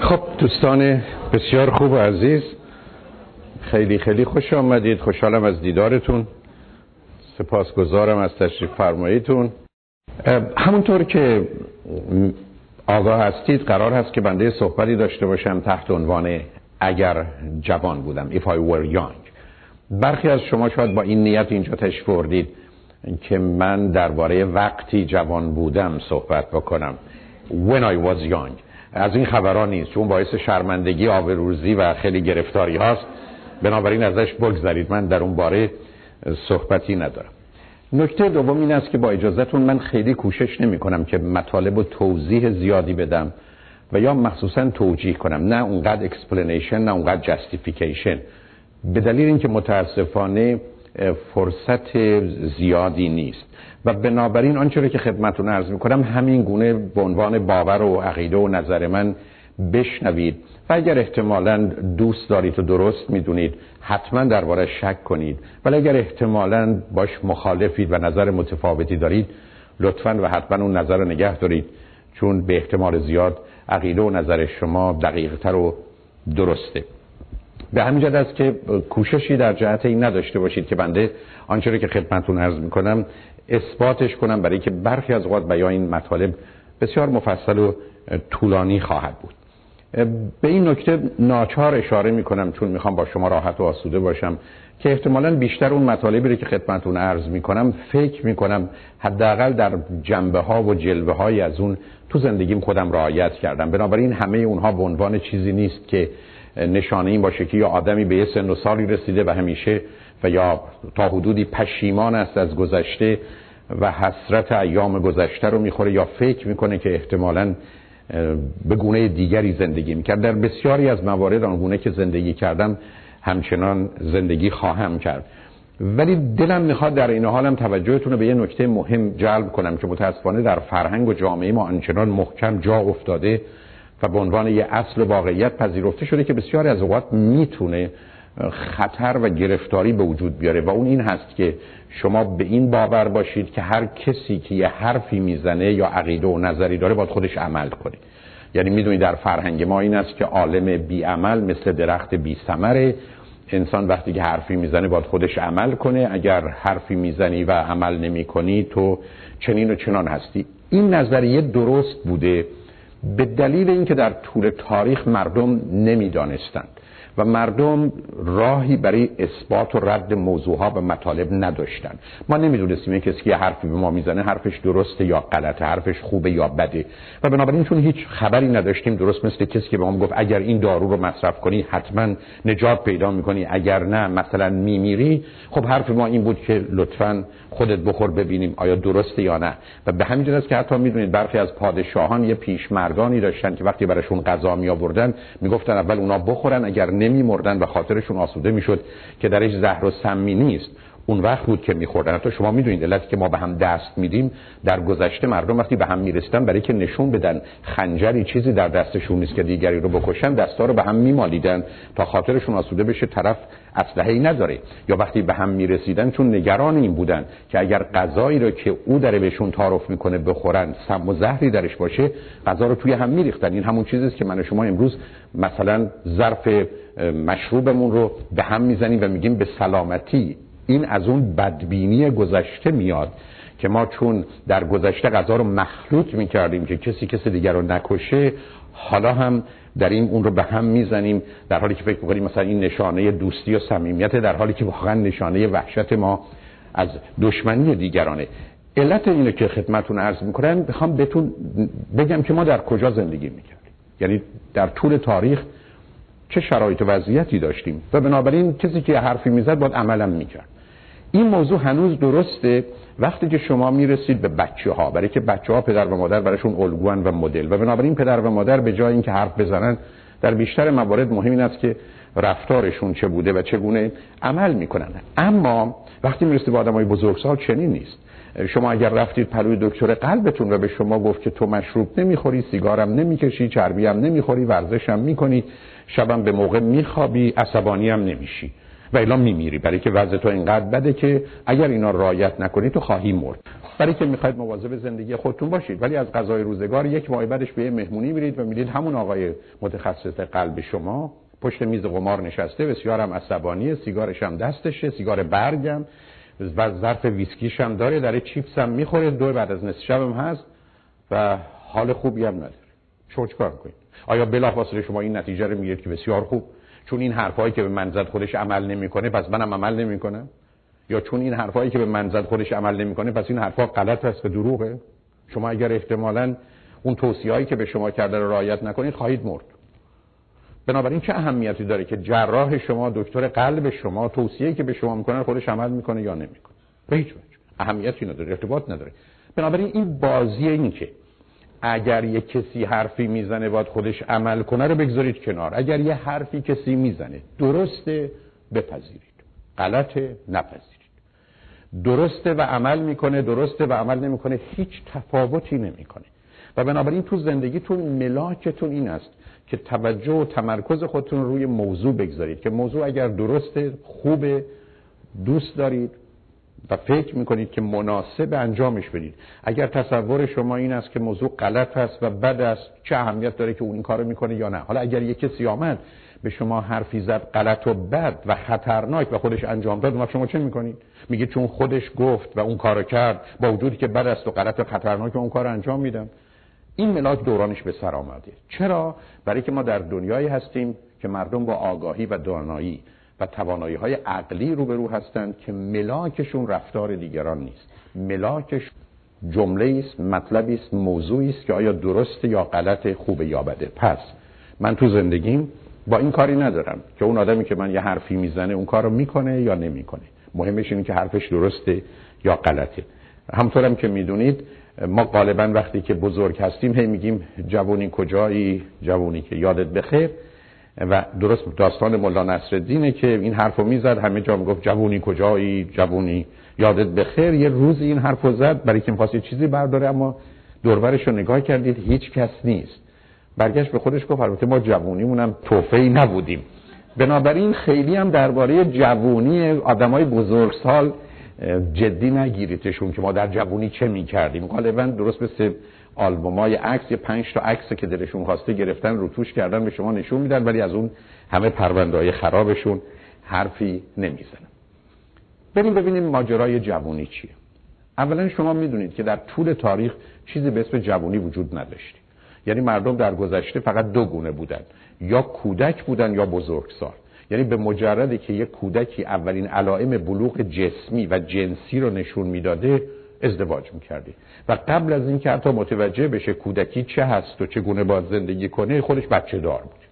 خب دوستان بسیار خوب و عزیز خیلی خیلی خوش آمدید. خوشحالم از دیدارتون. سپاسگزارم از تشریف فرماییتون. همونطور که آگاه هستید قرار هست که بنده صحبتی داشته باشم تحت عنوان اگر جوان بودم If I were young. برخی از شما شاید با این نیت اینجا تشریف بردید که من درباره وقتی جوان بودم صحبت بکنم. When I was young. از این خبرا نیست چون باعث شرمندگی آبروریزی و خیلی گرفتاری هاست. بنابراین ازش بگذارید من در اون باره صحبتی ندارم. نکته دوم این است که با اجازهتون من خیلی کوشش نمی کنم که مطالب و توضیح زیادی بدم و یا مخصوصا توجیه کنم. نه اونقدر explanation نه اونقدر justification به دلیل اینکه متاسفانه فرصت زیادی نیست. و بنابراین آنچه که خدمتتون عرض می‌کنم همین گونه به عنوان باور و عقیده و نظر من بشنوید. و اگر احتمالا دوست دارید و درست می‌دونید حتما درباره شک کنید. ولی اگر احتمالا باش مخالفید و نظر متفاوتی دارید لطفا و حتما اون نظر رو نگه دارید. چون به احتمال زیاد عقیده و نظر شما دقیقتر و درسته. به همین جد است که کوششی در جهت این نداشته باشید که بنده آنچه که خدمتون عرض می‌کنم اثباتش کنم برای که برخی از اوقات بیان این مطالب بسیار مفصل و طولانی خواهد بود. به این نکته ناچار اشاره می‌کنم چون می‌خوام با شما راحت و آسوده باشم که احتمالا بیشتر اون مطالبی رو که خدمتون عرض می‌کنم فکر می‌کنم حداقل در جنبه ها و جلوه های از اون تو زندگیم خودم رعایت کردم. بنابراین همه اونها به عنوان چیزی نیست که نشانه این باشه که یا آدمی به یه سن و سالی رسیده و همیشه و یا تا حدودی پشیمان است از گذشته و حسرت ایام گذشته رو می‌خوره یا فکر می‌کنه که احتمالا به گونه دیگری زندگی می‌کرد. در بسیاری از موارد آن گونه که زندگی کردم همچنان زندگی خواهم کرد. ولی دلم می‌خواد در این حالم توجهتون رو به یه نکته مهم جلب کنم که متاسفانه در فرهنگ و جامعه ما آنچنان محکم جا افتاده و به عنوان یه اصل واقعیت پذیرفته شده که بسیاری از اوقات می‌تونه خطر و گرفتاری به وجود بیاره. و اون این هست که شما به این باور باشید که هر کسی که یه حرفی می‌زنه یا عقیده و نظری داره باید خودش عمل کنه. یعنی می‌دونید در فرهنگ ما این است که عالم بی عمل مثل درخت بی ثمره انسان وقتی که حرفی می‌زنه باید خودش عمل کنه. اگر حرفی می‌زنی و عمل نمی کنی تو چنین و چنان هستی. این نظریه درست بوده. به دلیل اینکه در طول تاریخ مردم نمی‌دانستند و مردم راهی برای اثبات و رد موضوعها و مطالب نداشتن ما نمی‌دونستیم کسی که حرفی به ما می‌زنه حرفش درسته یا غلطه حرفش خوبه یا بده. و بنابراین چون هیچ خبری نداشتیم درست مثل کسی که به ما گفت اگر این دارو رو مصرف کنی حتما نجات پیدا می‌کنی اگر نه مثلا میمیری خب حرف ما این بود که لطفا خودت بخور ببینیم آیا درسته یا نه. و به همین جهت که حتی می‌دونید برخی از پادشاهان یه پیشمردانی داشتن که وقتی براشون غذا می آوردن می‌گفتن اول اونا بخورن اگر نمی مردن و خاطرشون آسوده می‌شد که درش زهر و سمی نیست. اون وقت بود که میخوردن. حتی شما می‌دونید علتی که ما به هم دست میدیم در گذشته مردم وقتی به هم میرستن برای که نشون بدن خنجری چیزی در دستشون نیست که دیگری رو بکشن دستا رو به هم میمالیدن تا خاطرشون آسوده بشه طرف اسلحه ای نداره. یا وقتی به هم می‌رسیدن چون نگران این بودن که اگر غذایی رو که او داره بهشون تعارف می‌کنه بخورن سم و زهری درش باشه غذا رو توی هم میریختن. این همون چیزی که من شما امروز مثلا ظرف مشروبمون رو به هم می‌زنیم و میگیم به سلامتی. این از اون بدبینی گذشته میاد که ما چون در گذشته غذا رو مخلوط می‌کردیم که کسی کسی دیگر رو نکشه حالا هم در این اون رو به هم می‌زنیم در حالی که فکر می‌کنیم مثلا این نشانه دوستی و صمیمیت در حالی که واقعا نشانه وحشت ما از دشمنی دیگرانه. علت اینو که خدمتون عرض می‌کنم بخوام بهتون بگم که ما در کجا زندگی می‌کردیم. یعنی در طول تاریخ چه شرایط و وضعیتی داشتیم؟ و بنابراین کسی که حرفی می‌زد باید عملم می‌کرد. این موضوع هنوز درسته. وقتی که شما می‌رسید به بچه ها برای که بچه ها پدر و مادر براشون الگوان و مدل. و بنابراین پدر و مادر به جای اینکه حرف بزنن در بیشتر موارد مهم این است که رفتارشون چه بوده و چگونه عمل می‌کنن. اما وقتی می‌رسید به آدمای بزرگسال چنین نیست. شما اگر رفتید پلوی دکتر قلبتون و به شما گفت که تو مشروب نمی‌خوری سیگارم نمی‌کشی چربی هم نمی‌خوری ورزشم می‌کنی شبم به موقع میخوابی عصبانی هم نمیشی. و الا میمیری. برای که وضع تو اینقدر بده که اگر اینا رایت نکنی تو خواهی مرد. برای که می‌خواید مواظب زندگی خودتون باشید. ولی از غذای روزگار یک ماه بعدش به مهمونی میرید و میرید همون آقای متخصص قلب شما پشت میز قمار نشسته بسیارم عصبانیه سیگارش هم دستشه سیگار برگم و ظرف ویسکیش هم داره داره چیپس هم می‌خوره دو بعد از نصف شب هم هست و حال خوبی هم نداره. شما کار کنید؟ آیا بلافاصله شما این نتیجه رو می‌گیرید که بسیار خوب چون این حرفایی که به من خودش عمل نمی‌کنه پس منم عمل نمی‌کنم؟ یا چون این حرفایی که به من خودش عمل نمی‌کنه پس این حرفا غلط است و دروغه؟ شما اگر احتمالا اون توصیه‌ای که به شما کرده رو رعایت نکنید خواهید مرد. بنابراین چه اهمیتی داره که جراح شما دکتر قلب شما توصیه‌ای که به شما می‌کنه خودش عمل می‌کنه یا نمی‌کنه؟ به هیچ وجه. اهمیتی نداره ارتباط نداره. بنابراین این بازی این که اگر یه کسی حرفی می‌زنه باید خودش عمل کنه رو بگذارید کنار. اگر یه حرفی کسی می‌زنه درسته بپذیرید. غلطه نپذیرید. درسته و عمل می‌کنه درسته و عمل نمی‌کنه هیچ تفاوتی نمی‌کنه. و بنابراین تو زندگیتون ملاکتون این است که توجه و تمرکز خودتون روی موضوع بگذارید که موضوع اگر درسته خوبه دوست دارید و فکر می‌کنید که مناسب انجامش بدید. اگر تصور شما این است که موضوع غلط است و بد است چه اهمیت داره که اون کارو می‌کنه یا نه؟ حالا اگر یک کسی آمد به شما حرفی زد غلط و بد و خطرناک و خودش انجام داد شما چه می‌کنید؟ میگه چون خودش گفت و اون کارو کرد با وجودی که بد است و غلط و خطرناک اون کار انجام میدم. این ملاک دورانش به سر آمده. چرا؟ برای که ما در دنیایی هستیم که مردم با آگاهی و دانایی و توانایی های عقلی روبرو هستند که ملاکشون رفتار دیگران نیست. ملاکش جمله است مطلبی است موضوعی است که آیا درست یا غلط خوب یا بده پس من تو زندگیم با این کاری ندارم که اون آدمی که من یه حرفی می‌زنه اون کارو می‌کنه یا نمی‌کنه. مهمش اینه که حرفش درسته یا غلطه. همطورم که می‌دونید ما غالبا وقتی که بزرگ هستیم هی میگیم جوونی کجایی؟ جوونی که یادت بخیر. و درست داستان مولا نصرالدینه که این حرفو می‌زد همه جا می‌گفت جوونی کجایی؟ جوونی یادت بخیر یه روزی این حرفو زد برای که می‌خواست چیزی برداره اما دورورش رو نگاه کردید هیچ کس نیست. برگشت به خودش گفت البته ما جوونیمون هم توفهی نبودیم. بنابراین خیلی هم درباره جوونی آدمای بزرگسال جدی نگیریدشون که ما در جوونی چه می‌کردیم. غالبا درست مثل آلبومای عکس یه پنج تا عکس که دلشون خواسته گرفتن رو توش کردن به شما نشون میدن ولی از اون همه پرونده های خرابشون حرفی نمی‌زنن. بریم ببینیم ماجرای جوونی چیه. اولا شما می‌دونید که در طول تاریخ چیزی به اسم جوونی وجود نداشتی یعنی مردم در گذشته فقط دو گونه بودن. یا کودک بودن یا بزرگسال. یعنی به مجردی که یک کودکی اولین علائم بلوغ جسمی و جنسی رو نشون می‌داده ازدواج می‌کردی. و قبل از اینکه حتی متوجه بشه کودکی چه هست و چگونه باید زندگی کنه خودش بچه دار بود.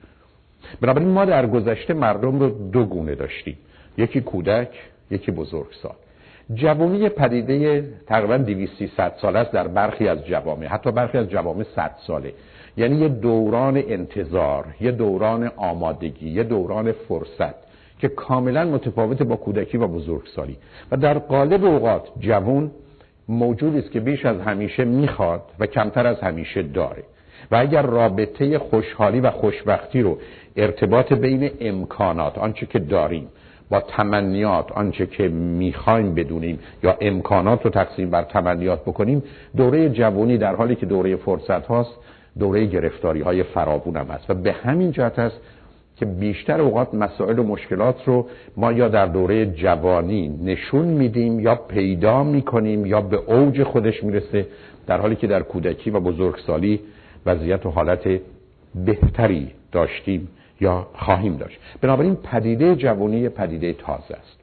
بنابراین ما در گذشته مردم رو دو گونه داشتیم. یکی کودک یکی بزرگسال. جوانی پدیده تقریبا 200 300 ساله است در برخی از جوامع حتی برخی از جوامع 100 ساله. یعنی یه دوران انتظار یه دوران آمادگی یه دوران فرصت که کاملا متفاوت با کودکی و بزرگسالی. و در قالب اوقات جوان موجودی است که بیش از همیشه می‌خواد و کمتر از همیشه داره. و اگر رابطه خوشحالی و خوشبختی رو ارتباط بین امکانات آنچه که داریم با تمنیات آنچه که می‌خوایم بدونیم یا امکانات رو تقسیم بر تمنیات بکنیم دوره جوانی در حالی که دوره فرصت هاست دوره گرفتاری های فراوون هم هست. و به همین جهت است که بیشتر اوقات مسائل و مشکلات رو ما یا در دوره جوانی نشون میدیم یا پیدا می‌کنیم یا به اوج خودش می‌رسه در حالی که در کودکی و بزرگسالی وضعیت و حالت بهتری داشتیم یا خواهیم داشت. بنابراین پدیده جوانی پدیده تازه است.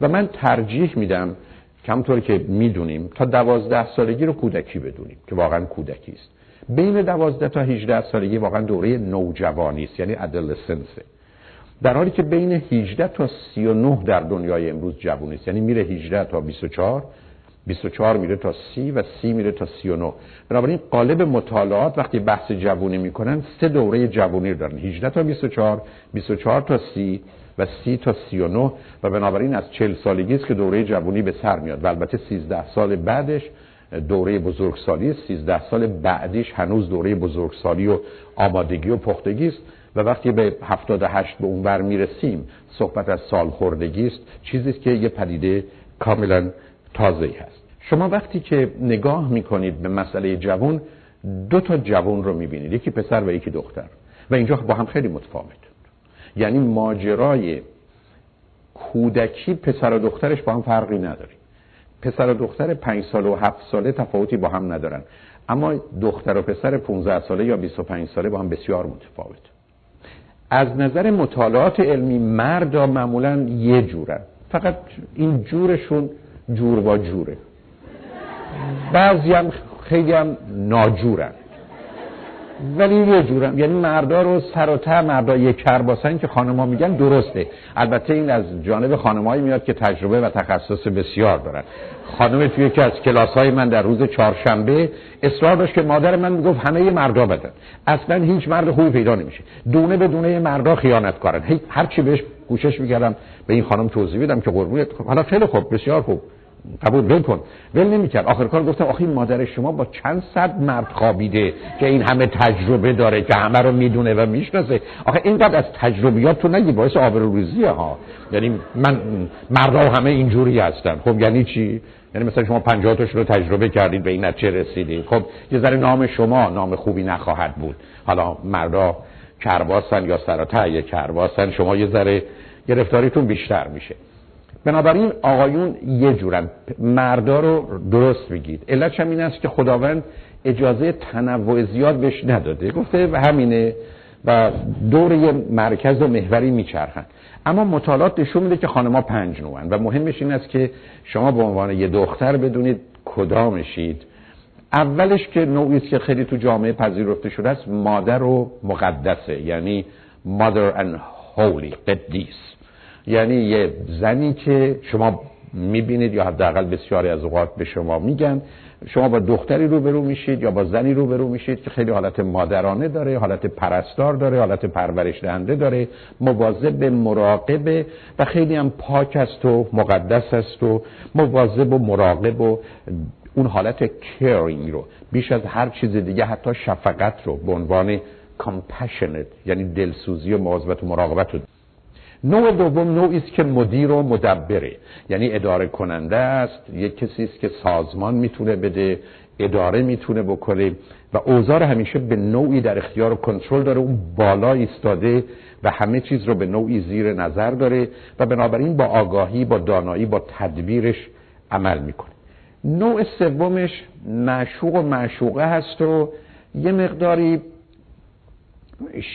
و من ترجیح میدم کمطور که می‌دونیم تا دوازده سالگی رو کودکی بدونیم که واقعا کودکی است. بین 12 تا 18 سالگی واقعا دوره نوجوانی است یعنی ادلسنس در حالی که بین 18 تا 39 در دنیای امروز جوانی است یعنی میره 18 تا 24 24 میره تا 30 و 30 میره تا 39 بنابراین قالب مطالعات وقتی بحث جوانی می‌کنن سه دوره جوانی دارن. 18 تا 24 24 تا 30 و 30 تا 39 و بنابراین از 40 سالگی است که دوره جوانی به سر میاد و البته 13 سال بعدش دوره بزرگسالی 13 سال بعدیش هنوز دوره بزرگسالی و آمادگی و پختگی است. و وقتی به 78 به اون بر می‌رسیم صحبت از سال خوردگی است. چیزی که یه پدیده کاملا تازه هست. شما وقتی که نگاه می‌کنید به مسئله جوان دو تا جوان رو می‌بینید. یکی پسر و یکی دختر. و اینجا با هم خیلی متفاوت. یعنی ماجرای کودکی پسر و دخترش با هم فرقی نداری پسر و دختر پنج سال و هفت ساله تفاوتی با هم ندارن. اما دختر و پسر 15 ساله یا 25 ساله با هم بسیار متفاوت. از نظر مطالعات علمی مردا معمولا یه جورن. فقط این جورشون جور با جوره. بعضی هم خیلی هم ناجورن. ولی یه جورم یعنی مردا رو سر و ته مردا یک کرباسن که خانما میگن درسته. البته این از جانب خانمایی میاد که تجربه و تخصص بسیار دارن. خانم توی یکی از کلاس های من در روز چهارشنبه اصرار داشت که مادر من می‌گفت همه مردا بدن. اصلا هیچ مرد خوبی پیدا نمیشه. دونه به دونه مردا خیانت کارن هر چی بهش کوشش می‌کردم به این خانم توضیح بدم که قربونت. حالا خیلی خوب بسیار خوب. قبول ول کن. ول نمی‌کرد. آخر کار گفتم آخه مادر شما با چند صد مرد خوابیده که این همه تجربه داره که همه رو می‌دونه و می‌شناسه. آخه اینقدر از تجربیات تو نگی باعث آبروریزیه ها. یعنی من مردا همه اینجوری هستن. خب یعنی چی؟ یعنی مثلا شما 50 تاش رو تجربه کردید به این نتیجه رسیدید. خب یه ذره نام شما نام خوبی نخواهد بود. حالا مردا کرباسن یا سراتای کرباسن شما یه ذره گرفتاریتون بیشتر میشه. بنابراین آقایون یه جورن مردا رو درست بگید علت این است که خداوند اجازه تنوع زیاد بهش نداده. گفته و همینه و دور یه مرکز و محوری میچرخن. اما مطالعات نشون میده که خانما پنج نوعن و مهمش این است که شما به عنوان یه دختر بدونید کدامشید. اولش که نوعی است که خیلی تو جامعه پذیرفته شده است مادر و مقدسه یعنی mother and holy قدیس. یعنی یه زنی که شما می‌بینید یا حداقل بسیاری از اوقات به شما میگن شما با دختری روبرو میشید یا با زنی روبرو میشید که خیلی حالت مادرانه داره حالت پرستار داره حالت پرورش دهنده داره مواظب مراقبه و خیلی هم پاک است و مقدس است و مواظب و مراقب و اون حالت کیرینگ رو بیش از هر چیز دیگه حتی شفقت رو به عنوان compassionate یعنی دلسوزی و مواظبت و مراقبت رو نوع دوم نوعی است که مدیر و مدبره. یعنی اداره کننده است یک کسی است که سازمان می‌تونه بده اداره می‌تونه بکنه و اوزار همیشه به نوعی در اختیار و کنترل داره. اون بالا ایستاده و همه چیز رو به نوعی زیر نظر داره و بنابراین با آگاهی با دانایی با تدبیرش عمل می‌کنه. نوع سومش معشوق و معشوقه هست و یه مقداری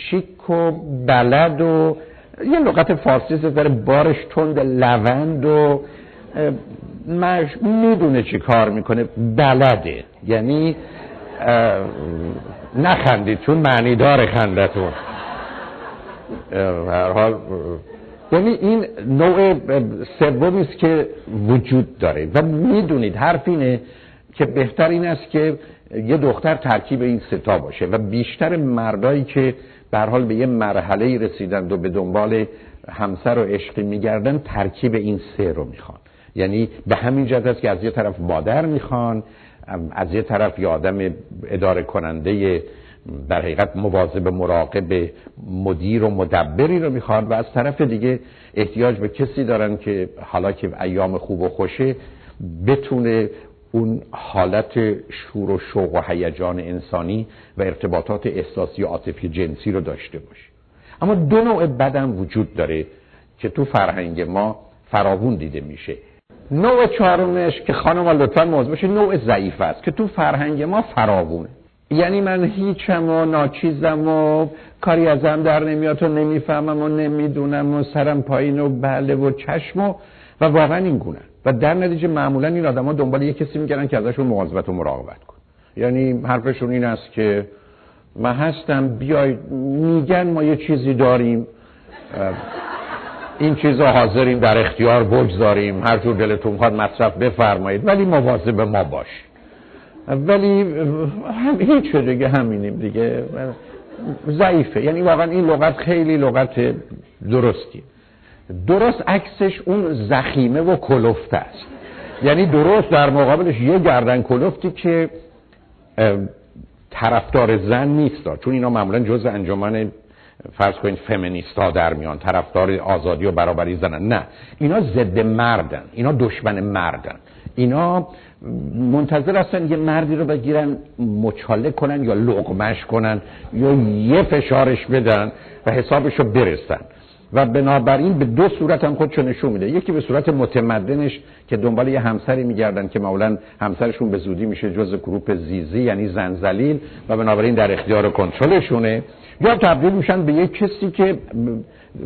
شیک و بلد و یه لغت فارسی داره بارش تند لوند و مش می‌دونه چی کار می‌کنه. بلده. یعنی نخندید چون معنی داره خندتون. هر حال یعنی این نوع سومی است که وجود داره. و می‌دونید حرف اینه که بهتر این است که یه دختر ترکیب این ستا باشه و بیشتر مردایی که به حال به یه مرحله رسیدند و به دنبال همسر و عشقی میگردن ترکیب این سه رو می‌خوان. یعنی به همین جهت است که از یه طرف مادر می‌خوان از یه طرف یه آدم اداره کننده در حقیقت مواظب مراقب مدیر و مدبری رو می‌خوان و از طرف دیگه احتیاج به کسی دارن که حالا که ایام خوب و خوشه بتونه اون حالت شور و شوق و هیجان انسانی و ارتباطات احساسی و عاطفی جنسی رو داشته باشه. اما دو نوع بدم وجود داره که تو فرهنگ ما فراوون دیده میشه. نوع چهارمش که خانم لطفا موضوع باشه نوع ضعیف است که تو فرهنگ ما فراوونه. یعنی من هیچم و ناچیزم و کاری ازم در نمیاد و نمی‌فهمم و نمی‌دونم و سرم پایین و بله و چشم و و واقعا این گونه. و در نتیجه معمولا این آدما دنبال یه کسی میگردن که ازشون مواظبت و مراقبت کن یعنی حرفشون این است که من هستم بیای میگن ما یه چیزی داریم این چیزا حاضریم در اختیار بگذاریم هر جور دلتون خواهد مصرف بفرمایید ولی مواظب ما باش ولی هم هیچ دیگه همینیم دیگه. ضعیفه. یعنی واقعا این لغت خیلی لغت درستی. درست عکسش اون زخیمه و کلفت است. یعنی درست در مقابلش یه گردن کلفتی که طرفدار زن نیست. چون اینا معمولا جز انجمن فرض کنید فمینیستا در میان. طرفدار آزادی و برابری زنن. نه. اینا ضد مردن. اینا دشمن مردن. اینا منتظر هستن یه مردی رو بگیرن مچاله کنن یا لغمش کنن یا یه فشارش بدن و حسابش رو برسن. و بنابراین به دو صورت هم خودشو نشون میده. یکی به صورت متمدنش که دنبال یه همسری میگردن که معمولا همسرشون به زودی میشه جز گروپ زیزی یعنی زنزلیل و بنابراین در اختیار کنترلشونه. یا تبدیل میشن به یک کسی که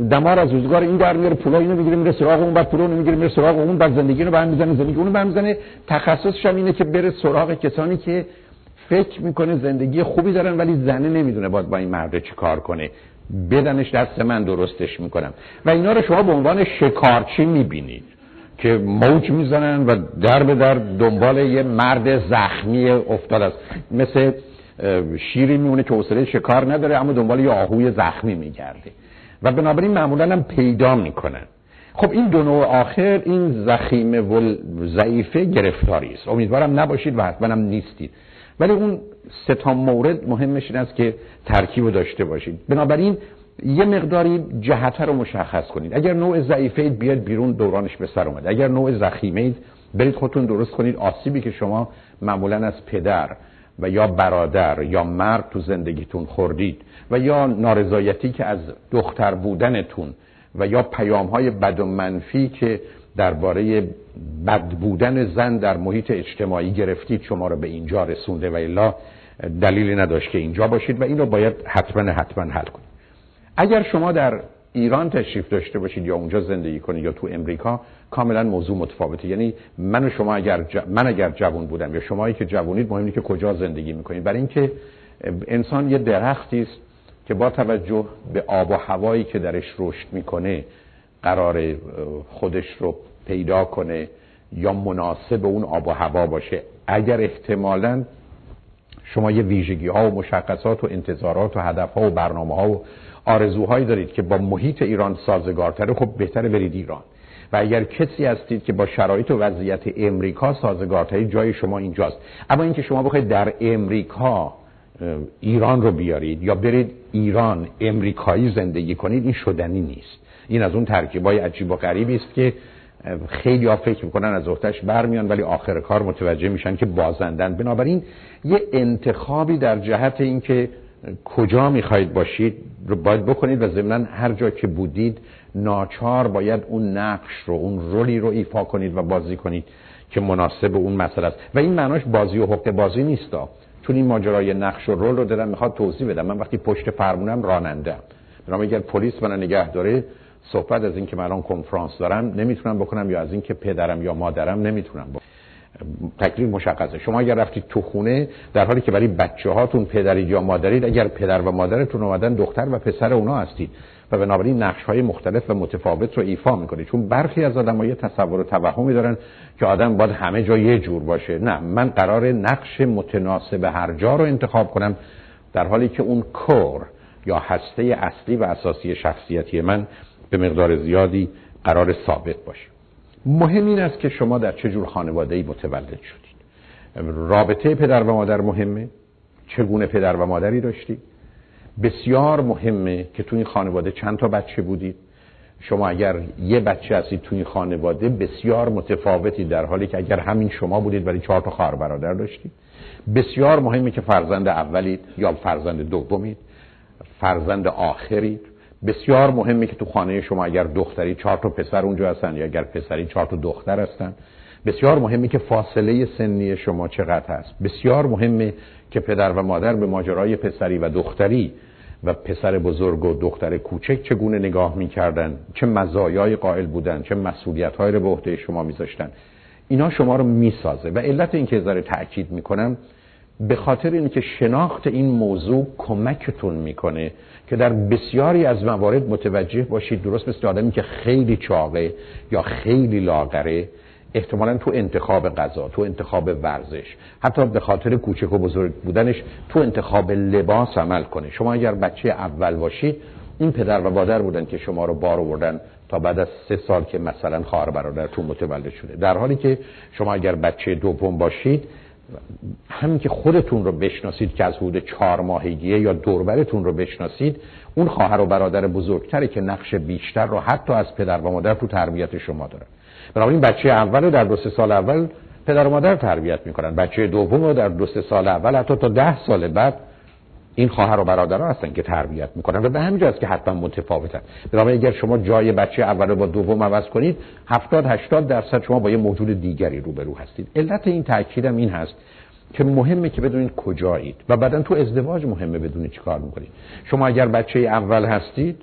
دمار از روزگار این در میاره پولا اینو می‌گیره میره سراغ اون بعد پولا می‌گیره میره سراغ اون بعد زندگی رو برمی می‌زنه زندگی اونو برمی می‌زنه. تخصصش هم اینه که بره سراغ کسانی که فکر می‌کنه زندگی خوبی دارن ولی زنه نمی‌دونه باید با این مرد چی کار کنه. بدنش دست من درستش می‌کنم. و اینا رو شما به عنوان شکارچی می‌بینید که موج می‌زنن و در به در دنبال یه مرد زخمی افتاد است. مثل شیری میمونه که حوصله شکار نداره اما دنبال یه آهوی زخمی میگرده. و بنابراین معمولا هم پیدا می‌کنن. خب این دو نوع آخر این زخیمه و ضعیفه گرفتاری است. امیدوارم نباشید و حتما هم نیستید. ولی اون سه تا مورد مهمش این است که ترکیب رو داشته باشید بنابراین یه مقداری جهت رو مشخص کنید. اگر نوع ضعیفه بیاد بیرون دورانش به سر اومد. اگر نوع زخیمه اید برید خودتون درست کنید. آسیبی که شما معمولا از پدر و یا برادر یا مرد تو زندگیتون خوردید و یا نارضایتی که از دختر بودنتون و یا پیام های بد و منفی که درباره بد بودن زن در محیط اجتماعی گرفتید شما رو به اینجا رسونده و الا دلیلی نداشت که اینجا باشید و این رو باید حتما حتما حل کنید. اگر شما در ایران تشریف داشته باشید یا اونجا زندگی کنید یا تو امریکا کاملا موضوع متفاوته. یعنی من و شما اگر من اگر جوان بودم یا شمایی که جوونید مهم که کجا زندگی می‌کنید. برای اینکه انسان یه درختی است که با توجه به آب و هوایی که درش رشد می‌کنه قرار خودش رو پیدا کنه یا مناسب اون آب و هوا باشه. اگر احتمالا شما یه ویژگی ها و مشخصات و انتظارات و هدف ها و برنامه ها و آرزوهایی دارید که با محیط ایران سازگارتره خب بهتره برید ایران. و اگر کسی هستید که با شرایط و وضعیت امریکا سازگارتری جای شما اینجاست. اما اینکه شما بخواید در امریکا ایران رو بیارید یا برید ایران امریکایی زندگی کنید این شدنی نیست. این از اون ترکیبای عجیب و غریبی است که خیلی ها فکر می‌کنن از اختش برمیان ولی آخر کار متوجه میشن که بازندن. بنابراین یه انتخابی در جهت اینکه کجا می‌خواید باشید رو باید بکنید و ضمنا هر جا که بودید ناچار باید اون نقش رو اون رولی رو ایفا کنید و بازی کنید که مناسب اون مسئله است. و این معناش بازی و حق بازی نیست. چون این ماجرای نقش و رول رو دارم می‌خواد توضیح بدم. من وقتی پشت فرمونم راننده برام اگر پلیس من نگه داره صحبت از اینکه من الان کنفرانس دارم نمی‌تونم بکنم یا از اینکه پدرم یا مادرم نمی‌تونم بکنم تکلیف مشخصه. شما اگر رفتید تو خونه در حالی که برای بچه هاتون پدرید یا مادرید اگر پدر و مادرتون اومدن دختر و پسر اونا هستید و بنابراین نقش های مختلف و متفاوت رو ایفا می‌کنید. چون برخی از آدم یه تصور و توهمی دارن که آدم باید همه جا یه جور باشه. نه من قرار نقش متناسب هر جا رو انتخاب کنم در حالی که اون کور یا هسته اصلی و اساسی شخصیتی من به مقدار زیادی قرار ثابت باشه. مهم این است که شما در چه جور خانواده ای متولد شدید. رابطه پدر و مادر مهمه. چگونه پدر و مادری داشتید بسیار مهمه که تو این خانواده چند تا بچه بودید. شما اگر یه بچه هستید تو این خانواده بسیار متفاوتی در حالی که اگر همین شما بودید ولی چهار تا خواهر برادر داشتید. بسیار مهمه که فرزند اولید یا فرزند دومید فرزند آخرید. بسیار مهمه که تو خانه شما اگر دختری چهار تا پسر اونجا هستن یا اگر پسری چهار تا دختر هستن بسیار مهمه که فاصله سنی شما چقدر هست. بسیار مهمه که پدر و مادر به ماجرای پسری و دختری و پسر بزرگ و دختر کوچک چگونه نگاه می‌کردن چه مزایای قائل بودن چه مسئولیت رو به عهده شما میذاشتن. اینا شما رو می‌سازه و علت اینکه ذره تاکید می‌کنم به خاطر اینکه شناخت این موضوع کمکتون می‌کنه که در بسیاری از موارد متوجه باشید درست مثل آدمی که خیلی چاقه یا خیلی لاغره احتمالا تو انتخاب غذا تو انتخاب ورزش حتی به خاطر کوچک و بزرگ بودنش تو انتخاب لباس عمل کنه. شما اگر بچه اول باشید این پدر و مادر بودن که شما رو بار آوردن تا بعد از سه سال که مثلا خواهر برادرتون متولد شده. در حالی که شما اگر بچه دوم باشید همین که خودتون رو بشناسید که از حدود چهار ماهگیه یا دوربرتون رو بشناسید اون خواهر و برادر بزرگتره که نقش بیشتر رو حتی از پدر و مادر تو تربیت شما دارن. بنابراین بچه اول در دو سه سال اول پدر و مادر تربیت می‌کنن. بچه دوم رو در دو سه سال اول حتی تا ده سال بعد این خواهر و برادرها هستن که تربیت می‌کنن و به همین جاست که حتما متفاوتن. بنابراین اگر شما جای بچه اول با دوم عوض کنید 70 80 درصد شما با یه موجود دیگری روبرو هستید. علت این تاکیدم این هست که مهمه که بدونید کجایید و بعدا تو ازدواج مهمه بدونید چیکار می‌کنید. شما اگر بچه اول هستید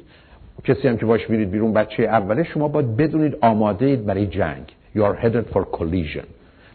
کسی هم که باش میرید بیرون بچه اوله شما باید بدونید آماده اید برای جنگ. You are headed for collision.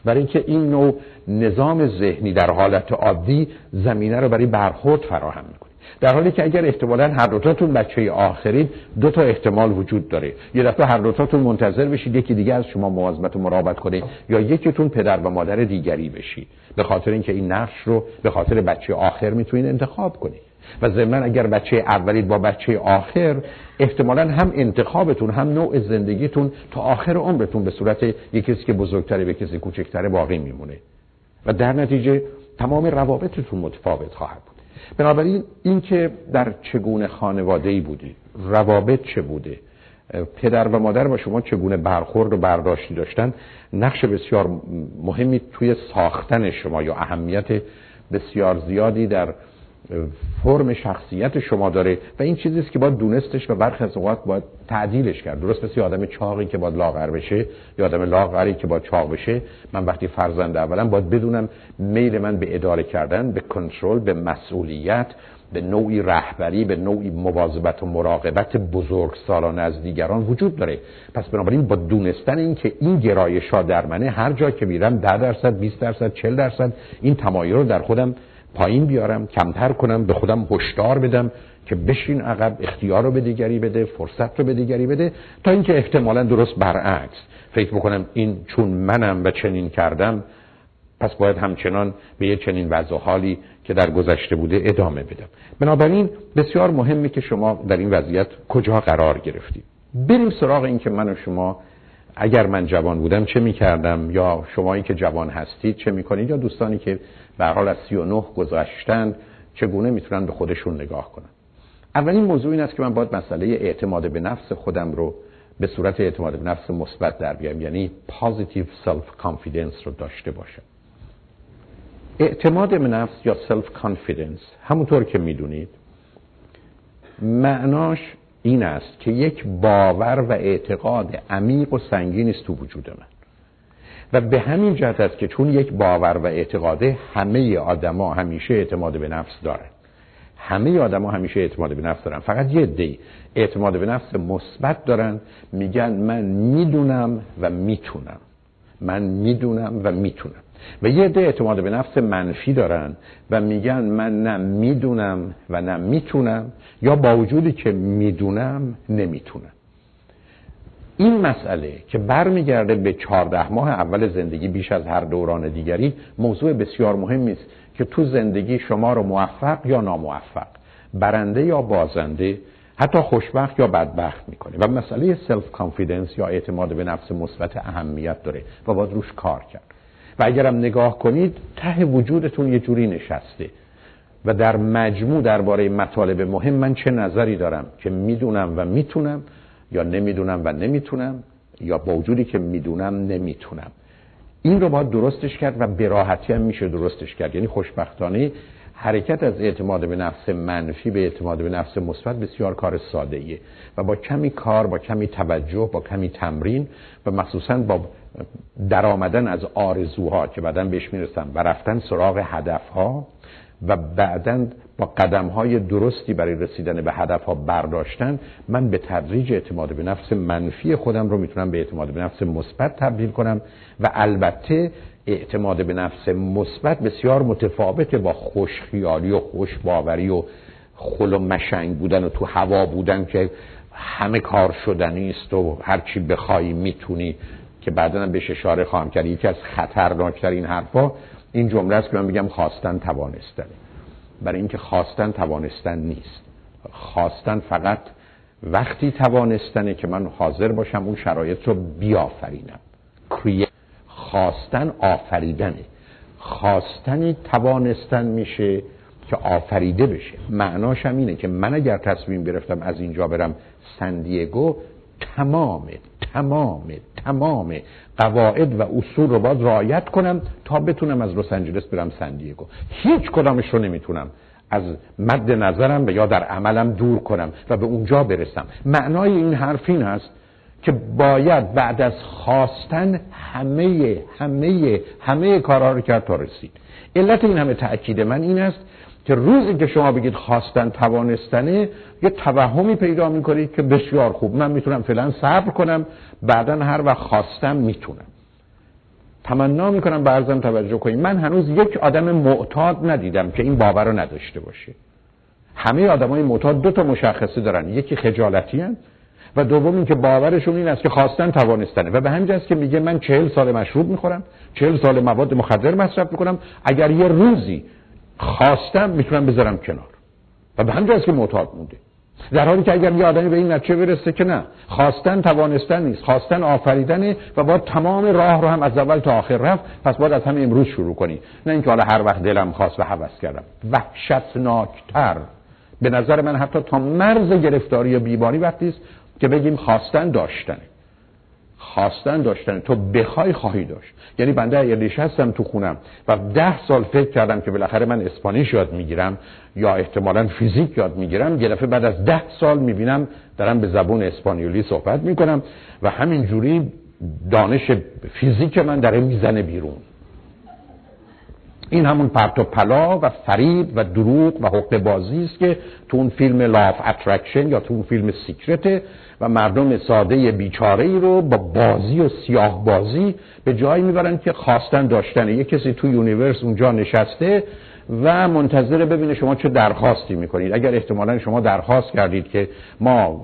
برای اینکه این نوع نظام ذهنی در حالت عادی زمینه رو برای برخورد فراهم می‌کنه. در حالی که اگر احتمالا هر دوتاتون بچه آخرین دو تا احتمال وجود داره. یه دفعه هر دوتاتون منتظر بشید یکی دیگه از شما مواظبت و مراقبت کنه یا یکیتون پدر و مادر دیگری بشید. به خاطر اینکه این نقش رو به خاطر بچه آخر می‌تونید انتخاب کنید. و ضمن اگر بچه اولی با بچه آخر احتمالا هم انتخابتون هم نوع زندگیتون تا آخر عمرتون به صورت یک کسی که بزرگتره به کسی کوچکتره باقی میمونه. و در نتیجه تمام روابطتون متفاوت خواهد بود. بنابراین اینکه در چگونه خانواده ای بودی روابط چه بوده پدر و مادر با شما چگونه برخورد و برداشتی داشتن نقش بسیار مهمی توی ساختن شما یا اهمیت بسیار زیادی در فرم شخصیت شما داره و این چیزی است که باید دونستش و برخی از اوقات باید تعدیلش کرد. درست مثل آدم چاقی که باید لاغر بشه یا آدم لاغری که باید چاق بشه. من وقتی فرزند اولا باید بدونم میل من به اداره کردن به کنترل به مسئولیت به نوعی رهبری به نوعی مواظبت و مراقبت بزرگ سالان از دیگران وجود داره. پس بنابراین با دونستن این که این گرایش ها در منه هر جا که میرم 10 درصد 20 درصد 40 درصد این تمایل رو در خودم پایین بیارم کمتر کنم به خودم هشدار بدم که بشین عقب اختیار رو به دیگری بده فرصت رو به دیگری بده تا اینکه احتمالا درست برعکس فکر بکنم این چون منم و چنین کردم پس باید همچنان به یه چنین وضع حالی که در گذشته بوده ادامه بدم. بنابراین بسیار مهمه که شما در این وضعیت کجا قرار گرفتید. بریم سراغ این که من و شما اگر من جوان بودم چه می کردم یا شمایی که جوان هستید چه می کنید یا دوستانی که به حال از 39 گذشتن چگونه می‌تونن به خودشون نگاه کنن؟ اولین موضوع این است که من باید مسئله اعتماد به نفس خودم رو به صورت اعتماد به نفس مثبت در بیارم یعنی positive self confidence رو داشته باشم. اعتماد به نفس یا self confidence همونطور که می‌دونید معناش این است که یک باور و اعتقاد عمیق و سنگین است تو وجود من. و به همین جهت است که چون یک باور و اعتقاده همه آدما همیشه اعتماد به نفس دارن همه آدما همیشه اعتماد به نفس دارن. فقط یه دی اعتماد به نفس مثبت دارن. میگن من می‌دونم و می‌تونم. من می‌دونم و می‌تونم. و یه ده اعتماد به نفس منفی دارن و میگن من نه می‌دونم و نه می‌تونم یا با وجودی که می‌دونم نمی‌تونم. این مسئله که برمیگرده به چهارده ماه اول زندگی بیش از هر دوران دیگری موضوع بسیار مهمی است که تو زندگی شما رو موفق یا ناموفق برنده یا بازنده حتی خوشبخت یا بدبخت می‌کنه. و مسئله self-confidence یا اعتماد به نفس مثبت اهمیت داره و باید روش کار کرد. و اگرم نگاه کنید ته وجودتون یه جوری نشسته. و در مجموع درباره مطالب مهم من چه نظری دارم که می‌دونم و می‌تونم یا نمی‌دونم و نمی‌تونم یا با وجودی که می‌دونم نمی‌تونم. این رو باید درستش کرد و به هم میشه درستش کرد. یعنی خوشبختانه حرکت از اعتماد به نفس منفی به اعتماد به نفس مثبت بسیار کار ساده ایه و با کمی کار با کمی توجه با کمی تمرین و مخصوصا با در آمدن از آرزوها که بعدا بهش می‌رسم و رفتن سراغ هدفها و بعدا با قدم های درستی برای رسیدن به هدف ها برداشتن من به تدریج اعتماد به نفس منفی خودم رو می‌تونم به اعتماد به نفس مثبت تبدیل کنم و البته اعتماد به نفس مثبت بسیار متفاوته با خوش خیالی و خوش باوری و خل و مشنگ بودن و تو هوا بودن که همه کار شدنی است و هر چی بخوای می‌تونی که بعدا بهش اشاره خواهم کرد. یکی از خطرناکترین حرفا این جمله است که من میگم خواستن توانستن برای اینکه خواستن توانستن نیست. خواستن فقط وقتی توانستنه که من حاضر باشم اون شرایط رو بیافرینم. خواستن آفریدنه. خواستنی توانستن میشه که آفریده بشه. معناش هم اینه که من اگر تصمیم گرفتم از اینجا برم سندیگو تمام تمام تمام قواعد و اصول رو باید رعایت کنم تا بتونم از لس آنجلس برم سندیگو هیچ کدامش رو نمی‌تونم از مد نظرم و یا در عملم دور کنم و به اونجا برسم. معنای این حرف این است که باید بعد از خواستن همه همه همه کارها رو کرد تا رسید. علت این همه تأکید من این است که روزی که شما بگید خواستن توانستنه یه توهمی پیدا می‌کنید که بسیار خوب. من می‌تونم فعلا صبر کنم بعدا هر وقت خواستم می‌تونم. تمنا می‌کنم برزم توجه کنید. من هنوز یک آدم معتاد ندیدم که این باور رو نداشته باشه. همه آدمای معتاد دو تا مشخصه دارن. یکی خجالتی هن و دوم این که باورشون این است که خواستن توانستنه. و به همین که میگه من چهل سال مشروب می‌خورم چهل سال مواد مخدر مصرف می‌کنم اگر یه روزی خواستم می‌تونم بذارم کنار. و به همین که معتاد مونده در حالی که اگر یه آدمی به این نتیجه برسه که نه خواستن توانستن نیست. خواستن آفریدنه و باید تمام راه رو هم از اول تا آخر رفت پس باید از همه امروز شروع کنی. نه اینکه حالا هر وقت دلم خواست و حوض کردم. وحشتناکتر. به نظر من حتی تا مرز گرفتاری و بیماری وقتی است که بگیم خواستن داشتنه. خواستن داشتن. تو بخوای خواهی داشت. یعنی بنده اگر نشستم تو خونم و ده سال فکر کردم که بالاخره من Spanish یاد می‌گیرم یا احتمالا فیزیک یاد می‌گیرم یه دفعه بعد از ده سال می‌بینم دارم به زبون اسپانیولی صحبت می‌کنم و همینجوری دانش فیزیک من داره می‌زنه بیرون. این همون پرت و پلا و فریب و دروغ و حقه بازی است که تو اون فیلم Law of Attraction یا تو اون فیلم Secret ه و مردم ساده بیچاره ای رو با بازی و سیاه بازی به جایی می‌برن که خواستن داشتن. یه کسی تو universe اونجا نشسته و منتظر ببینه شما چه درخواستی می‌کنید. اگر احتمالا شما درخواست کردید که ما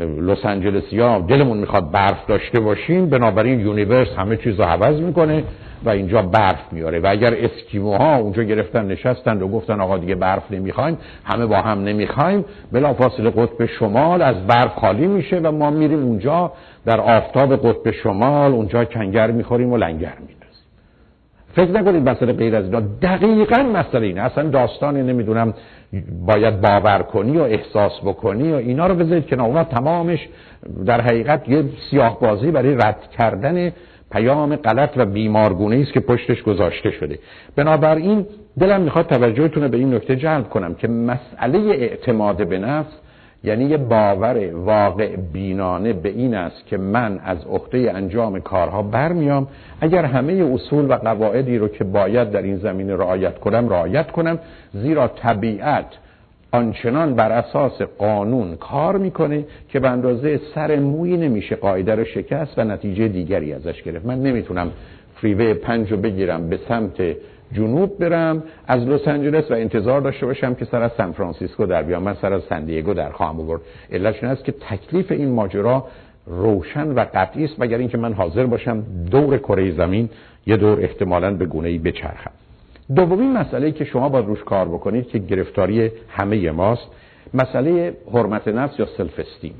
لس آنجلسی ها دلمون می‌خواد برف داشته باشیم بنابراین universe همه چیز رو عوض می‌کنه و اینجا برف میاره و اگر اسکیموها اونجا گرفتن نشستن و گفتن آقا دیگه برف نمی‌خوایم همه با هم نمی‌خوایم بلا فاصله قطب شمال از برف خالی میشه و ما میریم اونجا در آفتاب قطب شمال اونجا کنگر می‌خوریم و لنگر میندازیم. فکر نکنید مسئله غیر از اینا. دقیقا مسئله اینه. اصلا داستان نمی‌دونم. باید باور کنی و احساس بکنی و اینا رو بذارید که اونا تمامش در حقیقت یه سیاه بازی برای رد کردن پیام غلط و بیمارگونه است که پشتش گذاشته شده. بنابراین دلم می‌خواد توجهتون به این نکته جلب کنم که مسئله اعتماد به نفس یعنی یه باور واقع بینانه به این است که من از عهده انجام کارها برمیام. اگر همه اصول و قواعدی رو که باید در این زمینه رعایت کنم رعایت کنم. زیرا طبیعت آنچنان بر اساس قانون کار می‌کنه که به اندازه سر موی نمیشه قاعده رو شکست و نتیجه دیگری ازش گرفت. من نمی‌تونم freeway پنج رو بگیرم به سمت جنوب برم از لس آنجلس و انتظار داشته باشم که سر از سان فرانسیسکو در بیام. من سر از سن دیگو در خواهم آورد. علتش است که تکلیف این ماجرا روشن و قطعی است. مگر اینکه من حاضر باشم دور کره زمین یه دور احتمالاً به گونه ای بچرخم. دومین مسئله که شما باید روش کار بکنید که گرفتاری همه ماست مسئله حرمت نفس یا self-esteem ه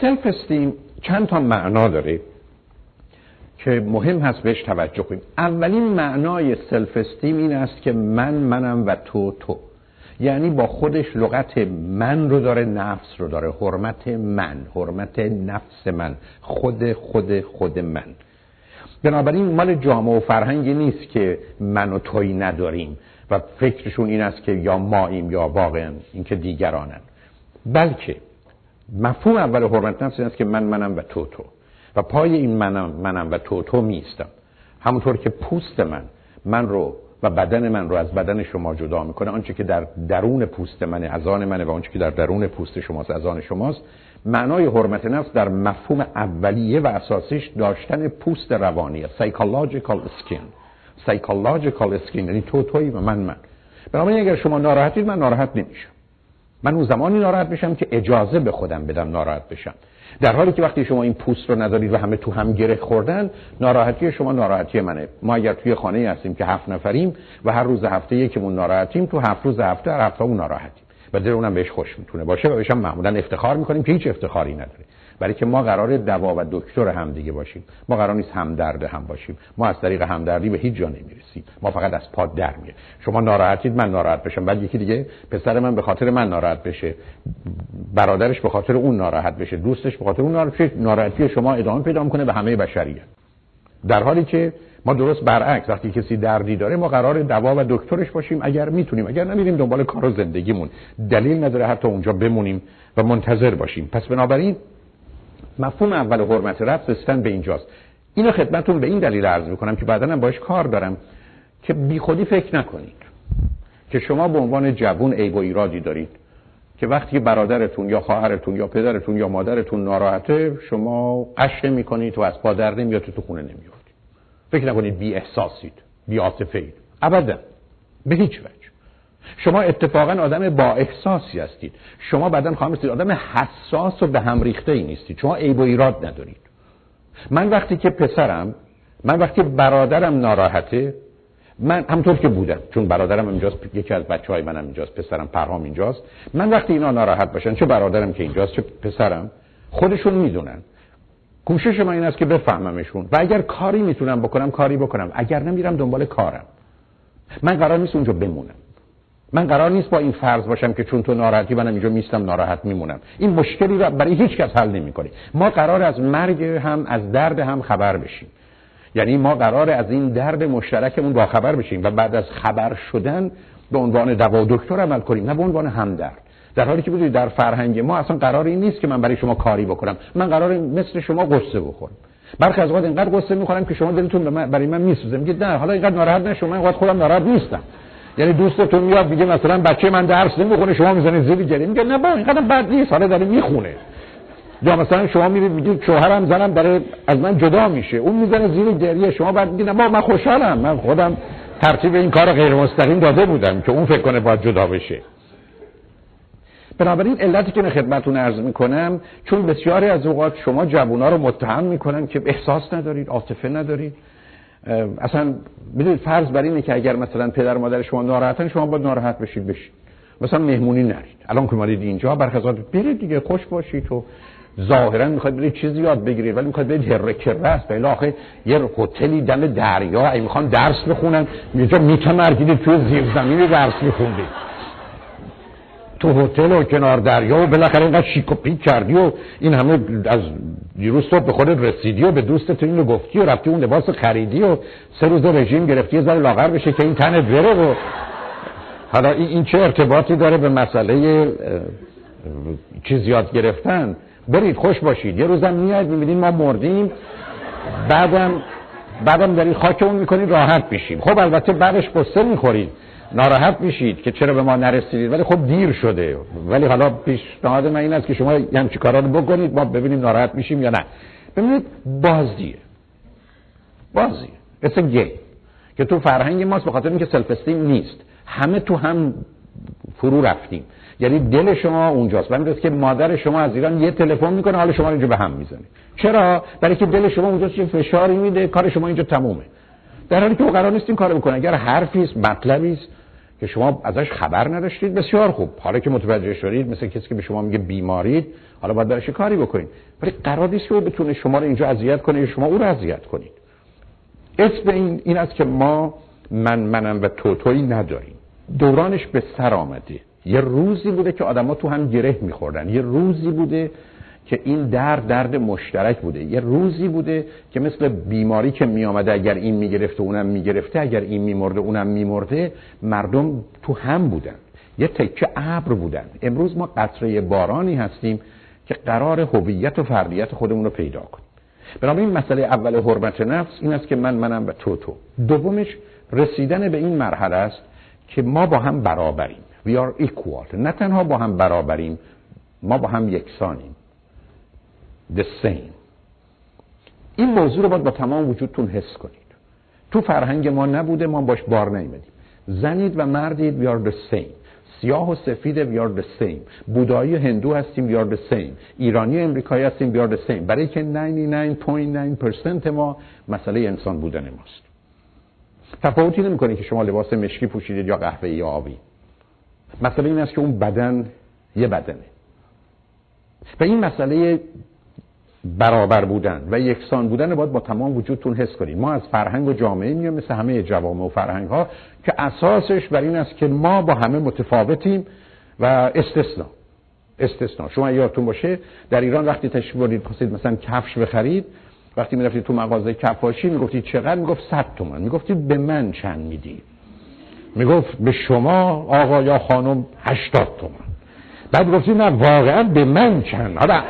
self-esteem چند تا معنا داره. که مهم هست بهش توجه کنیم. اولین معنای self-esteem این است که من منم و تو تو. یعنی با خودش لغت من رو داره نفس رو داره. حرمت من حرمت نفس من. خود خود خود من. بنابراین مال جامعه و فرهنگی نیست که من و توی نداریم و فکرشون این است که یا ماییم یا واقعا اینکه دیگرانن. بلکه مفهوم اول حرمت نفس این است که من منم و تو تو. و پای این منم منم و تو تو میستم. همونطور که پوست من من رو و بدن من رو از بدن شما جدا می‌کنه. آنچه که در درون پوست منه از آن منه و آنچه که در درون پوست شماست از آن شماست معنای حرمت نفس در مفهوم اولیه و اساسیش داشتن پوست روانی psychological skin. Psychological skin. یعنی تو توی و من من. بنابراین اگر شما ناراحتید من ناراحت نمیشم. من اون زمانی ناراحت بشم که اجازه به خودم بدم ناراحت بشم. در حالی که وقتی شما این پوست رو ندارید و همه تو هم گره خوردن ناراحتی شما ناراحتی منه. ما اگر توی خانه هستیم که هفت نفریم و هر روز هفته یکمون ناراحتیم تو هفت روز هفته هر هفته اون ناراحتیم. و دل اونم بهش خوش می‌تونه باشه و بهش هم معمولا افتخار می‌کنیم که هیچ افتخاری نداره. برای که ما قرار دوا و دکتر هم دیگه باشیم. ما قرار نیست همدرد هم باشیم. ما از طریق همدردی به هیچ جا نمی‌رسیم. ما فقط از پا در میه شما ناراحتید من ناراحت بشم. بعد یکی دیگه پسر من به خاطر من ناراحت بشه. برادرش به خاطر اون ناراحت بشه. دوستش به خاطر اون ناراحت بشه. ناراحتی شما ادامه پیدا می‌کنه به همه بشریت. در حالی که ما درست برعکس وقتی کسی دردی داره ما قرار دوا و دکترش باشیم اگر می‌تونیم. اگر نمیریم دنبال کار و زندگیمون. دلیل نداره حتی اونجا بمونیم و منتظر باشیم. پس بنابراین مفهوم اول حرمت رفت رسیدن به اینجاست. اینو خدمتون به این دلیل عرض می‌کنم که بعدا هم باش کار دارم که بیخودی فکر نکنید که شما به عنوان جوون عیب و ایرادی دارید که وقتی برادرتون یا خواهرتون یا پدرتون یا مادرتون ناراحته شما قشه می‌کنید و از پادر نمیاد تو خونه نمیاد فکر نکنید بی احساسید بی عاطفه اید ابدا. به هیچ وجه. شما اتفاقا آدم با احساسی هستید. شما بعدا خواهم رسید آدم حساس و به هم ریخته ای نیستید. شما عیب و ایراد ندارید. من وقتی که پسرم من وقتی برادرم ناراحته من همطور که بودم چون برادرم اینجاست یکی از بچه های منم اینجاست پسرم پرهام اینجاست من وقتی اینا ناراحت باشن چه برادرم که اینجاست چه پسرم خودشون می‌دونن. کوشش من این است که بفهممشون. و اگر کاری می‌تونم بکنم کاری بکنم. اگر نمیرم دنبال کارم. من قرار نیست اونجا بمونم. من قرار نیست با این فرض باشم که چون تو ناراحتی منم اینجا میستم ناراحت میمونم. این مشکلی رو برای هیچ کس حل نمی‌کنه. ما قرار از مرگ هم از درد هم خبر بشیم. یعنی ما قرار از این درد مشترکمون با خبر بشیم و بعد از خبر شدن به عنوان دوا دکتر عمل کنیم نه به عنوان همدرد. در حالی که بدونید در فرهنگ ما اصلا قراری نیست که من برای شما کاری بکنم. من قرار مثل شما قصه بخورم. برخی از وقت اینقدر قصه می‌خورم که شما دلتون برای من میسوزه. میگه نه حالا اینقدر ناراحت نشو من خودم ناراحت نیستم. یعنی دوستتون میاد میگه مثلا بچه من درس نمی‌خونه شما می‌زنید زیر گریه میگه نه با اینقدر بد نیست حالا داره می‌خونه. یا مثلا شما میرید میگید شوهرم زنم داره از من جدا میشه. اون می‌زنه زیر گریه شما بعد میگید با من خوشحالم. من خودم ترتیب این کار غیر مستقیم داده بودم که اون فکر کنه باید جدا بشه. بنابراین علتی که خدمتتون عرض می‌کنم چون بسیاری از اوقات شما جوونا رو متهم می‌کنن که احساس ندارید عاطفه ندارید. اصلا بدونید فرض بر اینه که اگر مثلا پدر و مادر شما ناراحتن شما باید ناراحت بشید بشید. مثلا مهمونی نرید. الان که اومدید اینجا برخلاف برید دیگه خوش باشید تو ظاهرا می‌خواد برید چیزی یاد بگیرید ولی می‌خواد برید هر کره است بله آخه یه هتلی دم دریا ای می‌خوان درس بخونن. اینجا میتمرگید توی زیر زمینی درس میخوندید تو هتل و کنار دریا و بالاخره اینقدر شیک و پیک کردی و این همه از دیروز صبح به خودت رسیدی و به دوستت اینو گفتی و رفتی اون لباس خریدی و سه روز رژیم گرفتی یه ذره لاغر بشه که این تنت بره و حالا این چه ارتباطی داره به مسئله چیز یاد گرفتن؟ برید خوش باشید. یه روزم میاد می‌بینید ما مردیم. بعدم بعدم دارید خاکمون می‌کنید راحت میشیم. خب البته بعدش قصه می‌خورید. ناراحت میشید که چرا به ما نرسیدید؟ ولی خب دیر شده. ولی حالا پیشنهاد من این است که شما همچی کارا رو بکنید ما ببینیم ناراحت میشیم یا نه. ببینید بازیه. بازیه. It's a که تو فرهنگ ماست به خاطر اینکه سلف استیم نیست. همه تو هم فرو رفتیم. یعنی دل شما اونجاست. من که مادر شما از ایران یه تلفن می‌کنه حالا شما اینجا به هم می‌زنه. چرا؟ برای که دل شما اونجاست یه فشاری میده کار شما اینجا تمومه. در حالی که او قرار نیست این کارو بکنه اگر حرفی است مطلبی است که شما ازش خبر نداشتید بسیار خوب. حالا که متوجه شدید مثل کسی که به شما میگه بیمارید حالا باید برش کاری بکنید؟ ولی قرار نیست که او بتونه شما رو اینجا اذیت کنه یا شما او رو اذیت کنید. اسم این این است که ما من منم و توتوی نداریم. دورانش به سر آمده. یه روزی بوده که آدما تو هم گره میخوردن. یه روزی بوده که این درد درد مشترک بوده. یه روزی بوده که مثل بیماری که میآمده اگر این می‌گرفته اونم می‌گرفته اگر این میمرده اونم میمرده مردم تو هم بودن. یه تکه ابر بودن. امروز ما قطره بارانی هستیم که قرار هویت و فردیت خودمون رو پیدا کنیم. بنابراین مسئله اول حرمت نفس این است که من منم و تو تو. دومش رسیدن به این مرحله است که ما با هم برابریم. We are equal. نه تنها با هم برابریم ما با هم یکسانیم. The same. این موضوع رو باید با تمام وجودتون حس کنید. تو فرهنگ ما نبوده ما باش بار نیمدیم زنید و مردید we are the same. سیاه و سفید we are the same. بودایی و هندو هستیم we are the same. ایرانی و امریکایی هستیم we are the same. برای که 99.9% ما مسئله انسان بودن ماست. تفاوتی نمی‌کنه که شما لباس مشکی پوشیدید یا قهوه‌ای یا آبی. مسئله این است که اون بدن یه بدنه. و این مسئله برابر بودن و یکسان بودن باید با تمام وجودتون حس کنید ما از فرهنگ و جامعه میام مثل همه جوامع و فرهنگ ها که اساسش بر این است که ما با همه متفاوتیم و استثنا. استثنا. شما یادتون باشه در ایران وقتی تشریف بردید خواستید مثلا کفش بخرید وقتی می‌رفتید تو مغازه کفاشی می‌گفتید چقدر؟ می‌گفت 100 تومن می‌گفتید به من چند میدی می‌گفت به شما آقا یا خانم 80 تومن بعد گفتید نه واقعا به من چند؟ حالا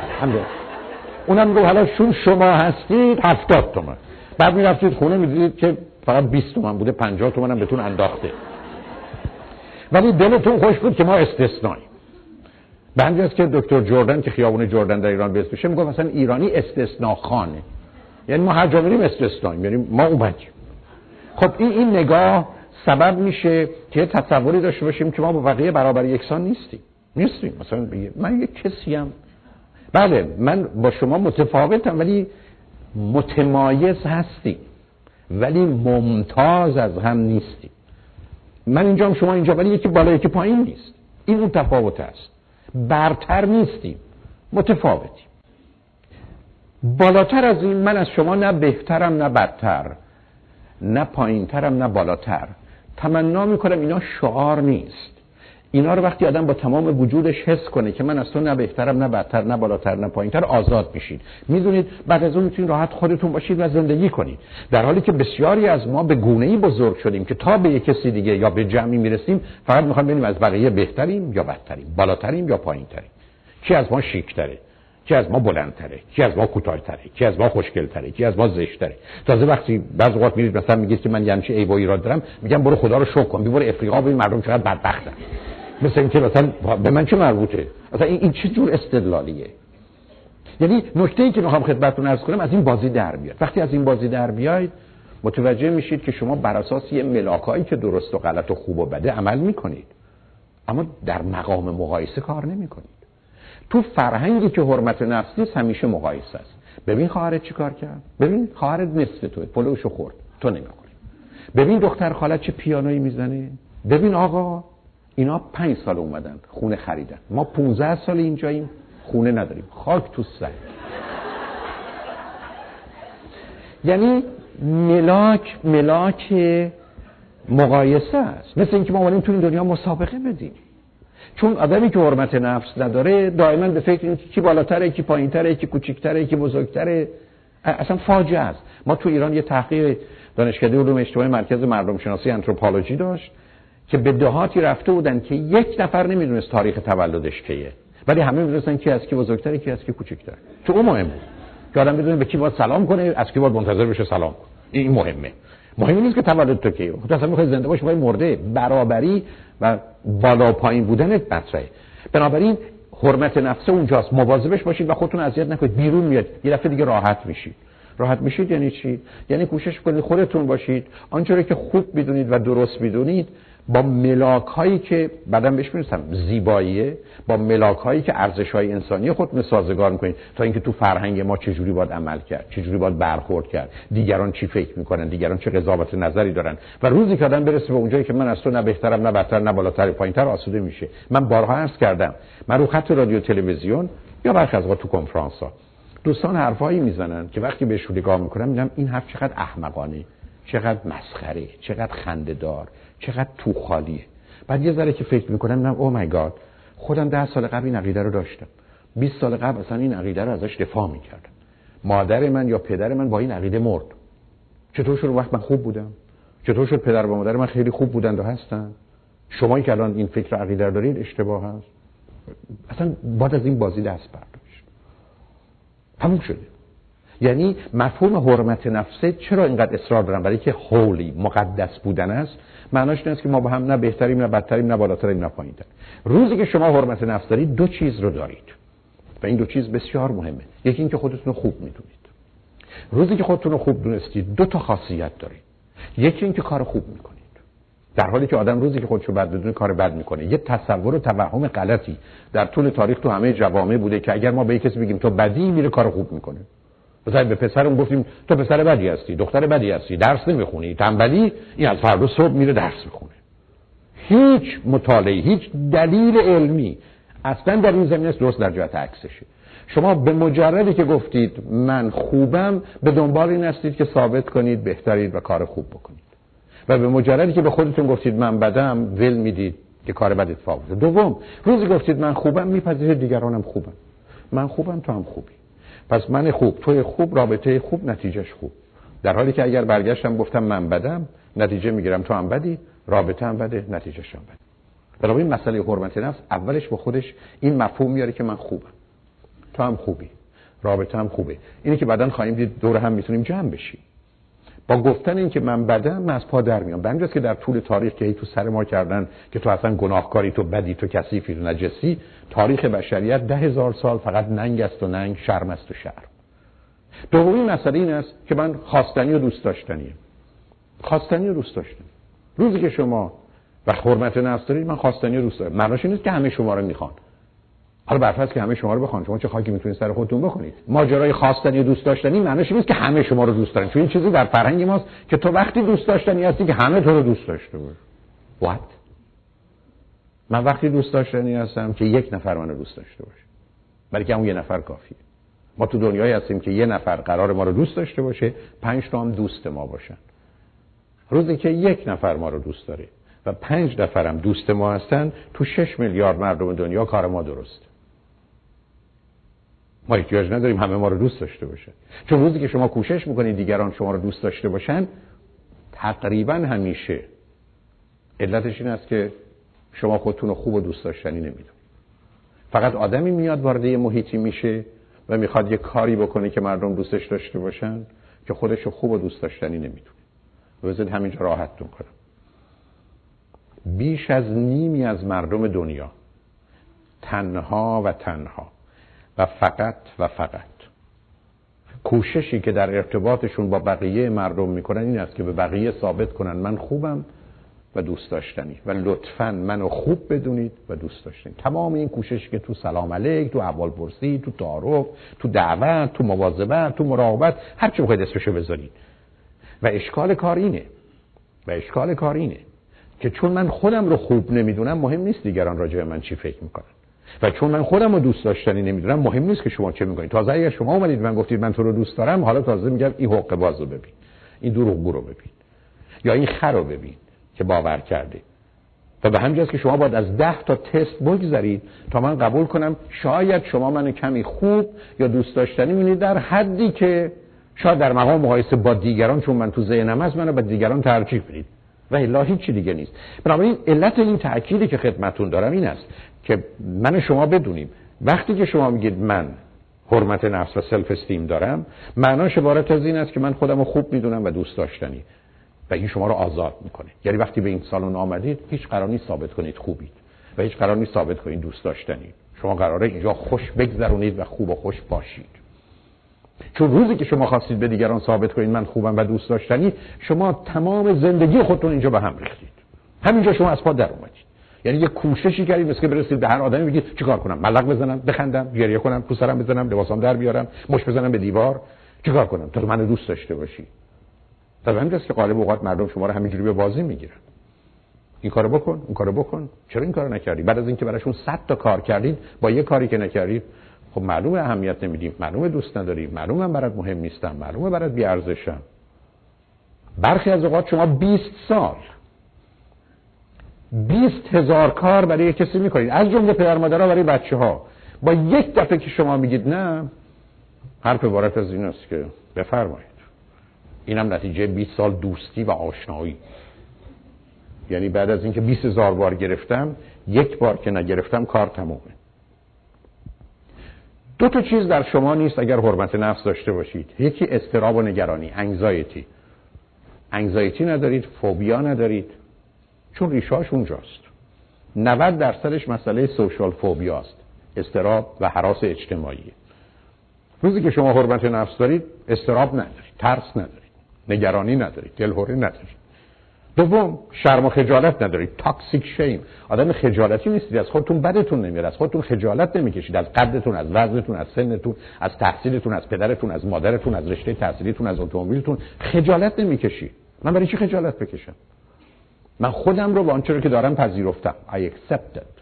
اونم می‌گفت حالا چون شما هستید 70 تومن. بعد می‌رفتید خونه می‌دیدید که فقط 20 تومن بوده 50 تومن هم بهتون انداخته. ولی دلتون خوش بود که ما استثنایی. بندی است که دکتر جردن که خیابون جردن در ایران بیست بشه میگه مثلا ایرانی استثنا خانه یعنی ما هر جا میریم استثنایی یعنی ما اومدیم. خب این این نگاه سبب میشه که تصوری داشته باشیم که ما با بقیه برابر یکسان نیستیم. نیستیم. مثلا من یک کسی هم بله من با شما متفاوتم ولی متمایز هستیم. ولی ممتاز از هم نیستیم. من اینجا شما اینجا ولی یکی بالا یکی پایین نیست. این اون تفاوت است. برتر نیستیم. متفاوتیم. بالاتر از این من از شما نه بهترم نه بدتر نه پایینترم نه بالاتر. تمنا می‌کنم اینا شعار نیست. اینا رو وقتی آدم با تمام وجودش حس کنه که من از تو نه بهترم نه بدتر نه بالاتر نه پایینتر آزاد میشید می‌دونید بعد از اون می‌تونید راحت خودتون باشید و زندگی کنید. در حالی که بسیاری از ما به گونه ای بزرگ شدیم که تا به یک کسی دیگه یا به جمعی می‌رسیم فقط می‌خوام ببینیم از بقیه بهتریم یا بدتریم بالاتریم یا پایینتریم. کی از ما شیکتره؟ کی از ما بلندتره؟ کی از ما کوتاهتره؟ کی از ما خوشگلتره؟ کی از ما زشتره تازه وقتی بعض وقت میرید مثلا میگید که من یه همچین عیب ایراد دارم میگم برو خدا رو شکر کن برو افریقا ببین مردم چقدر بدبختن. مثل اینکه مثلا به من چه مربوطه؟ مثلا این, این چه جور استدلالیه؟ یعنی نکته ای که می‌خوام خدمتتون عرض کنم از این بازی در بیاد وقتی از این بازی در بیاید متوجه میشید که شما بر اساس یه ملاکایی که درست و غلط و خوب و بده عمل می‌کنید. اما در مقام مقایسه کار نمی‌کنید. تو فرهنگی که حرمت نفس نیست همیشه مقایسه است. ببین خواهرت چی کار کرد. ببین خواهرت نصف توه. پلوشو خورد. تو کن ببین دختر خالت چه پیانویی می‌زنه. ببین آقا اینا پنج سال اومدن خونه خریدن. ما 15 سال اینجاییم خونه نداریم. خاک تو سر. یعنی ملاک ملاک مقایسه است. مثل اینکه ما اومدیم تو این دنیا مسابقه بدیم. چون آدمی که حرمت نفس نداره دائما به فکر اینه کی بالاتره کی پایینتره کی کوچیکتره کی بزرگتره. اصلا فاجعه است. ما تو ایران یه تحقیق دانشکده علوم اجتماعی مرکز مردم شناسی انتروپولوژی داشت. که به دهاتی رفته بودن که یک نفر نمی‌دونست تاریخ تولدش کیه. ولی همه می‌دونستن کی از کی بزرگتره کی از کی کوچکتره. تو اون مهم بود. که آدم بدونه به کی باید سلام کنه از کی باید منتظر بشه سلام کنه. این مهمه. مهم نیست که تولد تو کیه. تو اصلا می‌خوای زنده باشی می‌خوای مرده. برابری و بالا پایین بودن مطرحه. بنابراین حرمت نفس اونجاست. مواظبش باشید و خودتون اذیت نکنید. بیرون میاد. یه دفعه دیگه راحت میشید. راحت میشید یعنی چی؟ یعنی کوشش کنید خودتون باشید. آنچه که خوب می‌دونید و درست می‌دونید با ملاک هایی که بعدم بهش می‌رسم زیباییه با ملاک هایی که ارزش های انسانی خود سازگار می‌کنید تا اینکه تو فرهنگ ما چجوری باید عمل کرد چجوری باید برخورد کرد دیگران چی فکر می‌کنن دیگران چه قضاوت نظری دارن. و روزی که آدم برسه به اونجایی که من از تو نه بهترم نه بدتر نه بالاتر پایینتر آسوده میشه. من بارها عرض کردم من رو خط رادیو تلویزیون یا برخی از تو کنفرانس ها دوستان حرفایی می‌زنن که وقتی بهش نگاه می‌کنم میگم این حرف چقدر احمقانه. چقدر مسخره چقدر خندهدار چقدر تو خالیه بعد یه ذره که فکر می‌کنم نه او مای گاد خودم ده سال قبل این عقیده رو داشتم. 20 سال قبل اصلا این عقیده رو ازش دفاع می‌کردم. مادر من یا پدر من با این عقیده مرد. چطور شد؟ وقت من خوب بودم. چطور شد پدر و مادر من خیلی خوب بودند و هستن؟ شما که الان این فکر عقیده رو دارید اشتباه هست. اصلا بعد از این بازی دست برداشت. همون شده. یعنی مفهوم حرمت نفسه چرا اینقدر اصرار دارم برای که هولی مقدس بودن است. معناش این است که ما با هم نه بهتریم نه بدتریم نه بالاتریم نه پایینتر روزی که شما حرمت نفس دارید دو چیز رو دارید. و این دو چیز بسیار مهمه. یکی اینکه خودتون رو خوب می‌دونید. روزی که خودتون رو خوب دونستید دو تا خاصیت دارید. یکی اینکه کار خوب می‌کنید. در حالی که آدم روزی که خودشو بد بدونه کار بد می‌کنه. یه تصور و توهم غلطی در طول تاریخ تو همه جوامع بوده که اگر ما به کسی بگیم تو بدی میره کار خوب می‌کنه. مثلا به پسرم گفتیم تو پسر بدی هستی دختر بدی هستی درس نمی‌خونی تنبلی این از فردا صبح میره درس می‌خونه. هیچ مطالعه هیچ دلیل علمی اصلا در این زمینه درست در جهت عکسشه. شما به مجردی که گفتید من خوبم به دنبال این هستید که ثابت کنید بهترید و کار خوب بکنید. و به مجردی که به خودتون گفتید من بدم ول می‌دید که کار بد اتفاق دوم روزی گفتید من خوبم میپذیرید دیگرانم خوبم من خوبم تو هم خوبی. پس من خوب توی خوب رابطه خوب نتیجهش خوب. در حالی که اگر برگشتم گفتم من بدم نتیجه می‌گیرم تو هم بدی رابطه هم بده نتیجهش هم بده. این مسئله حرمت نفس اولش با خودش این مفهوم میاره که من خوبم. تو هم خوبی رابطه هم خوبه. اینه که بعدا خواهیم دید دور هم می‌تونیم جمع بشیم. با گفتن این که من بدم من از پا در میام. به که در طول تاریخ که تو سر ما کردن که تو اصلا گناهکاری تو بدی تو کثیفی تو نجسی تاریخ بشریت ده هزار سال فقط ننگ است و ننگ شرم است و شرم. دومین مسئله این است که من خواستنی و دوست داشتنیه خواستنی و دوست داشتنی روزی که شما و حرمت نفس دارید من خواستنی و دوست دارم. معناش نیست که همه شما رو می‌خوان. حالا برفرض که همه شما رو بخوان شما چه خاکی می‌تونید سر خودتون بکنید ماجرای خواستنی و دوست داشتنی معنیش نیست که همه شما رو دوست دارن چون این چیزی در فرهنگ ماست که تو وقتی دوست داشتنی هستی که همه تو رو دوست داشته باش what? من وقتی دوست داشتنی هستم که یک نفر منو دوست داشته باشه. برای که اون یه نفر کافیه. ما تو دنیایی هستیم که یه نفر قرار ما رو دوست داشته باشه پنج تا هم دوست ما باشن. روزی که یک نفر ما رو دوست داره و پنج نفرم دوست ما هستن تو شش میلیارد مردم دنیا کار ما درست ما احتیاج نداریم همه ما رو دوست داشته باشه. چون روزی که شما کوشش می‌کنید دیگران شما رو دوست داشته باشن تقریبا همیشه علتش این است که شما خودتون رو خوب و دوست داشتنی نمیدون فقط آدمی میاد وارد یه محیطی میشه و می‌خواد یه کاری بکنه که مردم دوستش داشته باشن که خودش رو خوب و دوست داشتنی نمی‌دونه. بذارید همینجا راحتتون کنم. بیش از نیمی از مردم دنیا تنها و تنها و فقط و فقط. کوششی که در ارتباطشون با بقیه مردم می‌کنن این است که به بقیه ثابت کنن من خوبم و دوست داشتنی. و لطفا منو خوب بدونید و دوست داشتنی. تمام این کوششی که تو سلام علیک تو اول پرسی تو تعارف تو دعوت تو مواظبت تو مراقبت هر چی بخواید اسمشو بذارید. و اشکال کار اینه. و اشکال کار اینه که چون من خودم رو خوب نمی‌دونم مهم نیست دیگران راجع من چی فکر می‌کنن. و چون من خودم رو دوست داشتنی نمی‌دونم مهم نیست که شما چه می‌کنید تازه اگر شما اومدید من گفتید من تو رو دوست دارم حالا تازه میگم این حق باز رو ببین. این دروغگو رو ببین. یا این خر رو ببین که باور کرده و به همین که شما باید از ده تا تست بگذارید تا من قبول کنم شاید شما من کمی خوب یا دوست داشتنی می‌بینید. در حدی که شاید در مقام مقایسه با دیگران چون من تو ذهنم هست منو به دیگران ترجیح بدید. و الا هیچ دیگه نیست. بنابراین علت این تأکیدی که خدمتون دارم این است که من شما بدونیم. وقتی که شما میگید من حرمت نفس و سلف استیم دارم معناش عبارت از این است که من خودم رو خوب می‌دونم و دوست داشتنی. و این شما رو آزاد می‌کنه. یعنی وقتی به این سالن آمدید هیچ قرار ثابت کنید خوبید. و هیچ قرار ثابت کنید دوست داشتنی. شما قراره اینجا خوش بگذرونید و خوب و خوش باشید. چون روزی که شما خواستید به دیگران ثابت کنید من خوبم و دوست داشتنی شما تمام زندگی خودتون اینجا به هم ریختید. همینجا شما از پا در اومدید. یعنی یه کوششی کردید مثل که برسید به هر آدمی بگید چیکار کنم؟ ملق بزنم بخندم گریه کنم پوسرم بزنم لباسام در بیارم مش بزنم به دیوار. چیکار کنم؟ تا منو دوست داشته باشی. در همین که غالب اوقات مردم شما رو همینجوری به بازی می‌گیرن. این کارو بکن اون کارو بکن. چرا این کارو نکردی؟ بعد از اینکه براشون 100 تا کار کردید با یه کاری که نکردید خب معلومه اهمیت نمیدیم معلومه دوست نداری. معلومه برات مهم نیستم. معلومه برات بی ارزشم برخی از اوقات شما 20 سال 20 هزار کار برای کسی می‌کنید. از جمله پدر مادرها برای بچه ها با یک دفعه که شما میگید نه حرف عبارت از این است که بفرمایید. اینم نتیجه 20 سال دوستی و آشنایی. یعنی بعد از اینکه 20 هزار بار گرفتم یک بار که نگرفتم کار تمومه. دو تا چیز در شما نیست اگر حرمت نفس داشته باشید. یکی استراب و نگرانی انگزایتی انگزایتی ندارید فوبیا ندارید. چون ریشاش اونجاست. 90 درصدش مسئله سوشال فوبیاست استراب و حراس اجتماعی. روزی که شما حرمت نفس دارید استراب ندارید ترس ندارید نگرانی ندارید دلهوری ندارید. دوم شرم و خجالت ندارید تاکسیک شیم آدم خجالتی نیستید از خودتون بدتون نمیاد از خودتون خجالت نمی‌کشید از قدتون از وزنتون از سنتون از تحصیلتون از پدرتون از مادرتون از رشته تحصیلیتون از اتومبیلتون خجالت نمی‌کشید. من برای چی خجالت بکشم؟ من خودم رو با آنچه رو که دارم پذیرفتم. I accept it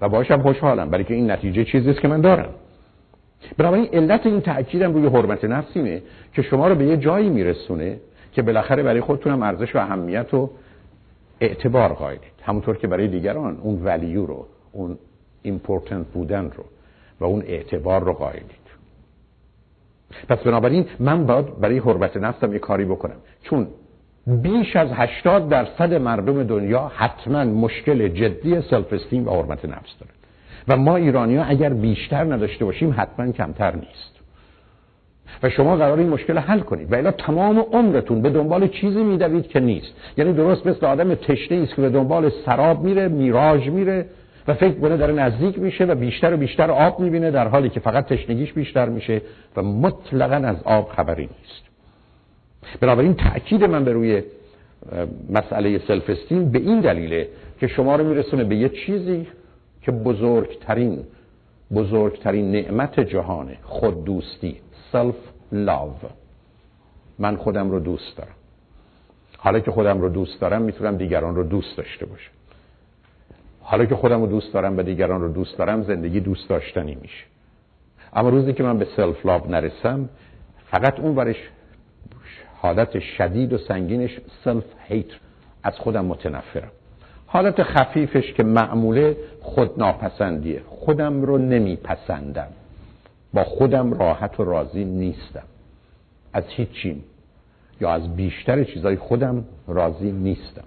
و باشم خوشحالم برای که این نتیجه چیزی است که من دارم. بنابراین علت این تأکیدم روی حرمت نفس اینه که شما رو به یه جایی میرسونه که بالاخره برای خودتونم ارزش و اهمیت و اعتبار قائلید. همونطور که برای دیگران اون value رو اون important بودن رو و اون اعتبار رو قائلید. پس بنابراین من باید برای حرمت نفسم یه کاری بکنم. چون بیش از 80 درصد مردم دنیا حتما مشکل جدی سلف استیم و حرمت نفس داره و ما ایرانی ها اگر بیشتر نداشته باشیم حتما کمتر نیست. و شما قرار این مشکل حل کنید. و الا تمام عمرتون به دنبال چیزی میدوید که نیست. یعنی درست مثل آدم تشنه است که به دنبال سراب میره میراژ میره و فکر کنه داره نزدیک میشه و بیشتر و بیشتر آب می‌بینه در حالی که فقط تشنگیش بیشتر میشه و مطلقا از آب خبری نیست. بنابراین تاکید من به روی مسئله self-esteem به این دلیله که شما رو میرسونه به یه چیزی که بزرگترین بزرگترین نعمت جهانه خود دوستی self-love من خودم رو دوست دارم. حالا که خودم رو دوست دارم می‌تونم دیگران رو دوست داشته باشم. حالا که خودم رو دوست دارم و دیگران رو دوست دارم زندگی دوست داشتنی میشه. اما روزی که من به self-love نرسم فقط اون ورش حالت شدید و سنگینش self-hate از خودم متنفرم. حالت خفیفش که معموله خود ناپسندیه. خودم رو نمیپسندم. با خودم راحت و راضی نیستم. از هیچیم. یا از بیشتر چیزای خودم راضی نیستم.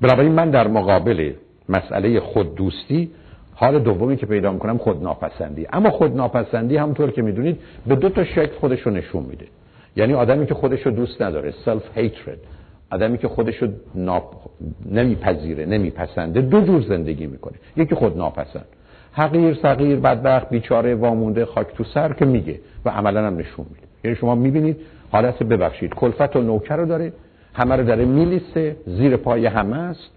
بنابراین من در مقابل مسئله خود دوستی حال دومی که پیدا می‌کنم خود ناپسندی. اما خود ناپسندی همونطور که می‌دونید به دو تا شکل خودش رو نشون میده. یعنی آدمی که خودش رو دوست نداره self hatred آدمی که خودش رو ناپ... نمیپذیره نمیپسنده دو جور زندگی می‌کنه. یکی خود ناپسند. حقیر صغیر بدبخت بیچاره وامونده خاک تو سر که میگه و عملا هم نشون میده. یعنی شما می‌بینید حالت ببخشید. کلفت و نوکر رو داره. همه رو داره میلیسه. زیر پای همه است.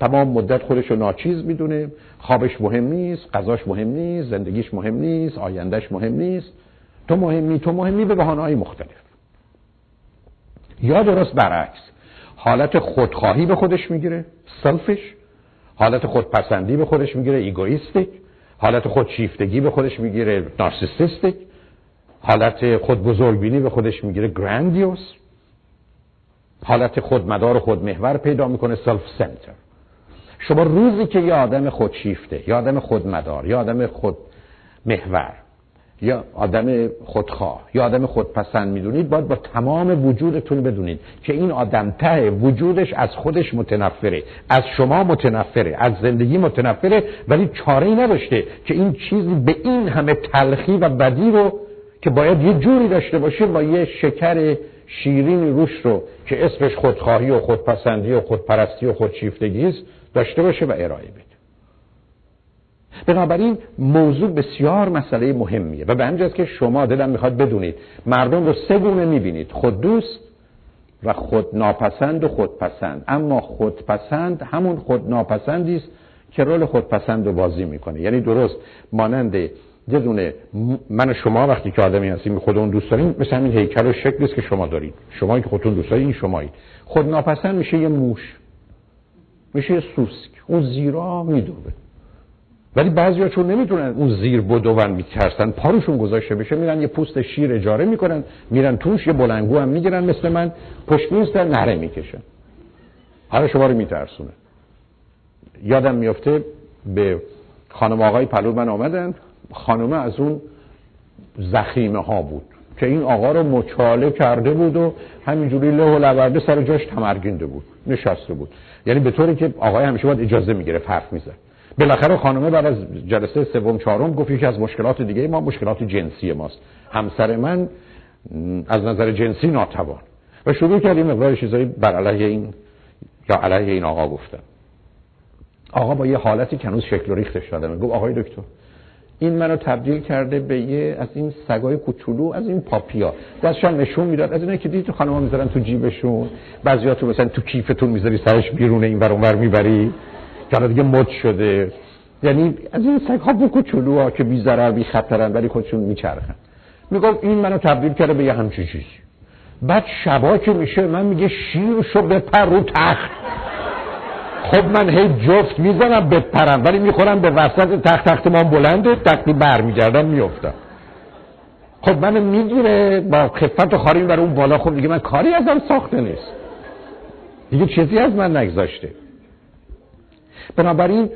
تمام مدت خودش رو ناچیز می‌دونه. خوابش مهم نیست غذاش مهم نیست زندگیش مهم نیست آیندهش مهم نیست. تو مهمی تو مهمی به بهانه‌های مختلف. یا درست برعکس. حالت خودخواهی به خودش می‌گیره selfish حالت خودپسندی به خودش می‌گیره egoistic حالت خودشیفتگی به خودش می‌گیره narcissistic حالت خود بزرگبینی به خودش می‌گیره گراندیوس حالت خودمدار و خودمحور پیدا می‌کنه سلف سنتر شما روزی که یه آدم خودشیفته یا آدم خودمدار یا آدم خودمحور یا آدم خودخواه یا آدم خودپسند می‌دونید باید با تمام وجودتون بدونید که این آدم ته وجودش از خودش متنفره از شما متنفره از زندگی متنفره ولی چاره ای نداشته که این چیزی به این همه تلخی و بدی رو که باید یه جوری داشته باشه با یه شکر شیرین روش رو که اسمش خودخواهی و خودپسندی و خودپرستی و خودشیفتگی است داشته باشه و ارائه بده. بنابراین موضوع بسیار مسئله مهمیه. و به همجاست که شما دلم می‌خواد بدونید مردم رو سه گونه می‌بینید خود دوست و خود ناپسند و خودپسند اما خودپسند همون خود ناپسندی است که رول خودپسند رو بازی می‌کنه. یعنی درست مانند یه دونه من شما وقتی که آدمی هستیم خودمون دوست داریم مثل همین هیکل و شکلی است که شما دارید. شما که خودتون دوست دارید این شمایید خود ناپسند میشه یه موش میشه یه سوسک. اون زیرا میدوه ولی بعضیا چون نمی‌تونن اون زیر بدون میترسن پاروشون گذاشته بشه میرن یه پوست شیر اجاره می‌کنن میرن توش یه بلنگو هم می‌گیرن مثل من پشت میستن نره می‌کشن. حالا شما رو میترسونه. یادم میفته به خانم آقای پلو من آمدن خانمه از اون زخیمه ها بود که این آقا رو مچاله کرده بود و همینجوری له و لورده سر جاش تمرگینده بود نشسته بود. یعنی به طوری که آقای همیشه باید اجازه می‌گیره حرف می‌زد. بالاخره خانمه بعد از جلسه سوم چهارم گفت یکی از مشکلات دیگه ما مشکلات جنسی ماست. همسر من از نظر جنسی ناتوان. و شروع کردیم مقدار چیزایی بر علیه این یا علیه این آقا گفتن. آقا با یه حالتی که هنوز شکل و ریختش دادم گفت آقای دکتر این منو تبدیل کرده به یه از این سگای کوچولو از این پاپیا. دستشان نشون می‌داد. از اینه که دیدی تو خانم‌ها می‌ذارن تو جیبشون. بعضی‌ها تو مثلا تو کیفتون می‌ذاری سرش بیرون این ور اونور می‌بری. که دیگه مد شده. یعنی از این سگ ها بو ها که بی ضرر بی خطرن ولی خودشون میچرخن. میگم این منو تبدیل کرده به یه همچین چیزی. بعد شبا که میشه من میگه شیر شو بپر رو تخت. خب من هی جفت می‌زنم بپرم ولی می‌خورم به وسط تخت تخت ما بلنده تختی برمیگردم میفتم خب منو می‌گیره با خفت و خاری بر اون بالا خب دیگه من کاری ازم ساخته نیست. دیگه چیزی از من نگذاشته. بنابراین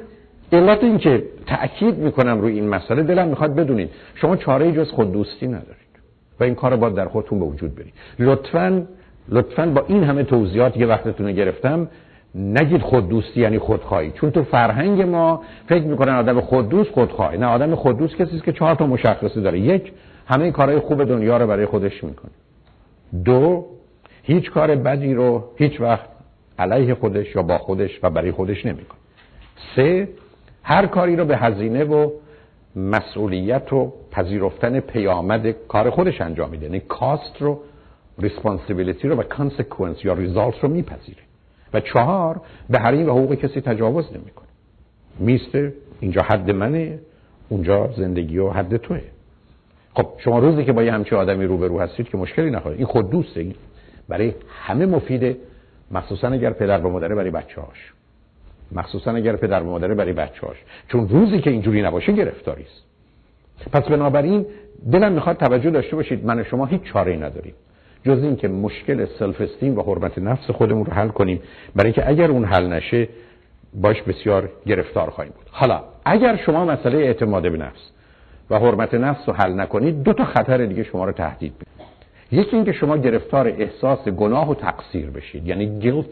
علت این که تأکید می‌کنم روی این مسئله دلم می‌خواد بدونید شما چاره جز خود دوستی ندارید و این کار باید در خودتون به وجود برید. لطفا لطفا با این همه توضیحات یه وقتتون گرفتم نگید خود دوستی یعنی خودخواهی چون تو فرهنگ ما فکر می‌کنن آدم خود دوست خودخواهی نه آدم خود دوست کسی است که چهار تا مشخصه داره. یک همه کارهای خوب دنیا رو برای خودش می‌کنه. دو هیچ کار بدی رو هیچ وقت علیه خودش یا با خودش و برای خودش نمی‌کنه. سه هر کاری رو به هزینه و مسئولیت و پذیرفتن پیامد کار خودش انجام میده. یعنی cost رو responsibility رو و consequence یا result رو میپذیره. و چهار به حریم و حقوق کسی تجاوز نمی‌کنه. میسته اینجا حد منه اونجا زندگی و حد توه. خب شما روزی که با یه همچه آدمی روبرو هستید که مشکلی نخواهید این خود دوسته برای همه مفیده. مخصوصا اگر پدر و مادره برای بچه هاش مخصوصا اگر پدر و مادره برای بچه هاش چون روزی که اینجوری نباشه گرفتاری است. پس بنابراین دلم می‌خواد توجه داشته باشید من و شما هیچ چاره نداریم. جز این که مشکل سلف استیم و حرمت نفس خودمون رو حل کنیم. برای اینکه اگر اون حل نشه باش بسیار گرفتار خواهیم بود. حالا اگر شما مسئله اعتماد به نفس و حرمت نفس رو حل نکنید دو تا خطر دیگه شما رو تهدید بید یکی اینکه شما گرفتار احساس گناه و تقصیر بشید. یعنی گیلت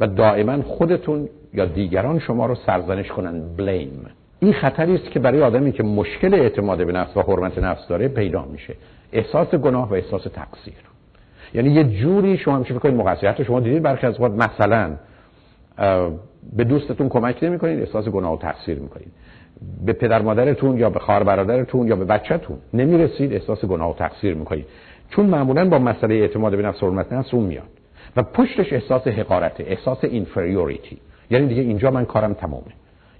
و دائما خودتون یا دیگران شما رو سرزنش کنن. بلیم این خطری است که برای آدمی که مشکل اعتماد به نفس و حرمت نفس داره پیدا میشه. احساس گناه و احساس تقصیر. یعنی یه جوری شما میشه فکر کنید شما دیدید برخی از وقت مثلا به دوستتون کمک نمی‌کنید احساس گناه و تقصیر می‌کنید. به پدر مادرتون یا به خواهر برادرتون یا به بچهتون نمی‌رسید احساس گناه و تقصیر می‌کنید. چون معمولا با مسئله اعتماد به نفس و حرمت نفس اون میاد. و پشتش احساس حقارت احساس inferiority یعنی دیگه اینجا من کارم تمامه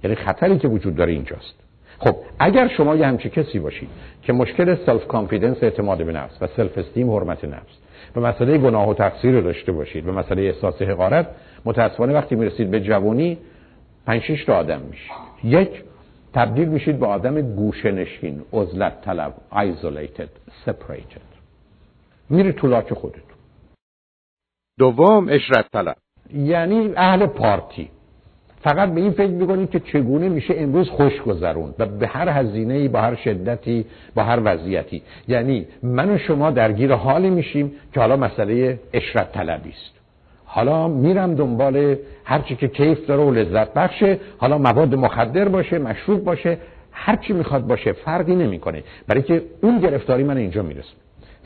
یعنی خطری که وجود داره اینجاست. خب اگر شما یه همچی کسی باشید که مشکل self-confidence اعتماد به نفس و self-esteem حرمت نفس و مسئله گناه و تقصیر رو داشته باشید و مسئله احساس حقارت متاسفانه وقتی می‌رسید به جوانی پنج شش تا آدم میشید. یک تبدیل میشید به آدم گوشه نشین عزلت طلب isolated separated. میره تو لاک خودتون دوم اشرت طلب. یعنی اهل پارتی. فقط به این فکر می‌کنید که چگونه میشه امروز خوش گذرون و به هر هزینه با هر شدتی با هر وضعیتی. یعنی من و شما درگیر حالی میشیم که حالا مسئله اشرت طلبی است. حالا میرم دنبال هرچی که کیف داره و لذت بخشه حالا مواد مخدر باشه مشروب باشه هرچی می‌خواد باشه فرقی نمی‌کنه. برای که اون گرفتاری من اینجا می‌رسه.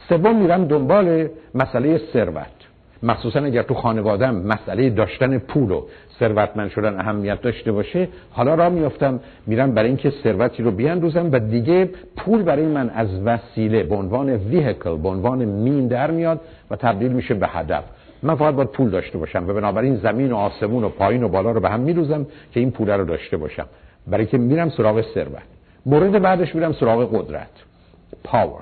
سوم میرم دنبال مسئله ثروت. مخصوصا اگر تو خانوادم مسئله داشتن پول و ثروتمند شدن اهمیت داشته باشه حالا را میافتم میرم برای اینکه ثروتی رو بیاندوزم و دیگه پول برای من از وسیله به عنوان ویهکل به عنوان مین در میاد و تبدیل میشه به هدف. من فقط باید پول داشته باشم و بنابراین زمین و آسمون و پایین و بالا رو به هم میروزم که این پول رو داشته باشم. برای که میرم سراغ ثروت. مورد بعدش میرم سراغ قدرت. پاور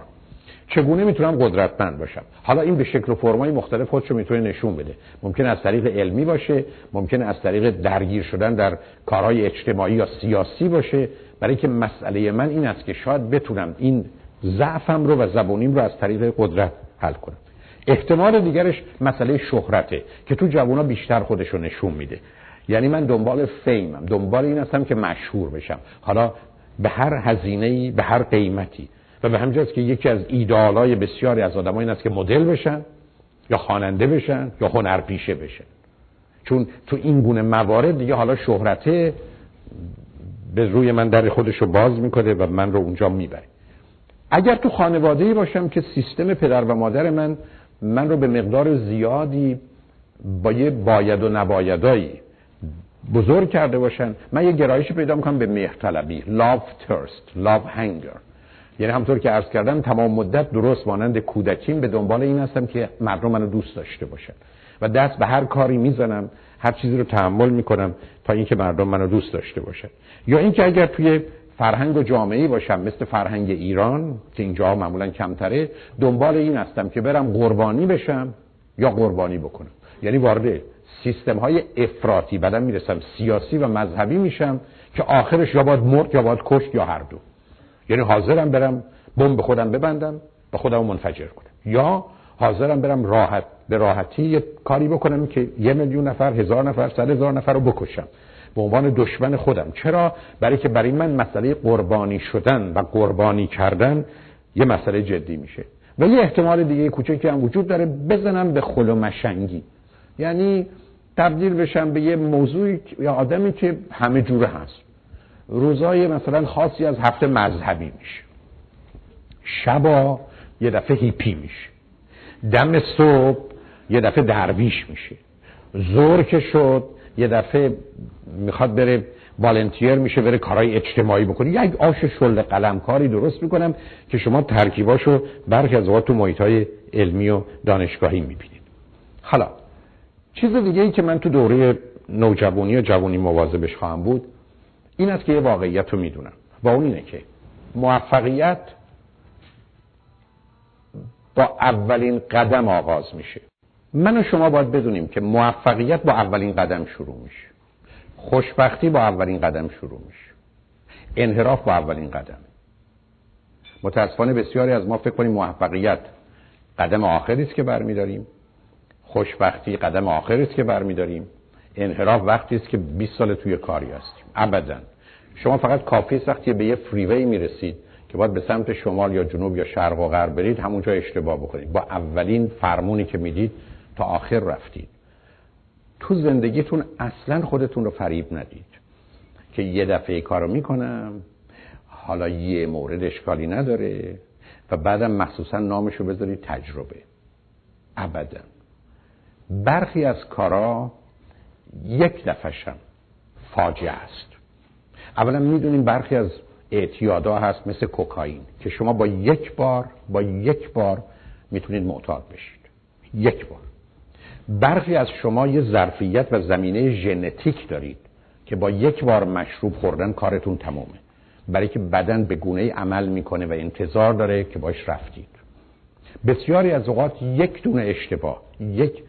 چگونه می‌تونم قدرتمند باشم؟ حالا این به شکل و فرمای مختلف خودشو می‌تونه نشون بده. ممکن از طریق علمی باشه ممکن از طریق درگیر شدن در کارهای اجتماعی یا سیاسی باشه. برای که مسئله من این است که شاید بتونم این ضعفم رو و زبونیم رو از طریق قدرت حل کنم. احتمال دیگرش مسئله شهرته که تو جوونا بیشتر خودش رو نشون میده. یعنی من دنبال فیمم. دنبال این هستم که مشهور بشم. حالا به هر هزینه‌ای به هر قیمتی. و به همجاست که یکی از ایدالای بسیاری از آدم این است که مدل بشن یا خواننده بشن یا هنرپیشه بشن. چون تو این گونه موارد دیگه حالا شهرته به روی من در خودش رو باز می‌کنه و من رو اونجا می‌بره. اگر تو خانواده باشم که سیستم پدر و مادر من من رو به مقدار زیادی با یه باید و نبایدایی بزرگ کرده باشن من یه گرایشی پیدا می‌کنم به مهرطلبی love thirst love hunger. یعنی همطور که عرض کردم تمام مدت درست مانند کودکیم. به دنبال این هستم که مردم منو دوست داشته باشن. و دست به هر کاری می‌زنم هر چیزی رو تحمل می‌کنم تا اینکه مردم منو دوست داشته باشن. یا اینکه اگر توی فرهنگ و جامعه باشم مثل فرهنگ ایران که اینجا معمولا کمتره دنبال این هستم که برم قربانی بشم یا قربانی بکنم. یعنی وارد سیستم های افراطی بعدم می‌رسم سیاسی و مذهبی میشم که آخرش یا باید مرد یا باید کشت یا هر دو. یعنی حاضرم برم بمب خودم ببندم به خودم منفجر کنم. یا حاضرم برم راحت به راحتی یه کاری بکنم که یه میلیون نفر هزار نفر صد هزار نفر رو بکشم. به عنوان دشمن خودم. چرا؟ برای که برای من مسئله قربانی شدن و قربانی کردن یه مسئله جدی میشه. و یه احتمال دیگه کوچکی هم وجود داره بزنم به خل و مشنگی. یعنی تبدیل بشم به یه موضوعی یا آدمی که همه جوره هست. روزای مثلا خاصی از هفته مذهبی میشه. شبا یه دفعه هیپی میشه. دم صبح یه دفعه درویش میشه. زور که شد یه دفعه می‌خواد بره والنتیر میشه بره کارهای اجتماعی بکنه. یک آش شل قلمکاری درست می‌کنم که شما ترکیباشو برخی از اوقات تو محیط های علمی و دانشگاهی می‌بینید. حالا چیز دیگه ای که من تو دوره نوجوانی و جوانی مواظبش خواهم بود این است که یه واقعیت رو می‌دونم. و اون اینه که موفقیت با اولین قدم آغاز میشه. من و شما باید بدونیم که موفقیت با اولین قدم شروع میشه. خوشبختی با اولین قدم شروع میشه. انحراف با اولین قدم. متاسفانه بسیاری از ما فکر کنیم موفقیت قدم آخری است که برمیداریم. خوشبختی قدم آخری است که برمیداریم. انحراف وقتی است که 20 سال توی کاری هستیم. ابدا. شما فقط کافی وقتی به یه فریوی می‌رسید که باید به سمت شمال یا جنوب یا شرق و غرب برید همونجا اشتباه بکنید. با اولین فرمونی که می‌دید تا آخر رفتید. تو زندگیتون اصلا خودتون رو فریب ندید که یه دفعه کارو می‌کنم حالا یه مورد اشکالی نداره و بعدم مخصوصا نامشو بذارید تجربه. ابدا. برخی از کارا یک دفعشم فاجعه است. اولا می‌دونیم برخی از اعتیادا هست مثل کوکائین که شما با یک بار با یک بار می‌تونید معتاد بشید. یک بار. برخی از شما یه ظرفیت و زمینه ژنتیک دارید که با یک بار مشروب خوردن کارتون تمومه. برای که بدن به گونه عمل می‌کنه و انتظار داره که باش رفتید. بسیاری از اوقات یک دونه اشتباه یک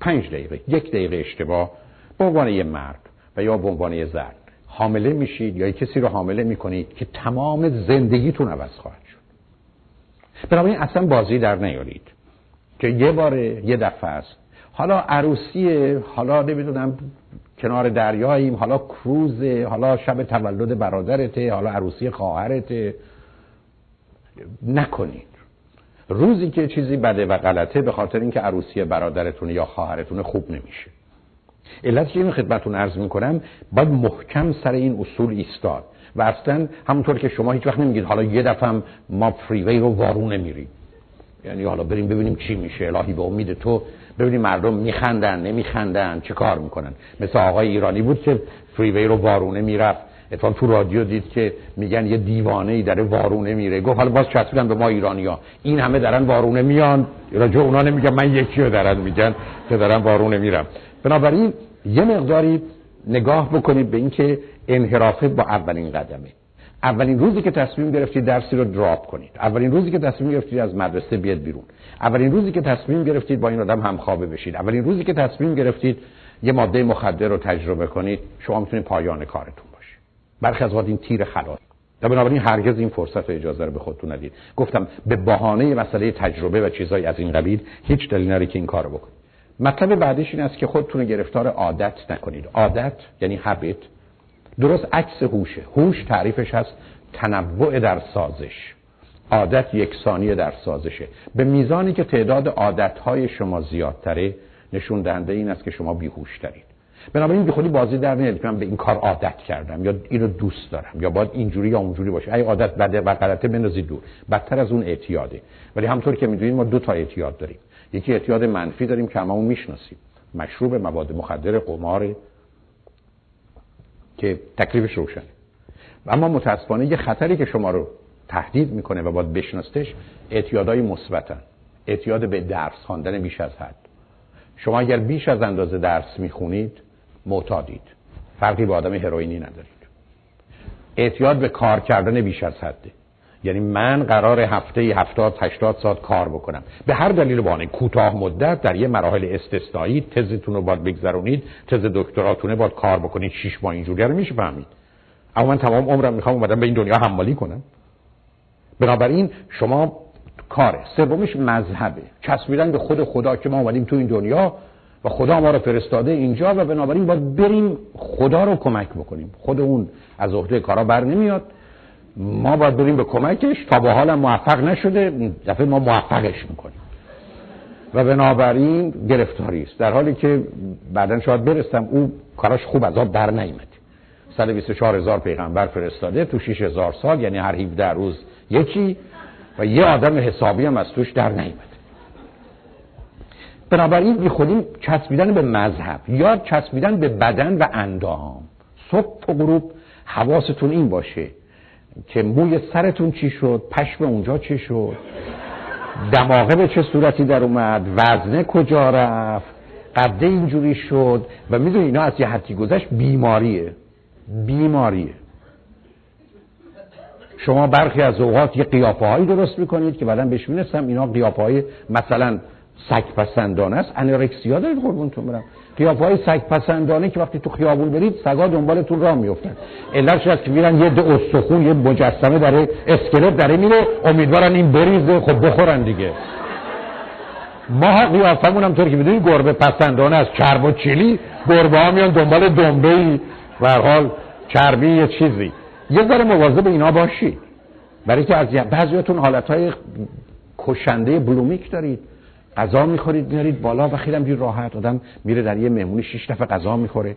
پنج دقیقه یک دقیقه اشتباه به عنوان یه مرد و یا به عنوان یه زن حامله میشید یا کسی رو حامله می‌کنید که تمام زندگیتون عوض خواهد شد. بنابراین اصلا بازی در نیارید. که یه بار یه دفعه است. حالا عروسی حالا نمی‌دونم کنار دریاییم حالا کروز حالا شب تولد برادرته حالا عروسی خواهرته. نکنید. روزی که چیزی بده و غلطه به خاطر اینکه عروسی برادرتون یا خواهرتون خوب نمیشه. علت که اینو خدمتون عرض می‌کنم باید محکم سر این اصول ایستاد. و اصلا همونطور که شما هیچ وقت نمیگید حالا یه دفعه ما فریوی رو وارونه میریم. یعنی حالا بریم ببینیم چی میشه الهی به امید تو. ببینیم مردم میخندن نمیخندن چه کار می‌کنن. مثل آقای ایرانی بود که فریوی رو وارونه می‌رفت. اتفاقا تو رادیو دید که میگن یه دیوانه ای داره وارونه میره. گفت حالا باز چسبیدن به ما ایرانیا این همه دارن وارونه میان. راجع اونا نمیگن من یکی رو دارن میگن که دارن وارونه میرم بنابراین یه مقداری نگاه بکنید به اینکه انحرافه با اولین قدمه. اولین روزی که تصمیم گرفتید درسی رو دراپ کنید. اولین روزی که تصمیم گرفتید از مدرسه بیاد بیرون. اولین روزی که تصمیم گرفتید با این آدم همخوابه بشید. اولین روزی که تصمیم گرفتید یه ماده مخدر رو تجربه کنید شما می‌تونید پایان کارتون باشه برخی از این تیر خلاص و بنابراین هرگز این فرصت و اجازه رو به خودتون ندید. گفتم به بهانه مسئله تجربه و چیزایی از این قبیل هیچ دلیل نری که این کارو بکنید. مطلب بعدیش این است که خودتون گرفتار عادت نکنید. عادت یعنی هابیت درست عکس هوشه هوش تعریفش هست تنوع در سازش. عادت یکسانی در سازشه. به میزانی که تعداد عادتهای شما زیادتره نشون دهنده این است که شما بیهوش دارید بنابراین بی خودی بازی در نیاد که من به این کار عادت کردم یا اینو دوست دارم یا باید اینجوری یا اونجوری باشه. ای عادت بده و غلطه بندازید دور. بدتر از اون اعتیاده. ولی همطور که می‌دونید ما دو تا اعتیاد داریم. یکی اعتیاد منفی داریم که هممون می‌شناسیم. مشروب مواد مخدر قمار که تکلیفش روشنه. اما متاسفانه یه خطری که شما رو تهدید می‌کنه و باید بشناستش اعتیادهای مثبتن. اعتیاد به درس خواندن بیش از حد. شما اگر بیش از اندازه درس می‌خونید معتادید. فرقی با آدم هروئینی ندارید. اعتیاد به کار کردن بیش از حده. یعنی من قرار هفته 70 80 ساعت کار بکنم. به هر دلیل بانه کوتاه مدت در یه مراحل استثنایی. تزتون رو باید بگذرونید. تز دکتراتونه باید کار بکنید. 6 ماه اینجوری رو میشه اما من تمام عمرم می‌خوام اومدم به این دنیا حمالی کنم. بنابراین شما کاره سومیش مذهبه. چسبیدن به خود خدا که ما اومدیم تو این دنیا و خدا ما رو فرستاده اینجا و بنابراین باید بریم خدا رو کمک بکنیم. خود اون از عهده کارا بر نمیاد. ما باید بریم به کمکش تا به حال موفق نشده دفعه ما موفقش می‌کنیم. و بنابراین گرفتاری است. در حالی که بعدا شاید برستم او کاراش خوب از آب در نیمد 124 هزار پیغمبر فرستاده تو 6 هزار سال یعنی هر 17 روز یکی و یه آدم حسابی هم از توش در نیمد بنابراین بی خودیم چسبیدن به مذهب یا چسبیدن به بدن و اندام صبح و غروب حواستون این باشه که موی سرتون چی شد؟ پشم اونجا چی شد؟ دماغه به چه صورتی در اومد؟ وزنه کجا رفت؟ قده اینجوری شد؟ و می‌دونی اینا از یه حدی گذشت بیماریه. بیماریه. شما برخی از اوقات یه قیافه هایی درست می‌کنید که بعدا بهش می‌رسم. اینا قیافه های مثلا سگ پسندانه است. انورکسیا دارید قربونتون برم. قیافه های سگ پسندانه که وقتی تو خیابون برید سگا دنبالتون راه میفتن علتش هست که میرن یه دو استخون یه مجسمه داره اسکلت داره میره امیدوارن این بریزه خب بخورن دیگه. ما قیافمون هم طور که می‌دونید گربه پسندانه از چرب و چیلی گربه ها میان دنبال دنبه ای حال چربی یه چیزی. یه ذره مواظب اینا باشید برای که از بعضیاتون حالت های کشنده بلومیک دارید. غذا می‌خورید میارید بالا و خیلی هم راحت آدم میره در یه مهمونی شش دفعه غذا می‌خوره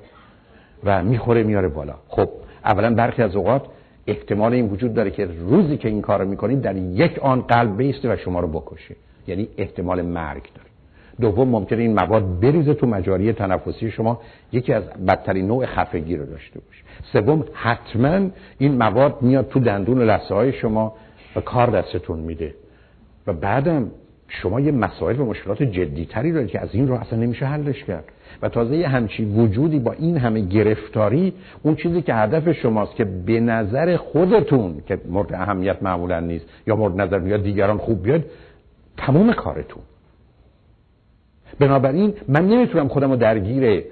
و می‌خوره میاره بالا. خب اولا برخی از اوقات احتمال این وجود داره که روزی که این کارو می‌کنید در یک آن قلب بیسته و شما رو بکشه. یعنی احتمال مرگ داره. دوم ممکنه این مواد بریزه تو مجاری تنفسی شما یکی از بدترین نوع خفگی رو داشته باشه. سوم حتما این مواد میاد تو دندون لثه های شما و کار دستتون میده. و بعدم شما یه مسائل و مشکلات جدیتری دارید که از این رو اصلا نمیشه حلش کرد. و تازه یه همچی وجودی با این همه گرفتاری اون چیزی که هدف شماست که به نظر خودتون که مورد اهمیت معمولا نیست یا مورد نظر یا دیگران خوب بیاد تمام کارتون. بنابراین من نمی‌تونم خودم رو درگیر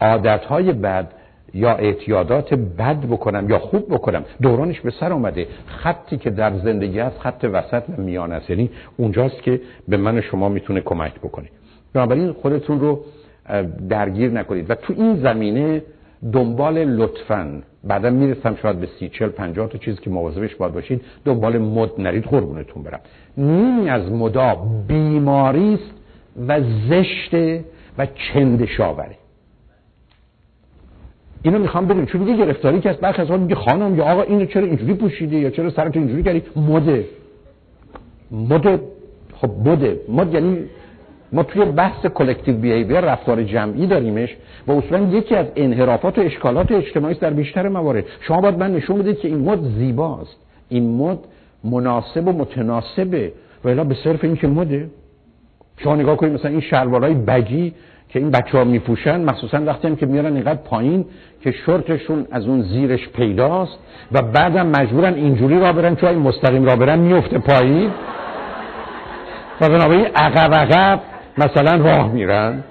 عادتهای بد یا اعتیادات بد بکنم یا خوب بکنم. دورانش به سر آمده خطی که در زندگی هست خط وسط و میان است. یعنی اونجاست که به من شما می‌تونه کمک بکنه. بنابراین خودتون رو درگیر نکنید. و تو این زمینه دنبال لطفا بعدا می‌رسم شاید به سی چل پنجاه تا چیزی که مواظبش باید باشید دنبال مد نرید قربونتون برم. نیمی از مدا بیماری است و زشته و چندشاوره. اینو می‌خوام بدونم چون دیگه گرفتاری که از برخی از میگه خانم یا آقا اینو چرا اینجوری پوشیده یا چرا سرت اینجوری کردی؟ مده. مده. خب مده مد یعنی ما توی بحث کلکتیو بیهیویر رفتار جمعی داریمش و اصولا یکی از انحرافات و اشکالات اجتماعی در بیشتر موارد. شما باید من نشون بدید که این مد زیباست. این مد مناسب و متناسبه. و به صرف این که مده. شما نگاه کنید مثلا این شلوارهای بگی که این بچه ها میپوشن مخصوصا وقتی هم که میارن اینقدر پایین که شورتشون از اون زیرش پیداست و بعدم مجبورن اینجوری را برن چون این مستقیم را برن میفته پایین. و بنابراین عقب عقب مثلا راه میرن.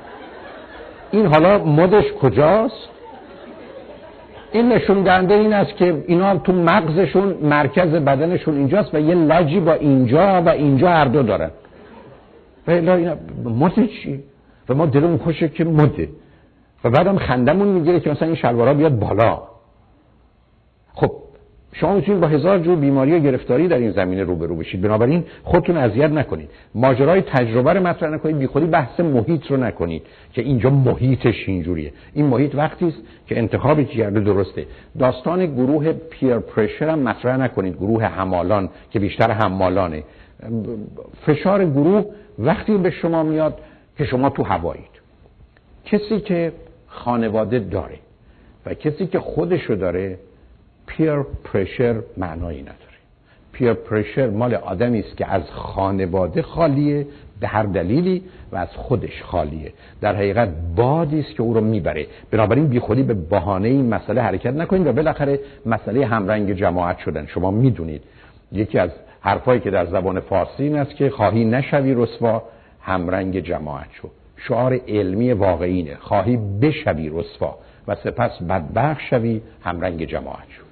این حالا مدش کجاست؟ این نشون دهنده این است که اینا تو مغزشون مرکز بدنشون اینجاست و یه لجی با اینجا و اینجا هر دو دارن. و اینا مد چی؟ و ما دلمون خوشه که مده. و بعدم خندمون می‌گیره که مثلا این شلوارا بیاد بالا. خب شما می‌تونید با هزار جور بیماری و گرفتاری در این زمینه روبرو بشید. بنابراین خودتون اذیت نکنید. ماجرای تجربه رو مطرح نکنید. بیخودی بحث محیط رو نکنید که اینجا محیطش اینجوریه. این محیط وقتی است که انتخابی کرده درسته. داستان گروه پیر پرشر هم مطرح نکنید. گروه حمالان که بیشتر حمالانه. فشار گروه وقتی به شما میاد که شما تو هوایید. کسی که خانواده داره و کسی که خودشو داره پیر پرشر معنایی نداره. پیر پرشر مال آدمی است که از خانواده خالیه به هر دلیلی و از خودش خالیه. در حقیقت بادی است که او رو می‌بره. بنابراین بیخودی به بهانه این مسئله حرکت نکنید و بالاخره مسئله همرنگ جماعت شدن. شما می‌دونید. یکی از حرفایی که در زبان فارسی این است که خواهی نشوی رسوا همرنگ جماعت شو. شعار علمی واقعی خواهی بشوی رسوا و سپس بدبخ شوی همرنگ جماعت شو.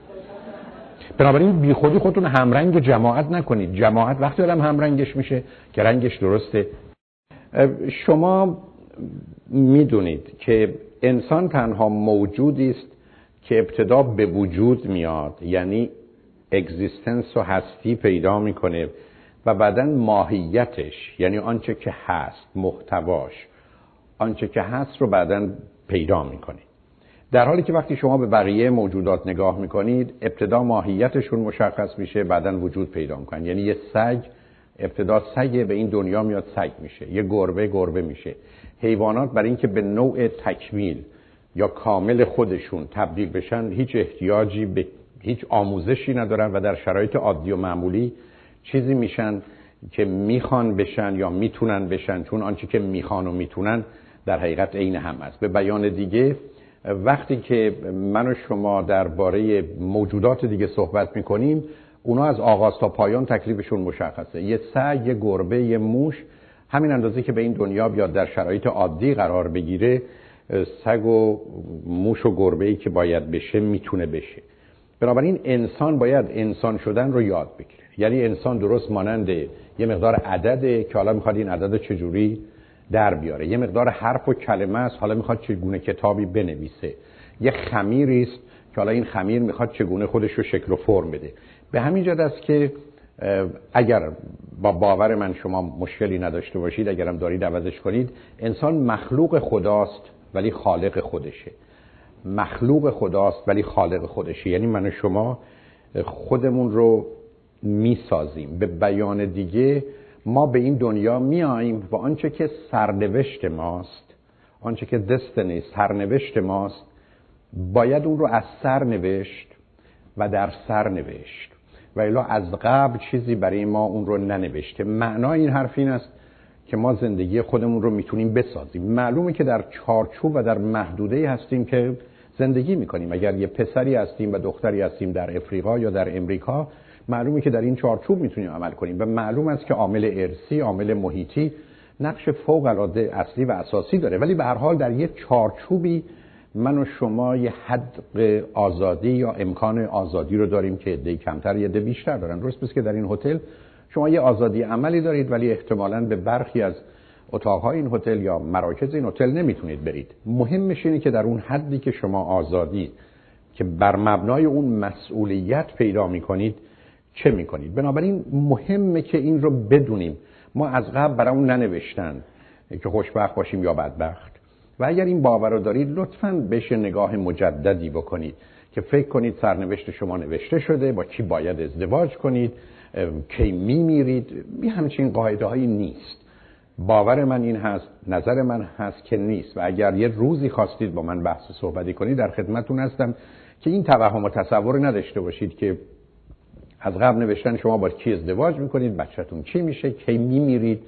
بنابراین بی خودی خودتون همرنگ جماعت نکنید. جماعت وقتی آدم همرنگش میشه که رنگش درسته. شما می‌دونید که انسان تنها موجودی است که ابتدا به وجود میاد. یعنی اگزیستنس و هستی پیدا می‌کنه. و بعدا ماهیتش یعنی آنچه که هست محتواش آنچه که هست رو بعدا پیدا می‌کنه در حالی که وقتی شما به بقیه موجودات نگاه می‌کنید ابتدا ماهیتشون مشخص میشه بعدا وجود پیدا می‌کنن یعنی یه سگ ابتدا سگ به این دنیا میاد سگ میشه. یه گربه گربه میشه. حیوانات برای اینکه به نوع تکمیل یا کامل خودشون تبدیل بشن هیچ احتیاجی به هیچ آموزشی ندارن و در شرایط عادی و معمولی چیزی میشن که می‌خوان بشن یا می‌تونن بشن چون آنچه که می‌خوان و می‌تونن در حقیقت عین هم است. به بیان دیگه وقتی که من و شما درباره موجودات دیگه صحبت می‌کنیم اونا از آغاز تا پایان تکلیفشون مشخصه. یه سگ یه گربه یه موش همین اندازه که به این دنیا بیاد در شرایط عادی قرار بگیره سگ و موش و گربه ای که باید بشه می‌تونه بشه. بنابراین انسان باید انسان شدن رو یاد بگیره یعنی انسان درست مانند یه مقدار عدده که حالا می‌خواد این عدد چجوری در بیاره. یه مقدار حرف و کلمه است. حالا می‌خواد چگونه کتابی بنویسه. یه خمیری است که حالا این خمیر می‌خواد چگونه خودش رو شکل و فرم بده. به همین جد است که اگر با باور من شما مشکلی نداشته باشید اگرم دارید عوضش کنید انسان مخلوق خداست ولی خالق خودشه. مخلوق خداست ولی خالق خودشه. یعنی من و شما خودمون رو می‌سازیم. به بیان دیگه ما به این دنیا میاییم و آنچه که سرنوشت ماست آنچه که دستنی سرنوشت ماست باید اون رو از سر نوشت و در سر نوشت. و الا از قبل چیزی برای ما اون رو ننوشته. معنای این حرف این است که ما زندگی خودمون رو می‌تونیم بسازیم. معلومه که در چارچوب و در محدوده هستیم که زندگی می‌کنیم. اگر یه پسری هستیم و دختری هستیم در افریقا یا در امریکا معلومه که در این چارچوب می‌تونیم عمل کنیم و معلوم است که عامل ارسی عامل محیطی نقش فوق العاده اصلی و اساسی داره. ولی به هر حال در یه چارچوبی من و شما یه حد آزادی یا امکان آزادی رو داریم که عده کمتر یه عده بیشتر دارن. درست بس که در این هتل شما یه آزادی عملی دارید ولی احتمالا به برخی از اتاقهای این هتل یا مراکز این هتل نمی‌تونید برید. مهمش اینه که در اون حدی که شما آزادی که بر مبنای اون مسئولیت پیدا می‌کنید چه می‌کنید؟ بنابراین مهمه که این رو بدونیم. ما از قبل برای اون ننوشتن که خوشبخت باشیم یا بدبخت. و اگر این باور رو دارید لطفا بهش نگاه مجددی بکنید که فکر کنید سرنوشت شما نوشته شده با کی باید ازدواج کنید کی میمیرید؟ بی همچین قاعده هایی نیست. باور من این هست نظر من هست که نیست. و اگر یه روزی خواستید با من بحث صحبتی کنید در خدمتون هستم که این توهم و تصور نداشته باشید که از قبل نوشتن شما با کی ازدواج می‌کنید بچهتون چی میشه کی میمیرید؟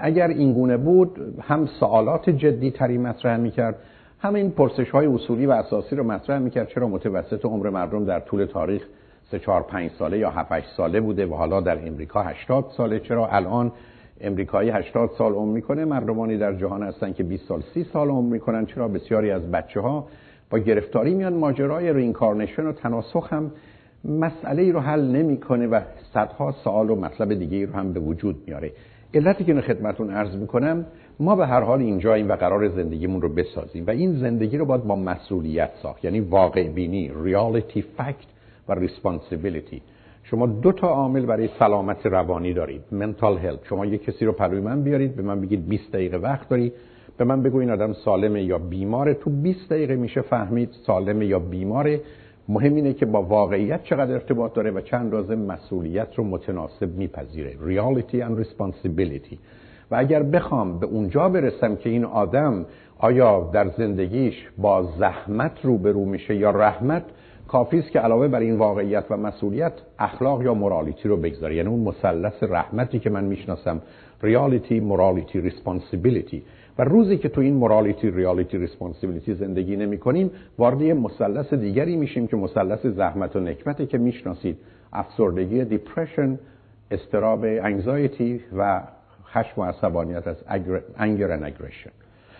اگر این گونه بود هم سوالات جدی تری مطرح می‌کرد هم این پرسش های اصولی و اساسی رو مطرح می‌کرد چرا متوسط عمر مردم در طول تاریخ 3 4 5 ساله یا 7 8 ساله بوده و حالا در امریکا 80 ساله؟ چرا الان امریکایی 80 سال عمر می‌کنه؟ مردمانی در جهان هستن که 20 سال 30 سال عمر می‌کنن. چرا بسیاری از بچه ها با گرفتاری میان ماجرای reincarnation و تناسخ هم مسئله ای رو حل نمی‌کنه و صدها سوال و مطلب دیگه ای رو هم به وجود میاره. علتی که خدمتون عرض می‌کنم ما به هر حال اینجاییم و قرار زندگیمون رو بسازیم و این زندگی رو باید با مسئولیت ساخت یعنی واقع بینی reality fact و responsibility شما دو تا عامل برای سلامت روانی دارید mental health شما یه کسی رو روبروی من بیارید به من بگید 20 دقیقه وقت داری. به من بگو این آدم سالمه یا بیماره. تو 20 دقیقه میشه فهمید سالمه یا بیماره. مهم اینه که با واقعیت چقدر ارتباط داره و چند رازه مسئولیت رو متناسب میپذیره. Reality and responsibility. و اگر بخوام به اونجا برسم که این آدم آیا در زندگیش با زحمت رو روبرو میشه یا رحمت کافی است که علاوه بر این واقعیت و مسئولیت اخلاق یا مورالیتی رو بگذاره. یعنی اون مثلث رحمتی که من می‌شناسم. reality morality responsibility و روزی که تو این morality reality responsibility زندگی نمی کنیم وارد یه مثلث دیگری میشیم که مثلث زحمت و نکبتی که می‌شناسید. افسردگی depression اضطراب anxiety و خشم و عصبانیت از anger aggression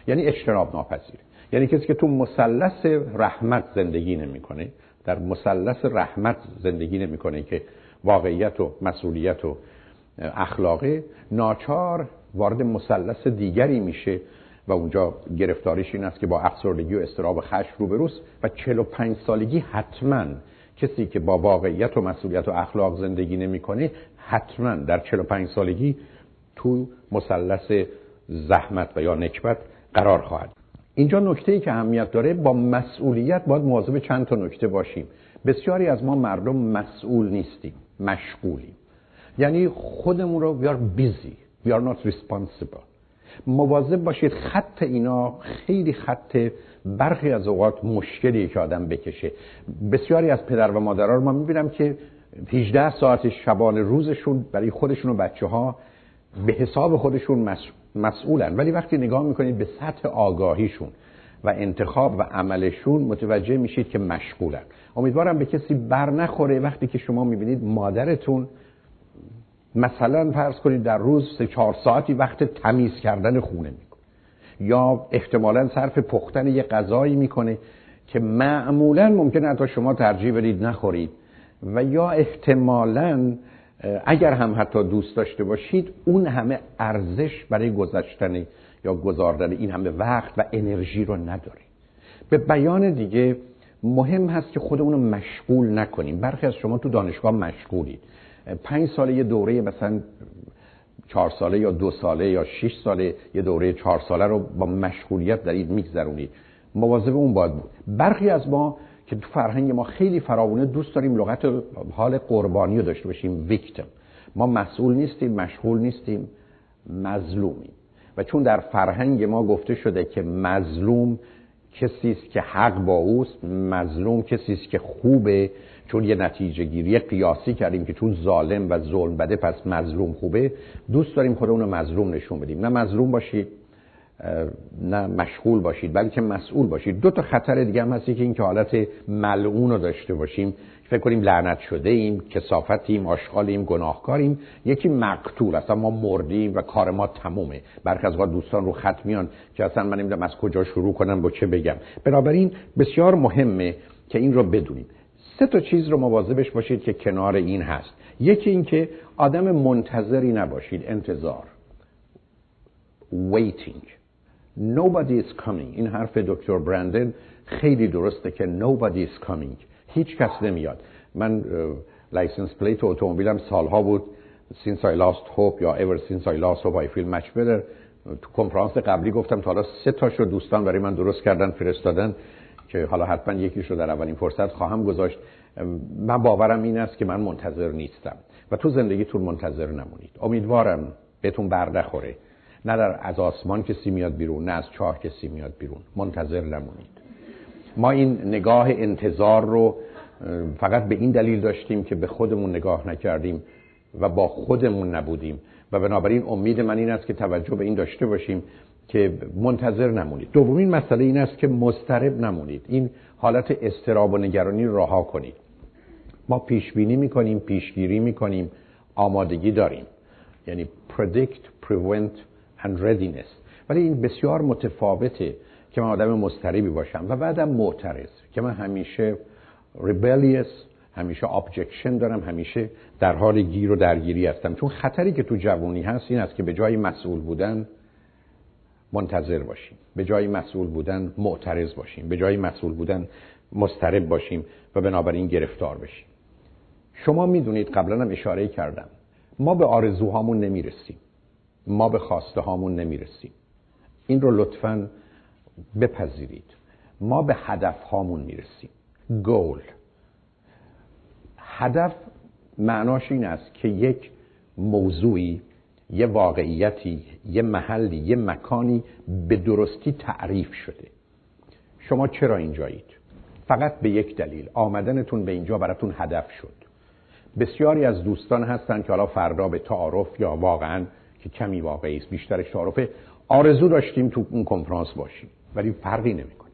یعنی اجتناب ناپذیر. یعنی کسی که تو مثلث رحمت زندگی نمی‌کنه در مثلث رحمت زندگی نمی‌کنه که واقعیت و مسئولیت و اخلاقه ناچار وارد مثلث دیگری میشه و اونجا گرفتاریش این است که با افسردگی و استراب خشم روبروست و 45 سالگی حتما کسی که با واقعیت و مسئولیت و اخلاق زندگی نمی‌کنه حتما در 45 سالگی تو مثلث زحمت و یا نکبت قرار خواهد. اینجا نکته ای که اهمیت داره با مسئولیت باید مواظب چند تا نکته باشیم. بسیاری از ما مردم مسئول نیستیم مشغولیم. یعنی خودمون رو are busy. We are not responsible. مواظب باشید خط اینا خیلی خط برخی از اوقات مشکلی که آدم بکشه. بسیاری از پدر و مادرها رو ما می‌بینم که 18 ساعت شبانه روزشون برای خودشون و بچه ها به حساب خودشون مسئولن. ولی وقتی نگاه می‌کنید به سطح آگاهیشون و انتخاب و عملشون متوجه میشید که مشغولن. امیدوارم به کسی بر نخوره وقتی که شما می‌بینید مادرتون مثلا فرض کنید در روز سه چهار ساعتی وقت تمیز کردن خونه می‌کنه. یا احتمالا صرف پختن یه غذایی می‌کنه که معمولا ممکنه حتی شما ترجیح بدید نخورید. و یا احتمالا اگر هم حتی دوست داشته باشید اون همه ارزش برای گذشتن یا گذاردن این همه وقت و انرژی رو نداره. به بیان دیگه مهم هست که خودمون رو مشغول نکنیم. برخی از شما تو دانشگاه مشغولید. پنج ساله یه دوره مثلا چهار ساله یا دو ساله یا شش ساله یه دوره چهار ساله رو با مشغولیت دارید میگذرونید مواظب اون باید بود. برخی از ما که تو فرهنگ ما خیلی فراوونه دوست داریم لغت حال قربانی رو داشته باشیم ویکتم ما مسئول نیستیم مشغول نیستیم مظلومیم. و چون در فرهنگ ما گفته شده که مظلوم کسی است که حق با اوست مظلوم کسی است که خوبه چون یه نتیجه گیری قیاسی کردیم که چون ظالم و ظلم بده پس مظلوم خوبه. دوست داریم خودمون رو مظلوم نشون بدیم. نه مظلوم باشید نه مشغول باشید بلکه مسئول باشید. دو تا خطر دیگه هم هستی که این که حالت ملعون رو داشته باشیم. فکر کنیم لعنت شده ایم کسافتیم آشغالیم گناهکاریم. یکی مقتول اصلا ما مردیم و کار ما تمومه. برخی از دوستان رو خط میان که اصلا من نمی‌دونم از کجا شروع کنم با چه بگم. بنابراین بسیار مهمه که این رو بدونیم. سه تا چیز رو مواظبش باشید که کنار این هست. یکی این که آدم منتظری نباشید انتظار. Waiting. Nobody is coming. این حرف دکتر برندن خیلی درسته که nobody is coming. هیچ کس نمیاد. من license plate اتومبیلم سالها بود. Since I lost hope یا ever since I lost hope I feel much better. تو کنفرانس قبلی گفتم تا حالا سه تاشو دوستان برای من درست کردن فرستادن. که حالا حتما یکیش رو در اولین فرصت خواهم گذاشت. من باورم این است که من منتظر نیستم و تو زندگیتون منتظر نمونید. امیدوارم بهتون برنخوره نه در از آسمان کسی میاد بیرون نه از چاه کسی میاد بیرون. منتظر نمونید. ما این نگاه انتظار رو فقط به این دلیل داشتیم که به خودمون نگاه نکردیم و با خودمون نبودیم. و بنابراین امید من این است که توجه به این داشته باشیم. که منتظر نمونید. دومین مسئله این است که مضطرب نمونید. این حالت استراب و نگرانی رها کنید. ما پیش بینی می‌کنیم پیشگیری می‌کنیم آمادگی داریم. یعنی predict, prevent and readiness. ولی این بسیار متفاوته که من آدم مضطربی باشم و بعدم معترض که من همیشه rebellious همیشه objection دارم همیشه در حال گیر و درگیری هستم. چون خطری که تو جوانی هست این است که به جای مسئول بودن منتظر باشیم. به جای مسئول بودن معترض باشیم. به جای مسئول بودن مضطرب باشیم و بنابراین گرفتار بشیم. شما می‌دونید قبلا هم اشاره کردم. ما به آرزوهامون نمی‌رسیم. ما به خواسته هامون نمی‌رسیم. این رو لطفا بپذیرید. ما به هدف هامون می‌رسیم. گول. هدف معناش این است که یک موضوعی یه واقعیتی یه محلی یه مکانی به درستی تعریف شده. شما چرا اینجایید؟ فقط به یک دلیل. آمدنتون به اینجا براتون هدف شد. بسیاری از دوستان هستن که حالا فردا به تعارف یا واقعا که کمی واقعی است بیشترش تعارفه آرزو داشتیم تو اون کنفرانس باشیم. ولی فرقی نمی‌کنه.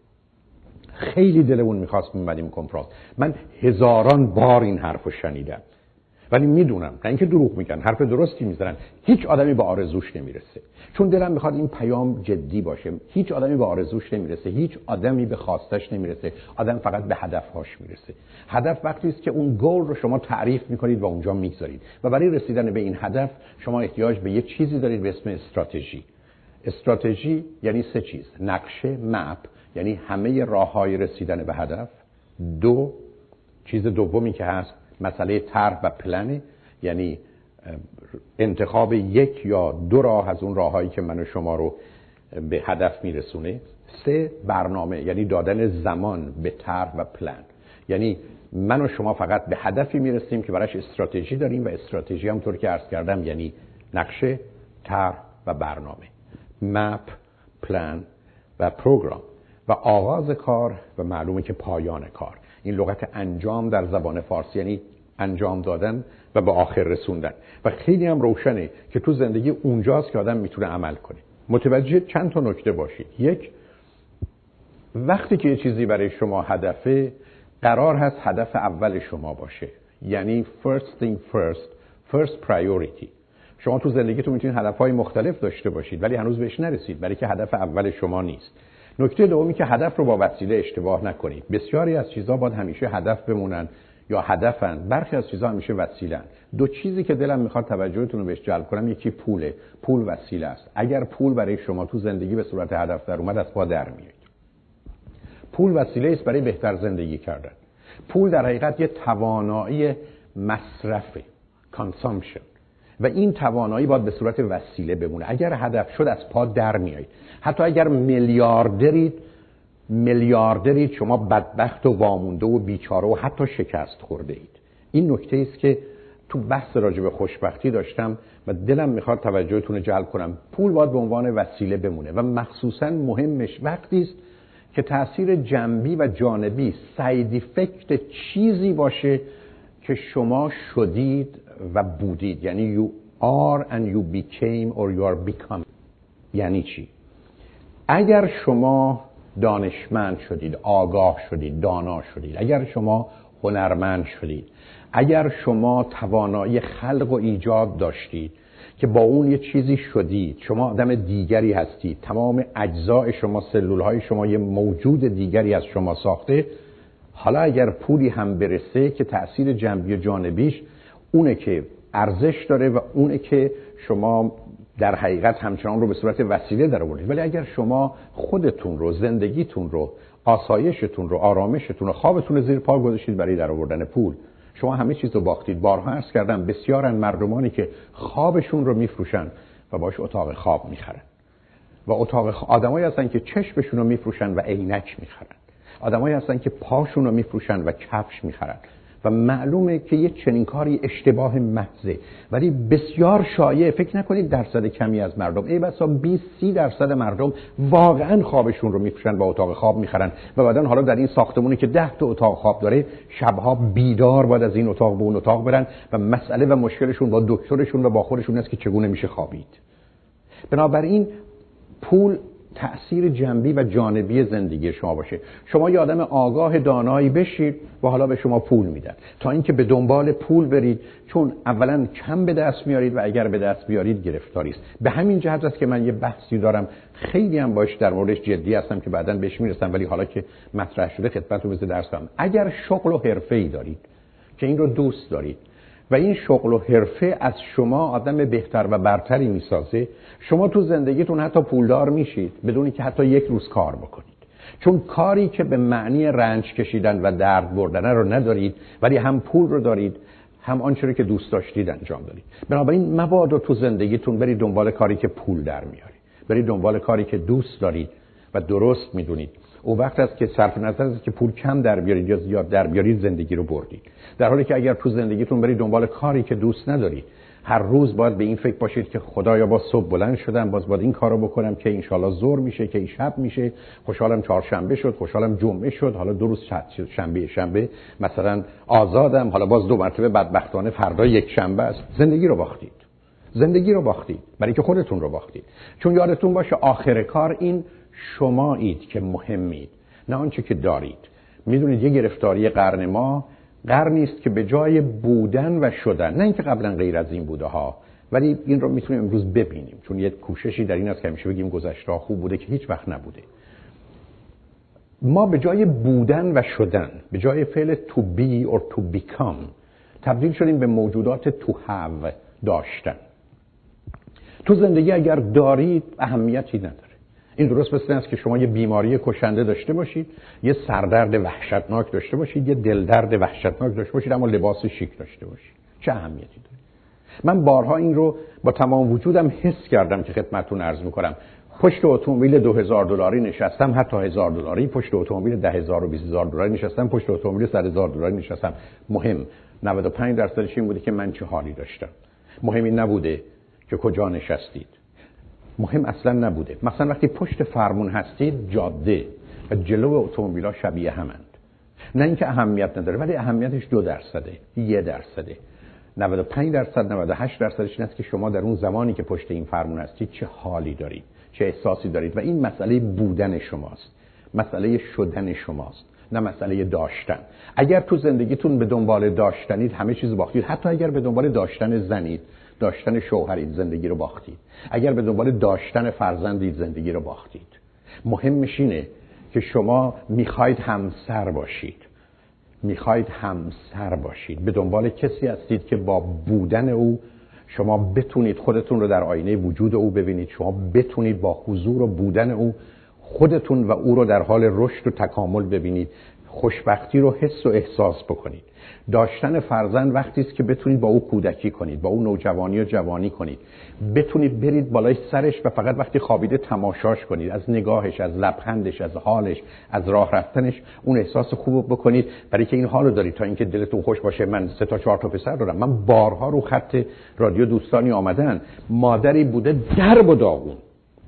خیلی دلمون می‌خواست میمدیم کنفرانس. من هزاران بار این حرف شنیدم. ولی می‌دونم نه اینکه دروغ میگن حرف درستی می‌زنن. هیچ آدمی به آرزوش نمی‌رسه. چون دلم می‌خواد این پیام جدی باشه. هیچ آدمی به آرزوش نمی‌رسه. هیچ آدمی به خواستش نمی‌رسه. آدم فقط به هدفهاش می‌رسه. هدف وقتی است که اون گل رو شما تعریف می‌کنید و اونجا می‌گذارید. و برای رسیدن به این هدف شما احتیاج به یک چیزی دارید به اسم استراتژی. استراتژی یعنی سه چیز. نقشه مپ یعنی همه راه های رسیدن به هدف. دو چیز دومی که هست مسئله طرح و پلن یعنی انتخاب یک یا دو راه از اون راههایی که من و شما رو به هدف میرسونه سه برنامه یعنی دادن زمان به طرح و پلن. یعنی من و شما فقط به هدفی می‌رسیم که براش استراتژی داریم و استراتژی هم طور که عرض کردم یعنی نقشه طرح و برنامه مپ پلن و پروگرام. و آغاز کار و معلومه که پایان کار. این لغت انجام در زبان فارسی یعنی انجام دادن و به آخر رسوندن. و خیلی هم روشنه که تو زندگی اونجاست که آدم می‌تونه عمل کنه. متوجه چند تا نکته باشید. یک وقتی که یه چیزی برای شما هدفه قرار هست هدف اول شما باشه. یعنی first thing first first priority. شما تو زندگیتون می‌تونید هدفهای مختلف داشته باشید ولی هنوز بهش نرسید برای که هدف اول شما نیست. نکته دومی که هدف رو با وسیله اشتباه نکنید. بسیاری از چیزها باید همیشه هدف بمونن یا هدفن. برخی از چیزها همیشه وسیلن. دو چیزی که دلم می‌خواد توجهتون رو بهش جلب کنم یکی پوله. پول وسیله است. اگر پول برای شما تو زندگی به صورت هدف در اومد از پا در میاد پول وسیله است برای بهتر زندگی کردن. پول در حقیقت یه توانایی مصرفه. Consumption. و این توانایی باید به صورت وسیله بمونه. اگر هدف شد از پا در میایید. حتی اگر میلیاردرید میلیاردرید شما بدبخت و وامونده و بیچاره و حتی شکست خورده اید. این نکته است که تو بحث راجع به خوشبختی داشتم و دلم می‌خواد توجهتون رو جلب کنم. پول باید به عنوان وسیله بمونه و مخصوصا مهمش وقتی است که تاثیر جنبی و جانبی ساید افکت چیزی باشه که شما شدید و بودید. یعنی you are and you became or you are become یعنی چی؟ اگر شما دانشمند شدید آگاه شدید دانا شدید اگر شما هنرمند شدید اگر شما توانایی خلق و ایجاد داشتید که با اون یه چیزی شدید شما آدم دیگری هستید تمام اجزای شما سلول های شما یه موجود دیگری از شما ساخته حالا اگر پولی هم برسه که تأثیر جنبی جانبیش اونه که ارزش داره و اونه که شما در حقیقت همچنان رو به صورت وسیله در آوردید ولی اگر شما خودتون رو زندگیتون رو آسایشتون رو آرامشتون رو خوابتون رو زیر پا گذاشتید برای در آوردن پول شما همه چیز رو باختید. بارها عرض کردم بسیارن مردمانی که خوابشون رو میفروشن و باش اتاق خواب می‌خرن. و اتاق. آدمایی هستن که چشمشون رو میفروشن و عینک می‌خرن. آدمایی هستن که پاشون رو میفروشن و کفش می‌خرن. و معلومه که یه چنین کاری اشتباه محضه. ولی بسیار شایع. فکر نکنید درصد کمی از مردم. ای بسا 20 30 درصد مردم واقعا خوابشون رو میپوشن با اتاق خواب می‌خرن. و بعدا حالا در این ساختمونی که 10 تا اتاق خواب داره شبها بیدار باید از این اتاق به اون اتاق برن و مسئله و مشکلشون با دکترشون و با خودشون است که چگونه میشه خوابید. بنابراین پول تأثیر جنبی و جانبی زندگی شما باشه. شما یه آدم آگاه دانایی بشید و حالا به شما پول میدن. تا اینکه به دنبال پول برید چون اولا کم به دست میارید و اگر به دست بیارید گرفتاری است. به همین جهت است که من یه بحثی دارم. خیلی هم باش در موردش جدی هستم که بعدا بهش می‌رسم ولی حالا که مطرح شده خدمتتون بده درس کنم اگر شغل و حرفه‌ای دارید که این رو دوست دارید و این شغل و حرفه از شما آدم بهتر و برتری می‌سازه شما تو زندگیتون حتی پولدار میشید بدونی که حتی یک روز کار بکنید. چون کاری که به معنی رنج کشیدن و درد بردن رو ندارید ولی هم پول رو دارید هم آنچه که دوست داشتید انجام دارید بنابراین مبادا تو زندگیتون برید دنبال کاری که پول در میاری. برید دنبال کاری که دوست دارید و درست می‌دونید. او وقت است که صرف نظر است که پول کم در بیارید یا زیاد در بیارید زندگی رو بردید. در حالی که اگر تو زندگیتون برید دنبال کاری که دوست ندارید هر روز باید به این فکر باشید که خدایا با صبح بلند شدم باز باید این کارو بکنم که انشالله زور میشه که این شب میشه. خوشحالم چهارشنبه شد خوشحالم جمعه شد. حالا دو روز شنبه شنبه. مثلا آزادم. حالا باز دو مرتبه بدبختانه فردا یک شنبه است. زندگی رو باختید. زندگی رو باختید. برای که خودتون رو باختید. چون یادتون باشه آخر کار این شمایید که مهمید. نه آنچه که دارید. می‌دونید یه گرفتاری قرن ما قرنی است که به جای بودن و شدن نه اینکه قبلا غیر از این بوده ها ولی این رو می‌تونیم امروز ببینیم چون یه کوششی در این است که همیشه بگیم گذشته خوب بوده که هیچ وقت نبوده. ما به جای بودن و شدن به جای فعل to be or to become تبدیل شدیم به موجودات to have داشتن. تو زندگی اگر دارید اهمیتی نداره. این درست مثل است که شما یه بیماری کشنده داشته باشید یه سردرد وحشتناک داشته باشید یه دلدرد وحشتناک داشته باشید اما لباس شیک داشته باشید. چه اهمیتی داره؟ من بارها این رو با تمام وجودم حس کردم که خدمتتون عرض می‌کنم. پشت اتومبیل 2000 دلاری نشستم حتی هزار دلاری. پشت اتومبیل 10000 و 20000 دلاری نشستم پشت اتومبیل 100000 دلاری نشستم. مهم 95 درصدش این بوده که من چه حالی داشتم. مهم این نبوده که کجا نشستید. مهم اصلا نبوده. مثلا وقتی پشت فرمون هستید جاده و جلو اتومبیلا شبیه همند. نه اینکه اهمیت نداره ولی اهمیتش دو درصده یه درصده. 95 درصد 98 درصدش این است که شما در اون زمانی که پشت این فرمون هستید چه حالی دارید چه احساسی دارید و این مسئله بودن شماست. مسئله شدن شماست نه مسئله داشتن. اگر تو زندگیتون به دنبال داشتنید همه چیز باختید. حتی اگر به دنبال داشتن زنید داشتن شوهرید زندگی رو باختید. اگر به دنبال داشتن فرزندید زندگی رو باختید. مهمش اینه که شما می‌خواید همسر باشید. می‌خواید همسر باشید. به دنبال کسی هستید که با بودن او شما بتونید خودتون رو در آینه وجود او ببینید. شما بتونید با حضور و بودن او خودتون و او رو در حال رشد و تکامل ببینید. خوشبختی رو حس و احساس بکنید. داشتن فرزند وقتی است که بتونید با او کودکی کنید با او نوجوانی و جوانی کنید. بتونید برید بالای سرش و فقط وقتی خوابیده تماشاش کنید. از نگاهش از لبخندش از حالش از راه رفتنش اون احساس خوب بکنید. برای که این حالو دارید تا اینکه دلتون خوش باشه من سه تا چهار تا پسر دارم. من بارها رو خط رادیو دوستانی آمدن. مادری بوده درب و داغون.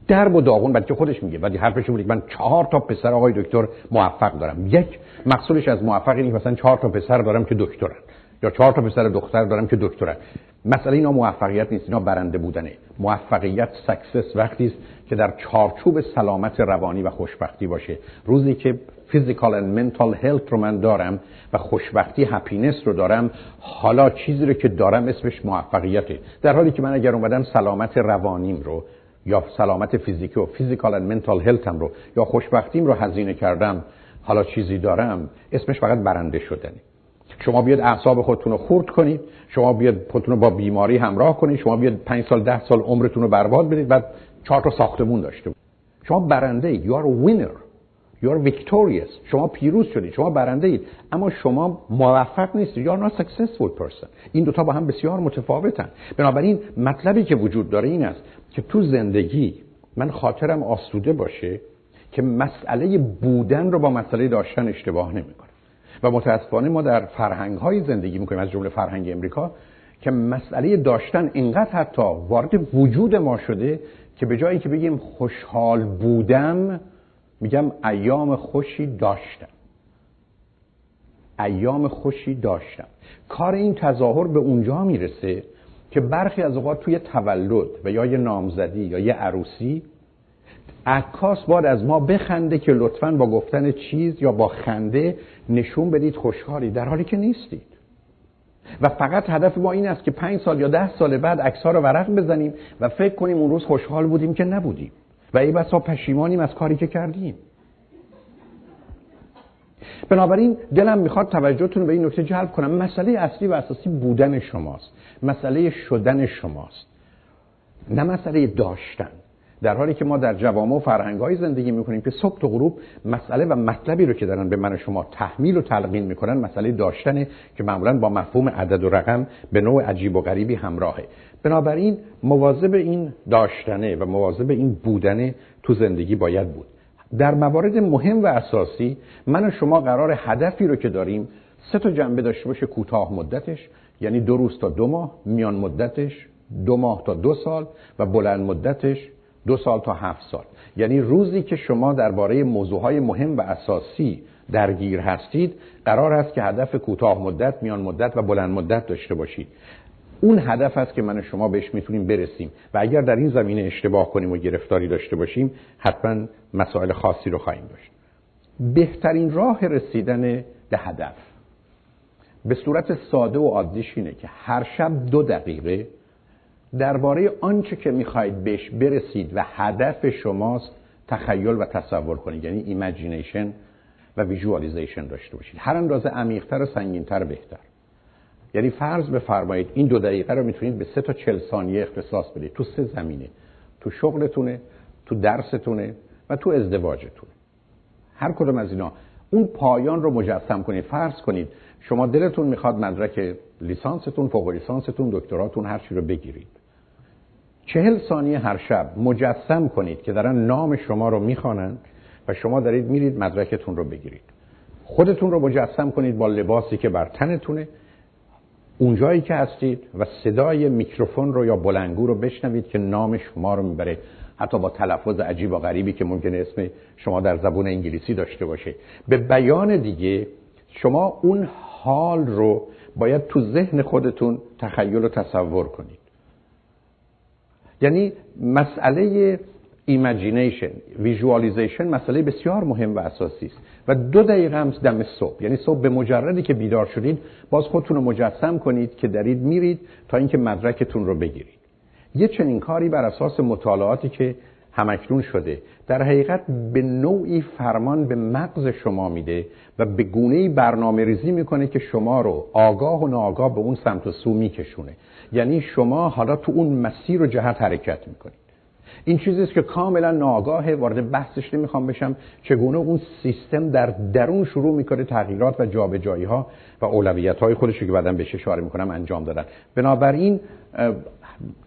درب و داغون بچه خودش میگه. ولی حرفش بود من چهار تا پسر آقای دکتر موفق دارم. یک مقصودش از موفق اینه مثلا چهار تا پسر دارم که دکترن. یا چهار تا پسر دختر دارم که دکترن. مسئله اینا موفقیت نیست اینا برنده بودنه. موفقیت سکسس وقتی است که در چارچوب سلامت روانی و خوشبختی باشه. روزی که physical and mental health رو من دارم و خوشبختی هپینس رو دارم حالا چیزی رو که دارم اسمش موفقیته. در حالی که من اگر اومدم سلامت روانیم رو یا سلامت فیزیکی و فیزیکال and منتال هلتم رو یا خوشبختیم رو هزینه کردم حالا چیزی دارم اسمش فقط برنده شدنی شما بیاد اعصاب خودتون رو خورد کنید شما بیاد خودتون رو با بیماری همراه کنید شما بیاد پنج سال ده سال عمرتون رو برباد بدید بعد چهار تا ساختمون داشته شما برنده اید. You are a winner. You are victorious. شما پیروز شدید. شما برنده اید. اما شما موفق نیستید. You are not successful person. این دوتا با هم بسیار متفاوتن. بنابراین مطلبی که وجود داره این است که تو زندگی من خاطرم آسوده باشه که مسئله بودن رو با مسئله داشتن اشتباه نمی‌کنه. و متاسفانه ما در فرهنگ های زندگی می‌کنیم از جمله فرهنگ امریکا که مسئله داشتن اینقدر حتی وارد وجود ما شده که به جایی که بگیم خوشحال بودم میگم ایام خوشی داشتم. ایام خوشی داشتم. کار این تظاهر به اونجا می‌رسه که برخی از اوقات توی تولد و یا یه نامزدی یا یه عروسی عکاس باید از ما بخنده که لطفا با گفتن چیز یا با خنده نشون بدید خوشحالی در حالی که نیستید. و فقط هدف ما این است که پنج سال یا ده سال بعد عکس رو ورق بزنیم و فکر کنیم اون روز خوشحال بودیم که نبودیم. و ای بسا پشیمانیم از کاری که کردیم. بنابراین دلم می‌خواد توجهتون به این نکته جلب کنم. مسئله اصلی و اساسی بودن شماست. مسئله شدن شماست. نه مسئله داشتن. در حالی که ما در جوامع و فرهنگ‌های زندگی می‌کنیم که صبح تا غروب مسئله و مطلبی رو که دارن به من و شما تحمیل و تلقین می‌کنن مسئله داشتنه که معمولا با مفهوم عدد و رقم به نوع عجیب و غریبی همراهه. بنابراین مواظب این داشتنه و مواظب این بودنه تو زندگی باید بود. در موارد مهم و اساسی من و شما قرار هدفی رو که داریم سه تا جنبه داشته باشه کوتاه مدتش یعنی دو روز تا دو ماه میان مدتش دو ماه تا دو سال و بلند مدتش دو سال تا هفت سال. یعنی روزی که شما درباره موضوعهای مهم و اساسی درگیر هستید قرار است که هدف کوتاه مدت میان مدت و بلند مدت داشته باشید. اون هدف است که من و شما بهش می‌تونیم برسیم. و اگر در این زمینه اشتباه کنیم و گرفتاری داشته باشیم حتما مسائل خاصی رو خواهیم داشت. بهترین راه رسیدن به هدف به صورت ساده و عادیش اینه که هر شب دو دقیقه درباره آنچه که می‌خواهید بهش برسید و هدف شماست تخیل و تصور کنید یعنی imagination و visualization داشته باشید. هر اندازه عمیقتر و سنگینتر بهتر. یعنی فرض بفرمایید این دو دقیقه رو می‌تونید به سه تا چل ثانیه اختصاص بدید. تو سه زمینه. تو شغلتونه تو درستونه و تو ازدواجتونه. هر کدوم از اینا. اون پایان رو مجسم کنید. فرض کنید شما دلتون می‌خواد مدرک لیسانستون فوق لیسانستون دکتراتون هر چی رو بگیرید. چهل ثانیه هر شب مجسم کنید که دارن نام شما رو می‌خوانند و شما دارید میرید مدرکتون رو بگیرید. خودتون رو مجسم کنید با لباسی که بر تنتونه. اونجایی که هستید و صدای میکروفون رو یا بلنگو رو بشنوید که نام شما رو می‌بره. حتی با تلفظ عجیب و غریبی که ممکنه اسم شما در زبون انگلیسی داشته باشه. به بیان دیگه شما اون حال رو باید تو ذهن خودتون تخیل و تصور کنید. یعنی مسئله imagination visualization مسئله بسیار مهم و اساسی است. و دو دقیقه هم دم صبح. یعنی صبح به مجردی که بیدار شدید باز خودتون رو مجسم کنید که دارید میرید تا اینکه مدرکتون رو بگیرید. یه چنین کاری بر اساس مطالعاتی که همکنون شده در حقیقت به نوعی فرمان به مغز شما میده و به گونه برنامه ریزی می‌کنه که شما رو آگاه و ناآگاه به اون سمت و سو میکشونه. یعنی شما حالا تو اون مسیر و جهت حرکت می‌کنید. این چیزی است که کاملا ناآگاه وارد بحثش نمی‌خوام بشم. چگونه اون سیستم در درون شروع می‌کنه تغییرات و جابجایی ها و اولویت های خودش که بعدا بهش اشاره می‌کنم انجام دادن. بنابراین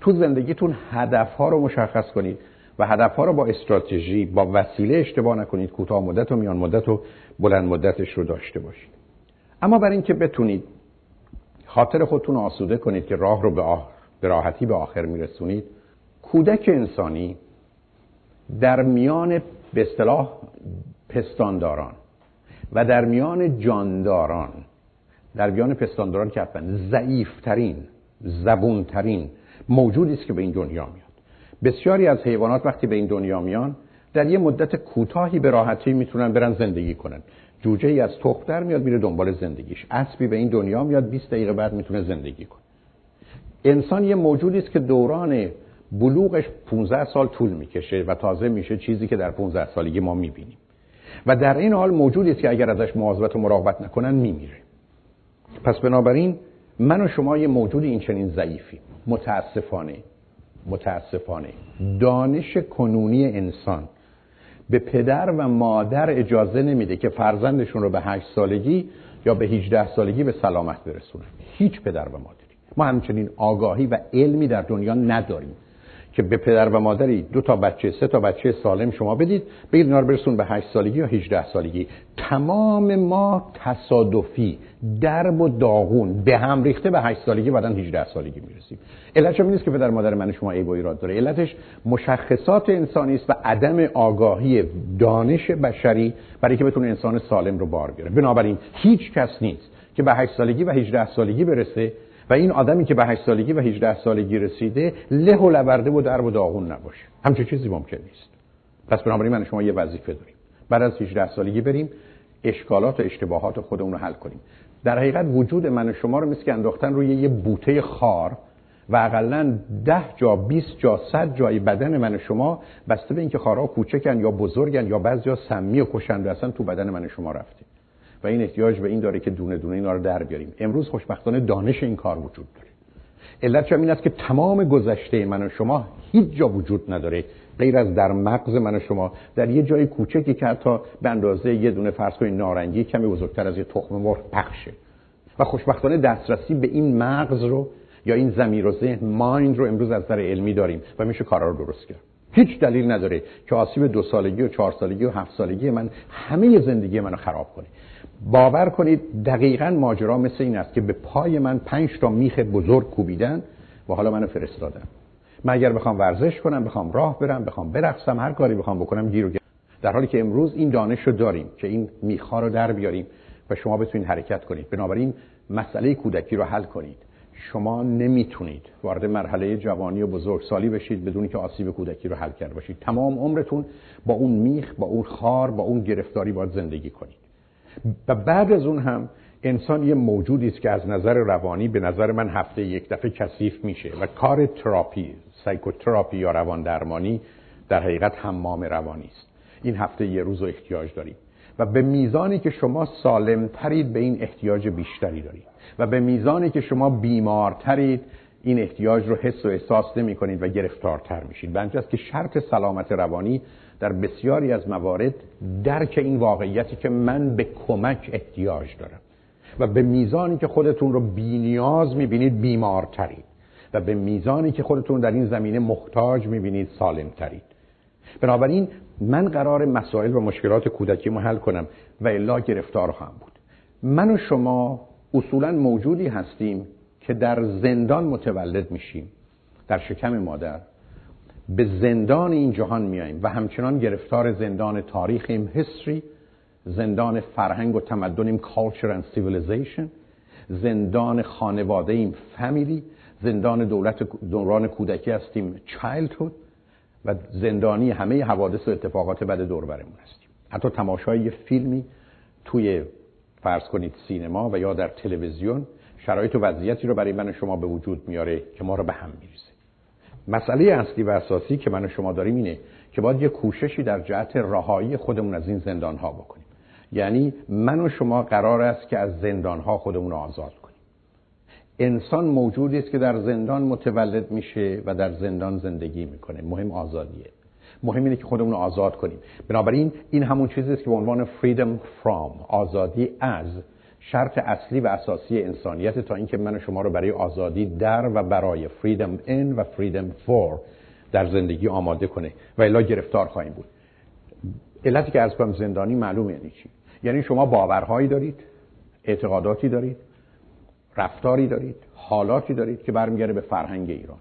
تو زندگیتون هدف ها رو مشخص کنید و هدف ها رو با استراتژی با وسیله اشتباه نکنید. کوتاه مدت و میان مدت و بلند مدتش رو داشته باشید. اما برای اینکه بتونید خاطر خودتون آسوده کنید که راه رو به, آخر، به راحتی به آخر میرسونید. کودک انسانی در میان به اصطلاح پستانداران و در میان جانداران در میان پستانداران که ضعیفترین زبونترین موجودی است که به این دنیا میاد. بسیاری از حیوانات وقتی به این دنیا میان در یه مدت کوتاهی به راحتی می‌تونن برن زندگی کنن. جوجه ای از تخم در میاد میره دنبال زندگیش. اسبی به این دنیا میاد 20 دقیقه بعد می‌تونه زندگی کنه. انسان یه موجودی است که دوران بلوغش 15 سال طول می‌کشه و تازه میشه چیزی که در 15 سالگی ما می‌بینیم. و در این حال موجودی است که اگر ازش مواظبت و مراقبت نکنن میمیره. پس بنابراین من و شما یه موجود این چنین ضعیفی متاسفانه. متاسفانه. دانش کنونی انسان به پدر و مادر اجازه نمیده که فرزندشون رو به هشت سالگی یا به 18 سالگی به سلامت برسونن هیچ پدر و مادری. ما همچنین آگاهی و علمی در دنیا نداریم. که به پدر و مادری دو تا بچه سه تا بچه سالم شما بدید. بگید اینا رو برسون به 8 سالگی یا 18 سالگی. تمام ما تصادفی درب و داغون به هم ریخته به 8 سالگی بعدن 18 سالگی می‌رسیم. علتش این نیست که پدر مادر من شما عیب و ایراد داره. علتش مشخصات انسانی است و عدم آگاهی دانش بشری برای که بتونه انسان سالم رو بار بیاره. بنابراین هیچ کس نیست که به 8 سالگی و 18 سالگی برسه و این آدمی که به 8 سالگی و 18 سالگی رسیده له و لورده و در و داغون نباشه. همچه چیزی ممکن نیست. پس بنابراین من شما یه وظیفه داریم. بعد از 18 سالگی بریم اشکالات و اشتباهات خودمون رو حل کنیم. در حقیقت وجود من و شما رو مثل که انداختن روی یه بوته خار و اقلا ده جا 20 جا 100 جای بدن من و شما بسته به اینکه خارها کوچکن یا بزرگن یا بعضیا سمی و کشنده اصلا تو بدن من و شما رفته و این احتیاج به این داره که دونه دونه اینا رو در بیاریم. امروز خوشبختانه دانش این کار وجود داره. علت این است که تمام گذشته من و شما هیچ جا وجود نداره غیر از در مغز من و شما. در یه جای کوچکی که حتی به اندازه یه دونه فرض کنید نارنگی کمی بزرگتر از یه تخم مرغ پخشه. و خوشبختانه دسترسی به این مغز رو یا این زمیر و ذهن مایند رو امروز از نظر علمی داریم و میشه کارا رو درست کرد. هیچ دلیل نداره که آسیب دو سالگی و چهار سالگی و هفت سالگی من همه زندگی منو خراب کنه. باور کنید دقیقا ماجرا مثل این است که به پای من پنج تا میخ بزرگ کوبیدن و حالا منو فرستادن. من اگر بخوام ورزش کنم بخوام راه برم بخوام برقصم هر کاری بخوام بکنم گیر و در حالی که امروز این دانش رو داریم که این میخا رو در بیاریم و شما بتونید حرکت کنید. بنابراین مسئله کودکی رو حل کنید. شما نمی‌تونید وارد مرحله جوانی و بزرگسالی بشید بدون که آسیب کودکی رو حل کرده باشید. تمام عمرتون با اون میخ با اون خار با اون گرفتاری باید زندگی کنید. و بعد از اون هم انسان یه موجودی است که از نظر روانی به نظر من هفته یک دفعه کثیف میشه و کار تراپی سایکوتراپی یا روان درمانی در حقیقت حمام روانی است. این هفته یه روز رو احتیاج داریم و به میزانی که شما سالم ترید به این احتیاج بیشتری دارید و به میزانی که شما بیمارترید این احتیاج رو حس و احساس نمی کنید و گرفتارتر میشید. بنجه است که شرط سلامت روانی در بسیاری از موارد درک این واقعیتی که من به کمک احتیاج دارم. و به میزانی که خودتون رو بینیاز می‌بینید بیمارترید. و به میزانی که خودتون در این زمینه محتاج می‌بینید سالمترید. بنابراین من قرار مسائل و مشکلات کودکی حل کنم و الا گرفتار خواهم بود. من و شما اصولا موجودی هستیم که در زندان متولد میشیم. در شکم مادر به زندان این جهان میاییم و همچنان گرفتار زندان تاریخیم history زندان فرهنگ و تمدنیم culture and civilization زندان خانواده ایم family زندان دولت دوران کودکی هستیم childhood و زندانی همه حوادث و اتفاقات بد دور برمون هستیم. حتی تماشای یه فیلمی توی فرض کنید سینما و یا در تلویزیون شرایط و وضعیتی رو برای من و شما به وجود میاره که ما رو به هم میریزه. مسئله اصلی و اساسی که من و شما داریم اینه که باید یه کوششی در جهت رهایی خودمون از این زندان ها بکنیم. یعنی من و شما قرار است که از زندان ها خودمون رو آزاد کنیم. انسان موجودی است که در زندان متولد میشه و در زندان زندگی می‌کنه. مهم آزادیه. مهم اینه که خودمون رو آزاد کنیم. بنابراین این همون چیزی است که به عنوان freedom from آزادی از شرط اصلی و اساسی انسانیت تا اینکه من و شما رو برای آزادی در و برای freedom in و freedom for در زندگی آماده کنه و الا گرفتار خواهیم بود. علتی که از کنم زندانی معلوم یعنی چی؟ یعنی شما باورهایی دارید اعتقاداتی دارید رفتاری دارید حالاتی دارید که برمیگرده به فرهنگ ایران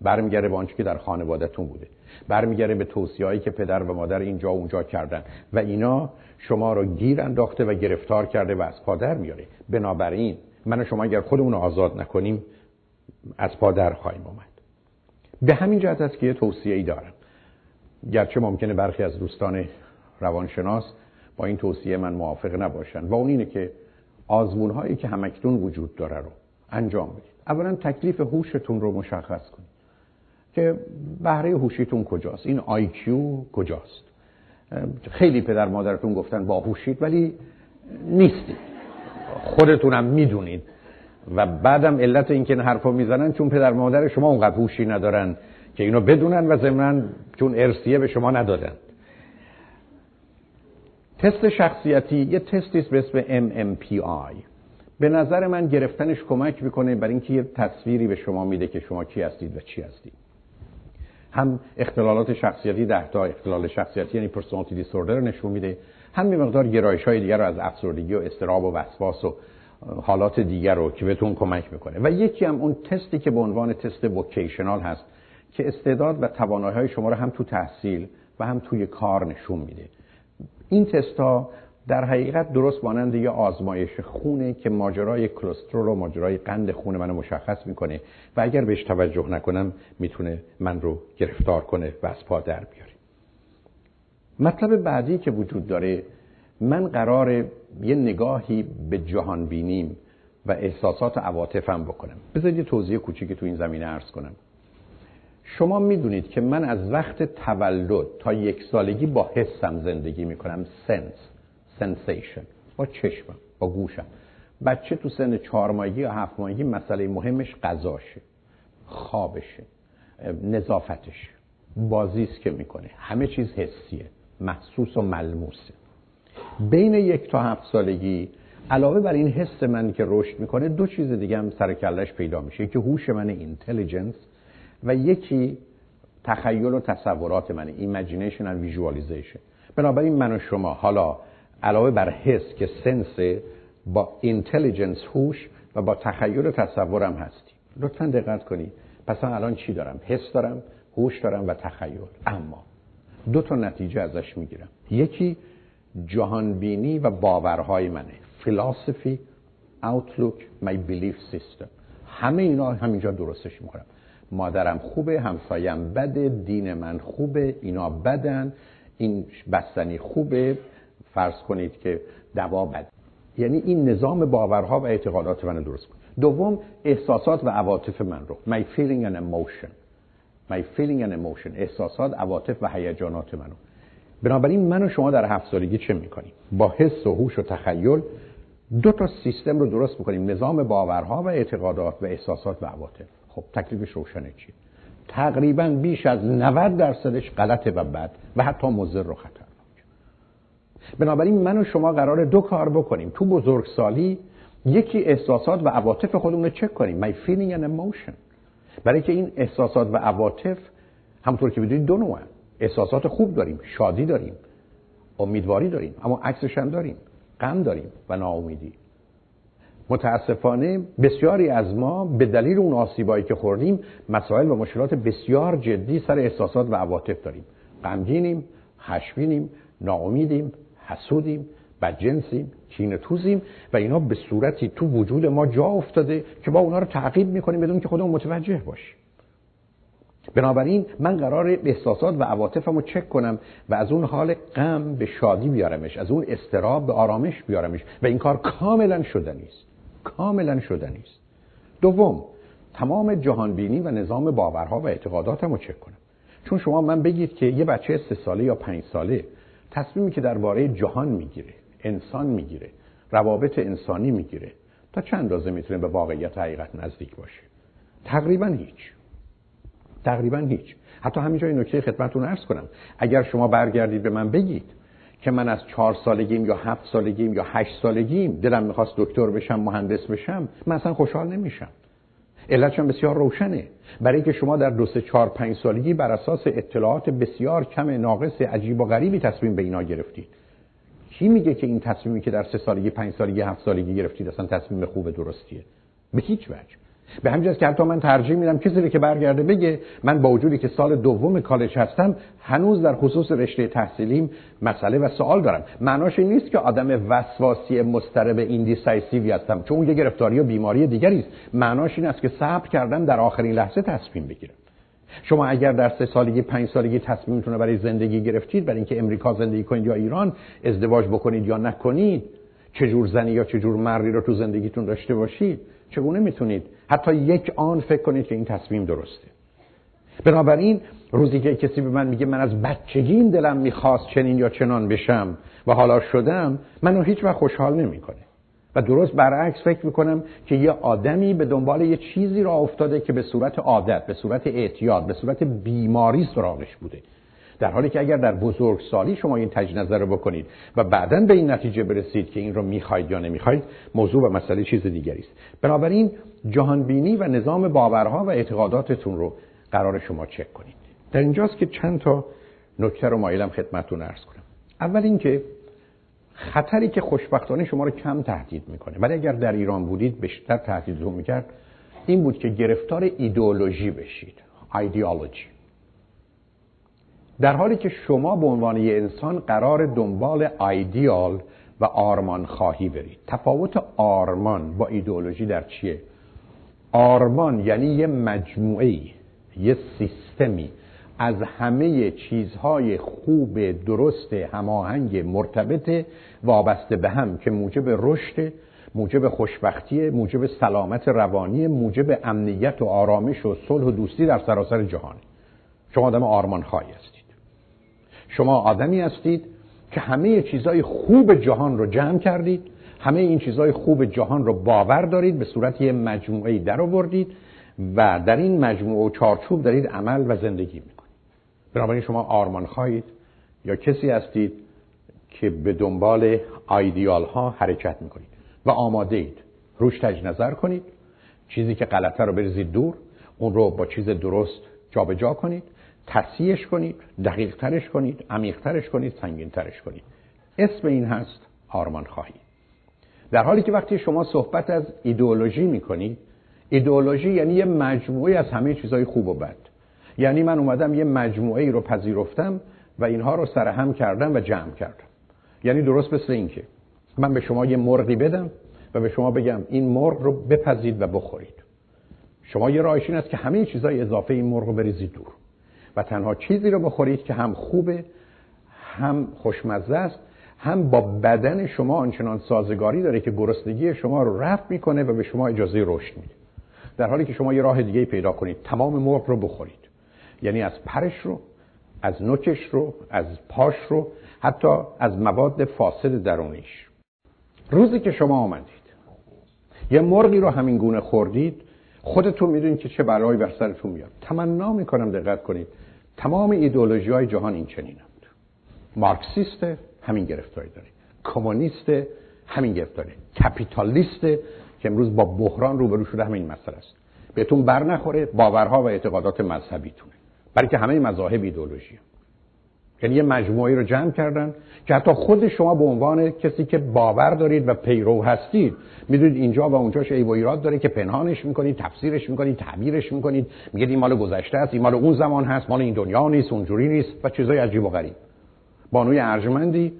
برمیگرده به آنچه که در خانوادهتون بوده. برمیگرده به توصیه‌ای که پدر و مادر اینجا و اونجا کردن. و اینا شما رو گیر انداخته و گرفتار کرده و از پادر میاره. بنابراین من و شما اگر خودمون رو آزاد نکنیم از پادر خواهیم اومد. به همین جهت است که یه توصیه ای دارم. گرچه ممکنه برخی از دوستان روانشناس با این توصیه من موافق نباشن. و اون اینه که آزمون هایی که همکتون وجود داره رو انجام بدید. اولا تکلیف هوشتون رو مشخص کنید. که بهره هوشیتون کجاست. این آیکیو کجاست؟ خیلی پدر مادرتون گفتن باهوشید ولی نیستید. خودتونم می‌دونید. و بعدم علت اینکه این حرفا می‌زنن چون پدر مادر شما اونقدر هوشی ندارن که اینو بدونن و ضمن چون ارسیه به شما ندادن. تست شخصیتی یه تستی به اسم MMPI به نظر من گرفتنش کمک می‌کنه برای اینکه یه تصویری به شما میده که شما کی هستید و چی هستید. هم اختلالات شخصیتی ده تا اختلال شخصیتی یعنی پرسونالیتی دیسوردر نشون میده. هم یه مقدار گرایش های دیگر رو از افسردگی و استراب و وسواس و حالات دیگر رو که بهتون کمک می‌کنه. و یکی هم اون تستی که به عنوان تست وکیشنال هست که استعداد و توانایی شما رو هم تو تحصیل و هم توی کار نشون میده. این تست ها در حقیقت درست مانند یه آزمایش خونه که ماجرای کلسترول و ماجرای قند خون منو مشخص می‌کنه و اگر بهش توجه نکنم می‌تونه من رو گرفتار کنه و از پا در بیاره. مطلب بعدی که وجود داره من قرار یه نگاهی به جهان بینیم و احساسات و عواطفم بکنم. بذارید یه توضیح کوچیکی تو این زمینه عرض کنم. شما می‌دونید که من از وقت تولد تا یک سالگی با حسم زندگی می‌کنم سنس. sensation با چشمم با گوشم. بچه تو سن چهار ماهگی یا هفت ماهگی مسئله مهمش غذاشه. خوابشه. نظافتش بازیست که می‌کنه. همه چیز حسیه. محسوس و ملموسه. بین یک تا هفت سالگی علاوه بر این حس من که رشد می‌کنه دو چیز دیگه هم سر و کلش پیدا میشه. یکی هوش من intelligence و یکی تخیل و تصورات منه imagination و visualization بنابراین من و شما حالا علاوه بر حس که سنس با اینتلیجنس هوش و با تخیل تصورم هستیم لطفا دقت کنید. پس الان چی دارم؟ حس دارم هوش دارم و تخیل. اما دو تا نتیجه ازش می‌گیرم. یکی جهانبینی و باورهای منه. فلسفی اوتلوک my belief system. همه اینا همینجا درستش می‌کنم. مادرم خوبه همسایم بده دین من خوبه اینا بدن این بستنی خوبه. فرض کنید که دوا بد. یعنی این نظام باورها و اعتقادات من درست کن دوم احساسات و عواطف من رو. My feeling and emotion. My feeling and emotion. احساسات عواطف و هیجانات منو. بنابراین من و شما در هفت سالگی چه می‌کنیم؟ با حس و هوش و تخیل دو تا سیستم رو درست می‌کنیم نظام باورها و اعتقادات و احساسات و عواطف. خب تکلیفش روشنه چیه؟ تقریبا بیش از 90 درصدش غلطه و بد و حتی مضر و خطرناک بنابراین من و شما قرار دو کار بکنیم. تو بزرگسالی یکی احساسات و عواطف خودمون رو چک کنیم. My feeling and emotion. برای که این احساسات و عواطف همطور که بدونید دو نوع احساسات خوب داریم شادی داریم امیدواری داریم اما عکسش هم داریم. غم داریم و ناامیدی. متاسفانه بسیاری از ما به دلیل اون آسیبایی که خوردیم مسائل و مشکلات بسیار جدی سر احساسات و عواطف داریم. غمگینیم خشمگینیم ناامیدیم. حسودیم بدجنسیم کین توزیم و اینا به صورتی تو وجود ما جا افتاده که با اونا رو تعقیب می‌کنیم بدون که خودمون متوجه باشیم. بنابراین من قرار احساسات و عواطفم رو چک کنم و از اون حال غم به شادی بیارمش از اون استراب به آرامش بیارمش و این کار کاملا شدنی است کاملا شدنی است دوم تمام جهانبینی و نظام باورها و اعتقاداتم رو چک کنم. چون شما من بگید که یه بچه سه ساله یا پنج ساله تصمیمی که درباره جهان می‌گیره انسان می‌گیره روابط انسانی می‌گیره تا چند اندازه می‌تونه به واقعیت حقیقت نزدیک باشه؟ تقریبا هیچ. تقریبا هیچ. حتی همینجا این نکته خدمتتون عرض کنم. اگر شما برگردید به من بگید که من از چهار سالگیم یا هفت سالگیم یا هشت سالگیم دلم می‌خواست دکتر بشم مهندس بشم من اصلا خوشحال نمیشم. علتش بسیار روشنه. برای که شما در دو سه چهار پنج سالگی بر اساس اطلاعات بسیار کم ناقص عجیب و غریبی تصمیم به اینا گرفتید. کی میگه که این تصمیمی که در سه سالگی پنج سالگی هفت سالگی گرفتید اصلا تصمیم خوب درستیه؟ به هیچ وجه. به همین که حتی من ترجیح میدم کسی که برگرده بگه من با وجودی که سال دوم کالج هستم هنوز در خصوص رشته تحصیلیم مسئله و سوال دارم. معناش این نیست که آدم وسواسی مضطرب indecisive ی هستم چون اون یه گرفتاری و بیماری دیگری است. معناش این است که صبر کردم در آخرین لحظه تصمیم بگیرم شما اگر در سه سالگی پنج سالگی تصمیمتون رو برای زندگی گرفتید برای اینکه امریکا زندگی کنید یا ایران ازدواج بکنید یا نکنید چجور زنی یا چجور مردی رو تو زندگیتون داشته باشید چگونه می‌تونید حتی یک آن فکر کنید که این تصمیم درسته. بنابراین روزی که کسی به من میگه من از بچگی دلم می‌خواست چنین یا چنان بشم و حالا شدم منو هیچ وقت خوشحال نمی‌کنه. و درست برعکس فکر می‌کنم که یه آدمی به دنبال یه چیزی را افتاده که به صورت عادت به صورت اعتیاد به صورت بیماری سراغش بوده. در حالی که اگر در بزرگسالی شما این تجنظر نظر رو بکنید و بعدا به این نتیجه برسید که این رو می‌خواید یا نمی‌خواید موضوع و مسئله چیز دیگری است. بنابراین جهانبینی و نظام باورها و اعتقاداتتون رو قرار شما چک کنید. در اینجاست که چند تا نکته رو مایلم خدمتتون عرض کنم. اول اینکه خطری که خوشبختانه شما رو کم تهدید می‌کنه ولی اگر در ایران بودید بیشتر تهدیدتون می‌کرد این بود که گرفتار ایدئولوژی بشید ایدئولوژی. در حالی که شما به عنوان یه انسان قرار دنبال ایدیال و آرمان خواهی برید. تفاوت آرمان با ایدئولوژی در چیه؟ آرمان یعنی یه مجموعه یه سیستمی از همه چیزهای خوب درست هماهنگ مرتبط وابسته به هم که موجب رشد موجب خوشبختی موجب سلامت روانی موجب امنیت و آرامش و صلح و دوستی در سراسر جهان. شما آدم آرمان خواهی هستید. شما آدمی هستید که همه چیزهای خوب جهان رو جمع کردید همه این چیزهای خوب جهان رو باور دارید به صورت یه مجموعه در آوردید و در این مجموعه و چارچوب دارید عمل و زندگی می‌کنید. بنابراین شما آرمان خواهید یا کسی هستید که به دنبال آیدیال ها حرکت می‌کنید و آماده اید روش تج نظر کنید. چیزی که غلطه رو بریزید دور اون رو با چیز درست جابجا جا کنید. تصیحش کنید دقیق ترش کنید عمیق ترش کنید سنگین ترش کنید. اسم این هست آرمان خواهی. در حالی که وقتی شما صحبت از ایدئولوژی می‌کنید ایدئولوژی یعنی یه مجموعه از همه چیزهای خوب و بد. یعنی من اومدم یه مجموعه ای رو پذیرفتم و اینها رو سرهم کردم و جمع کردم. یعنی درست مثل این که من به شما یه مرغی بدم و به شما بگم این مرغ رو بپزید و بخورید. شما یه راهش این است که همه چیزای اضافه این مرغ رو بریزید دور. و تنها چیزی رو بخورید که هم خوبه هم خوشمزه است هم با بدن شما آنچنان سازگاری داره که گرسنگی شما رو رفع می‌کنه و به شما اجازه رشد میده. در حالی که شما یه راه دیگه پیدا کنید تمام مرغ رو بخورید. یعنی از پرش رو از نوکش رو از پاش رو حتی از مواد فاسد درونیش. روزی که شما آمدید یه مرغی رو همین گونه خوردید خودتون می‌دونید که چه برای بر سرتون میاد. تمنا می‌کنم دقت کنید. تمام ایدئولوژی های جهان این چنینند مارکسیست همین گرفتاری داره. کمونیست همین گرفتاری. کپیتالیست که امروز با بحران روبرو شده همین مسئله است. بهتون بر نخوره باورها و اعتقادات مذهبیتونه. برای که همه مذاهب ایدئولوژی یعنی یه مجموعی رو جمع کردن که حتی خود شما به عنوان کسی که باور دارید و پیرو هستید می‌دونید اینجا و اونجاش عیب و ایراد داره که پنهانش می‌کنید تفسیرش می‌کنید تعبیرش می‌کنید میگید این مال گذشته است این مال اون زمان هست مال این دنیا نیست اونجوری نیست و چیزای عجیب و غریب. بانوی ارجمندی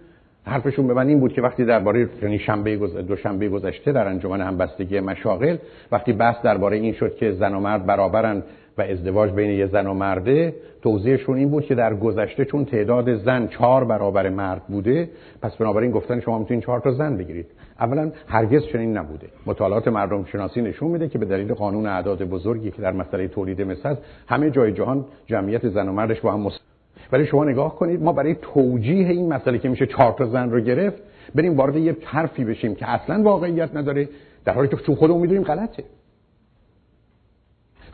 حرفشون به من این بود که وقتی درباره یعنی شنبه دو شنبه گذشته در انجمن همبستگی مشاغل وقتی بحث درباره این شد که زن و مرد برابرن و ازدواج بین یه زن و مرده توضیحشون این بود که در گذشته چون تعداد زن چهار برابر مرد بوده پس بنابراین گفتن شما می‌تونید چهار تا زن بگیرید. اولا هرگز چنین نبوده. مطالعات مردم شناسی نشون میده که به دلیل قانون اعداد بزرگی که در مسئله تولید مثل همه جای جهان جمعیت زن و مردش با هم ولی شما نگاه کنید ما برای توجیه این مسئله که میشه چهار تا زن رو گرفت بریم وارد یه حرفی بشیم که اصلا واقعیت نداره در حالی که چون خودمون می‌دونیم غلطه.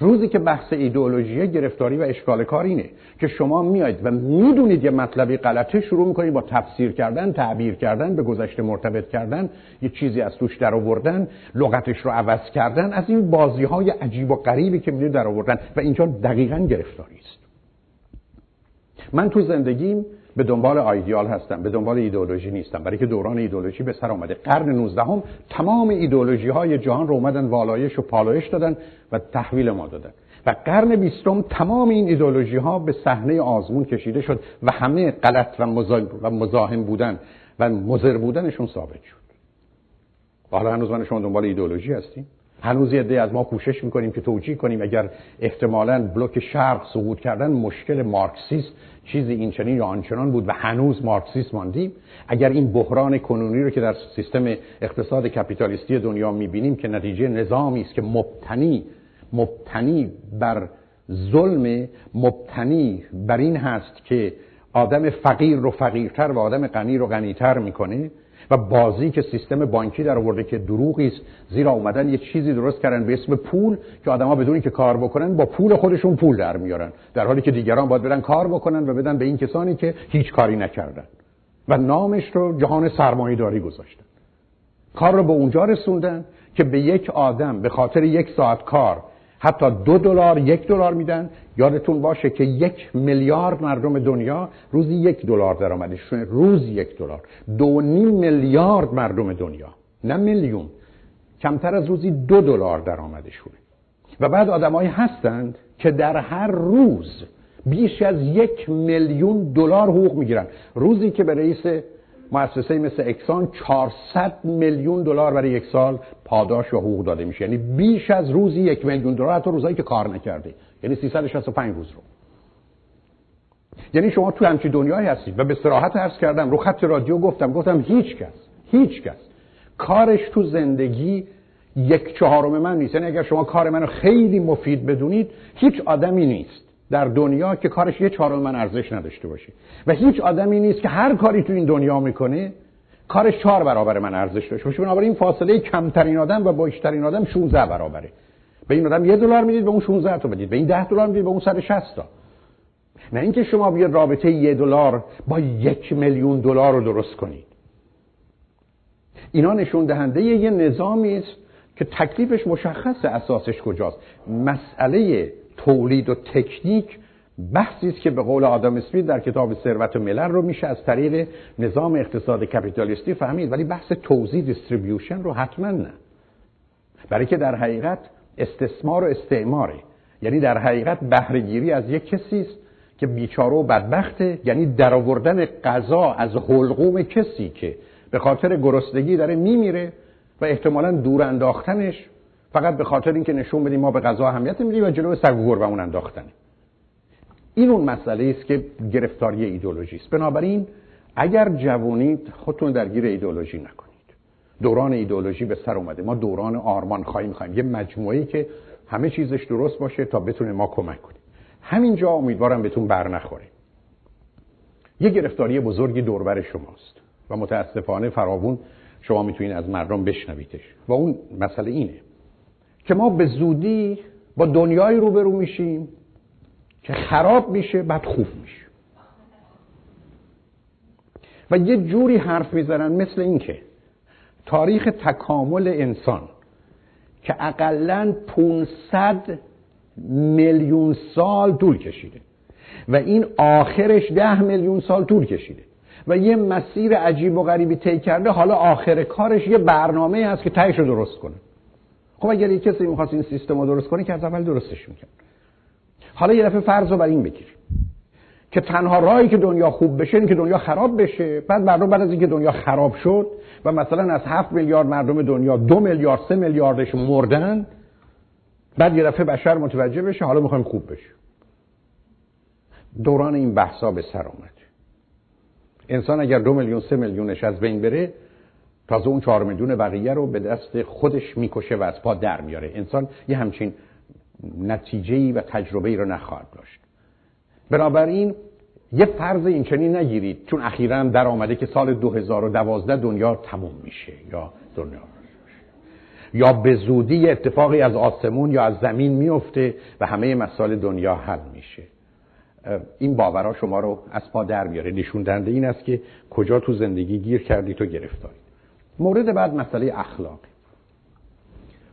روزی که بحث ایدئولوژی گرفتاری و اشکال کار اینه که شما میاید و می‌دونید یه مطلبی غلطه شروع می‌کنید با تفسیر کردن تعبیر کردن به گذشته مرتبط کردن یه چیزی از توش در آوردن لغتش رو عوض کردن از این بازی های عجیب و غریبی که می‌دونید در آوردن و اینجا دقیقا گرفتاری است. من تو زندگیم به دنبال آیدیال هستم به دنبال ایدئولوژی نیستم برای که دوران ایدئولوژی به سر آمده قرن 19 هم تمام ایدئولوژی های جهان رو اومدن والایش و پالایش دادن و تحویل ما دادن. و قرن بیستم تمام این ایدئولوژی ها به صحنه آزمون کشیده شد و همه غلط و مزاحم بودن و مضر بودنشون ثابت شد. حالا هنوز من شما دنبال ایدئولوژی هستیم. هنوز یه از ما کوشش می‌کنیم که توجیه کنیم اگر احتمالا بلوک شرق سقوط کردن مشکل مارکسیست چیزی این چنین یا آنچنان بود و هنوز مارکسیست ماندیم. اگر این بحران کنونی رو که در سیستم اقتصاد کپیتالیستی دنیا می‌بینیم که نتیجه نظامی است که مبتنی مبتنی بر ظلم مبتنی بر این هست که آدم فقیر رو فقیرتر و آدم غنی رو غنیتر می‌کنه و بازی که سیستم بانکی در آورده که دروغی است. زیرا اومدن یه چیزی درست کردن به اسم پول که آدما بدون که کار بکنن با پول خودشون پول در میارن. در حالی که دیگران باید برن کار بکنن و بدن به این کسانی که هیچ کاری نکردن. و نامش رو جهان سرمایه داری گذاشتن. کار رو به اونجا رسوندن که به یک آدم به خاطر یک ساعت کار حتی دو دلار یک دلار میدن. یادتون باشه که یک میلیارد مردم دنیا روزی یک دلار درآمدشونه روز یک دلار. دو نیم میلیارد مردم دنیا. نه میلیون. کمتر از روزی دو دلار درآمدشونه و بعد آدمایی هستند که در هر روز بیش از یک میلیون دلار حقوق می‌گیرن. روزی که به رئیس مؤسسه مثل اکسان 400 میلیون دلار برای یک سال پاداش و حقوق داده میشه. یعنی بیش از روزی یک میلیون دلار. حتی روزایی که کار نکرده یعنی 365 روز رو. یعنی شما تو همچی دنیایی هستید و به صراحت عرض کردم رو خط رادیو گفتم. گفتم هیچ کس هیچ کس کارش تو زندگی یک چهارم من نیست. یعنی اگر شما کار منو خیلی مفید بدونید هیچ آدمی نیست. در دنیا که کارش یه چهارم من ارزش نداشته باشه. و هیچ آدمی نیست که هر کاری تو این دنیا می‌کنه کارش چهار برابر من ارزش داشته باشه. بنابراین این فاصله کمترین آدم و بیشترین آدم 16 برابره. به این آدم یه دلار می‌دید به اون 16 تا بدید. به این 10 دلار می‌دید به اون 160 تا. نه اینکه شما بیاد رابطه یه دلار با یک میلیون دلار رو درست کنید. اینا نشون دهنده یه نظامی است که تکلیفش مشخصه اساسش کجاست. مسئله تولید و تکنیک بحثی است که به قول آدم اسمیت در کتاب ثروت و ملل رو میشه از طریق نظام اقتصاد کپیتالیستی فهمید. ولی بحث توزیع دیستریبیوشن رو حتما نه. برای که در حقیقت استثمار و استعماره. یعنی در حقیقت بهرهگیری از یک کسی است که بیچاره و بدبخته یعنی درآوردن غذا از حلقوم کسی که به خاطر گرسنگی داره میمیره و احتمالا دور انداختنش فقط به خاطر اینکه نشون بدیم ما به غذا اهمیت میدیم و جلو سگ و گربمون انداختنه. این اون مسئله است که گرفتاری ایدولوژی است. بنابراین اگر جوونید خودتون درگیر ایدولوژی نکنید. دوران ایدولوژی به سر اومده. ما دوران آرمان خواهی می‌خوایم یه مجموعه که همه چیزش درست باشه تا بتونه ما کمک کنیم. همینجا امیدوارم بهتون بر نخوره. یه گرفتاری بزرگی دوربر شماست و متاسفانه فراوون شما می‌تونید از مردم بشنویدش. و اون مسئله اینه. که ما به زودی با دنیایی روبرو میشیم که خراب میشه بعد خوب میشه. و یه جوری حرف می‌زنن مثل این که تاریخ تکامل انسان که اقلا 500 میلیون سال طول کشیده و این آخرش ده میلیون سال طول کشیده و یه مسیر عجیب و غریبی طی کرده حالا آخر کارش یه برنامه هست که تهش رو درست کنه. خب اگر یه کسی می‌خواست این سیستم رو درست کنه که از اول درستش می‌کرد. حالا یه دفعه فرض رو بر این بگیریم که تنها راهی که دنیا خوب بشه این که دنیا خراب بشه. بعد مردم بعد از اینکه دنیا خراب شد و مثلا از هفت میلیارد مردم دنیا دو میلیارد سه میلیاردش مردن بعد یه دفعه بشر متوجه بشه حالا می‌خوایم خوب بشه دوران این بحثا به سر آمد انسان اگر دو میلیون سه میلیونش از بین بره تازه اون چهار میلیون بقیه رو به دست خودش می‌کشه و از پا در میاره. انسان یه همچین نتیجه و تجربه رو نخواهد داشت. بنابراین یه فرض این چنین نگیرید چون اخیرا در آمده که سال 2012 دنیا تموم میشه یا دنیا یا به زودی اتفاقی از آسمون یا از زمین میفته و همه مسائل دنیا حل میشه. این باورها شما رو از پا در میاره. نشون این است که کجا تو زندگی گیر کردی تو گرفتاری. مورد بعد مسئله اخلاقی.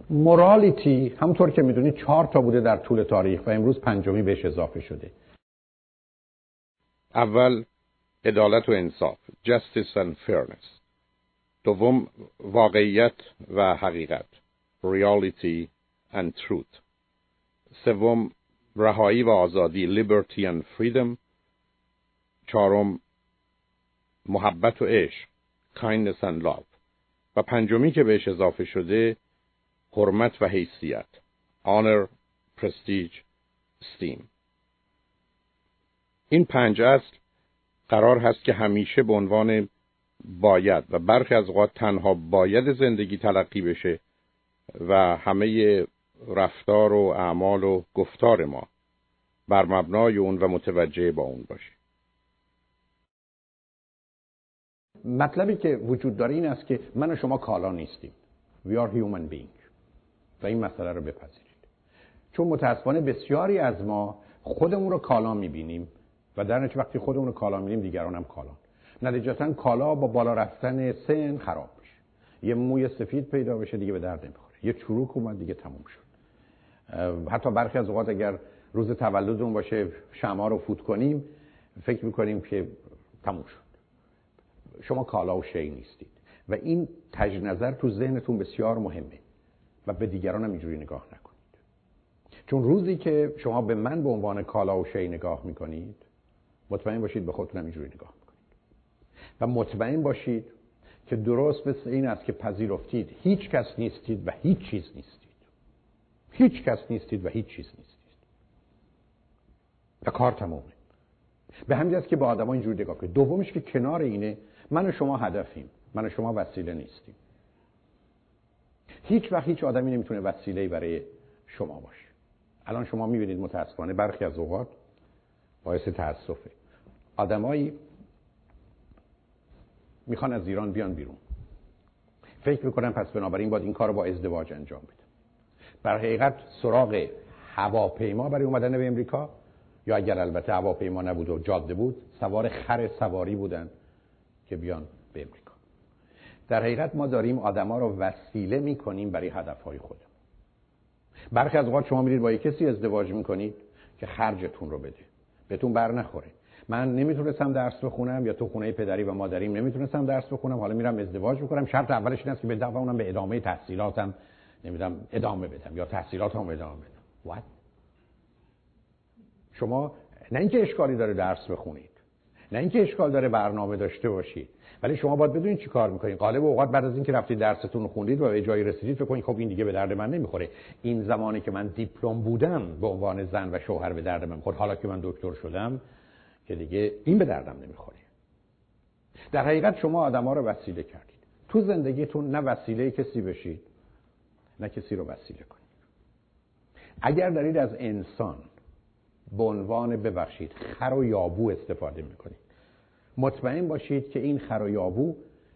مورالیتی همونطور که می‌دونید چهار تا بوده در طول تاریخ و امروز پنجمی بهش اضافه شده. اول عدالت و انصاف justice and fairness. دوم واقعیت و حقیقت reality and truth. سوم رهایی و آزادی liberty and freedom. چهارم محبت و عشق kindness and love. پنجمی که بهش اضافه شده حرمت و حیثیت. Honor prestige esteem. این پنج اصل قرار هست که همیشه به عنوان باید و برخی از اوقات تنها باید زندگی تلقی بشه و همه رفتار و اعمال و گفتار ما بر مبنای اون و متوجه با اون باشه. مطلبی که وجود داره این است که من و شما کالا نیستیم. We are human being و این مسئله رو بپذیرید. چون متاسفانه بسیاری از ما خودمون رو کالا می‌بینیم و در نتیجه وقتی خودمون رو کالا می‌بینیم دیگران هم کالا نتیجتا کالا با بالا رفتن سن خراب بشه یه موی سفید پیدا بشه دیگه به درد نمی‌خوره. یه چروک اومد دیگه تموم شد. حتی برخی از اوقات اگر روز تولدمون باشه شما رو فوت کنیم فکر می‌کنیم که تموم شد. شما کالا و شی نیستید. و این تج نظر تو ذهنتون بسیار مهمه و به دیگران هم اینجوری نگاه نکنید. چون روزی که شما به من به عنوان کالا و شی نگاه می‌کنید مطمئن باشید به خودتون هم اینجوری نگاه می‌کنید. و مطمئن باشید که درست مثل این است که پذیرفتید. هیچ کس نیستید و هیچ چیز نیستید. هیچ کس نیستید و هیچ چیز نیستید. و کار تمومه. به همین است که با آدم ها اینجوری نگاه کنید. دومش که کنار اینه من و شما هدفیم. من و شما وسیله نیستیم. هیچ وقت هیچ آدمی نمی‌تونه وسیله برای شما باشه. الان شما می‌بینید متاسفانه برخی از اوقات باعث تاسفه آدمایی می‌خوان از ایران بیان بیرون. فکر می‌کنن پس بنابراین باید این کار رو با ازدواج انجام بده. بر حقیقت سراغ هواپیما برای اومدن به امریکا یا اگر البته هواپیما نبود و جاده بود سوار خر سواری بودن. که بیان به امریکا. در حقیقت ما داریم آدما رو وسیله می‌کنیم برای هدفهای خودمون. برخی از اوقات شما میرید با یک کسی ازدواج می‌کنید که خرجتون رو بده. بهتون بر نخوره. من نمی‌تونستم درس بخونم یا تو خونه پدری و مادریم نمی‌تونستم درس بخونم. حالا میرم ازدواج می‌کنم. شرط اولش این است که به اونم به ادامه تحصیلاتم نمی‌دونم ادامه بدم یا تحصیلاتم ادامه بدم. What؟ شما نه اینکه اشکالی داره درس بخونید. نه اینکه اشکال داره برنامه داشته باشید ولی شما باید بدونید چی کار می‌کنید قالب اوقات بعد از اینکه رفتید درستون رو خوندید و به جایی رسیدید فکر کنید خب این دیگه به درد من نمی‌خوره. این زمانی که من دیپلم بودم به عنوان زن و شوهر به درد من خود حالا که من دکتر شدم که دیگه این به دردم نمی‌خوره. در حقیقت شما آدما رو وسیله کردید. تو زندگیتون نه وسیله کسی بشید نه کسی رو وسیله کنید. اگر دارید از انسان به عنوان ببخشید خر و یابو استفاده می‌کنید مطمئن باشید که این خر و یابو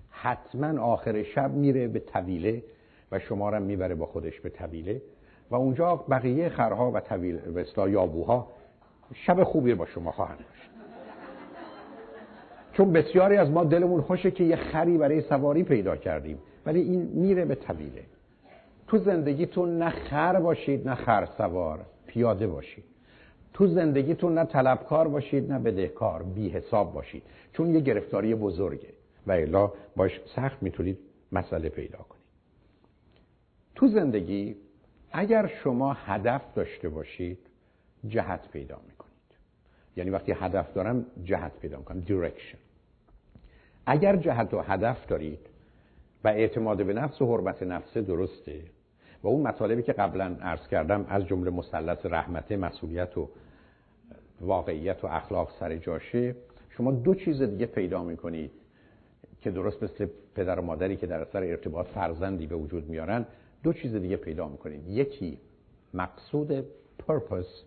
حتما آخر شب میره به طویله و شما را می‌بره با خودش به طویله و اونجا بقیه خرها و طویل و یابوها شب خوبی با شما خواهند داشت. چون بسیاری از ما دلمون خوشه که یه خری برای سواری پیدا کردیم ولی این میره به طویله. تو زندگیتون نه خر باشید نه خر سوار پیاده باشید. تو زندگیتون نه طلبکار باشید نه بدهکار بی حساب باشید. چون یه گرفتاری بزرگه. و الا باش سخت می‌تونید مسئله پیدا کنید. تو زندگی اگر شما هدف داشته باشید جهت پیدا می‌کنید. یعنی وقتی هدف دارم جهت پیدا می‌کنم. دیرکشن اگر جهت و هدف دارید و اعتماد به نفس و حرمت نفسه درسته و اون مطالبی که قبلا عرض کردم از جمله مثلث رحمت مسئولیت و واقعیت و اخلاق سر جاشه. شما دو چیز دیگه پیدا می‌کنید که درست مثل پدر و مادری که در اثر ارتباط فرزندی به وجود میارن دو چیز دیگه پیدا می‌کنید. یکی مقصود purpose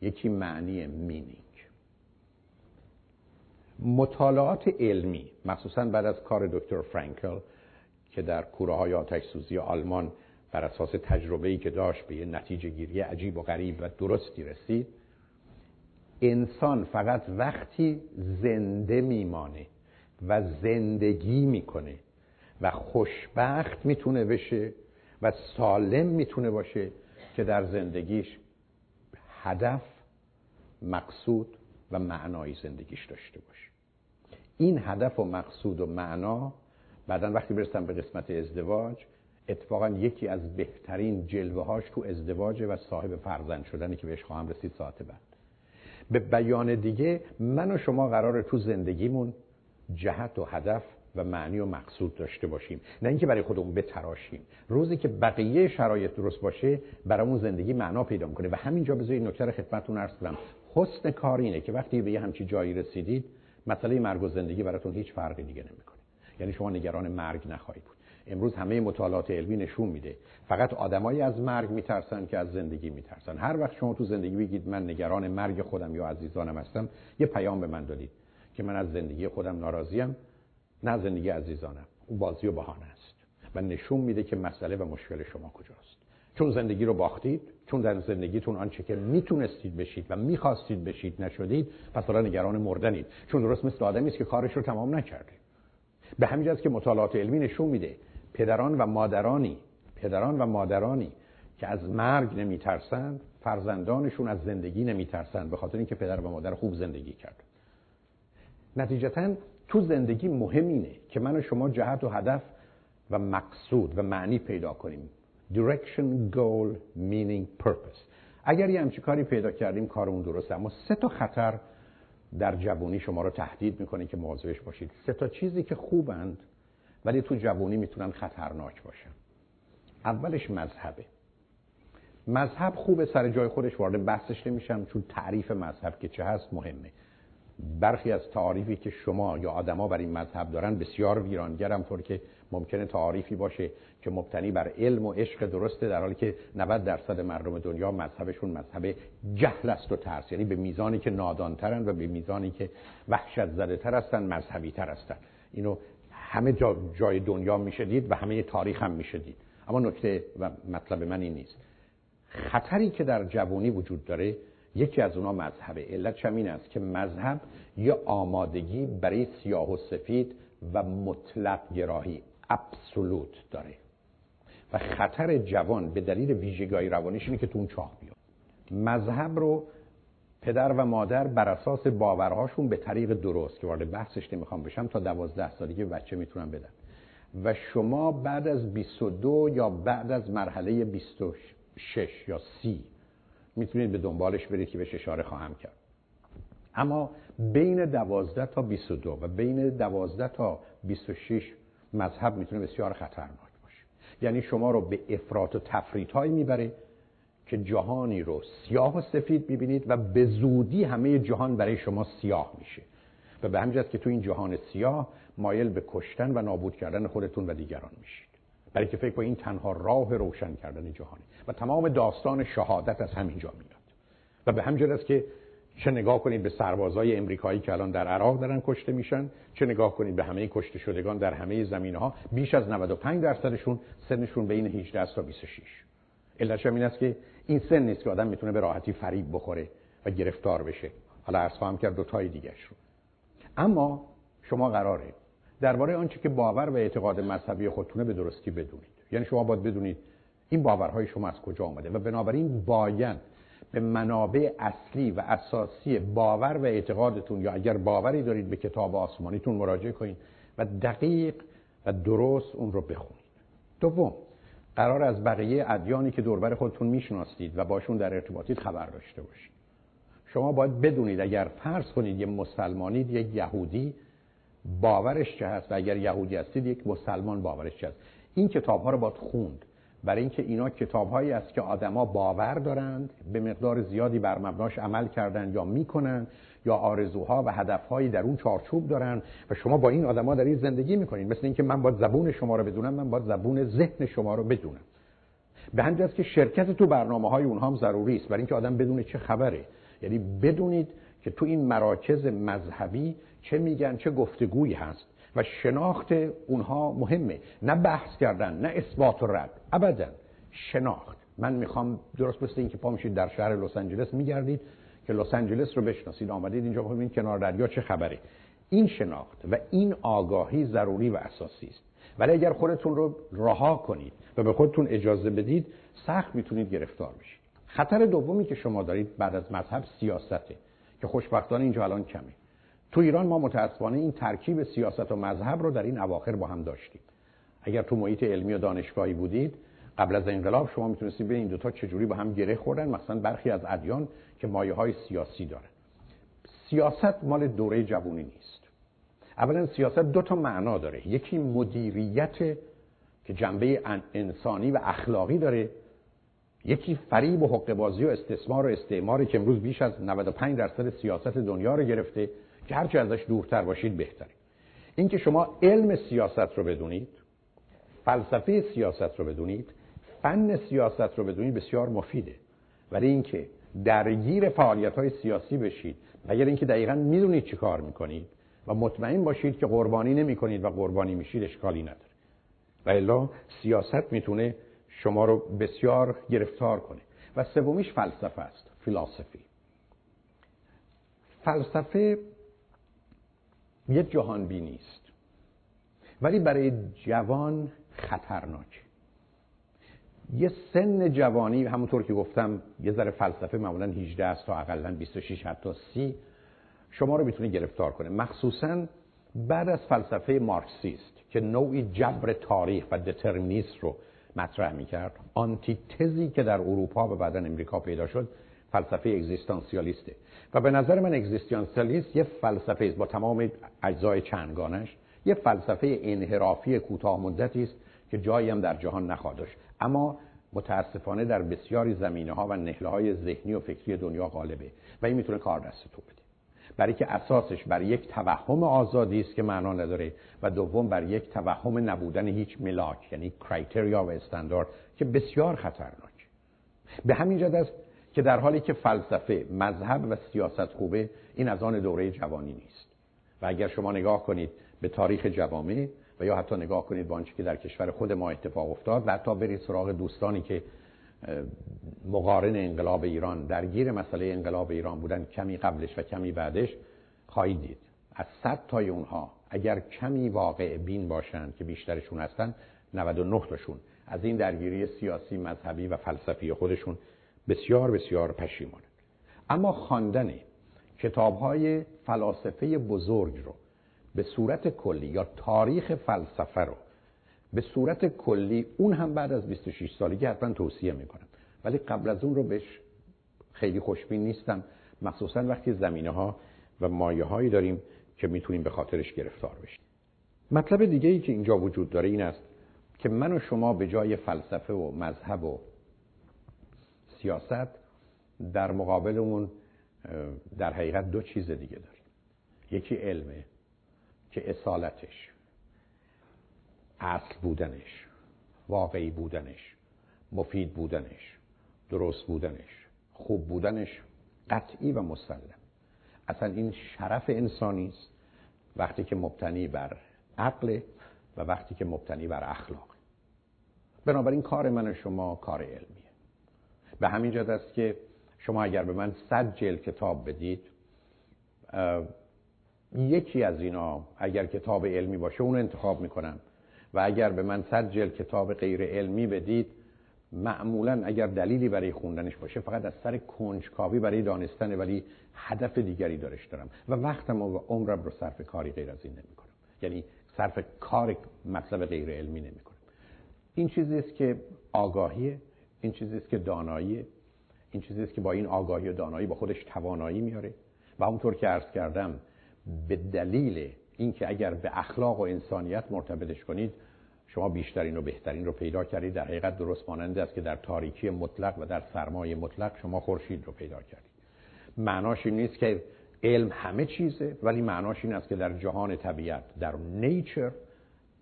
یکی معنی meaning. مطالعات علمی مخصوصا بعد از کار دکتر فرانکل که در کوره های آتش سوزی آلمان بر اساس تجربه‌ای که داشت به یه نتیجه گیری عجیب و غریب و درستی رسید انسان فقط وقتی زنده میمانه و زندگی می‌کنه و خوشبخت می‌تونه بشه و سالم می‌تونه باشه که در زندگیش هدف مقصود و معنای زندگیش داشته باشه. این هدف و مقصود و معنا بعدا وقتی برسم به قسمت ازدواج اتفاقا یکی از بهترین جلوه هاش تو ازدواج و صاحب فرزند شدنی که بهش خواهم رسید ساعت بعد. به بیان دیگه من و شما قرار تو زندگیمون جهت و هدف و معنی و مقصود داشته باشیم. نه اینکه برای خودمون بتراشیم. روزی که بقیه شرایط درست باشه برامون زندگی معنا پیدا می‌کنه. و همینجا بذارید نکته رو خدمتتون عرض کنم. حسن کار اینه که وقتی به یه همچی جایی رسیدید مسئله مرگ و زندگی براتون هیچ فرقی دیگه نمی‌کنه. یعنی شما نگران مرگ نخواهید بود. امروز همه مطالعات علمی نشون میده. فقط آدمایی از مرگ میترسن که از زندگی میترسن. هر وقت شما تو زندگی بگید من نگران مرگ خودم یا عزیزانم هستم یه پیام به من دادید که من از زندگی خودم ناراضیم نه زندگی عزیزانم. اون بازی و بهانه است. و نشون میده که مسئله و مشکل شما کجاست. چون زندگی رو باختید چون در زندگیتون آنچه که می‌تونستید بشید و می‌خواستید بشید نشدید پس حالا نگران مردنید. چون درست مثل آدمی است که کارش رو تمام نکرده. به همین که مطالعات علمی نشون میده پدران و مادرانی پدران و مادرانی که از مرگ نمیترسند فرزندانشون از زندگی نمیترسند به خاطر اینکه پدر و مادر خوب زندگی کرد. نتیجتا تو زندگی مهم اینه که من و شما جهت و هدف و مقصود و معنی پیدا کنیم. Direction goal meaning purpose. اگر یه همچی کاری پیدا کردیم کارمون درسته. اما سه تا خطر در جوانی شما رو تهدید می‌کنه که مواظبش باشید. سه تا چیزی که خوبند ولی تو جوانی می‌تونن خطرناک باشن. اولش مذهبه. مذهب خوبه سر جای خودش وارد بحثش نمیشم چون تعریف مذهب که چه هست مهمه. برخی از تعاریفی که شما یا آدما بر این مذهب دارن بسیار ویرانگرم طور که ممکنه تعاریفی باشه که مبتنی بر علم و عشق درسته در حالی که 90 درصد مردم دنیا مذهبشون مذهب جهل است و ترس. یعنی به میزانی که نادانترن و به میزانی که وحشت زده تر هستن مذهبی تر هستن. اینو همه جا جای دنیا می‌شدید و همه تاریخ هم می‌شدید. اما نکته و مطلب من این نیست. خطری که در جوانی وجود داره یکی از اونا مذهبه علت چمین است که مذهب یه آمادگی برای سیاه و سفید و مطلق گراهی ابسولوت داره. و خطر جوان به دلیل ویژگاهی روانیش اینه که تو اون چاه بیاد. مذهب رو پدر و مادر بر اساس باورهاشون به طریق درست که وارد بحثش نمی‌خوام بشم تا دوازده سالگی بچه می‌تونن بدن و شما بعد از 22 یا بعد از مرحله 26 یا 30 می‌تونید به دنبالش برید که بهش اشاره خواهم کرد. اما بین 12 تا 22 و بین 12 تا 26 مذهب می‌تونه بسیار خطرناک باشه. یعنی شما رو به افراط و تفریط هایی می‌بره که جهانی رو سیاه و سفید ببینید و به زودی همه جهان برای شما سیاه میشه. و به همین که تو این جهان سیاه مایل به کشتن و نابود کردن خودتون و دیگران میشید. برای که فکر این تنها راه روشن کردن جهانی. و تمام داستان شهادت از همینجا میاد. و به همین است که چه نگاه کنید به سربازای امریکایی که الان در عراق دارن کشته میشن چه نگاه کنید به همه کشته شدگان در همه زمینه ها بیش از 95 درصدشون سنشون بین 18 تا 26 علتش این است که این سن نیست که آدم می‌تونه به راحتی فریب بخوره و گرفتار بشه. حالا عرض خواهم کرد دو تای دیگه رو. اما شما قراره درباره آنچه که باور و اعتقاد مذهبی خودتونه به درستی بدونید. یعنی شما باید بدونید این باورهای شما از کجا آمده و بنابراین باید به منابع اصلی و اساسی باور و اعتقادتون یا اگر باوری دارید به کتاب آسمانیتون مراجعه کنید و دقیق و درست اون رو بخونید. دوم قرار از بقیه ادیانی که دوربر خودتون می‌شناسید و باشون در ارتباطید خبر داشته باشید. شما باید بدونید اگر فرض کنید یه مسلمانید یک یهودی باورش چه هست؟ و اگر یهودی هستید یک مسلمان باورش چه هست؟ این کتاب ها رو باید خوند. برای اینکه اینا کتاب هایی است که آدما باور دارند به مقدار زیادی بر مبناش عمل کردن یا می‌کنن. یا آرزوها و هدفهایی در اون چارچوب دارن و شما با این آدما در این زندگی می‌کنید مثل اینکه من باید زبون شما رو بدونم من باید زبون ذهن شما رو بدونم. به همین که شرکت تو برنامه های اونها هم ضروری است. برای اینکه آدم بدونه چه خبره. یعنی بدونید که تو این مراکز مذهبی چه میگن چه گفتگویی هست و شناخت اونها مهمه. نه بحث کردن نه اثبات و رد. ابدا شناخت. من می‌خوام درست مثل اینکه پا میشید در شهر لس آنجلس میگردید. که لس آنجلس رو بشناسید. آمدید اینجا ببینید کنار دریا چه خبره. این شناخت و این آگاهی ضروری و اساسی است. ولی اگر خودتون رو رها کنید و به خودتون اجازه بدید سخت می‌تونید گرفتار بشید. خطر دومی که شما دارید بعد از مذهب سیاسته که خوشبختانه اینجا الان کمه. تو ایران ما متاسفانه این ترکیب سیاست و مذهب رو در این اواخر با هم داشتیم. اگر تو محیط علمی و دانشگاهی بودید قبل از انقلاب شما می‌تونستید به این دوتا چجوری با هم گره خوردن. مثلا برخی از ادیان که مایه های سیاسی داره. سیاست مال دوره جوونی نیست. اولا سیاست دو تا معنا داره. یکی مدیریت که جنبه انسانی و اخلاقی داره. یکی فریب و حقوق بازی و استثمار و استعماری که امروز بیش از 95 درصد سیاست دنیا رو گرفته که هرچی ازش دورتر باشید بهتره. اینکه شما علم سیاست رو بدونید فلسفه سیاست رو بدونید فن سیاست رو بدونید بسیار مفیده. ولی اینکه درگیر فعالیت های سیاسی بشید. اگر اینکه دقیقا می‌دونید چی کار می‌کنید و مطمئن باشید که قربانی نمی کنید و قربانی میشید اشکالی نداره. و الا سیاست می‌تونه شما رو بسیار گرفتار کنه. و سومیش فلسفه است فلسفی فلسفه یه جهان بینی است. ولی برای جوان خطرناک یه سن جوانی همونطور که گفتم یه ذره فلسفه معمولا 18 است تا اقلا 26 حتی 30 شما رو می‌تونه گرفتار کنه. مخصوصا بعد از فلسفه مارکسیست که نوعی جبر تاریخ و دترمینیست رو مطرح می‌کرد آنتی تزی که در اروپا و بعدا امریکا پیدا شد فلسفه اگزیستانسیالیسته. و به نظر من اگزیستانسیالیست یه فلسفه است با تمام اجزای چندگانش یه فلسفه انحرافی کوتاه مدتی است که جایی هم در جهان نخواهد داشت. اما متاسفانه در بسیاری زمینه ها و نهله های ذهنی و فکری دنیا غالبه و این می‌تونه کار دست تو بده. برای که اساسش بر یک توهم آزادی است که معنا نداره و دوم بر یک توهم نبودن هیچ ملاک یعنی کرایتریا و استاندارد که بسیار خطرناک. به همین جد است که در حالی که فلسفه مذهب و سیاست خوبه این از آن دوره جوانی نیست. و اگر شما نگاه کنید به تاریخ جوامع و یا حتی نگاه کنید به آنچه که در کشور خود ما اتفاق افتاد و حتی برید سراغ دوستانی که مقارن انقلاب ایران درگیر مسئله انقلاب ایران بودن کمی قبلش و کمی بعدش خواهید دید. از صد تای اونها اگر کمی واقع بین باشند که بیشترشون هستن 99 تاشون. از این درگیری سیاسی مذهبی و فلسفی خودشون بسیار بسیار پشیمانند. اما خواندن کتاب های فلاسفه بزرگ رو به صورت کلی یا تاریخ فلسفه رو. به صورت کلی اون هم بعد از 26 سالگی حتما توصیه می‌کنم. ولی قبل از اون رو بهش خیلی خوشبین نیستم. مخصوصا وقتی زمینه ها و مایه هایی داریم که می‌تونیم به خاطرش گرفتار بشیم. مطلب دیگه ای که اینجا وجود داره این است که من و شما به جای فلسفه و مذهب و سیاست در مقابلمون در حقیقت دو چیز دیگه داریم. یکی علمه که اصالتش اصل بودنش واقعی بودنش مفید بودنش درست بودنش خوب بودنش قطعی و مسلم. اصلا این شرف انسانی است. وقتی که مبتنی بر عقل و وقتی که مبتنی بر اخلاق. بنابراین کار من و شما کار علمیه. به همین جد است که شما اگر به من صد جل کتاب بدید یکی از اینا اگر کتاب علمی باشه اون انتخاب می‌کنم. و اگر به من صد جل کتاب غیر علمی بدید معمولا اگر دلیلی برای خوندنش باشه فقط از سر کنجکاوی برای دانستن ولی هدف دیگری دارش دارم. و وقتم و عمرم رو صرف کاری غیر از این نمی کنم یعنی صرف کار مطلب غیر علمی نمی کنم این چیزی است که آگاهیه این چیزی است که دانایی این چیزی است که با این آگاهی و دانایی با خودش توانایی میاره و همونطور که عرض کردم به دلیل اینکه اگر به اخلاق و انسانیت مرتبطش کنید شما بیشترین و بهترین رو پیدا کردید. در حقیقت درست مانند است که در تاریکی مطلق و در سرمایه مطلق شما خورشید رو پیدا کردید. معناش این نیست که علم همه چیزه ولی معناش این است که در جهان طبیعت در نیچر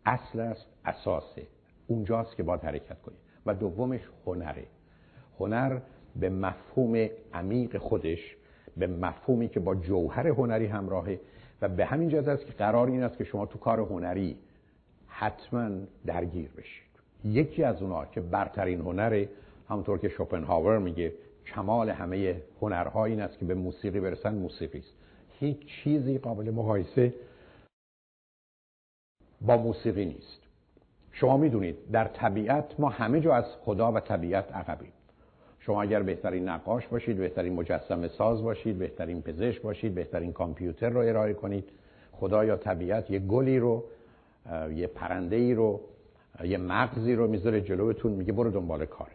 اصل است اساسه. اونجاست که باید حرکت کنید. و دومش هنره. هنر به مفهوم عمیق خودش به مفهومی که با جوهر هنری همراهه و به همین جهت است که قرار این است که شما تو کار هنری حتما درگیر بشید. یکی از اونها که برترین هنره همونطور که شوپنهاور میگه کمال همه هنرها این است که به موسیقی برسن موسیقی است. هیچ چیزی قابل مقایسه با موسیقی نیست. شما می‌دونید در طبیعت ما همه جا از خدا و طبیعت عقبیم. شما اگر بهترین نقاش باشید بهترین مجسم ساز باشید بهترین پزشک باشید بهترین کامپیوتر رو ارائه کنید. خدا یا طبیعت یه گلی رو یه پرنده ای رو یه مغزی رو می‌ذاره جلوتون میگه برو دنبال کارت.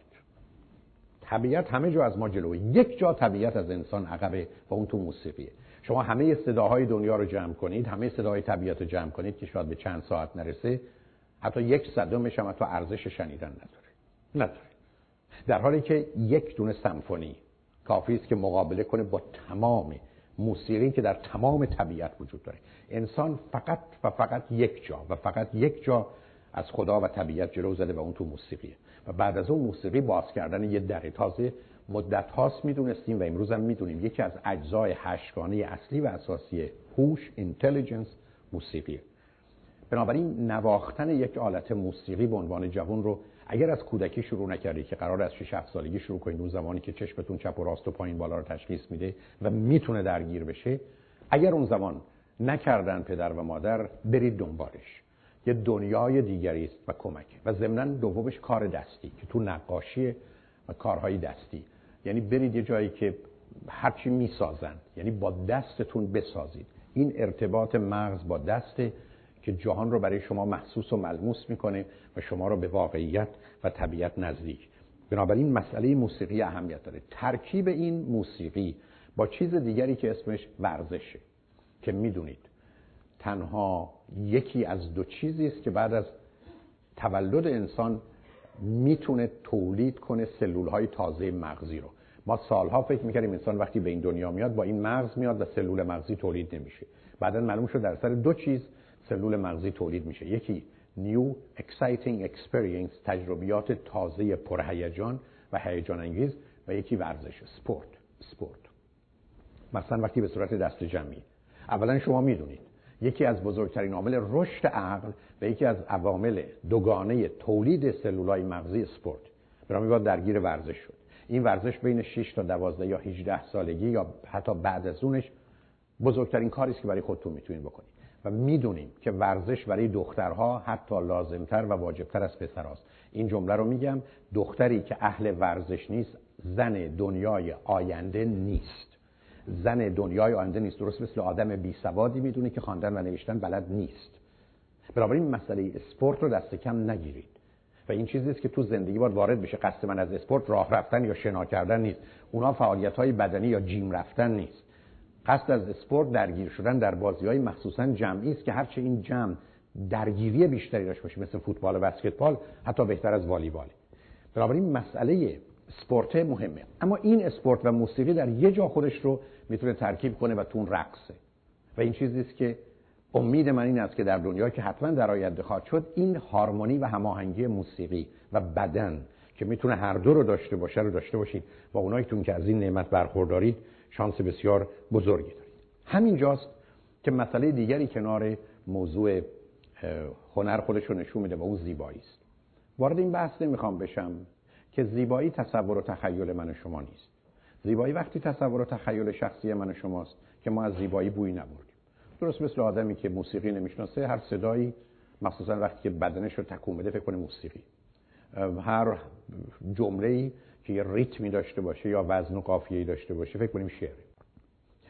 طبیعت همه جا از ما جلوه یک جا طبیعت از انسان عقبه و اون تو موسیقیه. شما همه صداهای دنیا رو جمع کنید همه صداهای طبیعت رو جمع کنید که شاید به چند ساعت نرسه. حتی یک صدمش هم حتی ارزش شنیدن نداره. نداره. در حالی که یک دونه سمفونی کافی است که مقابله کنه با تمام موسیقی که در تمام طبیعت وجود داره. انسان فقط و فقط یک جا و فقط یک جا از خدا و طبیعت جلو زده و اون تو موسیقیه. و بعد از اون موسیقی باز کردن یه در تازه مدت هاست می‌دونستیم و امروز هم می‌دونیم. یکی از اجزای هشتگانه اصلی و اساسی هوش اینتلیجنس موسیقیه. بنابراین نواختن یک آلت موسیقی به عنوان جوان رو اگر از کودکی شروع نکردی که قرار از 6 7 سالگی شروع کنید اون زمانی که چشمتون چپ و راست و پایین بالا رو تشخیص میده و می‌تونه درگیر بشه اگر اون زمان نکردن پدر و مادر برید دنبالش. یه دنیای دیگری است و کمکه و ضمنا دومش کار دستی که تو نقاشی و کارهای دستی. یعنی برید یه جایی که هرچی می‌سازن یعنی با دستتون بسازید. این ارتباط مغز با دست که جهان رو برای شما محسوس و ملموس می‌کنه و شما رو به واقعیت و طبیعت نزدیک. بنابراین مسئله موسیقی اهمیت داره. ترکیب این موسیقی با چیز دیگری که اسمش ورزشه. که می‌دونید تنها یکی از دو چیزی است که بعد از تولد انسان می‌تونه تولید کنه سلول های تازه مغزی رو. ما سالها فکر می‌کردیم انسان وقتی به این دنیا میاد با این مغز میاد و سلول مغزی تولید نمیشه. بعدا معلوم شد در سر دو چیز سلول مغزی تولید میشه. یکی نیو exciting experience تجربیات تازه پرهیجان و هیجان انگیز و یکی ورزش سپورت سپورت. مثلا وقتی به صورت دست جمعی. اولا شما می‌دونید یکی از بزرگترین عامل رشد عقل و یکی از عوامل دوگانه تولید سلولای مغزی سپورت. برای باید درگیر ورزش شد. این ورزش بین 6 تا 12 یا 18 سالگی یا حتی بعد از اونش بزرگترین کاری است که برای خودتون می‌تونید بکنید. و می‌دونیم که ورزش برای دخترها حتی لازمتر و واجبتر از پسرهاست این جمله رو میگم دختری که اهل ورزش نیست زن دنیای آینده نیست. زن دنیای آینده نیست. درست مثل آدم بی سوادی می‌دونه که خواندن و نوشتن بلد نیست. بنابراین مسئله اسپورت رو دست کم نگیرید. و این چیزی است که تو زندگی باید وارد بشه. قصد من از اسپورت راه رفتن یا شنا کردن نیست. اونا فعالیت های بدنی یا جیم رفتن نیست. قصد از اسپورت درگیر شدن در بازی های مخصوصا جمعی است که هرچه این جمع درگیری بیشتری داشته باشه مثل فوتبال و بسکتبال حتی بهتر از والیبال. بنابراین مسئله اسپورت مهمه. اما این اسپورت و موسیقی در یه جا خودش رو می‌تونه ترکیب کنه و تون رقصه. و این چیزی است که امید من این است که در دنیا که حتما در آینده خواهد شد این هارمونی و هماهنگی موسیقی و بدن که می‌تونه هر دو رو داشته باشه رو داشته باشید و اونایتون که از این نعمت برخوردارید شانس بسیار بزرگی دارید همین جاست که مسئله دیگری کنار موضوع هنر خودش رو نشون میده و اون زیبایی است. وارد این بحث نمی‌خوام بشم که زیبایی تصور و تخیل من و شما نیست. زیبایی وقتی تصور و تخیل شخصی من و شماست که ما از زیبایی بوی نبردیم. درست مثل آدمی که موسیقی نمی‌شناسه هر صدایی مخصوصا وقتی که بدنش رو تکون بده فکر کنه موسیقی. هر جمله که یه ریتمی داشته باشه یا وزن و قافیه‌ای داشته باشه فکر کنیم شعر.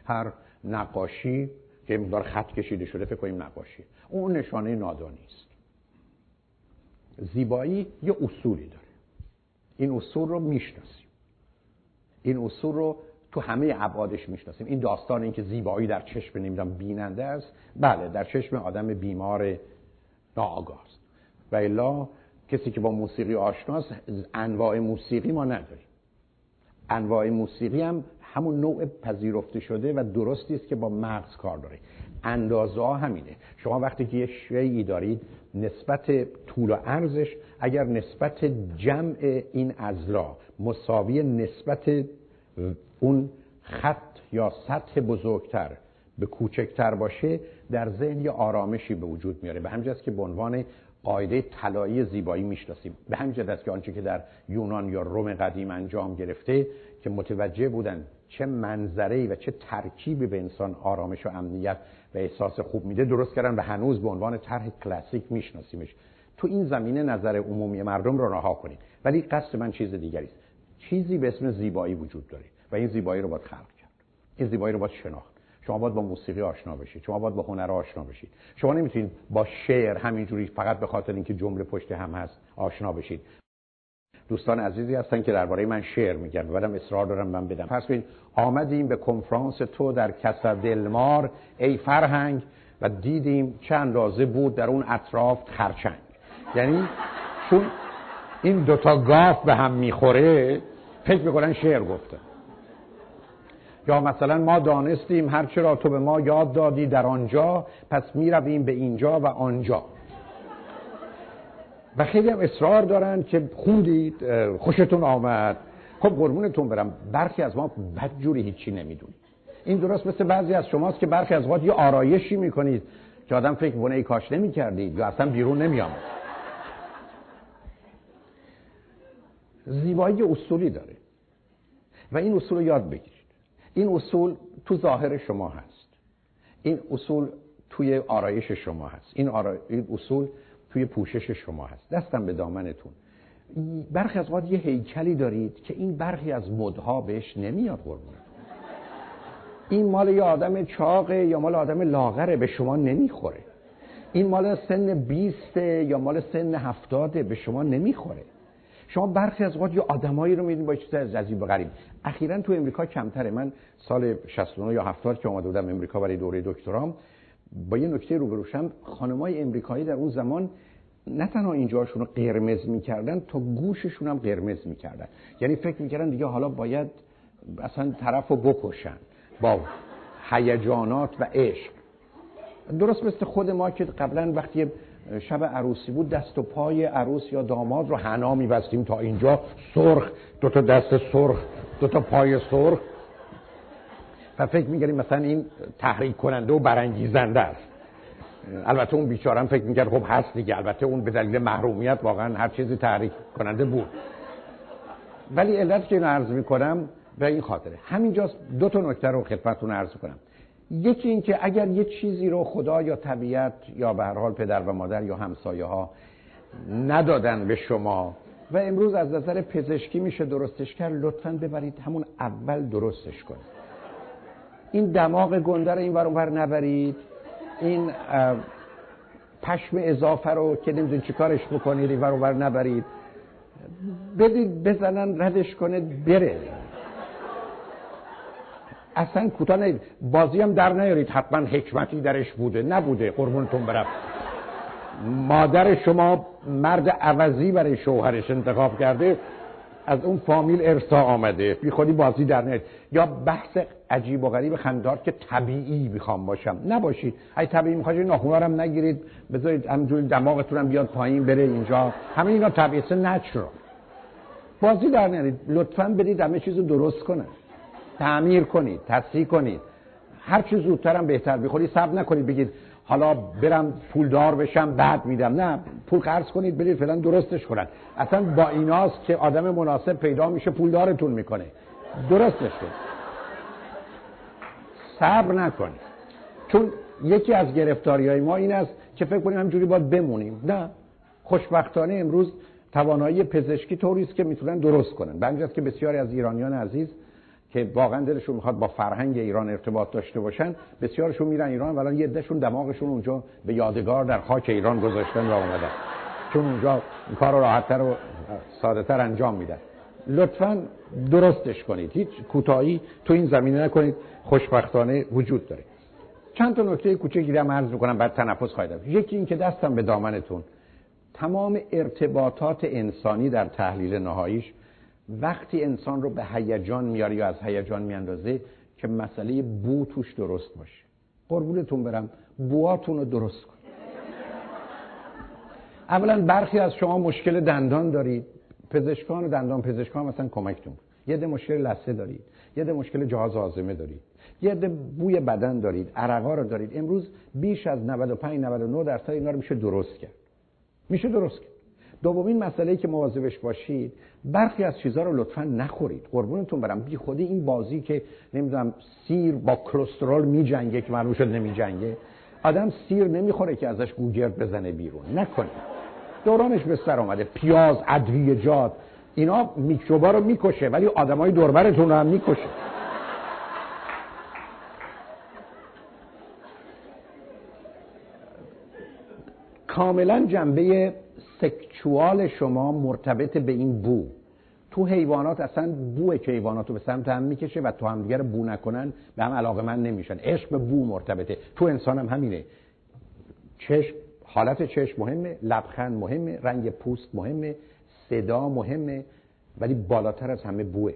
هر نقاشی که مقدار خط کشیده شده فکر کنیم نقاشی. اون نشانه نادانی است. زیبایی یه اصولی داره. این اصول رو می‌شناسیم. این اصول رو تو همه ابعادش می‌شناسیم. این داستان اینکه زیبایی در چشم نمی‌دونم بیننده است. بله در چشم آدم بیمار ناآگاه است. و الا کسی که با موسیقی آشناست انواع موسیقی ما نداریم. انواع موسیقی هم همون نوع پذیرفته شده و درستی است که با مغز کار داره. اندازه ها همینه. شما وقتی که یه شیعی دارید نسبت طول و عرضش اگر نسبت جمع این ازلا مساوی نسبت اون خط یا سطح بزرگتر به کوچکتر باشه در ذهن یه آرامشی به وجود میاره. به همجاست که به عنوان قاعده طلایی زیبایی می‌شناسیم. به همین است که آنچه که در یونان یا روم قدیم انجام گرفته که متوجه بودن چه منظره و چه ترکیبی به انسان آرامش و امنیت و احساس خوب میده درست کردن و هنوز به عنوان طرح کلاسیک میشناسیمش. تو این زمینه نظر عمومی مردم رو رها کنید. ولی قصد من چیز دیگری است. چیزی به اسم زیبایی وجود داره و این زیبایی رو باید خلق کرد. این زیبایی رو باید شناخت. شما باید با موسیقی آشنا بشید. شما باید با هنر آشنا بشید. شما نمی‌تونید با شعر همینجوری فقط به خاطر اینکه جمله پشت هم هست آشنا بشید. دوستان عزیزی هستن که درباره من شعر میگن. بعدم اصرار دارم من بدم. پس کنید آمدیم به کنفرانس تو در کسر دلمار ای فرهنگ و دیدیم چه اندازه بود در اون اطراف خرچنگ. یعنی چون این دوتا گاف به هم می‌خوره فکر می‌کنن شعر گفته. یا مثلا ما دانستیم هرچه را تو به ما یاد دادی در آنجا پس می‌رویم به اینجا و آنجا. و خیلی هم اصرار دارن که خوندید خوشتون آمد. خب قربونتون برم برخی از ما بدجوری هیچی نمی‌دونید این درست مثل بعضی از شماست که برخی از وقت یه آرایشی می‌کنید که آدم فکر بونه ای کاش نمی کردید یا اصلا بیرون نمی زیبایی اصولی داره. و این اصول رو یاد بگیرید. این اصول تو ظاهر شما هست. این اصول توی آرایش شما هست. این, این اصول توی پوشش شما هست. دستم به دامنتون. برخی از وقت یه هیکلی دارید که این برخی از مدها بهش نمیاد قربون این مال یه آدم چاقه یا مال آدم لاغره به شما نمی‌خوره. این مال سن بیسته یا مال سن هفتاده به شما نمی‌خوره. شما برخی از اوقات یه آدمایی رو میدین با چیز عجیب و غریب. اخیرا تو امریکا کمتره. من سال 69 یا 70 که اومده بودم امریکا برای دوره دکترام با یه نکته روبرو شدم خانمای امریکایی در اون زمان نه تنها اینجاشون رو قرمز می‌کردن تا گوششون هم قرمز می‌کردن. یعنی فکر می‌کردن دیگه حالا باید اصلا طرف رو بکشن با هیجانات و عشق. درست مثل خود ما که قبلا وقتی شب عروسی بود دست و پای عروس یا داماد رو حنا میبستیم تا اینجا. سرخ دو تا دست سرخ دو تا پای سرخ. و فکر میگردیم مثلا این تحریک کننده و برانگیزنده است. البته اون بیچارم فکر می‌کرد خب هست دیگه. البته اون به دلیل محرومیت واقعا هر چیزی تحریک کننده بود. ولی علت که این عرض می‌کنم به این خاطره. همینجاست دو تا نکته رو خدمتتون عرض کنم. یکی این که اگر یه چیزی رو خدا یا طبیعت یا به هر حال پدر و مادر یا همسایه ها ندادن به شما و امروز از نظر پزشکی میشه درستش کرد لطفا ببرید همون اول درستش کنید. این دماغ گنده رو این ور نبرید. این پشم اضافه رو که نمی‌دونید چیکارش بکنید این ور نبرید. بدید بزنن ردش کنه بره. اصلا کوتاه نید بازی هم در نیارید. حتما حکمتی درش بوده. نبوده قربونتون برم. مادر شما مرد عوضی برای شوهرش انتخاب کرده از اون فامیل ارسا آمده. بی خودی بازی در نیارید. یا بحث عجیب و غریب خندار که طبیعی می‌خوام باشم. نباشید. اگه طبیعی می‌خواید ناخونارم نگیرید. بذارید همجوری دماغتون هم بیاد پایین بره اینجا. همه اینا طبیعی نچرال بازی در نیارید. لطفا برید همه چیز درست کنه تعمیر کنید تصحیح کنید. هر چیز زودتر هم بهتر. بخوری سب نکنید بگید حالا برم پولدار بشم بعد میدم. نه پول قرض کنید برید فعلا درستش کنن. اصلا با ایناست که آدم مناسب پیدا میشه پولدارتون می‌کنه. درستش کنید. صبر نکنید. چون یکی از گرفتاری های ما این است که فکر کنیم همجوری باید بمونیم. نه. خوشبختانه امروز توانایی پزشکی طوری است که می‌تونن درست کنن. به که بسیاری از ایرانیان عزیز که واقعا دلشون می‌خواد با فرهنگ ایران ارتباط داشته باشن بسیارشون میرن ایران ولی یه عدهشون دماغشون اونجا به یادگار در خاک ایران گذاشتن و اومدن. چون اونجا این کار راحتتر و ساده تر انجام میدن. لطفا درستش کنید. هیچ کوتاهی تو این زمینه نکنید. خوشبختانه وجود داره. چند تا نکته کوچیکی رو عرض می‌کنم بعد تنفس خواهید یکی این که دستم به دامنتون. تمام ارتباطات انسانی در تحلیل نهاییش وقتی انسان رو به هیجان میاره یا از هیجان میاندازه که مسئله بو توش درست باشه. قربونتون برم بواتون رو درست کن. اولا برخی از شما مشکل دندان دارید. پزشکان و دندان پزشکان مثلا کمکتون یه ده مشکل لثه دارید. یه ده مشکل جهاز آزمه دارید. یه ده بوی بدن دارید. عرقا رو دارید. امروز بیش از 95 99 درصد اینا رو میشه درست کرد. میشه درست کرد. دومین مسئله که مواظبش باشید برخی از چیزها رو لطفا نخورید. قربونتون برم. بی خودی این بازی که نمی‌دونم سیر با کلسترول میجنگه که معلوم شد نمیجنگه آدم سیر نمی‌خوره که ازش گوگرد بزنه بیرون. نکنید. دورانش به سر آمده پیاز ادویجات اینا میکروبا رو می‌کشه ولی آدمای دوربرتون رو هم می‌کشه. کاملا جنبه سکچوال شما مرتبط به این بو. تو حیوانات اصلا بو که حیوانات رو به سمت هم می‌کشه و تو هم دیگر بو نکنن به هم علاقه من نمیشن. عشق به بو مرتبطه. تو انسان هم همینه. چشم حالت چشم مهمه لبخند مهمه رنگ پوست مهمه صدا مهمه ولی بالاتر از همه بوه.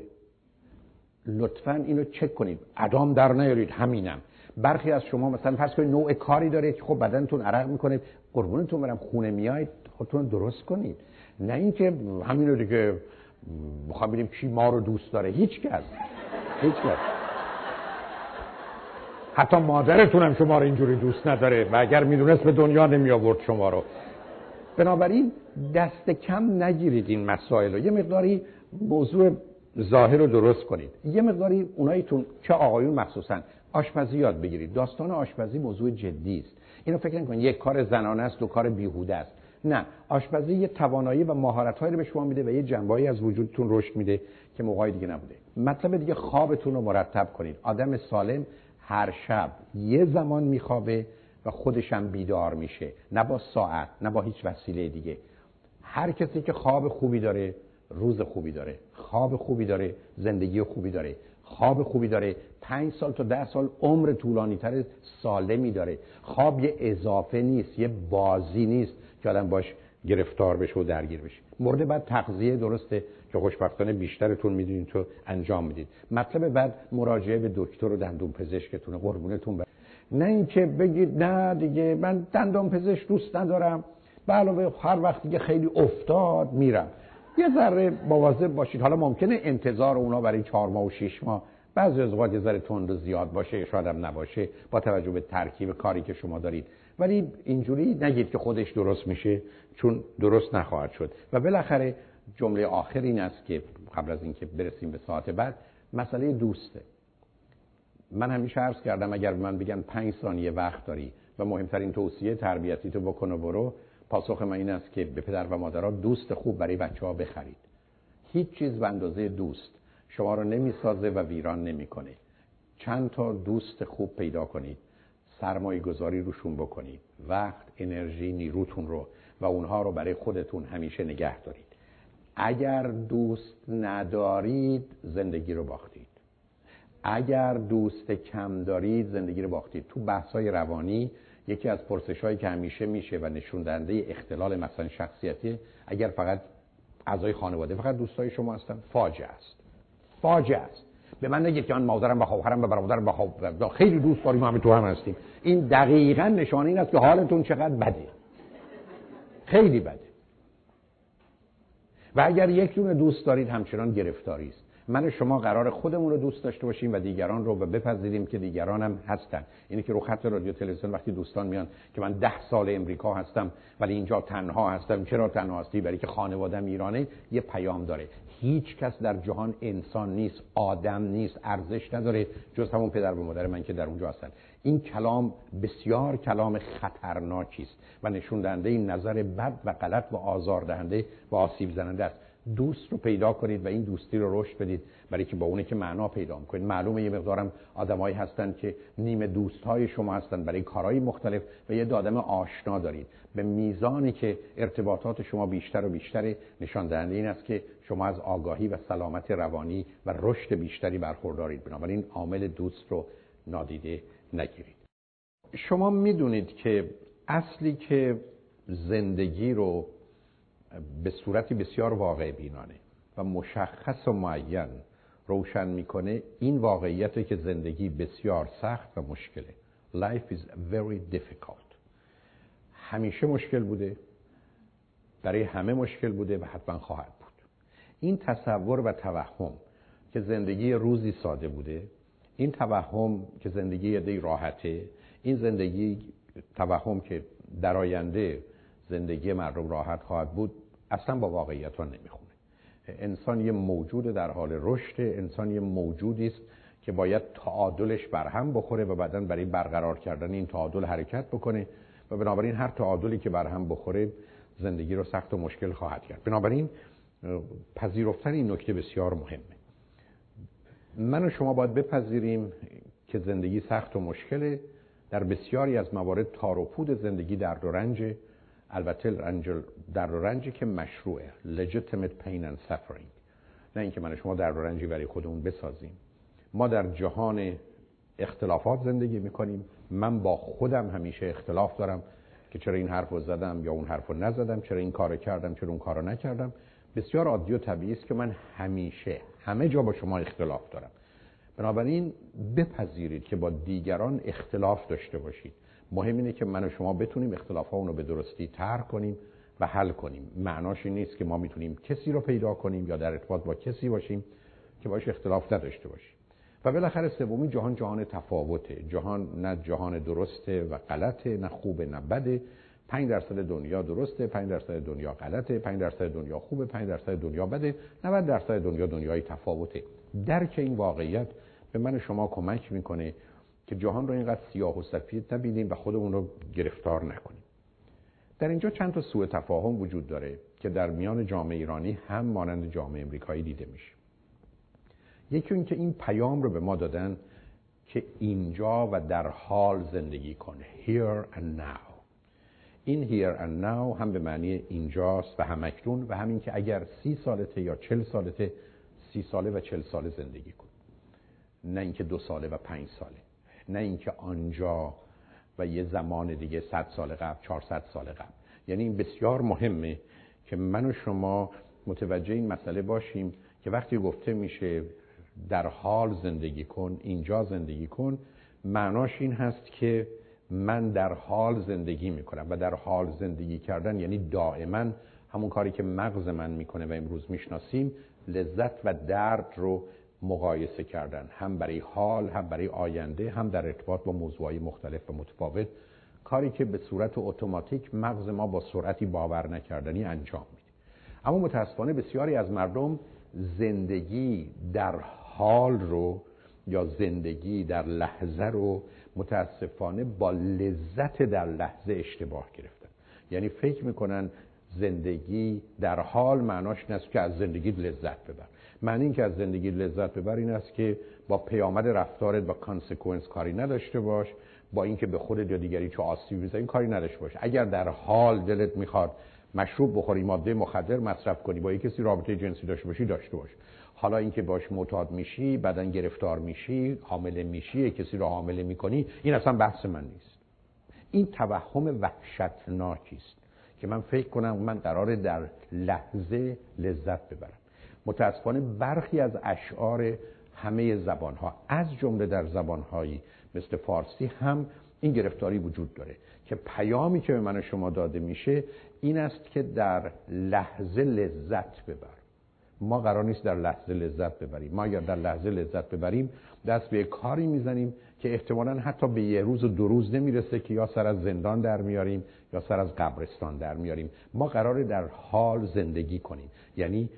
لطفا اینو چک کنید. ادام در نیارید. همینم. برخی از شما مثلا فرض کنید نوع کاری که خب بدنتون عرق می‌کنه قربونتون برم خونه میاید خودتون درست کنید. نه اینکه همینو دیگه می‌خوام ببینیم کی ما رو دوست داره. هیچ کس. هیچ کس. حتی مادرتون هم شما رو اینجوری دوست نداره و اگر می‌دونست به دنیا نمی آورد شما رو. بنابراین دست کم نگیرید این مسائل رو. یه مقداری موضوع ظاهر رو درست کنید. یه مقداری اوناییتون چه آقایون مخصوصا آشپزی یاد بگیرید. داستان آشپزی موضوع جدی است. اینو فکر نکنید. یک کار زنانه است دو کار بیهوده است. نه آشپزی یه توانایی و مهارت‌هایی رو به شما میده و یه جنبه‌ای از وجودتون رشد میده که موقعی دیگه نبوده. مطلب دیگه خوابتون رو مرتب کنید. آدم سالم هر شب یه زمان میخوابه و خودشم بیدار میشه. نه با ساعت نه با هیچ وسیله دیگه. هر کسی که خواب خوبی داره روز خوبی داره. خواب خوبی داره زندگی خوبی داره. خواب خوبی داره پنج سال تا ده سال عمر طولانی تر سالمی داره. خواب یه اضافه نیست یه بازی نیست. که آدم باش گرفتار بشه و درگیر بشه. مورد بعد تغذیه درسته که خوشبختانه بیشترتون می‌دونید تو انجام می‌دید مطلب بعد مراجعه به دکتر و دندون پزشکتون قربونتون بر... نه اینکه بگید نه دیگه من دندون پزشک دوست ندارم. به علاوه هر وقتی که خیلی افتاد میرم. یه ذره مواظب باشید. حالا ممکنه انتظار اونا برای چهار ماه و شش ماه. بعضی از اوقات یه ذره تند و زیاد باشه شاید هم نباشه. با توجه به ترکیب کاری که شما دارید. ولی اینجوری نگید که خودش درست میشه چون درست نخواهد شد. و بالاخره جمله آخر این است که قبل از اینکه برسیم به ساعت بعد مسئله دوسته. من همیشه عرض کردم اگر من بگم پنج ثانیه وقت داری و مهمترین توصیه تربیتی تو بکن و برو پاسخ من این است که به پدر و مادرها دوست خوب برای بچه ها بخرید. هیچ چیز به اندازه دوست شما رو نمی‌سازه و ویران نمی‌کنه. چند تا دوست خوب پیدا کنید. سرمایه گذاری روشون بکنید. وقت انرژی نیروتون رو و اونها رو برای خودتون همیشه نگه دارید. اگر دوست ندارید زندگی رو باختید. اگر دوست کم دارید زندگی رو باختید. تو بحث های روانی یکی از پرسش هایی که همیشه میشه و نشون دهنده اختلال مثلا شخصیتی اگر فقط اعضای خانواده فقط دوستای شما هستن فاجعه است. فاجعه است. به من نگید که من مادرم و خواهرم و برادرم و خیلی دوست داریم همه تو هم هستیم. این دقیقا نشانه این است که حالتون چقدر بده. خیلی بده. و اگر یک دونه دوست دارید همچنان گرفتاری است. من شما قرار خودمون رو دوست داشته باشیم و دیگران رو بپذیریم که دیگران هم هستن. اینه که رو خط رادیو تلویزیون وقتی دوستان میان که من ده سال امریکا هستم ولی اینجا تنها هستم. چرا تنها هستی؟ برای که خانوادم ایرانه یه پیام داره. هیچ کس در جهان انسان نیست آدم نیست ارزش نداره جز همون پدر و مادر من که در اونجا هستن. این کلام بسیار کلام خطرناکی است و نشون دهنده این نظر بد و غلط و آزاردهنده و آسیب زننده است. دوست رو پیدا کنید و این دوستی رو رشد بدید برای که با اونه که معنا پیدا کنید معلومه یه مقدارم آدمایی هستن که نیمه دوست های شما هستن برای کارهای مختلف و یه آدم آشنا دارید. به میزانی که ارتباطات شما بیشتر و بیشتر نشان دهنده این است که شما از آگاهی و سلامت روانی و رشد بیشتری برخوردارید. بنابراین عامل دوست رو نادیده نگیرید. شما می‌دونید که اصلی که زندگی رو به صورتی بسیار واقع بینانه و مشخص و معین روشن می‌کنه این واقعیت که زندگی بسیار سخت و مشکله. Life is very difficult. همیشه مشکل بوده. برای همه مشکل بوده و حتما خواهد بود. این تصور و توهم که زندگی روزی ساده بوده این توهم که زندگی یه راحته این زندگی توهم که در آینده زندگی مردم راحت خواهد بود اصلا با واقعیت ها نمی‌خونه. انسان یه موجود در حال رشد انسان یه موجودی است که باید تعادلش برهم بخوره و بعدا برای برقرار کردن این تعادل حرکت بکنه و بنابراین هر تعادلی که برهم بخوره زندگی رو سخت و مشکل خواهد کرد. بنابراین پذیرفتن این نکته بسیار مهمه. من و شما باید بپذیریم که زندگی سخت و مشکله. در بسیاری از موارد تار و پود زندگی درد و البته رنج در رنجی که مشروعه. Legitimate pain and suffering. نه اینکه من شما در رنجی برای خودمون بسازیم. ما در جهان اختلافات زندگی می‌کنیم. من با خودم همیشه اختلاف دارم که چرا این حرف رو زدم یا اون حرف رو نزدم چرا این کار کردم چرا اون کار نکردم. بسیار عادی و طبیعی است که من همیشه همه جا با شما اختلاف دارم. بنابراین بپذیرید که با دیگران اختلاف داشته باشید. مهم اینه که من و شما بتونیم اختلاف رو به درستی ترک کنیم و حل کنیم. معناش این نیست که ما می‌تونیم کسی رو پیدا کنیم یا در ارتباط با کسی باشیم که باش اختلاف نداشته باشیم. و بالاخره سومی جهان جهان تفاوته. جهان نه جهان درسته و غلطه نه خوبه نه بده. 5 درصد دنیا درسته 5 درصد دنیا غلطه 5 درصد دنیا خوبه 5 درصد دنیا بده. 90 درصد دنیا دنیای تفاوته. درک این واقعیت به من شما کمک می‌کنه که جهان رو اینقدر سیاه و سفید نبینیم و خودمون رو گرفتار نکنیم. در اینجا چند تا سوء تفاهم وجود داره که در میان جامعه ایرانی هم مانند جامعه امریکایی دیده میشه. یکی این که این پیام رو به ما دادن که اینجا و در حال زندگی کن here and now. این here and now هم به معنی اینجاست و هم اکنون و همین که اگر سی سالته یا چل سالته سی ساله و چل ساله زندگی کن. نه اینکه دو ساله و پنج ساله. نه اینکه آنجا و یه زمان دیگه 100 سال قبل 400 سال قبل. یعنی این بسیار مهمه که من و شما متوجه این مسئله باشیم که وقتی گفته میشه در حال زندگی کن اینجا زندگی کن معناش این هست که من در حال زندگی می‌کنم و در حال زندگی کردن یعنی دائما همون کاری که مغز من می‌کنه و امروز می‌شناسیم لذت و درد رو مقایسه کردن هم برای حال هم برای آینده هم در ارتباط با موضوعی مختلف و متفاوت. کاری که به صورت اتوماتیک مغز ما با سرعتی باور نکردنی انجام میده. اما متاسفانه بسیاری از مردم زندگی در حال رو یا زندگی در لحظه رو متاسفانه با لذت در لحظه اشتباه گرفتن. یعنی فکر می‌کنن زندگی در حال معناش این که از زندگی لذت ببر معنی این که از زندگی لذت ببر این است که با پیامد رفتارت با کانسکونس کاری نداشته باش با اینکه به خودت یا دیگری چه آسیبی بزنی کاری نداشته باش. اگر در حال دلت می‌خواد مشروب بخوری ماده مخدر مصرف کنی با یک کسی رابطه جنسی داشته باشی داشته باش. حالا اینکه باش معتاد میشی بعدا گرفتار میشی حامله میشی کسی رو حامله می‌کنی این اصلا بحث من نیست. این توهم وحشتناکی است که من فکر کنم من قراره در لحظه لذت ببرم. متاسفانه برخی از اشعار همه زبان ها از جمله در زبان هایی مثل فارسی هم این گرفتاری وجود داره که پیامی که به من شما داده میشه این است که در لحظه لذت ببر ما قرار نیست در لحظه لذت ببریم. ما اگر در لحظه لذت ببریم دست به کاری می‌زنیم که احتمالا حتی به یه روز و دو روز نمی‌رسه که یا سر از زندان در میاریم یا سر از قبرستان در میاریم. ما قراره در حال زندگی کنیم. یعنی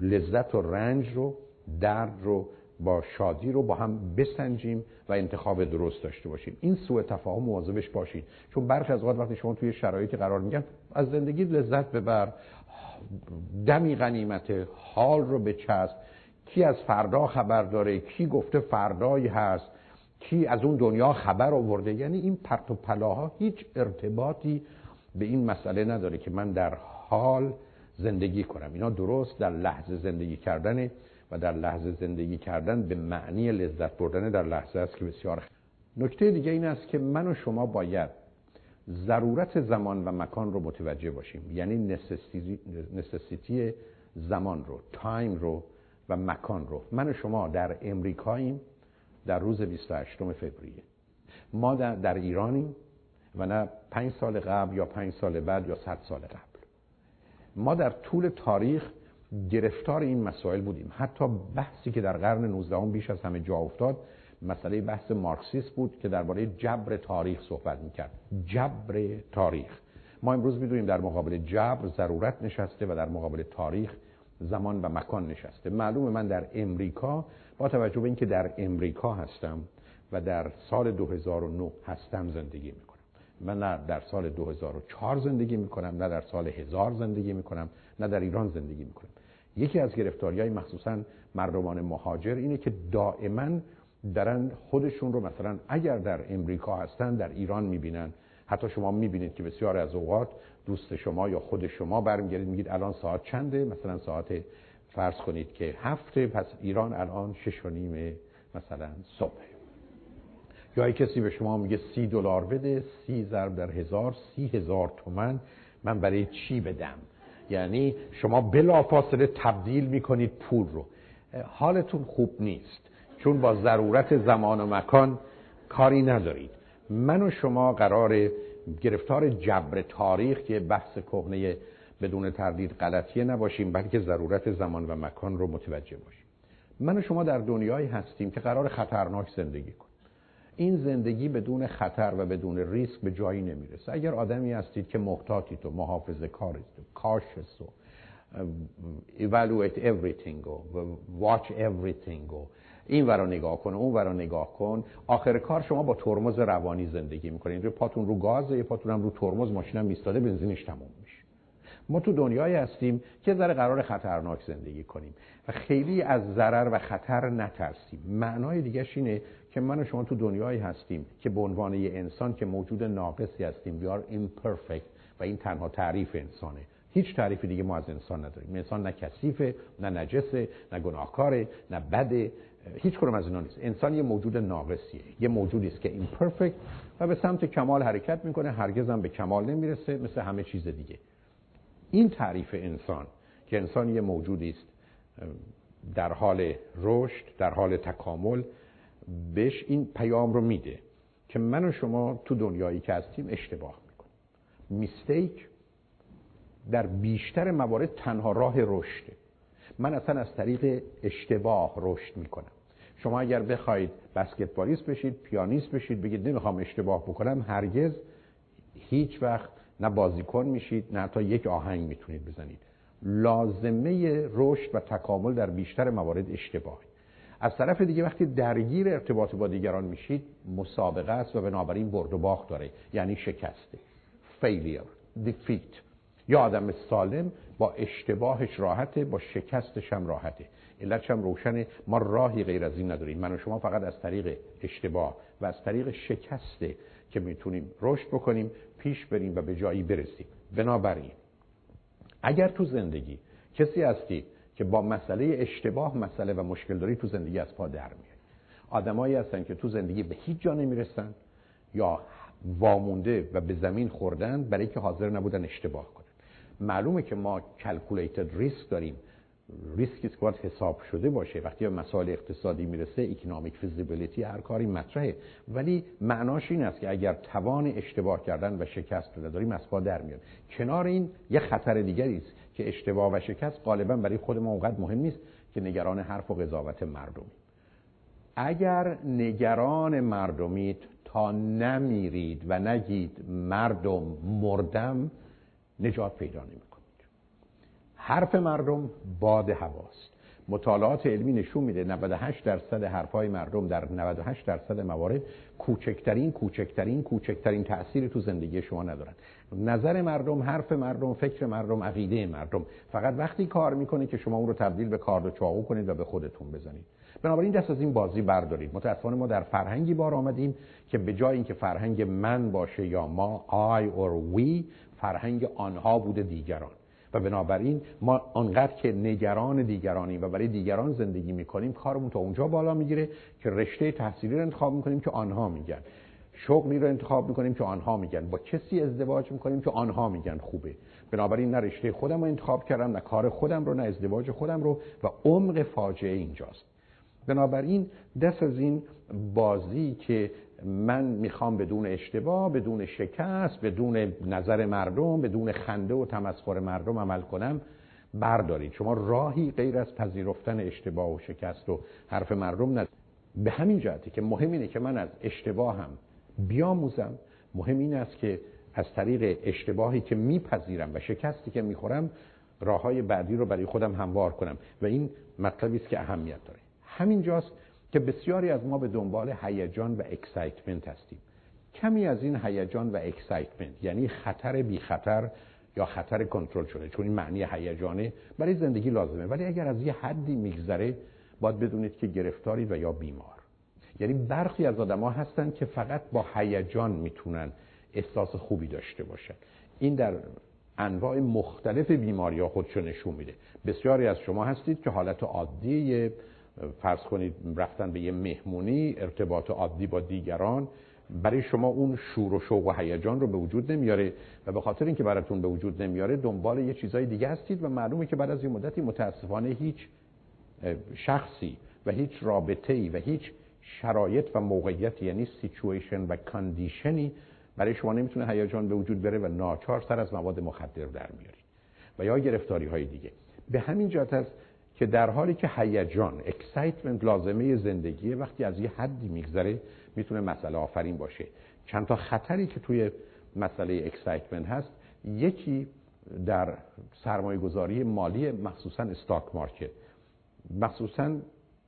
لذت و رنج رو درد رو با شادی رو با هم بسنجیم و انتخاب درست داشته باشیم. این سوء تفاهم مواظبش باشید. چون برخی از اوقات وقتی شما توی شرایطی قرار میگن از زندگی لذت ببر دمی غنیمت حال رو به چسب کی از فردا خبر داره؟ کی گفته فردایی هست؟ کی از اون دنیا خبر آورده؟ یعنی این پرت و پلاها هیچ ارتباطی به این مسئله نداره که من در حال زندگی کنم. اینا درست در لحظه زندگی کردن و در لحظه زندگی کردن به معنی لذت بردن در لحظه است که بسیار نکته دیگه این است که من و شما باید ضرورت زمان و مکان رو متوجه باشیم. یعنی necessity زمان رو time رو و مکان رو. من و شما در امریکاییم در روز 28 فوریه. ما در, در ایرانیم و نه پنج سال قبل یا پنج سال بعد یا صد سال قبل. ما در طول تاریخ گرفتار این مسائل بودیم. حتی بحثی که در قرن 19 بیش از همه جا افتاد مسئله بحث مارکسیست بود که درباره جبر تاریخ صحبت می‌کرد. جبر تاریخ. ما امروز می‌دونیم در مقابل جبر ضرورت نشسته و در مقابل تاریخ زمان و مکان نشسته. معلومه من در امریکا با توجه به اینکه در امریکا هستم و در سال 2009 هستم زندگی می‌کنم. من نه در سال 2004 زندگی می‌کنم نه در سال 1000 زندگی می‌کنم نه در ایران زندگی می‌کنم. یکی از گرفتاری های مخصوصا مردمان مهاجر اینه که دائما دارن خودشون رو مثلا اگر در امریکا هستن در ایران می‌بینن. حتی شما می‌بینید که بسیار از اوقات دوست شما یا خود شما برمیگردید میگید الان ساعت چنده؟ مثلا ساعت فرض کنید که هفته پس ایران الان شش و نیم مثلا صبح. یا کسی به شما میگه سی دلار بده سی ضرب در هزار سی هزار تومن من برای چی بدم؟ یعنی شما بلافاصله تبدیل می‌کنید پول رو. حالتون خوب نیست. چون با ضرورت زمان و مکان کاری ندارید. من و شما قرار گرفتار جبر تاریخ که بحث کهنه بدون تردید غلطیه نباشیم بلکه ضرورت زمان و مکان رو متوجه باشیم. من و شما در دنیایی هستیم که قرار خطرناک زندگی کنیم. این زندگی بدون خطر و بدون ریسک به جایی نمی‌رسه. اگر آدمی هستید که محتاطید و محافظه کارید و کاشس و evaluate everything و watch everything و این ورا نگاه کن اون ورا نگاه کن آخر کار شما با ترمز روانی زندگی می‌کنید. پاتون رو گازه یه پاتون رو ترمز ماشینم میستاده بنزینش تموم میشه. ما تو دنیایی هستیم که ذره قرار خطرناک زندگی کنیم و خیلی از ضرر و خطر نترسیم. معنای دیگهش اینه که من و شما تو دنیایی هستیم که به عنوان یه انسان که موجود ناقصی هستیم. We are imperfect و این تنها تعریف انسانه. هیچ تعریف دیگه ما از انسان نداریم. انسان نه کثیفه نه نجسه نه گناهکاره نه بده. هیچ کنم از اینا نیست. انسان یه موجود ناقصیه. یه موجودی است که imperfect و به سمت کمال حرکت می‌کنه. هرگز هم به کمال نمی‌رسه. مثل همه چیز دیگه. این تعریف انسان که انسان یه موجودی است در حال رشد در حال تکامل بهش این پیام رو میده که من و شما تو دنیایی که هستیم اشتباه می‌کنیم. میستیک در بیشتر موارد تنها راه رشده. من اصلا از طریق اشتباه رشد می‌کنم. شما اگر بخواید بسکتبالیست بشید پیانیست بشید بگید نمی‌خوام اشتباه بکنم هرگز هیچ وقت نه بازیکن میشید نه حتی یک آهنگ می‌تونید بزنید. لازمه رشد و تکامل در بیشتر موارد اشتباه از طرف دیگه وقتی درگیر ارتباط با دیگران میشید مسابقه است و بنابراین برد و باخت داره. یعنی شکسته. Failure. Defeat. یا آدم سالم با اشتباهش راحته با شکستش هم راحته. علتش هم روشنه. ما راهی غیر از این نداریم. من و شما فقط از طریق اشتباه و از طریق شکسته که می‌تونیم رشد بکنیم پیش بریم و به جایی برسیم. بنابراین اگر تو زندگی کسی هستی که با مسئله اشتباه مسئله و مشکل داری تو زندگی از پا در میاری آدمایی هستن که تو زندگی به هیچ جا نمی‌رسن یا وامونده و به زمین خوردن برای که حاضر نبودن اشتباه کنن. معلومه که ما calculated risk داریم. ریسکی که باید حساب شده باشه. وقتی به مسائل اقتصادی می‌رسه economic feasibility هر کاری مطرحه. ولی معناش این است که اگر توان اشتباه کردن و شکست رو نداریم از پا در میاد. کنار این یه خطر دیگری است که اشتباه و شکست غالبا برای خود ما اونقدر مهم نیست که نگران حرف و قضاوت مردمی اگر نگران مردمید تا نمیرید و نگید مردم مردم نجات پیدا نمی حرف مردم باد هواست. مطالعات علمی نشون میده 98 درصد حرفای مردم در 98 درصد موارد کوچکترین کوچکترین کوچکترین تأثیری تو زندگی شما ندارن. نظر مردم حرف مردم فکر مردم عقیده مردم. فقط وقتی کار می‌کنه که شما اون رو تبدیل به کارد و چاقو کنید و به خودتون بزنید. بنابراین دست از این بازی بردارید. متاسفانه ما در فرهنگی بار آمدیم که به جای اینکه فرهنگ من باشه یا ما I or we فرهنگ آنها بوده دیگران. و بنابراین ما آنقدر که نگران دیگرانیم و برای دیگران زندگی می‌کنیم کارمون تا اونجا بالا می‌گیره که رشته تحصیلی رو انتخاب می‌کنیم که آنها میگن. شغلی رو انتخاب می‌کنیم که آنها میگن. با کسی ازدواج می‌کنیم که آنها میگن. خوبه. بنابراین نه رشته خودم رو انتخاب کردم نه کار خودم رو نه ازدواج خودم رو و عمق فاجعه اینجاست. بنابراین دست از این بازی که من می‌خوام بدون اشتباه بدون شکست بدون نظر مردم بدون خنده و تمسخر مردم عمل کنم بردارید. شما راهی غیر از پذیرفتن اشتباه و شکست و حرف مردم ند به همین جهتی که مهم اینه که من از اشتباهم بیاموزم. مهم این است که از طریق اشتباهی که میپذیرم و شکستی که می‌خورم راه های بعدی رو برای خودم هموار کنم. و این مطلبی است که اهمیت داره. همینجاست که بسیاری از ما به دنبال هیجان و excitement هستیم. کمی از این هیجان و excitement یعنی خطر بی خطر یا خطر کنترل شده چون این معنی هیجانه برای زندگی لازمه. ولی اگر از یه حدی میگذره باید بدونید که گرفتارید و یا بیمار. یعنی برخی از آدما هستن که فقط با هیجان می‌تونن احساس خوبی داشته باشن. این در انواع مختلف بیماری ها خودشو نشون میده. بسیاری از شما هستید که حالت عادی فرض کنید رفتن به یه مهمونی ارتباط عادی با دیگران برای شما اون شور و شوق و هیجان رو به وجود نمیاره و به خاطر اینکه براتون به وجود نمیاره دنبال یه چیزای دیگه هستید و معلومه که بعد از این مدتی متاسفانه هیچ شخصی و هیچ رابطه ای و هیچ شرایط و موقعیت یعنی سیچویشن و condition ی برای شما نمی‌تونه هیجان به وجود بره و ناچار سر از مواد مخدر در میارید و یا گرفتاری های دیگه. به همین جهت است که در حالی که هیجان excitement لازمه زندگیه وقتی از یه حدی میگذره می‌تونه مسئله آفرین باشه. چند تا خطری که توی مسئله excitement هست یکی در سرمایه گذاری مالی مخصوصا استاک مارکت مخصوصا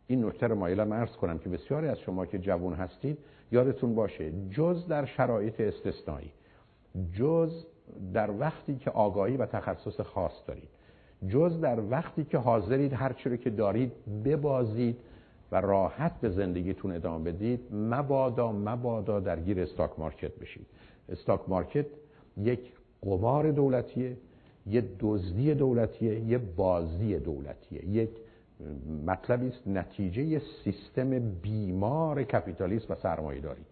این نکته رو مایلم ارز کنم که بسیاری از شما که جوان هستید یادتون باشه جز در شرایط استثنایی جز در وقتی که آگاهی و تخصص خاص دارید. جز در وقتی که حاضرید هر رو که دارید ببازید و راحت به زندگیتون ادامه بدید مبادا مبادا درگیر استاک مارکت بشید. استاک مارکت یک قمار دولتیه یه دزدی دولتیه یه بازی دولتیه. یک مطلبی است نتیجه سیستم بیمار کپیتالیسم و سرمایه‌داری.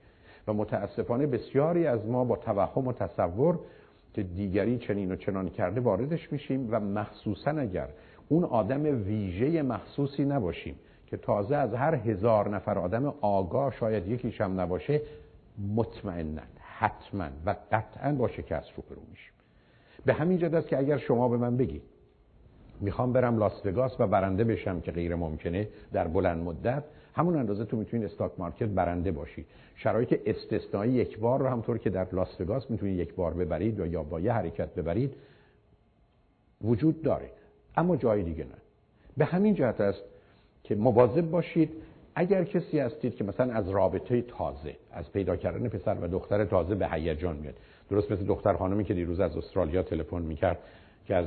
و متاسفانه بسیاری از ما با توهم و تصور که دیگری چنین و چنان کرده واردش میشیم و مخصوصا اگر اون آدم ویژه مخصوصی نباشیم که تازه از هر هزار نفر آدم آگاه شاید یکیش هم نباشه مطمئنا حتما و قطعا با شکست رو برو میشیم. به همین جد است که اگر شما به من بگید می‌خوام برم لاس و برنده بشم که غیر ممکنه در بلند مدت همون اندازه تو می‌تونید استاک مارکت برنده باشید. شرایط استثنایی یک بار رو همطور که در لاس وگاس می‌تونید یک بار ببرید و یا با یه حرکت ببرید وجود داره. اما جای دیگه نه. به همین جهت است که مواظب باشید اگر کسی هستید که مثلا از رابطه تازه از پیدا کردن پسر و دختر تازه به هیجان میاد. درست مثل دختر خانمی که دیروز از استرالیا تلفن می‌کرد که از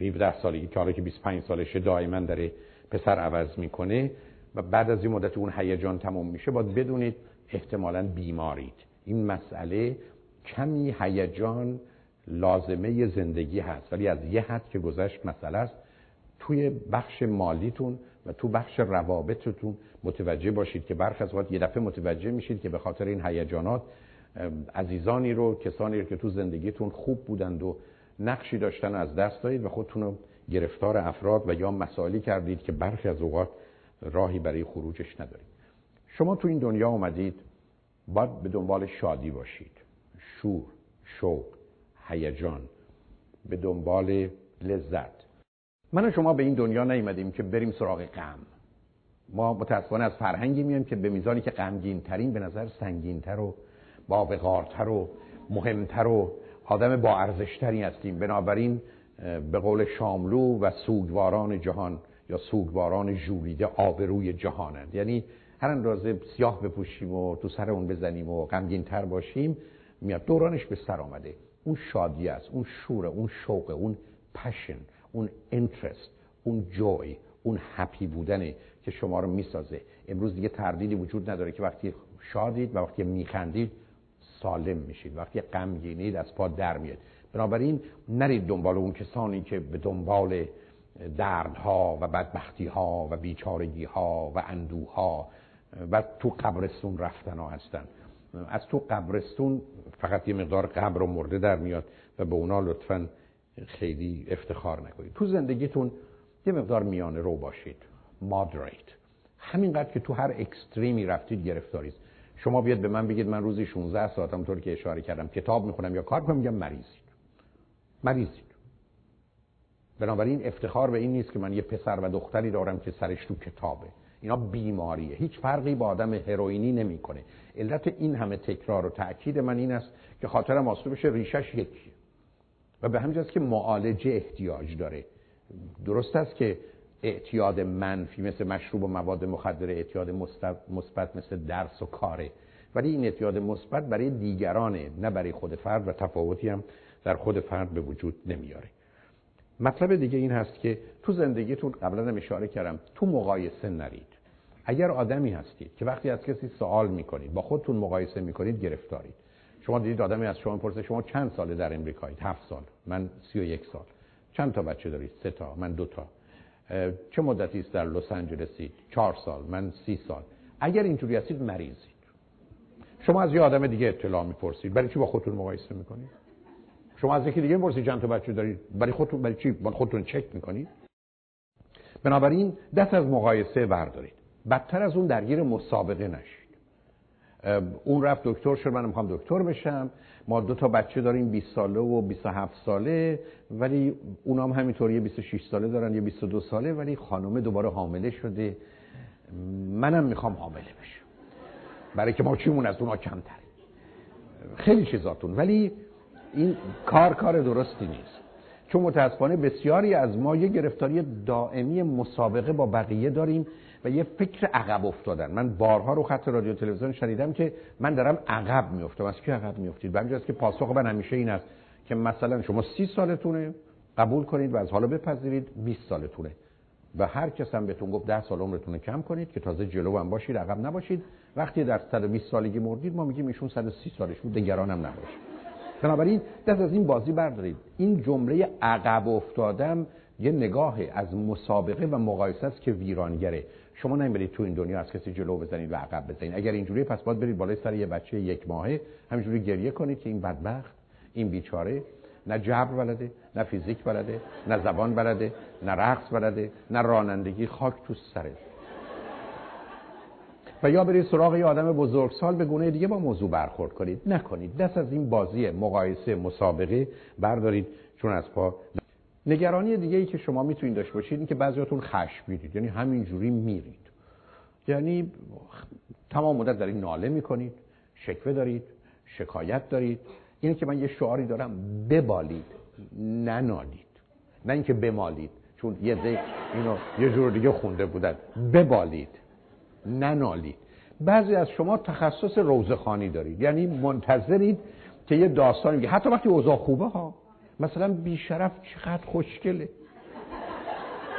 17 سالگی که حالا که 25 سالشه دائما داره پسر عوض می‌کنه. و بعد از این مدت اون هیجان تموم میشه باید بدونید احتمالا بیمارید. این مسئله کمی هیجان لازمه زندگی هست ولی از یه حد که گذشت مسئله است. توی بخش مالیتون و تو بخش روابطتون متوجه باشید که برخ از وقت یه دفعه متوجه میشید که به خاطر این هیجانات عزیزانی رو کسانی رو که تو زندگیتون خوب بودند و نقشی داشتن از دست دادید و خودتون رو گرفتار افراد و یا مسائلی کردید که برخی از اوقات راهی برای خروجش ندارید شما تو این دنیا اومدید باید به دنبال شادی باشید. شور شوق هیجان به دنبال لذت. من و شما به این دنیا نیومدیم که بریم سراغ غم. ما متاسفانه از فرهنگی میایم که به میزانی که غمگین ترین به نظر سنگین تر و باوقارتر و مهمتر و آدم با ارزشتری هستیم. بنابراین به قول شاملو و سوگواران جهان یا سوگواران ژولیده آبروی جهانند. یعنی هر اندازه سیاه بپوشیم و تو سر اون بزنیم و غمگین تر باشیم میاد دورانش به سر آمده. اون شادی است اون شور اون شوق اون پشن اون انترست اون جوی اون هپی بودنه که شما رو می‌سازه. امروز دیگه تردیدی وجود نداره که وقتی شادید و وقتی میخندید سالم میشید. وقتی غمگینید از پا در میاد. بنابراین نرید دنبال اون کسانی که به دنبال دردها و بدبختیها و بیچارگیها و اندوها و تو قبرستون رفتن ها هستن. از تو قبرستون فقط یه مقدار قبر و مرده در میاد و به اونا لطفا خیلی افتخار نکنید. تو زندگیتون یه مقدار میانه رو باشید. مادریت همینقدر که تو هر اکستریمی رفتید گرفتارید شما بیاد به من بگید من روزی 16 ساعت طور که اشاره کردم کتاب می‌خونم یا کار کنم میگم مریضید. مریضید. بنابراین افتخار به این نیست که من یه پسر و دختری دارم که سرش تو کتابه. اینا بیماریه. هیچ فرقی با آدم هروئینی نمی‌کنه. علت این همه تکرار و تاکید من این است که خاطرم آسوده بشه ریشش یکیه. و به همین که معالجه احتیاج داره. درست است که اعتیاد منفی مثل مشروب و مواد مخدر اعتیاد مثبت مثل درس و کاره. ولی این اعتیاد مثبت برای دیگرانه نه برای خود فرد و تفاوتی هم در خود فرد به وجود نمیاره. مطلب دیگه این هست که تو زندگیتون قبلا هم اشاره کردم تو مقایسه نرید. اگر آدمی هستید که وقتی از کسی سوال می‌کنید با خودتون مقایسه می‌کنید گرفتارید. شما دیدید آدمی از شما پرسه شما چند ساله در امریکایید هفت سال. من سی و یک سال. چند تا بچه دارید؟ سه تا. من دو تا. چه مدتی است در لس آنجلسید؟ چهار سال. من سی سال. اگر اینجوری هستید مریضید. شما از یه آدم دیگه اطلاع می‌پرسید. برای چی با خودتون مقایسه می‌کنید؟ شما از یکی دیگه می‌پرسید چند تا بچه دارید برای خودتون برای چی؟ با خودتون چک می‌کنید بنابراین دست از مقایسه بردارید. بدتر از اون درگیر مسابقه نشید. اون رفت دکتر شد من می‌خوام دکتر بشم. ما دو تا بچه داریم 20 ساله و 27 ساله ولی اونا هم همینطوری یه 26 ساله دارن یه 22 ساله ولی خانم دوباره حامله شده. منم می‌خوام حامله بشم. برای که ما چیمون از اونا کمتر خیلی چیزاتون. ولی این کار کار درستی نیست. چون متاسفانه بسیاری از ما یه گرفتاری دائمی مسابقه با بقیه داریم و یه فکر عقب افتادن. من بارها رو خط رادیو تلویزیون شنیدم که من دارم عقب میافتم از کی عقب میافتید به که پاسخ من همیشه این است که مثلا شما سی سالتونه قبول کنید و از حالا بپذیرید 20 سالتونه. و هر کس هم بهتون گفت 10 سال عمرتون کم کنید که تازه جلو هم باشید عقب نباشید. وقتی در 120 سالگی مردید ما میگیم ایشون 130 سالش بود نگران هم نباشید بنابراین دست از این بازی بردارید. این جمله عقب افتادم یه نگاه از مسابقه و مقایسه است که ویرانگره. شما نمیرید تو این دنیا از کسی جلو بزنید و عقب بزنید. اگر اینجوری پس باید برید بالای سر یه بچه یک ماهه همینجوری گریه کنید که این بدبخت این بیچاره نه جبر بلده نه فیزیک بلده نه زبان بلده نه رقص بلده نه رانندگی خاک تو سره و یا برید سراغ یه آدم بزرگسال به گونه دیگه با موضوع برخورد کنید. نکنید. دست از این بازی مقایسه مسابقه بردارید چون از پا نگرانی دیگه ای که شما می‌تونید داشته باشید این که بعضیاتون خشمگینید یعنی همینجوری میرید. یعنی تمام مدت دارید ناله می‌کنید شکوه دارید شکایت دارید. اینه که من یه شعاری دارم ببالید ننالید. نه اینکه بمالید چون یه اینو یه جور دیگه خونده بودن. ببالید. ننالید. بعضی از شما تخصص روزخانی دارید. یعنی منتظرید که یه داستانی حتی وقتی اوضاع خوبه ها. مثلا بیشرف چقدر خوشگله.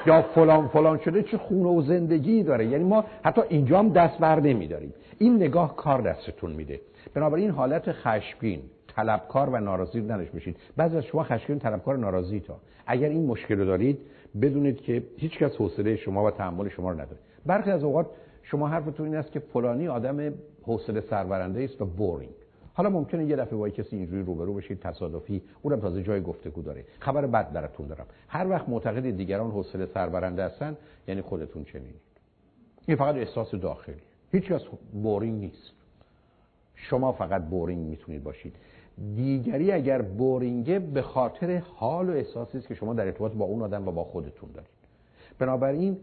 یا فلان فلان شده چه خونه و زندگی داره. یعنی ما حتی اینجا هم دست بر نمیداریم. این نگاه کار دستتون میده. بنابراین حالت خشمگین طلبکار و ناراضی نداشت بشید بعضی از شما خشمگین طلبکار ناراضی تا. اگر این مشکل رو دارید بدونید که هیچ کس حوصله شما و تحمل شما رو نداره. برخی از اوقات شما حرفتون این است که فلانی آدم حوصله سربرنده است و boring حالا ممکنه یه دفعه با کسی اینجوری روبرو بشید تصادفی اونم تازه جای گفتگو داره. خبر بد براتون دارم. هر وقت معتقد دیگران حوصله سربرنده هستن یعنی خودتون چنینید. این فقط احساس داخلی. هیچ کس boring نیست. شما فقط boring می‌تونید باشید. دیگری اگر بورینگه به خاطر حال و احساسی است که شما در ارتباط با اون آدم و با خودتون دارید. بنابراین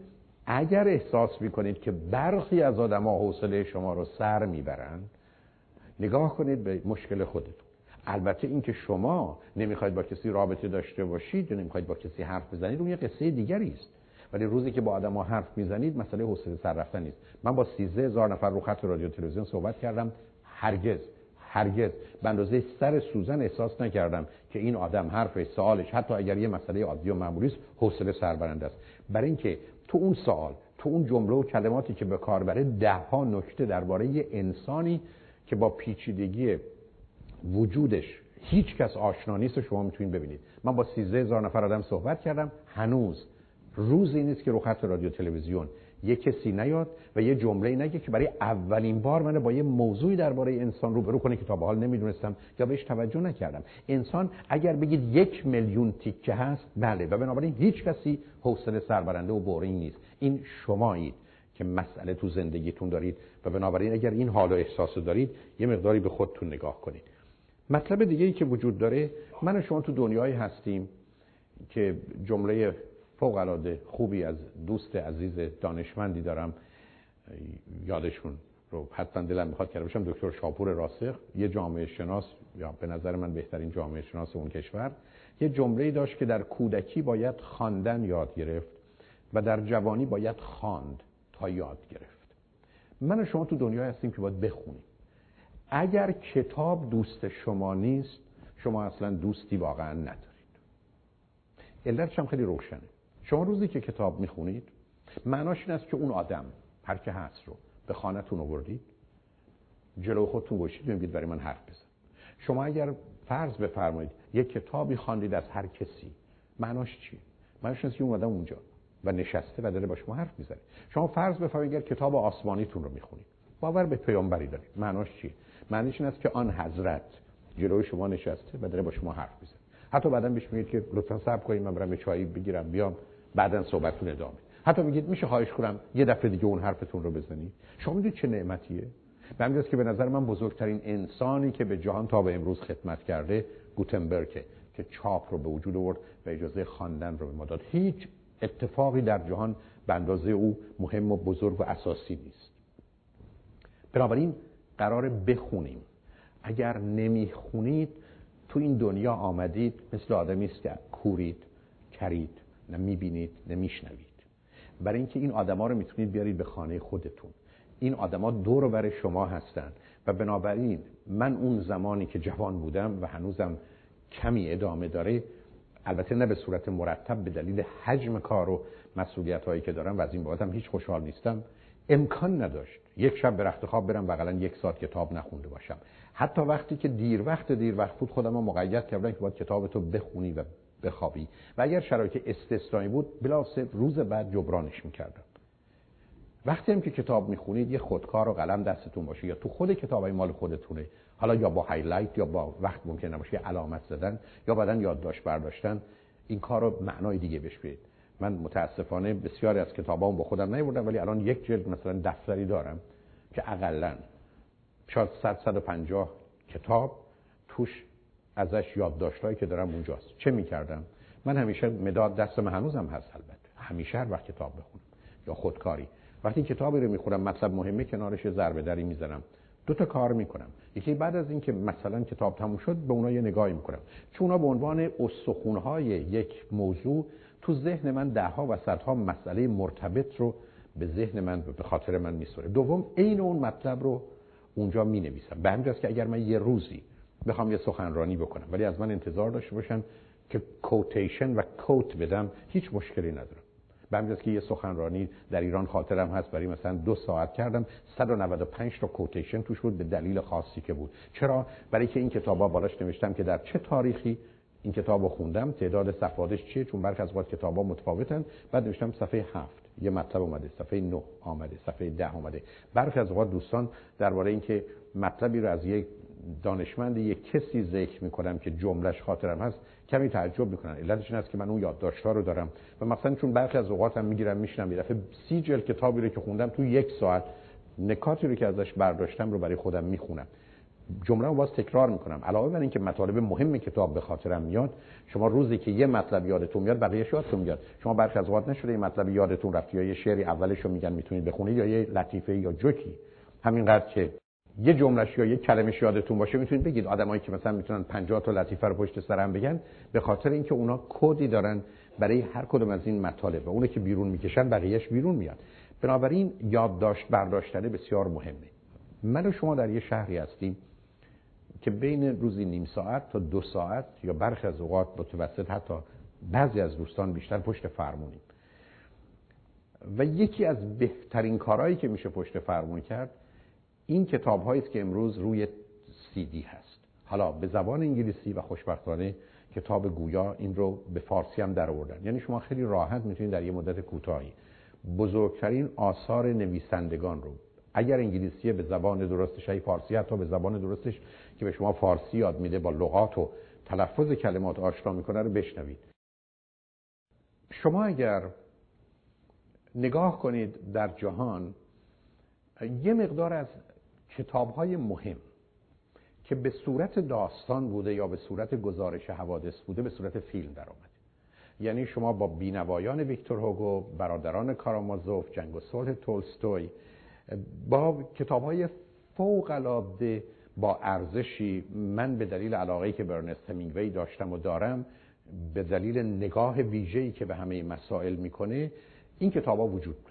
اگر احساس می‌کنید که برخی از آدما حوصله شما رو سر می‌برند نگاه کنید به مشکل خودتون. البته اینکه شما نمی‌خواید با کسی رابطه داشته باشید یا نمی‌خواید با کسی حرف بزنید اون یه قصه دیگری است. ولی روزی که با آدم ها حرف می‌زنید مسئله حوصله سر رفتن نیست. من با 13 هزار نفر رو خط رادیو تلویزیون صحبت کردم هرگز هرگز. به اندازه سر سوزن احساس نکردم که این آدم حرف سوالش حتی اگر یه مسئله عادی و معمولی است حوصله سربرنده است. برای اینکه تو اون سوال تو اون جمله و کلماتی که به کار بره ده ها نکته درباره انسانی که با پیچیدگی وجودش هیچ کس آشنا نیست شما می‌تونید ببینید. من با 13 هزار نفر آدم صحبت کردم هنوز روزی نیست که رو خط رادیو تلویزیون یه کسی نیاد و یه جمله نگه که برای اولین بار من با یه موضوعی درباره انسان روبرو کنه که تا به حال نمی‌دونستم یا بهش توجه نکردم. انسان اگر بگید یک میلیون تیکه هست بله. و بنابراین هیچ کسی حوصله سربرنده و بورینگ نیست. این شمایید که مسئله تو زندگیتون دارید و بنابراین اگر این حال و احساس دارید یه مقداری به خودتون نگاه کنید. مطلب دیگه ای که وجود داره من و شما تو دنیایی هستیم که جمله فوق العاده خوبی از دوست عزیز دانشمندی دارم. یادشون رو حتما دلم می‌خواد کرده باشم. دکتر شاپور راسخ یه جامعه شناس یا به نظر من بهترین جامعه شناس اون کشور. یه جمله داشت که در کودکی باید خواندن یاد گرفت و در جوانی باید خواند تا یاد گرفت. من و شما تو دنیا هستیم که باید بخونیم. اگر کتاب دوست شما نیست شما اصلا دوستی واقعا ندارید. علتش هم خیلی روشنه. شما روزی که کتاب می‌خونید معناش این است که اون آدم هر که هست رو به خانهتون آوردید جلو خودتون گوشید میگید برای من حرف بزن. شما اگر فرض بفرمایید یک کتابی خواندید از هر کسی معناش چیه؟ معناش که اون آدم اونجا و نشسته و داره با شما حرف می‌زنه. شما فرض بفرمایید اگر کتاب آسمانیتون رو می‌خونید باور به پیامبری دارید. معناش چیه؟ معنیش این است که آن حضرت جلوی شما نشسته و داره با شما حرف می‌زنه. حتی بعدا بهش میگید که لطفا صبر کنید من برم چایی بگیرم بیام. بعدا صحبتتون ادامه حتی میگید میشه خواهش کنم یه دفعه دیگه اون حرفتون رو بزنید. شما می‌دونید چه نعمتیه؟ به که به نظر من بزرگترین انسانی که به جهان تا به امروز خدمت کرده گوتنبرگ که چاپ رو به وجود آورد و اجازه خواندن رو به ما داد. هیچ اتفاقی در جهان به اندازه او مهم و بزرگ و اساسی نیست. بنابراین قرار بخونیم. اگر نمی‌خونید تو این دنیا آمدید مثل آدمی است که کورید کرید. نه می‌بینید نه میشنوید. برای اینکه این آدما رو می‌تونید بیارید به خانه خودتون. این آدما دور و بر شما هستند و بنابراین من اون زمانی که جوان بودم و هنوزم کمی ادامه داره البته نه به صورت مرتب به دلیل حجم کار و مسئولیت هایی که دارم و از این بابت هیچ خوشحال نیستم. امکان نداشت یک شب به رخت خواب برم بغلا یک ساعت کتاب نخونده باشم. حتی وقتی که دیر وقت دیر وقت بود خودم رو مقید کردم که باید کتابتو بخونی و بخوابی. و اگر شرایط استثنایی بود بلافاصله روز بعد جبرانش می‌کردم. وقتی هم که کتاب می‌خونید یه خودکار و قلم دستتون باشه یا تو خود کتاب های مال خودتونه. حالا یا با هایلایت یا با وقت ممکن نباشه یه علامت زدن یا بعدا یادداشت برداشتن این کار رو معنای دیگه بهش بدید. من متاسفانه بسیاری از کتابام با خودم نیوردم ولی الان یک جلد مثلا دفتری دارم که اقلا شاید 100 150 کتاب توش ازش یادداشتایی که دارم اونجاست. چه می‌کردم؟ من همیشه مداد دستم هنوزم هست البته. همیشه هر وقت کتاب بخونم یا خودکاری. وقتی کتابی رو می‌خونم مطلب مهمه کنارش ضربه دری می‌زنم. دو تا کار می‌کنم. یکی بعد از اینکه مثلا کتاب تموم شد به اونها یه نگاهی می‌کنم. چون اونا به عنوان استخونهای یک موضوع تو ذهن من دهها و صدها مسئله مرتبط رو به ذهن من به خاطر من میسوره دوم عین اون مطلب رو اونجا می نویسم به همین که اگر من یه روزی بخوام یه سخنرانی بکنم. ولی از من انتظار داشته باشن که کوتیشن و کوت بدم هیچ مشکلی ندارم. به همین که یه سخنرانی در ایران خاطرم هست. برای مثلا دو ساعت کردم 195 تا کوتیشن توش بود به دلیل خاصی که بود. چرا؟ برای که این کتابا بالاش نوشتم که در چه تاریخی این کتاب رو خوندم تعداد صفحاتش چیه؟ چون برخی از کتابا متفاوتن. بعد نوشتم صفحه هفت. یه مطلب اومده صفحه 9 آمده صفحه ده اومده. برخی از اوقات دوستان درباره اینکه مطلبی رو از یک دانشمند یک کسی ذکر می‌کنم که جملش خاطرم هست کمی تعجب می‌کنن. علتش این است که من اون یادداشت‌ها رو دارم و مثلا چون برخی از اوقاتم می‌گیرم میشنم یه دفعه سی جلد کتابی رو که خوندم تو یک ساعت نکاتی رو که ازش برداشتم رو برای خودم می‌خونم. جمله رو باز تکرار می‌کنم. علاوه بر اینکه مطالب مهم کتاب به خاطرم میاد شما روزی که یه مطلب یادتون میاد بقیه یادتون میاد. شما برخی از اوقات نشده یه مطلب یادتون رفت یا یه شعری اولش رو میگن می‌تونید بخونید یا یه لطیفه یا جوکی. همینقدر که یه جملهش یا یه کلمش یادتون باشه می‌تونید بگید آدمایی که مثلا می‌تونن 50 تا لطیفه رو پشت سرم بگن به خاطر اینکه اونا کدی دارن برای هر کدوم از این مطالب و اونه که بیرون می‌کشن بقیهش بیرون میاد. بنابراین یادداشت برداشتن بسیار مهمه. من و شما در یه شهری هستیم که بین روزی نیم ساعت تا دو ساعت یا برخی از اوقات متوسط حتی بعضی از دوستان بیشتر پشت فرمونیم. و یکی از بهترین کارهایی که میشه پشت فرمون کرد این کتاب است که امروز روی سی دی هست. حالا به زبان انگلیسی و خوشبختانه کتاب گویا این رو به فارسی هم در آوردن. یعنی شما خیلی راحت می‌تونید در یه مدت کوتاهی بزرگترین آثار نویسندگان رو اگر انگلیسی به زبان درستش ای فارسی حتی به زبان درستش که به شما فارسی یاد میده با لغات و تلفظ کلمات آشنا می‌کنه رو بشنوید. شما اگر نگاه کنید در جهان یه مقدار از کتاب های مهم که به صورت داستان بوده یا به صورت گزارش حوادث بوده به صورت فیلم در آمده یعنی شما با بینوایان ویکتور هوگو برادران کارامازوف جنگ و صلح تولستوی با کتاب های فوق العاده با ارزشی من به دلیل علاقه که برنست همینگوی داشتم و دارم به دلیل نگاه ویژه‌ای که به همه مسائل می‌کنه این کتاب ها وجود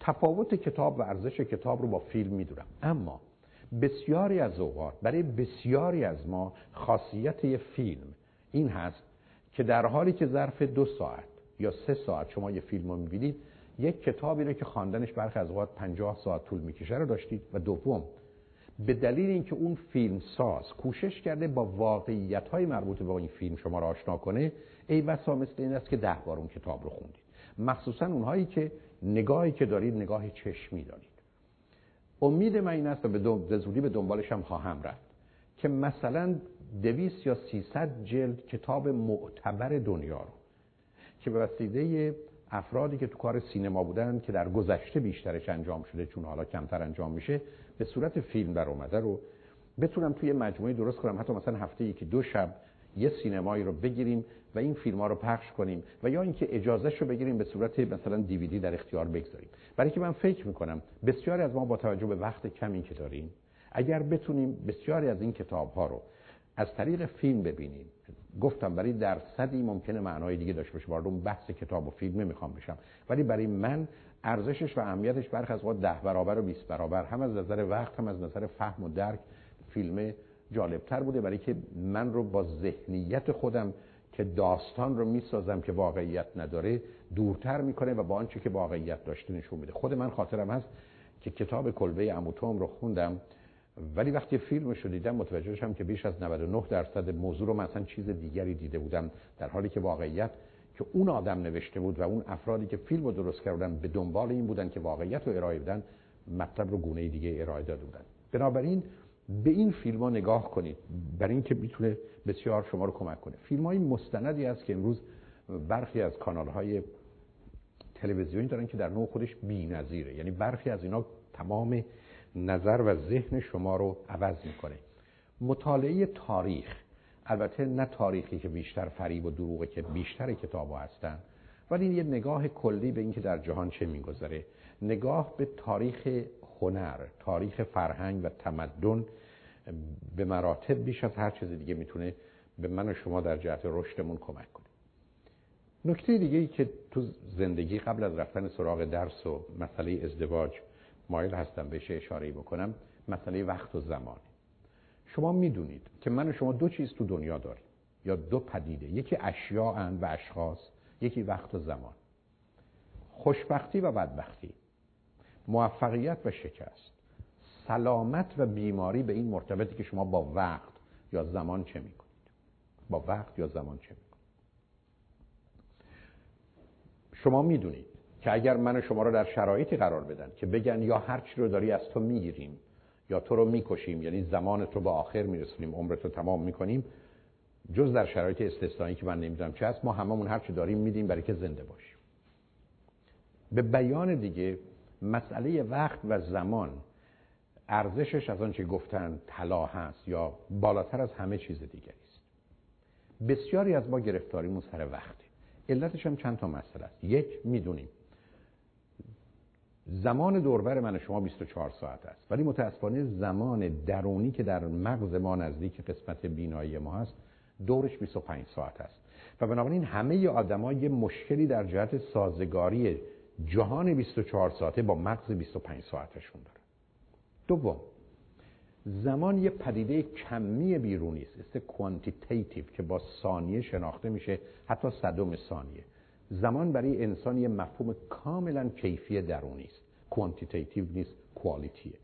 تفاوت کتاب و ارزش کتاب رو با فیلم می‌دونم. اما بسیاری از اوقات برای بسیاری از ما خاصیت یه فیلم این هست که در حالی که ظرف دو ساعت یا سه ساعت شما یه فیلم رو می‌بینید یک کتابی رو که خواندنش برخی از اوقات 50 ساعت طول می‌کشه رو داشتید و دوم به دلیل اینکه اون فیلم ساز کوشش کرده با واقعیت های مربوط به این فیلم شما را آشنا کنه ای بسا مثل این است که ده بار اون کتاب رو خوندید. مخصوصا اونهایی که نگاهی که دارید نگاه چشمی دارید. امید من این است و به زودی به دنبالش هم خواهم رفت که مثلا دویست یا سیصد جلد کتاب معتبر دنیا رو که به وسیله افرادی که تو کار سینما بودن که در گذشته بیشترش انجام شده چون حالا کمتر انجام میشه به صورت فیلم در اومده رو بتونم توی مجموعه درست کنم. حتی مثلا هفته یکی دو شب یه سینمایی رو بگیریم و این فیلم ها رو پخش کنیم و یا اینکه اجازهش رو بگیریم به صورت مثلا دیویدی در اختیار بگذاریم. برای که من فکر می‌کنم بسیاری از ما با توجه به وقت کمی که داریم اگر بتونیم بسیاری از این کتاب ها رو از طریق فیلم ببینیم گفتم برای درصدی ممکنه معنای دیگه داشته باشه وارد بحث کتاب و فیلم نمی‌خوام بشم ولی برای من ارزشش و اهمیتش برخ از ده برابر و 20 برابر هم از نظر وقت هم از نظر فهم و درک فیلم جالبتر بوده برای که من رو با ذهنیت خودم که داستان رو می‌سازم که واقعیت نداره دورتر می‌کنه و با آنچه که واقعیت داشته نشون میده. خود من خاطرم هست که کتاب کلبه اموتوم رو خوندم ولی وقتی فیلمش رو دیدم متوجه شدم که بیش از 99 درصد موضوع رو مثلا چیز دیگری دیده بودم در حالی که واقعیت که اون آدم نوشته بود و اون افرادی که فیلم رو درست کردن به دنبال این بودن که واقعیت رو ارائه بدن مطلب رو گونه دیگه ارائه داده بودن. بنابراین به این فیلم ها نگاه کنید. برای اینکه می‌تونه بسیار شما رو کمک کنه. فیلم های مستندی است که امروز برخی از کانال های تلویزیونی دارن که در نوع خودش بی‌نظیره. یعنی برخی از اینا تمام نظر و ذهن شما رو عوض می‌کنه. مطالعه تاریخ البته نه تاریخی که بیشتر فریب و دروغه که بیشتر کتاب هستن ولی یه نگاه کلی به اینکه در جهان چه میگذره. نگاه به تاریخ هنر تاریخ فرهنگ و تمدن به مراتب بیش از هر چیز دیگه می‌تونه به من و شما در جهت رشدمون کمک کنه. نکته دیگه ای که تو زندگی قبل از رفتن سراغ درس و مسئله ازدواج مایل هستم بهش اشاره بکنم مسئله وقت و زمان. شما می‌دونید که من و شما دو چیز تو دنیا داریم. یا دو پدیده یکی اشیاء و اشخاص یکی وقت و زمان. خوشبختی و بدبختی موفقیت و شکست. سلامت و بیماری به این مرتبطی که شما با وقت یا زمان چه می‌کنید؟ با وقت یا زمان چه می‌کنید؟ شما می‌دونید که اگر من و شما رو در شرایطی قرار بدن که بگن یا هر چی رو داری از تو می‌گیریم یا تو رو می‌کشیم یعنی زمانت رو به آخر میرسونیم عمرت رو تمام می‌کنیم جز در شرایط استثنایی که من نمی‌دونم چه هست ما هممون هر چی داریم میدیم برای که زنده باشیم. به بیان دیگه مسئله وقت و زمان ارزشش از آنچه گفتن طلا هست یا بالاتر از همه چیز دیگری است. بسیاری از ما گرفتاریمون سر وقته. علتش هم چند تا مسئله است. یک می‌دونیم. زمان دوربر من شما 24 ساعت است. ولی متاسفانه زمان درونی که در مغز ما نزدیک قسمت بینایی ما هست دورش 25 ساعت است. و بنابراین همه آدما یه مشکلی در جهت سازگاری جهان 24 ساعته با مغز 25 ساعتشون داره دوم زمان یه پدیده کمی بیرونی است. است کوانتیتیتیو که با ثانیه شناخته میشه. حتی صدم ثانیه. زمان برای انسان یه مفهوم کاملا کیفی درونی است. کوانتیتیتیو نیست کوالیتیه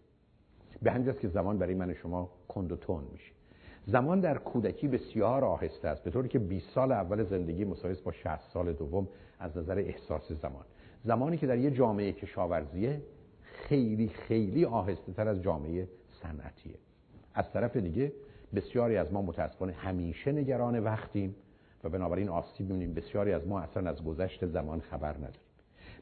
به همین که زمان برای من شما کند و تون میشه. زمان در کودکی بسیار آهسته است. به طوری که 20 سال اول زندگی مساوی با 60 سال دوم از نظر احساس زمان. زمانی که در یه جامعه کشاورزیه خیلی خیلی آهسته تر از جامعه صنعتیه. از طرف دیگه بسیاری از ما متاسفانه همیشه نگران وقتیم و بنابراین آسیب می‌بینیم. بسیاری از ما اصلا از گذشت زمان خبر نداریم.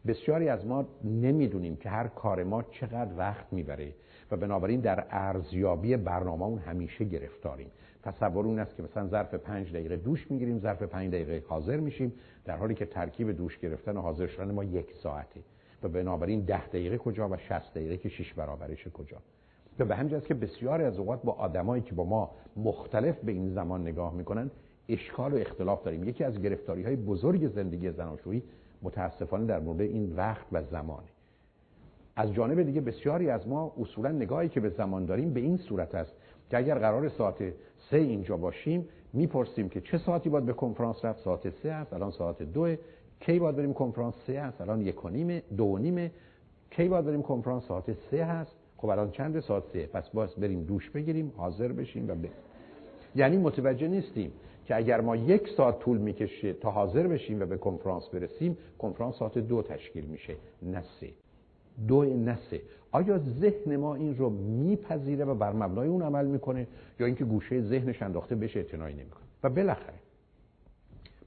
بسیاری از ما نمی‌دونیم که هر کار ما چقدر وقت می‌بره و بنابراین در ارزیابی برنامه اون همیشه گرفتاریم. تصور اون است که مثلا ظرف پنج دقیقه دوش می‌گیریم ظرف پنج دقیقه حاضر میشیم در حالی که ترکیب دوش گرفتن و حاضر شدن ما یک ساعته. و بنابراین ده دقیقه کجا و 60 دقیقه که شش برابرش کجا. و به همین که بسیاری از اوقات با آدمایی که با ما مختلف به این زمان نگاه می‌کنن اشکال و اختلاف داریم. یکی از گرفتاری های بزرگ زندگی زناشویی متاسفانه در مورد این وقت و زمانه. از جانب دیگه بسیاری از ما اصولا نگاهی که به زمان داریم به این صورت است که اگر قرار ساعت سه اینجا باشیم می‌پرسیم که چه ساعتی باید به کنفرانس رفت؟ ساعت سه است الان ساعت دو کی باید بریم کنفرانس؟ سه است الان یک و نیم دو و نیمه کی باید بریم کنفرانس؟ ساعت سه هست. خب الان چند ساعت سه. پس باز بریم دوش بگیریم حاضر بشیم و بریم. یعنی متوجه نیستیم که اگر ما یک ساعت طول می‌کشه تا حاضر بشیم و به کنفرانس برسیم کنفرانس ساعت دو تشکیل میشه. نه سه. دو نسه آیا ذهن ما این رو میپذیره و بر مبنای اون عمل می‌کنه؟ یا اینکه گوشه ذهنش انداخته بشه اعتنایی نمی‌کنه؟ و بالاخره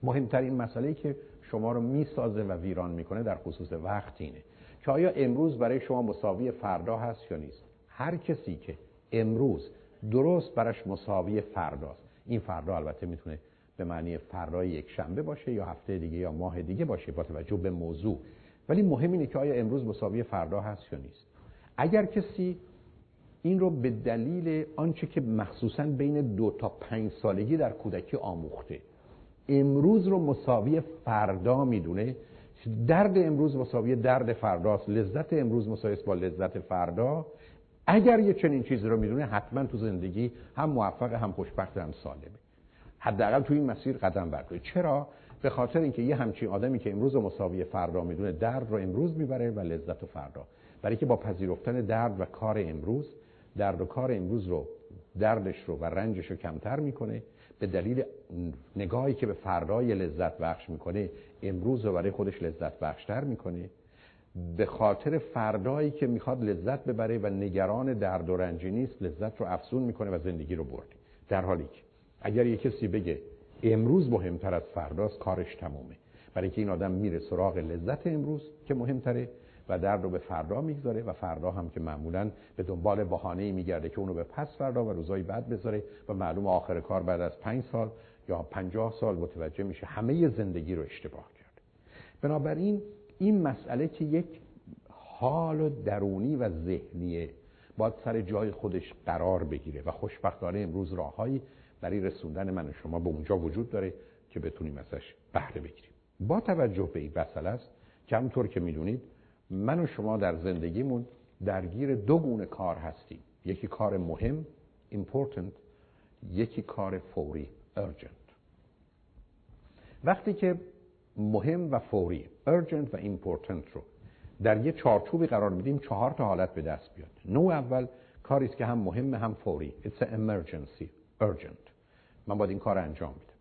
مهمترین مسئله که شما رو می‌سازه و ویران می‌کنه در خصوص وقت اینه. که آیا امروز برای شما مساوی فردا هست یا نیست؟ هر کسی که امروز درست براش مساوی فرداست این فردا البته می‌تونه به معنی فردای یک شنبه باشه یا هفته دیگه یا ماه دیگه باشه با توجه به موضوع. ولی مهم اینه که آیا امروز مساوی فردا هست یا نیست. اگر کسی این رو به دلیل آنچه که مخصوصا بین دو تا پنج سالگی در کودکی آموخته امروز رو مساوی فردا می‌دونه. درد امروز مساوی درد فرداست. لذت امروز مساوی با لذت فردا. اگر یه چنین چیزی رو می‌دونه حتما تو زندگی هم موفق هم خوشبخت هم سالمه. حداقل تو این مسیر قدم برداره چرا؟ به خاطر اینکه یه همچین آدمی که امروز مساوی فردا می‌دونه درد رو امروز می‌بره و لذت و فردا. برای که با پذیرفتن درد و کار امروز درد و کار امروز رو دردش رو و رنجش رو کمتر می‌کنه. به دلیل نگاهی که به فردای لذت بخش می‌کنه امروز رو برای خودش لذت بخشتر می‌کنه. به خاطر فردایی که می‌خواد لذت ببره و نگران درد و رنجی نیست لذت رو افزون می‌کنه و زندگی رو بردی در حالی که اگر یه کسی بگه امروز مهمتر از فرداست کارش تمومه. برای که این آدم میره سراغ لذت امروز که مهمتره و درد رو به فردا می‌گذاره و فردا هم که معمولا به دنبال بهانه‌ای میگرده که اونو به پس فردا و روزای بعد بذاره و معلوم آخر کار بعد از پنج سال یا پنجاه سال متوجه میشه همه زندگی رو اشتباه کرده بنابراین این مسئله که یک حال درونی و ذهنیه باید سر جای خودش قرار بگیره و خوشبختانه امروز راههایی برای رسوندن من و شما به اونجا وجود داره که بتونیم ازش بهره بگیریم. با توجه به این مسئله است که که می‌دونید من و شما در زندگیمون درگیر دو گونه کار هستیم. یکی کار مهم important یکی کار فوری urgent. وقتی که مهم و فوری urgent و important رو در یه چارچوبی قرار میدیم چهار تا حالت به دست بیاد. نوع اول کاری است که هم مهم هم فوری. It's an emergency urgent. من باید این کار انجام بدم.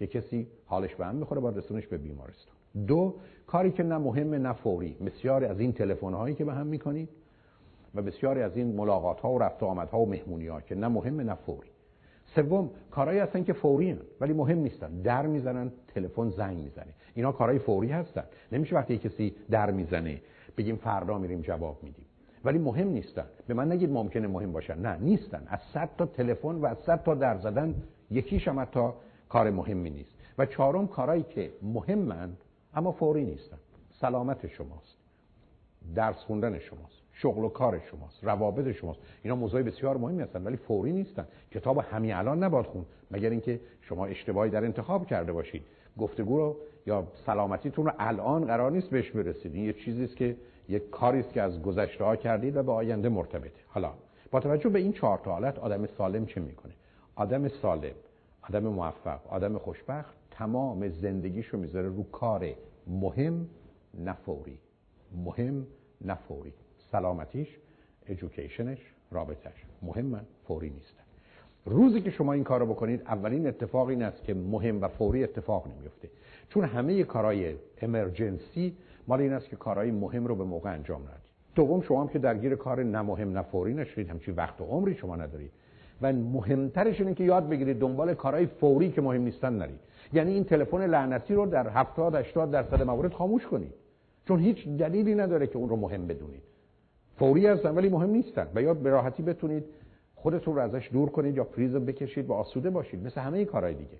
یه کسی حالش به هم می‌خوره باید رسونش به بیمارستان. دو کاری که نه مهم نه فوری. بسیاری از این تلفن هایی که به هم می‌کنید و بسیاری از این ملاقات ها و رفت آمد ها و مهمونی ها که نه مهم نه فوری. سوم کارهایی هستن که فوری هن ولی مهم نیستن. در می‌زنن تلفن زنگ می‌زنه. اینا کارهای فوری هستن. نمیشه وقتی کسی در می‌زنه بگیم فردا میریم جواب میدیم. ولی مهم نیستن. به من نگید ممکنه مهم باشن. نه نیستن. از صد تا تلفن و از صد تا در زدن یکیش هم تا کار مهمی نیست. و چهارم کارهایی که مهمن اما فوری نیستن. سلامت شماست. درس خوندن شماست. شغل و کار شماست. روابط شماست. اینا موضوع بسیار مهمی هستن ولی فوری نیستن. کتاب همین الان نباید خون مگر اینکه شما اشتباهی در انتخاب کرده باشید. گفتگو رو یا سلامتیتون رو الان قرار نیست بهش برسید. این یه چیزی است که یک کاری است که از گذشته ها کردید و به آینده مرتبطه حالا با توجه به این چهار تا حالت آدم سالم چه می‌کنه؟ آدم سالم آدم موفق آدم خوشبخت تمام زندگیشو می‌ذاره رو کار مهم نفوری مهم نفوری سلامتیش ادویکیشنش رابطش مهم فوری نیستن روزی که شما این کارو بکنید اولین اتفاق این است که مهم و فوری اتفاق نمیفته. چون همه کارهای امرجنسی مال این است که کارهای مهم رو به موقع انجام ندید. دوم شما هم که درگیر کار نمهم نه فوری نشید همچی وقت و عمری شما ندارید. و مهمترش اینه که یاد بگیرید دنبال کارهای فوری که مهم نیستن نرید. یعنی این تلفن لعنتی رو در 70 80 درصد موارد خاموش کنید. چون هیچ دلیلی نداره که اون رو مهم بدونید. فوری هستن ولی مهم نیستن و یا به راحتی بتونید خودتون رو ازش دور کنید یا فریز بکشید و آسوده باشید. مثل همه کارهای دیگه.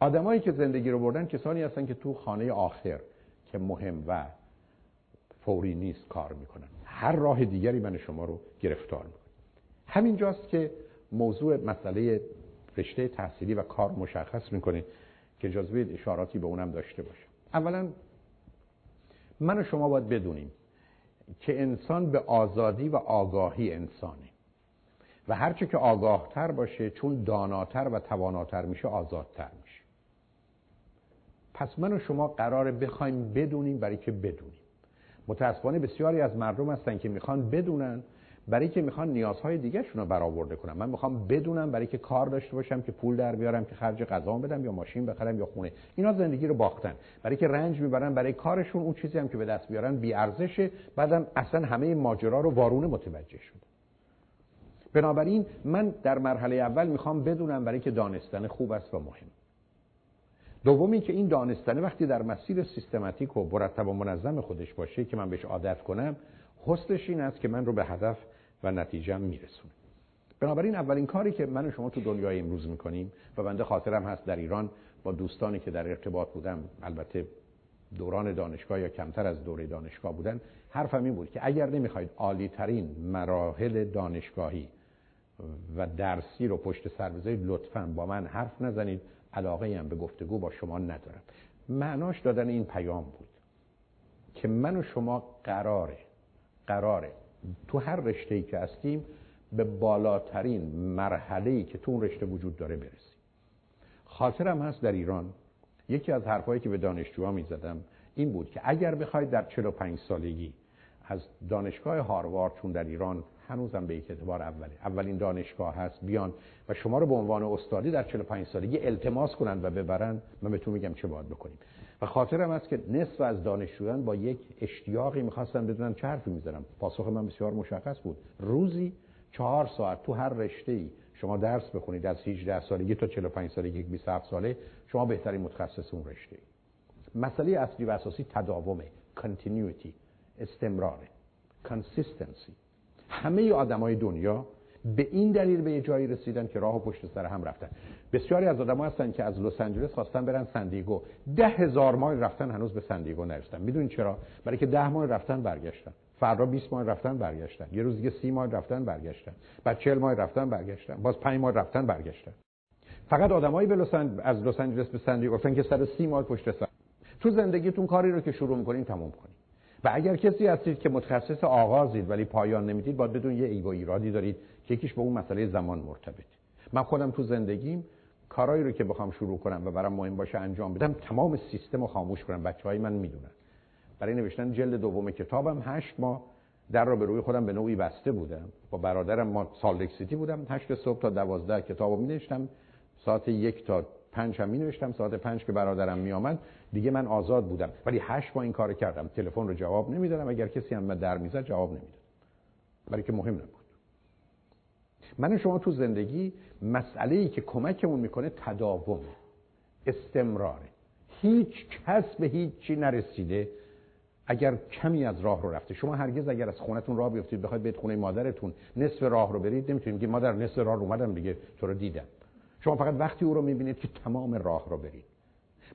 آدمایی که زندگی رو بردن کسانی هستن که تو خانه آخر که مهم و فوری نیست کار می‌کنن. هر راه دیگری من شما رو گرفتار می‌کنه. همینجاست که موضوع مسئله رشته تحصیلی و کار مشخص می‌کنه که اجازه اشاراتی به اونم داشته باشه. اولا من و شما باید بدونیم که انسان به آزادی و آگاهی انسانه. و هرچه که آگاهتر باشه چون داناتر و تواناتر میشه آزادتر میشه. پس من و شما قراره بخوایم بدونیم برای که بدونیم. متاسفانه بسیاری از مردم هستن که می‌خوان بدونن برای که می‌خوان نیازهای دیگهشون رو برآورده کنم. من می‌خوام بدونم برای که کار داشته باشم که پول در بیارم که خرج غذا بدم یا ماشین بخرم یا خونه. اینا زندگی رو باختن. برای که رنج می‌برن برای کارشون اون چیزی هم که به دست بیارن بی ارزشه. بعدم اصلا همه ماجرا رو وارونه متوجه شد. بنابراین من در مرحله اول می‌خوام بدونم برای که دانستن خوب است و مهم. دومی که این دانستنه وقتی در مسیر سیستماتیک و مرتب و منظم خودش باشه که من بهش عادت کنم حسنش این است که من رو به هدف و نتیجه میرسونه. بنابراین اولین کاری که من و شما تو دنیای امروز می‌کنیم و بنده خاطرم هست در ایران با دوستانی که در ارتباط بودم البته دوران دانشگاه یا کمتر از دوره دانشگاه بودن حرفم این بود که اگر نمی‌خواید عالی ترین مراحل دانشگاهی و درسی رو پشت سر بذارید لطفا با من حرف نزنید. علاقه هم به گفتگو با شما ندارم. معناش دادن این پیام بود که من و شما قراره قراره تو هر رشته ای که هستیم به بالاترین مرحله ای که تو اون رشته وجود داره برسیم. خاطرم هست در ایران یکی از حرفایی که به دانشجوها می‌زدم این بود که اگر بخواید در 45 سالگی از دانشگاه هاروارد چون در ایران هنوزم به یک اعتبار اوله اولین دانشگاه هست بیان و شما رو به عنوان استادی در 45 سالگی التماس کنند و ببرن من بهتون میگم چه باید بکنیم. و خاطرم است که نصف از دانشجویان با یک اشتیاقی می‌خواستن بدونن چه حرفی می‌زنم. پاسخ من بسیار مشخص بود. روزی چهار ساعت تو هر رشته ای شما درس بخونید از 18 سالگی تا 45 سالگی 27 ساله شما بهترین متخصص اون رشته ای مسئله اصلی و اساسی تداومه continuity استمراره consistency. همه آدمای دنیا به این دلیل به یه جایی رسیدن که راه و پشت سر هم رفتن. بسیاری از آدم هستن که از لس آنجلس خواستن برن سندیگو ده هزار مایل رفتن هنوز به سندیگو نرسیدن. می‌دونین چرا؟ برای که ده مایل رفتن برگشتن. فردا 20 مایل رفتن برگشتن. یه روز دیگه 30 مایل رفتن برگشتن. بعد 40 مایل رفتن برگشتن. باز 5 مایل رفتن برگشتن. فقط آدمایی به لس از لس آنجلس به سن‌دیگو رفتن که 130 مایل پشت سر. تو زندگیتون کاری رو که شروع می‌کنین تموم کنین. و اگر کسی هستید که متخصص آغازید ولی پایان نمی‌دید باید بدونید یه ego ایرادی دارید که یکیش به اون مسئله زمان مرتبط من خودم تو زندگیم کارایی رو که بخوام شروع کنم و برام مهم باشه انجام بدم تمام سیستم رو خاموش کنم. بچه های من می‌دونن. برای نوشتن جلد دوم کتابم هشت ماه در رو به روی خودم به نوعی بسته بودم. با برادرم ما سال سیتی بودم. هشت صبح تا دوازده کتاب رو می ساعت یک تا پنج هم می نوشتم ساعت پنج که برادرم می آمد دیگه من آزاد بودم. ولی هشت با این کار کردم. تلفن رو جواب نمی‌دادم. اگر کسی هم در می‌زد جواب نمی‌دادم برای که مهم نبود. من شما تو زندگی مسئله ای که کمکمون می‌کنه تداوم استمراره. هیچ کس به هیچی نرسیده اگر کمی از راه رو رفته. شما هرگز اگر از خونتون راه بیفتید بخواید به خونه مادرتون نصف راه رو برید نمی‌تونید. که مادر نصف راه رو اومدم دیگه تو رو دیدم. شما فقط وقتی او رو می‌بینید که تمام راه رو برید.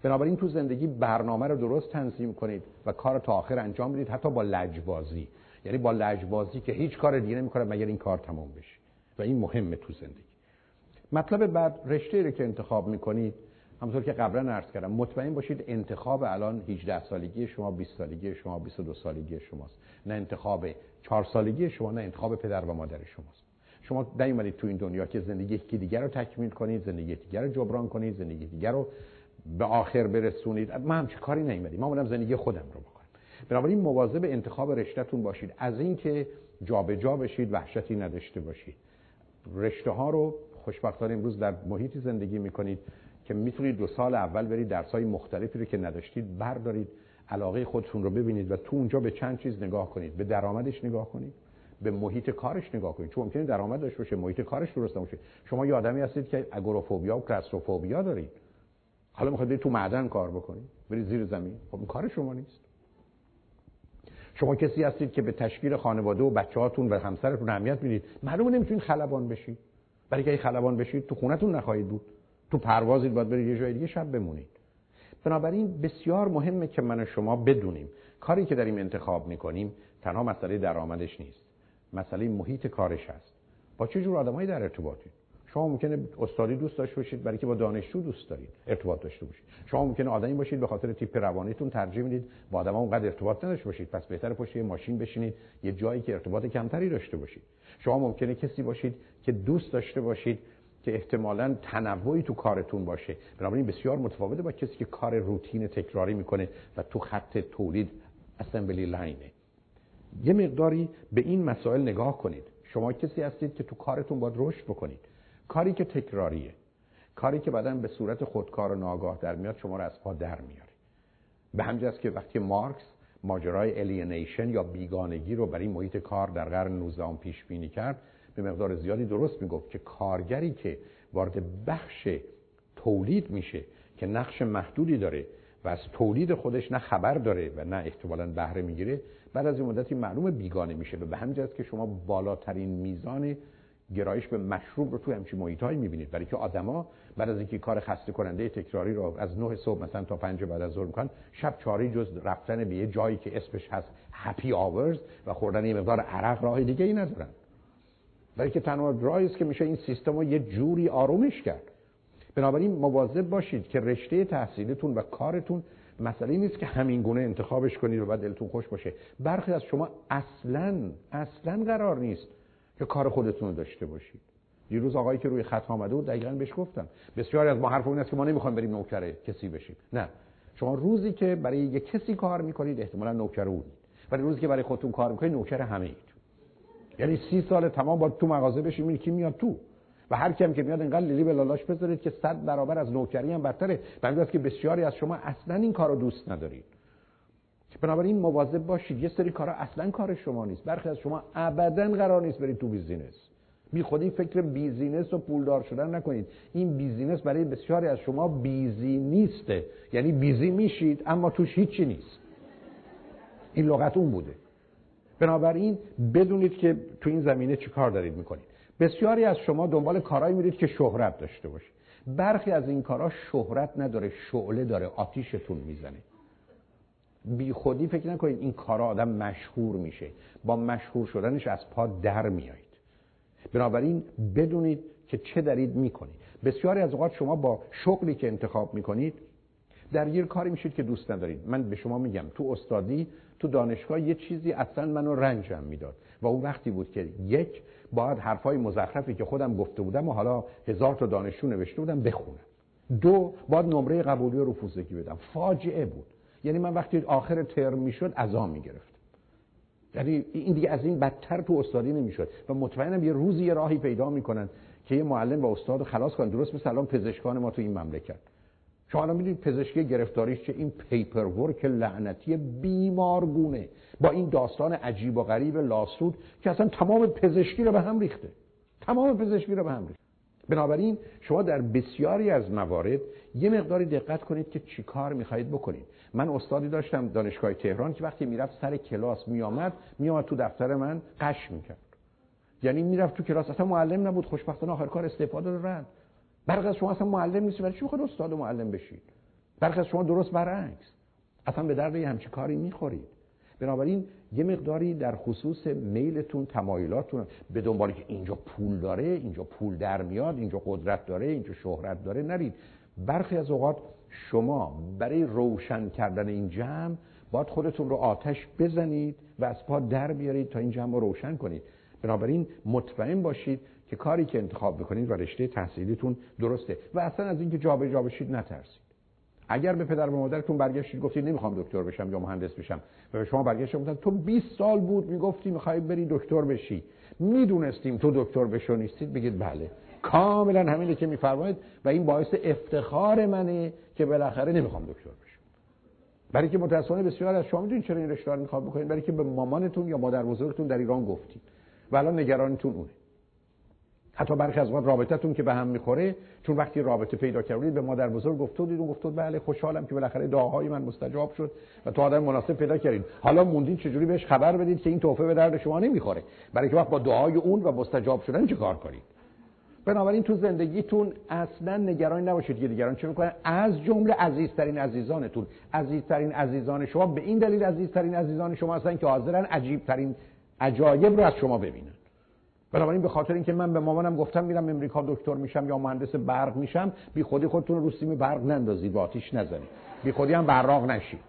بنابراین تو زندگی برنامه رو درست تنظیم کنید و کار تا آخر انجام بدید حتی با لجبازی. یعنی با لجبازی که هیچ کار دیگه نمی‌کنه مگر این کار تمام بشه. و این مهمه تو زندگی. مطلب بعد رشته رو که انتخاب می‌کنید همونطور که قبلا عرض کردم مطمئن باشید انتخاب الان 18 سالگی شما 20 سالگی شما 22 سالگی شماست. نه انتخاب 4 سالگی شما نه انتخاب پدر و مادر شماست. شما نیومدید تو این دنیا که زندگی یکی دیگر رو تکمیل کنید زندگی دیگر رو جبران کنید زندگی دیگر رو به آخر برسونید. من چه کاری نیومدیم؟ ما زندگی خودم رو بکنم بنابراین مواظب انتخاب رشتهتون باشید. از اینکه جابجا بشید وحشتی نداشته باشید. رشته ها رو خوشبختانه امروز در محیطی زندگی می‌کنید که می‌تونید دو سال اول برید درس های مختلفی رو که نداشتید بردارید علاقه خودتون رو ببینید و تو اونجا به چند چیز نگاه کنید. به درآمدش نگاه کنید. به محیط کارش نگاه کنید. چون ممکنه درآمد داشته باشه محیط کارش درست نباشه. شما یه آدمی هستید که اگوروفوبیا و کلاستروفوبیا دارید. حالا می‌خواید تو معدن کار بکنید. برید زیر زمین. خب کار شما نیست. شما کسی هستید که به تشکیل خانواده و بچه‌هاتون و همسرتون اهمیت می‌دید. معلومه نمی‌تونید خلبان بشید. برای که خلبان بشید تو خونتون نخواهید بود. تو پروازید باید برید یه جای دیگه شب بمونید. بنابراین بسیار مهمه که من و شما بدونیم. کاری که داریم انتخاب می‌کنیم تنها مسئله درآمدش نیست. مسئله محیط کارش هست با چه جور آدمایی در ارتباطید؟ شما ممکنه استادی دوست داشته باشید برای که با دانشجو دوست دارید ارتباط داشته باشید. شما ممکنه آدمی باشید به خاطر تیپ روانیتون ترجیح می‌دید با آدما اونقدر ارتباط نداشته باشید. پس بهتر پشت یه ماشین بشینید یه جایی که ارتباط کمتری داشته باشید. شما ممکنه کسی باشید که دوست داشته باشید که احتمالا تنوعی تو کارتون باشه. بنابراین بسیار متفاوته با کسی که کار روتین تکراری می‌کنه و تو خط تولید اسمبلی لاینه یه مقداری به این مسائل نگاه کنید. شما کسی هستید که تو کارتون باید رشد بکنید. کاری که تکراریه. کاری که بعدا به صورت خودکار و ناگاه در میاد شما رو از پا در میاره. به همجاست که وقتی مارکس ماجرای الینیشن یا بیگانگی رو برای محیط کار در قرن 19 پیش بینی کرد به مقدار زیادی درست می‌گفت که کارگری که وارد بخش تولید میشه که نقش محدودی داره و از تولید خودش نه خبر داره و نه احتمالا بهره می‌گیره بعد از این مدتی معلوم بیگانه میشه و به همین که شما بالاترین میزان گرایش به مشروب رو تو همچین محیطایی می‌بینید. برای که آدما بعد از اینکه کار خسته کننده تکراری رو از 9 صبح مثلا تا 5 بعد از ظهر می‌کنن شب چاری جز رفتن به یه جایی که اسمش هست هپی آورز و خوردن یه مقدار عرق راه دیگه ای ندارن. برای که تنها راهی که میشه این سیستم رو یه جوری آرومش کرد. بنابراین مواظب باشید که رشته تحصیلتون و کارتون مسئله نیست که همین گونه انتخابش کنید و بعد دلتون خوش باشه. برخی از شما اصلا اصلا قرار نیست که کار خودتون رو داشته باشید. دیروز آقایی که روی خط آمده بود دقیقا بهش گفتم. بسیاری از ما حرف این است که ما نمی‌خوایم بریم نوکر کسی بشیم. نه. شما روزی که برای یک کسی کار می‌کنید احتمالا نوکر اونید ولی روزی که برای خودتون کار می‌کنید نوکر همه اید. یعنی سی سال تمام با تو مغازه بشیم کی میاد تو؟ و هر کیم که میاد انقدر لیلی به لالاش بذارید که صد برابر از نوکری هم برتره. به که بسیاری از شما اصلا این کارو دوست ندارید. بنابراین مواظب باشید. یه سری کارا اصلا کار شما نیست. برخی از شما ابدا قرار نیست برید تو business. بی خودی فکر business و پولدار شدن نکنید. این business برای بسیاری از شما busy نیسته. یعنی busy میشید اما توش هیچی نیست. این لغت اون بوده. بنابراین بدونید که تو این زمینه چی کار دارید می‌کنید. بسیاری از شما دنبال کارهایی میرید که شهرت داشته باشه برخی از این کارها شهرت نداره شعله داره آتیشتون می‌زنه. بی خودی فکر نکنید این کارا آدم مشهور میشه. با مشهور شدنش از پا در میایید. بنابراین بدونید که چه دارید می‌کنید. بسیاری از اوقات شما با شغلی که انتخاب می‌کنید در یه کاری میشید که دوست ندارید. من به شما میگم تو استادی تو دانشگاه یه چیزی اصلا منو رنجم می‌داد. و اون وقتی بود که یک باید حرفای مزخرفی که خودم گفته بودم و حالا هزار تا دانشجو نوشته بودم بخونم. دو باید نمره قبولی و رفوزگی بدم. فاجعه بود. یعنی من وقتی آخر ترم می‌شد عذاب می‌گرفت. یعنی این دیگه از این بدتر تو استادی نمی‌شد. و مطمئنم یه روزی یه راهی پیدا می‌کنن که یه معلم و استاد خلاص کنن. درست مثل الان پزشکان ما تو این مملکت. شما الان می‌دونید پزشکی گرفتاریش چه؟ این پیپر ورک لعنتی بیمارگونه با این داستان عجیب و غریب لاسود که اصلا تمام پزشکی رو به هم ریخته. تمام پزشکی رو به هم ریخته. بنابراین شما در بسیاری از موارد یه مقداری دقت کنید که چی کار می‌خواهید بکنید. من استادی داشتم دانشگاه تهران که وقتی می‌رفت سر کلاس میآمد میآمد تو دفتر من قش می‌کرد. یعنی می‌رفت تو کلاس اصلا معلم نبود خوشبختانه آخر کار استفاده داد رد. برخی از شما اصلا معلم نیست ولی چی می‌خواد استاد و معلم بشید؟ برخی از شما درست برعکس. اصلا به درد همچی کاری می‌خورید. بنابراین یه مقداری در خصوص میلتون تمایلاتون به دنبالی که اینجا پول داره اینجا پول در میاد اینجا قدرت داره اینجا شهرت داره نرید. برخی از اوقات شما برای روشن کردن این جمع باید خودتون رو آتش بزنید و از پا در بیارید تا این جمع رو روشن کنید. بنابراین مطمئن باشید که کاری که انتخاب بکنید و رشته تحصیلیتون درسته. و اصلا از اینکه جابجا بشید نترسید. اگر به پدر و مادرتون برگشتید گفتید نمی‌خوام دکتر بشم یا مهندس بشم. و به شما برگشتید گفتن تو 20 سال بود می‌گفتی می‌خوای بری دکتر بشی. می‌دونستیم تو دکتر بشو نیستید بگید بله. کاملا همینه که میفرمایید و این باعث افتخار منه که بالاخره نمی‌خوام دکتر بشم. برای که متاسفانه بسیار از شما می‌دونید چرا این رشته رو انتخاب بکنید. برای که به مامانتون یا مادر بزرگتون در ایران گفتید. و الان نگرانتون اونه. حتی برخی از وقت رابطتون که به هم می‌خوره چون وقتی رابطه پیدا کردید به مادر بزرگ گفته بودید اون گفته بله خوشحالم که بالاخره دعاهای من مستجاب شد و تو آدم مناسب پیدا کردید حالا موندین چجوری بهش خبر بدید که این تحفه به درد شما نمی‌خوره؟ برای که وقت با دعای اون و مستجاب شدن چه کار کنید؟ بنابراین تو زندگیتون اصلا نگران نباشید که دیگران چه می‌کنن. از جمله عزیزترین عزیزانتون. عزیزترین عزیزان شما به این دلیل عزیزترین عزیزان شما هستن که حاضرن عجیبترین عجایب رو از شما ببینن. بنابراین به خاطر اینکه من به مامانم گفتم میرم امریکا دکتر میشم یا مهندس برق میشم بی خودی خودتون رو سیم برق نندازید یا آتیش نزنید. بی خودی هم براق نشید.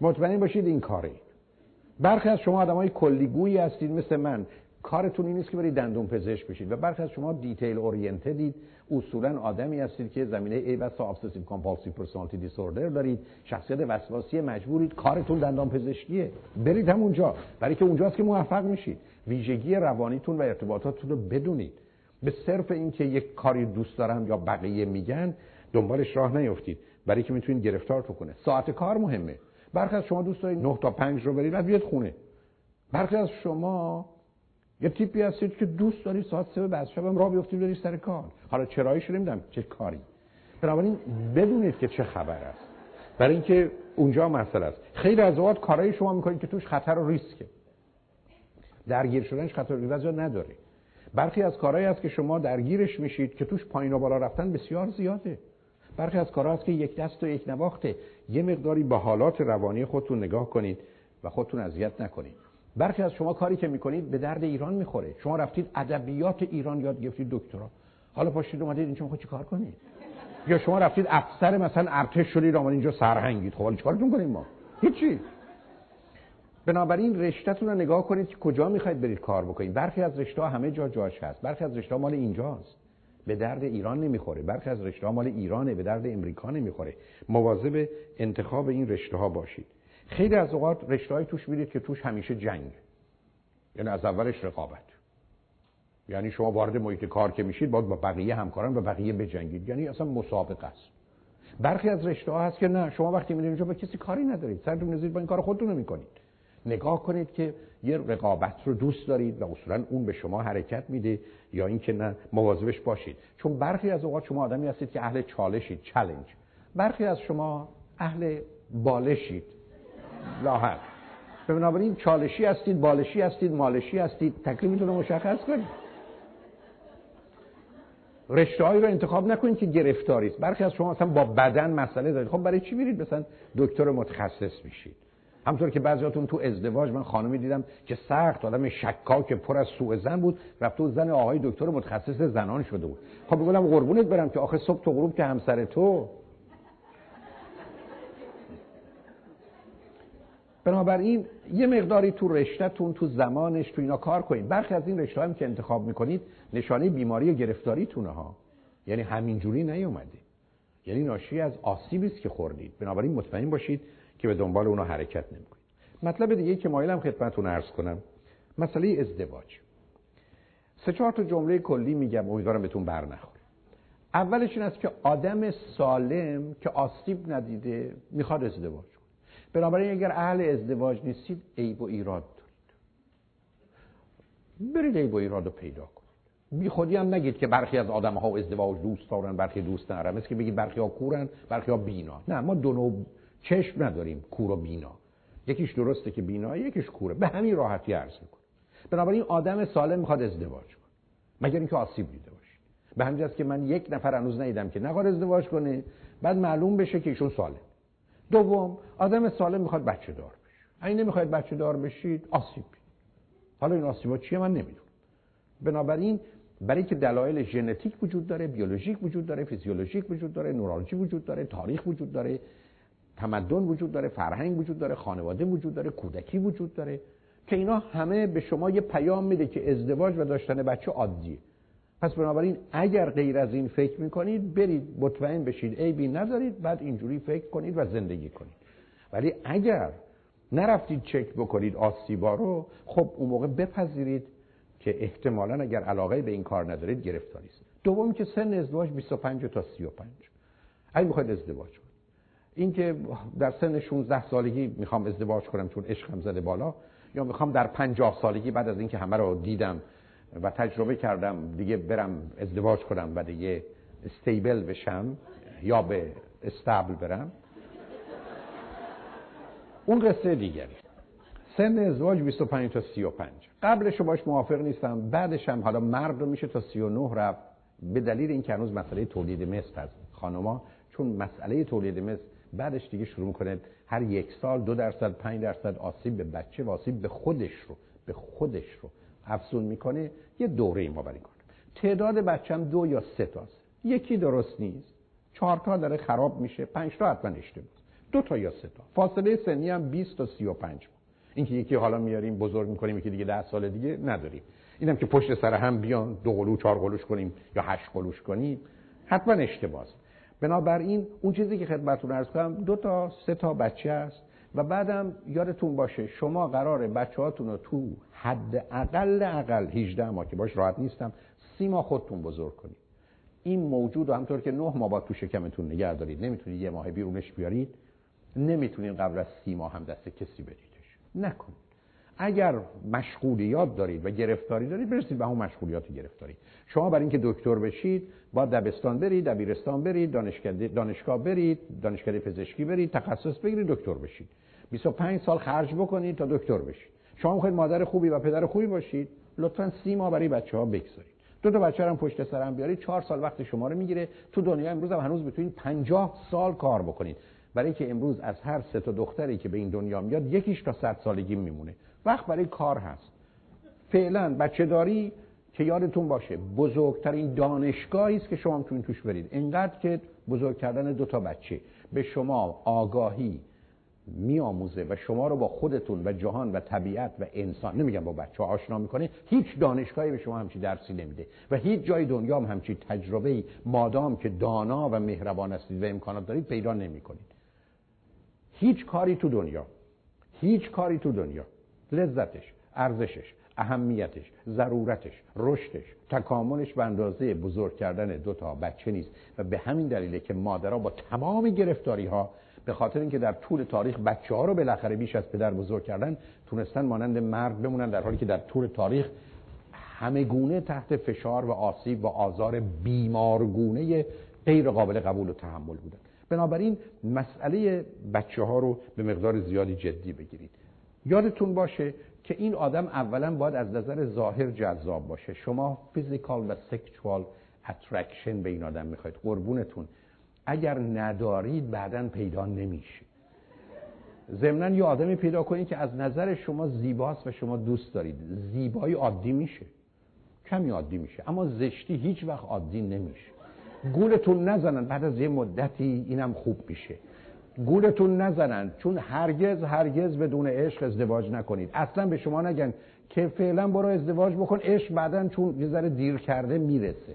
مطمئن باشید این کاره برخی از شما آدمای کلیگویی هستید مثل من. کارتون این نیست که برید دندون پزشک بشید و برخی از شما detail oriented ید اصولا آدمی هستید که زمینه ای و obsessive compulsive personality disorder دارید. شخصیت وسواسی مجبورید. کارتون دندان پزشکیه. برید همونجا. برای که اونجاست که موفق میشید. ویژگی روانیتون و ارتباطاتتون رو بدونید. به صرف اینکه یک کاری دوست دارم یا بقیه میگن دنبالش راه نیفتید. برای که می‌تونید گرفتار کنه ساعت کار مهمه. برخی از شما دوست دارید 9 تا 5 رو برید بعد بیاد خونه. برخی از شما یه تیپی هستید که دوست داری ساعت 3 بعد شب راه بیفتید برید سر کار. حالا چراییش نمی‌دونم چه کاری. بنابراین بدونید که چه خبر است. برای اینکه اونجا مسئله است. خیلی از اوقات کارهای شما می‌کنید که توش خطر و ریسکه. درگیر شدنش خطر و نداره. برخی از کارهایی هست که شما درگیرش میشید که توش پایین و بالا رفتن بسیار زیاده. برخی از کارها هست که یک دست و یک نواخته. یه مقداری به حالات روانی خودتون نگاه کنید و خودتون اذیت نکنید. برخی از شما کاری که می‌کنید به درد ایران می‌خوره. شما رفتید ادبیات ایران یاد گرفتید دکترا. حالا پاشید اومدید اینجا می‌خواید چیکار کنید؟ یا شما رفتید افسر مثلا ارتش شدید اومدید اینجا سرهنگید. خب حالا چیکارتون کنیم ما؟ هیچی. بنابراین رشتهتون رو نگاه کنید که کجا می‌خواید برید کار بکنید. برخی از رشته همه جا جاش هست. برخی از رشته مال اینجاست. به درد ایران نمی‌خوره. برخی از رشته مال ایرانه. به درد امریکا نمی‌خوره. مواظب انتخاب این رشته ها باشید. خیلی از اوقات رشته توش میرید که توش همیشه جنگ. یعنی از اولش رقابت. یعنی شما وارد محیط کار که میشید با بقیه همکاران و بقیه بجنگید. یعنی اصلا مسابقه است. برخی از رشته ها هست که نه شما وقتی میرید اونجا با کسی کاری ندارید. سرتون نزید با این کار خودتون نمی‌کنید نگاه کنید که یه رقابت رو دوست دارید و اصولا اون به شما حرکت میده یا اینکه نه مواظبش باشید. چون برخی از اوقات شما آدمی هستید که اهل چالشید چالش برخی از شما اهل بالشید. لاحق. بنابراین چالشی هستید بالشی هستید مالشی هستید. تکلیفتون رو مشخص کنید. رشته رو انتخاب نکنید که گرفتاری است. برخی از شما مثلا با بدن مسئله دارید. خب برای چی میرید مثلا دکتر متخصص میشید؟ همطور که بعضیاتون تو ازدواج من خانمی دیدم که سخت آدم شکاک پر از سوء زن بود رفته و زن آقای دکتر متخصص زنان شده بود. خب بگم قربونت برم که آخه صبح تو غروب که همسر تو. بنابراین یه مقداری تو رشتهتون تو زمانش تو اینا کار کنید. برخی از این رشته هم که انتخاب می‌کنید نشانه بیماری گرفتاریتونه ها. یعنی همینجوری نیومده یعنی ناشی از آسیبی است که خوردید. بنابراین مطمئن باشید که به دنبال اونها حرکت نمی‌کنید مطلب دیگه که مایلم خدمتتون عرض کنم مسئله ازدواج. سه چهار تا جمله کلی میگم امیدوارم بهتون بر نخوره اولش این است که آدم سالم که آسیب ندیده می‌خواد ازدواج کنه. بنابراین اگر اهل ازدواج نیستید عیب و ایراد دارید. برید عیب و ایراد رو پیدا کنید. بی خودی هم نگید که برخی از آدم ها ازدواج دوست دارن برخی دوست ندارن. مثل که بگید برخی ها کورن برخی ها بینا. نه ما دو نوع چشم نداریم کور و بینا. یکیش درسته که بینا یکیش کوره. به همین راحتی عرض می‌کنه بنابراین آدم سالم می‌خواد ازدواج کنه. مگر اینکه آسیب دیده باشید به همین که من یک نفر هنوز ندیدم که نخواد ازدواج کنه بعد معلوم بشه که ایشون سالم. دوم آدم سالم می‌خواد بچه دار بشه. اگه نمی‌خواید بچه دار بشید آسیب حالا این آسیبا چیه من نمی‌دونم. بنابراین برای که دلایل ژنتیک وجود داره بیولوژیک وجود داره فیزیولوژیک وجود داره نورولوژی وجود داره تاریخ وجود داره تمدن وجود داره فرهنگ وجود داره خانواده وجود داره کودکی وجود داره که اینا همه به شما یه پیام میده که ازدواج و داشتن بچه عادیه. پس بنابراین اگر غیر از این فکر می‌کنید برید مطمئن بشید بی ندارید بعد اینجوری فکر کنید و زندگی کنید. ولی اگر نرفتید چک بکنید آسیبا رو خب اون موقع بپذیرید که احتمالا اگر علاقه به این کار ندارید گرفتاری دوم که سن ازدواج 25 تا 35 اگه می‌خواید ازدواج کنید این که در سن 16 سالگی می‌خوام ازدواج کنم چون عشقم زده بالا یا می‌خوام در 50 سالگی بعد از اینکه همه رو دیدم و تجربه کردم دیگه برم ازدواج کنم و دیگه استیبل بشم یا به استابل برم. اون قصه دیگری. سن ازدواج 25 تا 35 قبلش باش موافق نیستم. بعدش هم حالا مرد رو میشه تا 39 رفت. به دلیل اینکه هنوز مسئله تولید مثل هست خانوما چون مسئله تولید مثل بعدش دیگه شروع می‌کنه هر یک سال دو درصد پنج درصد آسیب به بچه و آسیب به خودش رو به خودش رو افزون می‌کنه. یه دوره ما برای کنه تعداد بچم دو یا سه تاست. یکی درست نیست. چهار تا داره خراب میشه. پنج تا حتما اشتباه. دو تا یا سه تا. فاصله سنی هم 20 تا 35 اینکه یکی حالا میاریم بزرگ می‌کنیم یکی دیگه ده سال دیگه نداریم. اینم که پشت سر هم بیان دو قلو چهار قلوش کنیم یا هشت قلوش کنیم حتما اشتباه بنابراین اون چیزی که خدمتتون عرض کنم دو تا سه تا بچه است و بعدم یادتون باشه شما قرار بچه هاتون رو تو حد اقل اقل 18 ماه که باش راحت نیستم سی ماه خودتون بزرگ کنید. این موجود و همطور که نه ماه با تو شکمتون نگه دارید. نمی‌تونید یه ماه بیرونش بیارید. نمی‌تونید قبل از سی ماه هم دست کسی بدیدش. نکنید. اگر مشغولیات دارید و گرفتاری دارید برسید به همون مشغولیات گرفتاری. شما برای اینکه دکتر بشید با دبستان برید دبیرستان برید دانشگاه برید دانشکده پزشکی برید تخصص بگیرید دکتر بشید. 25 سال خرج بکنید تا دکتر بشید. شما می‌خواید مادر خوبی و پدر خوبی باشید لطفا سی ماه برای بچه ها بگذارید. دو تا بچه هم پشت سرم بیارید چهار سال وقت شما رو می‌گیره. تو دنیا امروز هم هنوز بتونید 50 سال کار بکنید. برای که امروز از هر سه تا دختری که به این دنیا میاد یکیش تا 100 سالگی میمونه. وقت برای کار هست. فعلا بچه داری که یادتون باشه بزرگترین دانشگاهی است که شما می‌تونید توش برید. اینقدر که بزرگ کردن دو تا بچه به شما آگاهی میآموزه و شما رو با خودتون و جهان و طبیعت و انسان نمیگم با بچه ها آشنا می‌کنه. هیچ دانشگاهی به شما همچی درسی نمیده و هیچ جای دنیا هم همچی تجربه مادام که دانا و مهربان هستید و امکانات دارید پیدا نمی‌کنید. هیچ کاری تو دنیا هیچ کاری تو دنیا لذتش ارزشش اهمیتش ضرورتش رشدش تکاملش به اندازه بزرگ کردن دو تا بچه نیست و به همین دلیله که مادرها با تمام گرفتاری ها به خاطر اینکه در طول تاریخ بچه ها رو بالاخره بیش از پدر بزرگ کردن تونستن مانند مرد بمونن در حالی که در طول تاریخ همه گونه تحت فشار و آسیب و آزار بیمارگونه غیر قابل قبول و تحمل بودن. بنابراین مسئله بچه ها رو به مقدار زیادی جدی بگیرید. یادتون باشه که این آدم اولا باید از نظر ظاهر جذاب باشه. شما physical و sexual attraction به این آدم می‌خواید. قربونتون. اگر ندارید بعدا پیدا نمیشه. ضمنا یه آدمی پیدا کنید که از نظر شما زیباست و شما دوست دارید. زیبایی عادی میشه. کمی عادی میشه. اما زشتی هیچ وقت عادی نمیشه. گولتون نزنن بعد از یه مدتی اینم خوب میشه. گولتون نزنن چون هرگز هرگز بدون عشق ازدواج نکنید. اصلا به شما نگن که فعلا برو ازدواج بکن عشق بعدا چون یه ذره دیر کرده می‌رسه.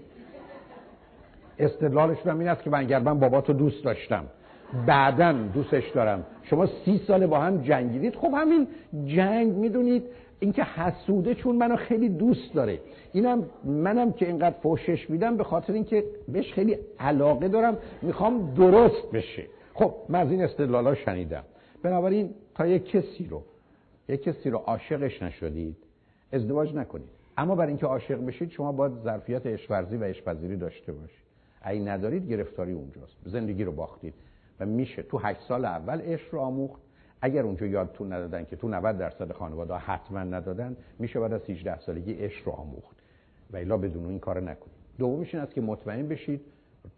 استدلالشون هم این است که من اگر من باباتو دوست داشتم بعدا دوستش دارم شما سی سال با هم جنگیدید. خب همین جنگ می‌دونید اینکه حسوده چون منو خیلی دوست داره. اینم منم که اینقدر فوشش میدم به خاطر اینکه بهش خیلی علاقه دارم می‌خوام درست بشه. خب من از این استدلالا شنیدم. بنابراین تا یک کسی رو یک کسی رو عاشقش نشدید ازدواج نکنید. اما برای اینکه عاشق بشید شما باید ظرفیت اشورزی و اشپذیری داشته باشید. اگه ندارید گرفتاری اونجاست. زندگی رو باختید. و میشه تو هشت سال اول عشق رو آموخت. اگر اونجا یادتون ندادن که تو 90 درصد خانواده حتما ندادن میشه بعد از 18 سالگی عشق رو آموخت. و الا بدون این کار نکنید. دومش این است که مطمئن بشید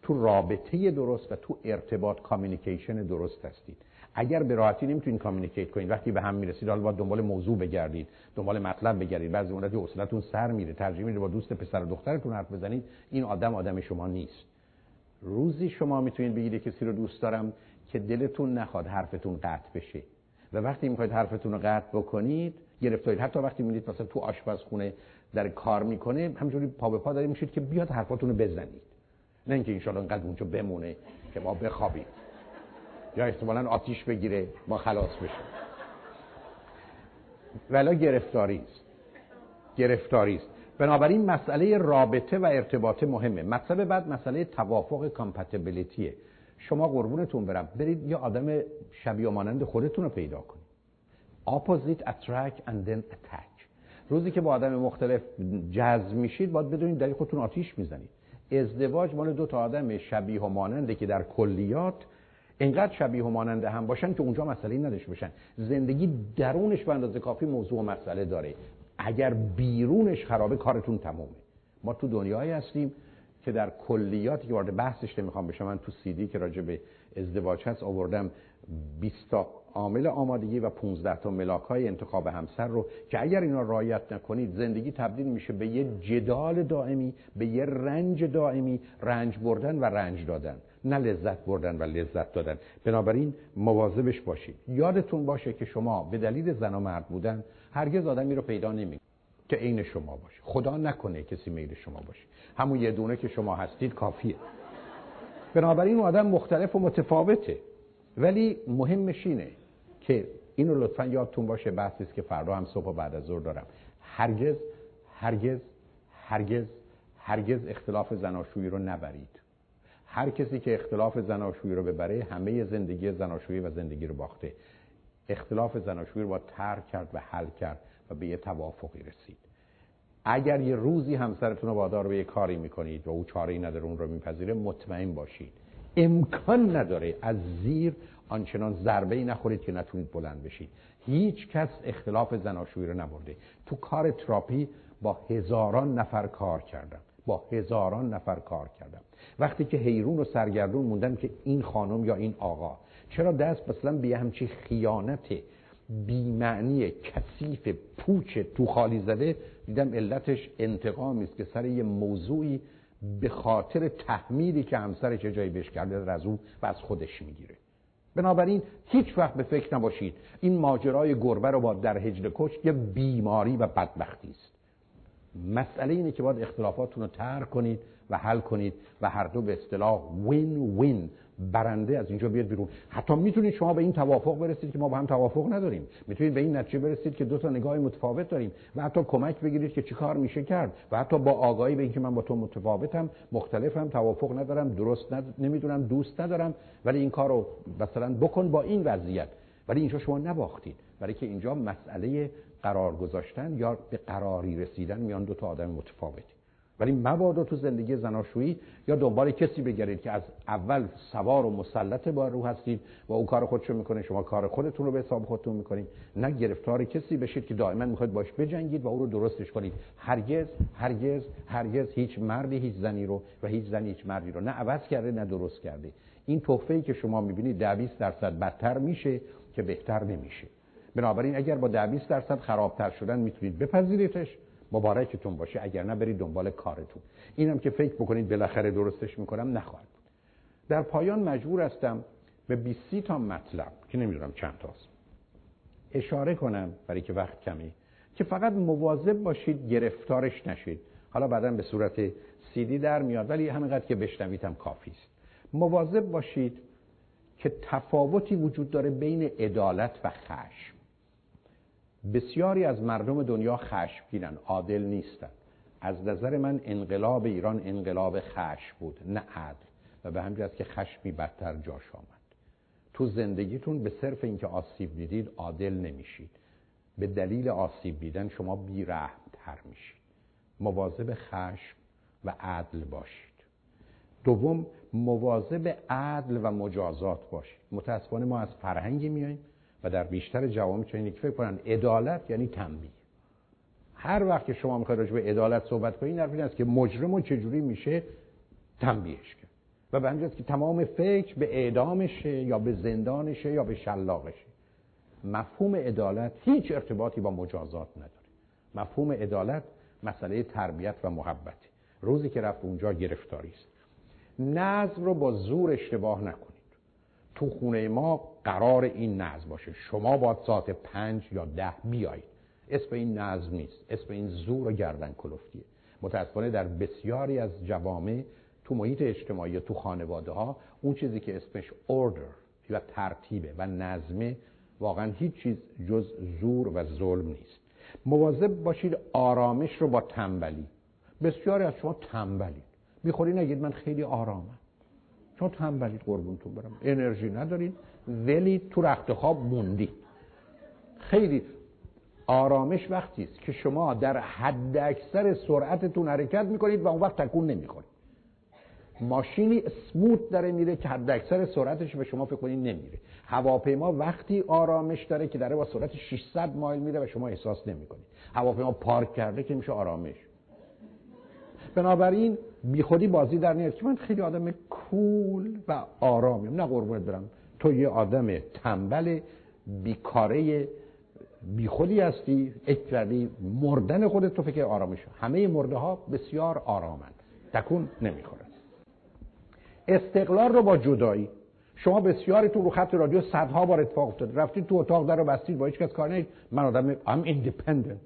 تو رابطه درست و تو ارتباط communication درست هستید. اگر به راحتی نمی‌تونید communicate کنید وقتی به هم می‌رسید حالا با دنبال موضوع بگردید دنبال مطلب بگردید. بعضی مورد حوصلتون سر میره ترجیح میده با دوست پسر و دخترتون حرف بزنید. این آدم آدم شما نیست. روزی شما می‌تونید بگید کسی رو دوست دارم که دلتون نخواد حرفتون قطع بشه. و وقتی می‌خواید حرفتون رو قطع بکنید گرفتارید. حتی وقتی می‌دید مثلا تو آشپزخونه در کار می‌کنه همینجوری پا به پا دارید میشید که بیاد حرفاتون رو بزنید. نه اینکه انشالله انقدر اونجا بمونه که ما بخوابیم. یا احتمالا آتیش بگیره ما خلاص بشیم. ولا گرفتاری است. گرفتاری است. بنابراین مسئله رابطه و ارتباط مهمه. مطلب بعد مسئله توافق کامپتیبلیتیه شما قربونتون برم. برید یه آدم شبیه مانند خودتون رو پیدا کنید. Opposite attract and then attack روزی که با آدم مختلف جذب میشید باید بدونید در خودتون آتیش می‌زنید. ازدواج مال دو تا آدم شبیه و ماننده که در کلیات اینقدر شبیه و ماننده هم باشن که اونجا مسئله نداشته باشن. زندگی درونش به اندازه کافی موضوع و مسئله داره. اگر بیرونش خرابه کارتون تمومه. ما تو دنیایی هستیم که در کلیاتی که وارد بحثش نمی‌خوام بشم من تو سیدی که راجع به ازدواج هست آوردم 20 تا عامل آمادگی و 15 تا ملاک های انتخاب همسر رو که اگر اینا رعایت نکنید زندگی تبدیل میشه به یه جدال دائمی به یه رنج دائمی رنج بردن و رنج دادن. نه لذت بردن و لذت دادن. بنابراین مواظبش باشید. یادتون باشه که شما به دلیل زن و مرد بودن هرگز آدمی رو پیدا نمی که عین شما باشه. خدا نکنه کسی میل شما باشه. همون یه دونه که شما هستید کافیه. بنابراین آدم مختلف و متفاوته. ولی مهمش اینه که اینو لطفا یادتون باشه بحثی که فردا هم صبح و بعد از ظهر دارم. هرگز هرگز هرگز هرگز اختلاف زناشویی رو نبرید. هر کسی که اختلاف زناشویی رو ببره همه زندگی زناشویی و زندگی رو باخته. اختلاف زناشویی رو با ترک کرد و حل کرد و به یه توافقی رسید. اگر یه روزی همسرتون رو وادار به یه کاری می‌کنید و او چاره ای نداره اون رو میپذیره مطمئن باشید. امکان نداره از زیر آنچنان ضربه ای نخورید که نتونید بلند بشید. هیچ کس اختلاف زناشویی رو نبرده. تو کار تراپی با هزاران نفر کار کردم. با هزاران نفر کار کردم. وقتی که حیرون و سرگردون موندم که این خانم یا این آقا چرا دست مثلا به همچی خیانت بیمعنی کثیف پوچ تو خالی زده دیدم علتش انتقامی است که سر یه موضوعی به خاطر تحمیلی که همسرش جایی بهش کرده از او و از خودش می‌گیره. بنابراین هیچ وقت به فکر نباشید. این ماجرای گربه رو با در هجل کش یه بیماری و بدبختی است. مسئله اینه که باید اختلافاتون رو ترک کنید و حل کنید و هر دو به اصطلاح وین وین برنده از اینجا بیاد بیرون. حتی می‌تونید شما به این توافق برسید که ما با هم توافق نداریم. می‌تونید به این نتیجه برسید که دو تا نگاه متفاوت داریم و حتی کمک بگیرید که چیکار میشه کرد. و حتی با آگاهی به اینکه من با تو متفاوتم مختلفم توافق ندارم درست ند... نمی‌دونم دوست ندارم ولی این کارو مثلا بکن با این وضعیت. ولی اینجا شما نباختید. برای که اینجا مسئله قرار گذاشتن یا به قراری رسیدن میان دو تا آدم متفاوتی. ولی مبادا تو زندگی زناشویی یا دنبال کسی بگردید که از اول سوار و مسلط با رو هستید و او کار خودشو می‌کنه شما کار خودتون رو به حساب خودتون می‌کنید. نه گرفتار کسی بشید که دائما می‌خواید باش بجنگید و او رو درستش کنید. هرگز هرگز هرگز هیچ مردی هیچ زنی رو و هیچ زنی هیچ مردی رو نه عوض کرده نه درست کرده. این تحفه ای که شما می‌بینید 20 درصد بدتر میشه که بهتر نمیشه. بنابراین اگر با 20 درصد خرابتر شدن می‌تونید بپذیریدش. مبارکتون باشه. اگر نه برید دنبال کارتون. اینم که فکر بکنید بالاخره درستش می‌کنم نخواهد در پایان مجبور هستم به 20 تا مطلب که نمی‌دونم چند تاست اشاره کنم برای که وقت کمی که فقط مواظب باشید گرفتارش نشید. حالا بعدا به صورت سیدی در میاد ولی همینقدر که بشنویدم کافی است. مواظب باشید که تفاوتی وجود داره بین عدالت و خشم. بسیاری از مردم دنیا خشمگینن عادل نیستن. از نظر من انقلاب ایران انقلاب خشم بود نه عدل. و به همین که خشمی بدتر جاش آمد. تو زندگیتون به صرف اینکه آسیب دیدید عادل نمیشید. به دلیل آسیب دیدن شما بیرحمتر میشید. مواظب خشم و عدل باشید. دوم مواظب عدل و مجازات باشید. متاسفانه ما از فرهنگی میاییم و در بیشتر جوامع چنین فکر کنن عدالت یعنی تنبیه. هر وقت که شما می‌خواید راجع به عدالت صحبت کنید حرف این است که مجرم و چجوری میشه تنبیهش کرد. و به همین که تمام فکر به اعدامشه یا به زندانشه یا به شلاقشه. مفهوم عدالت هیچ ارتباطی با مجازات نداره. مفهوم عدالت مسئله تربیت و محبت. روزی که رفت اونجا گرفتاری است. نظم رو با زور اشتباه نکنید. تو خونه ما قرار این نظم باشه. شما باید ساعت پنج یا ده بیایید. اسم این نظم نیست. اسم این زور و گردن کلفتیه متاسفانه در بسیاری از جوامع تو محیط اجتماعی تو خانواده ها اون چیزی که اسمش order یا ترتیبه و نظمه واقعا هیچ چیز جز زور و ظلم نیست. مواظب باشید آرامش رو با تنبلی. بسیاری از شما تنبلید. می‌خوری نگید من خیلی آرامم. چون تنبلید قربونتون برم. انرژی ندارید. ولی تو رخت خواب موندید خیلی آرامش وقتی است که شما در حد اکثر سرعتتون حرکت می‌کنید و اون وقت تکون نمی‌خورید. ماشینی سموت داره میره که حد اکثر سرعتش به شما فکر کنید نمیره. هواپیما وقتی آرامش داره که داره با سرعت 600 مایل میره و شما احساس نمی‌کنید. هواپیما پارک کرده که میشه آرامش. بنابراین بیخودی بازی در نیاد. که من خیلی آدم کول و آرامیم نه قربونت برم. تو یه آدم تنبل بیکاره بیخودی هستی اکردی مردن خودت تو فکر آرامش همه مرده ها بسیار آرامند. تکون نمی‌خورن استقلال رو با جدایی. شما بسیاری تو رو خط رادیو صدها بار اتفاق افتاد رفتید تو اتاق در رو بستید با هیچ کس کار نید من آدم ام independent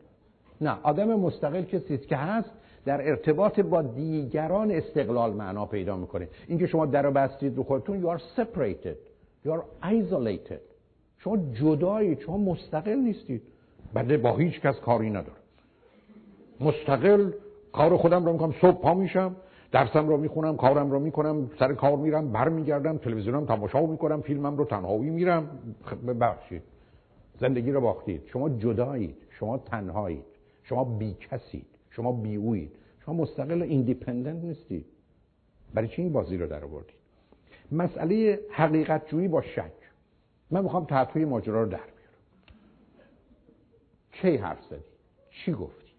نه آدم مستقل کسی که هست در ارتباط با دیگران استقلال معنا پیدا می‌کنه. اینکه شما در رو بستید رو خودتون you are separated. You are isolated. شما جدایی شما مستقل نیستید. بعد با هیچ کس کاری نداره مستقل کار خودم رو می‌کنم صبح پا میشم درسم رو می‌خونم کارم رو می‌کنم سر کار میرم برمیگردم تلویزیونم تماشا می‌کنم فیلمم رو تنهایی میرم. ببخشید. زندگی رو باختید. شما جدایید شما تنهایید شما بی کسید شما بیویید شما مستقل ایندیپندنت نیستید. برای چی این بازی رو در آوردید؟ مسئله حقیقت جویی با شک. من می‌خوام تحتوی ماجرا رو در بیارم. کی حرف زدی؟ چی گفتی؟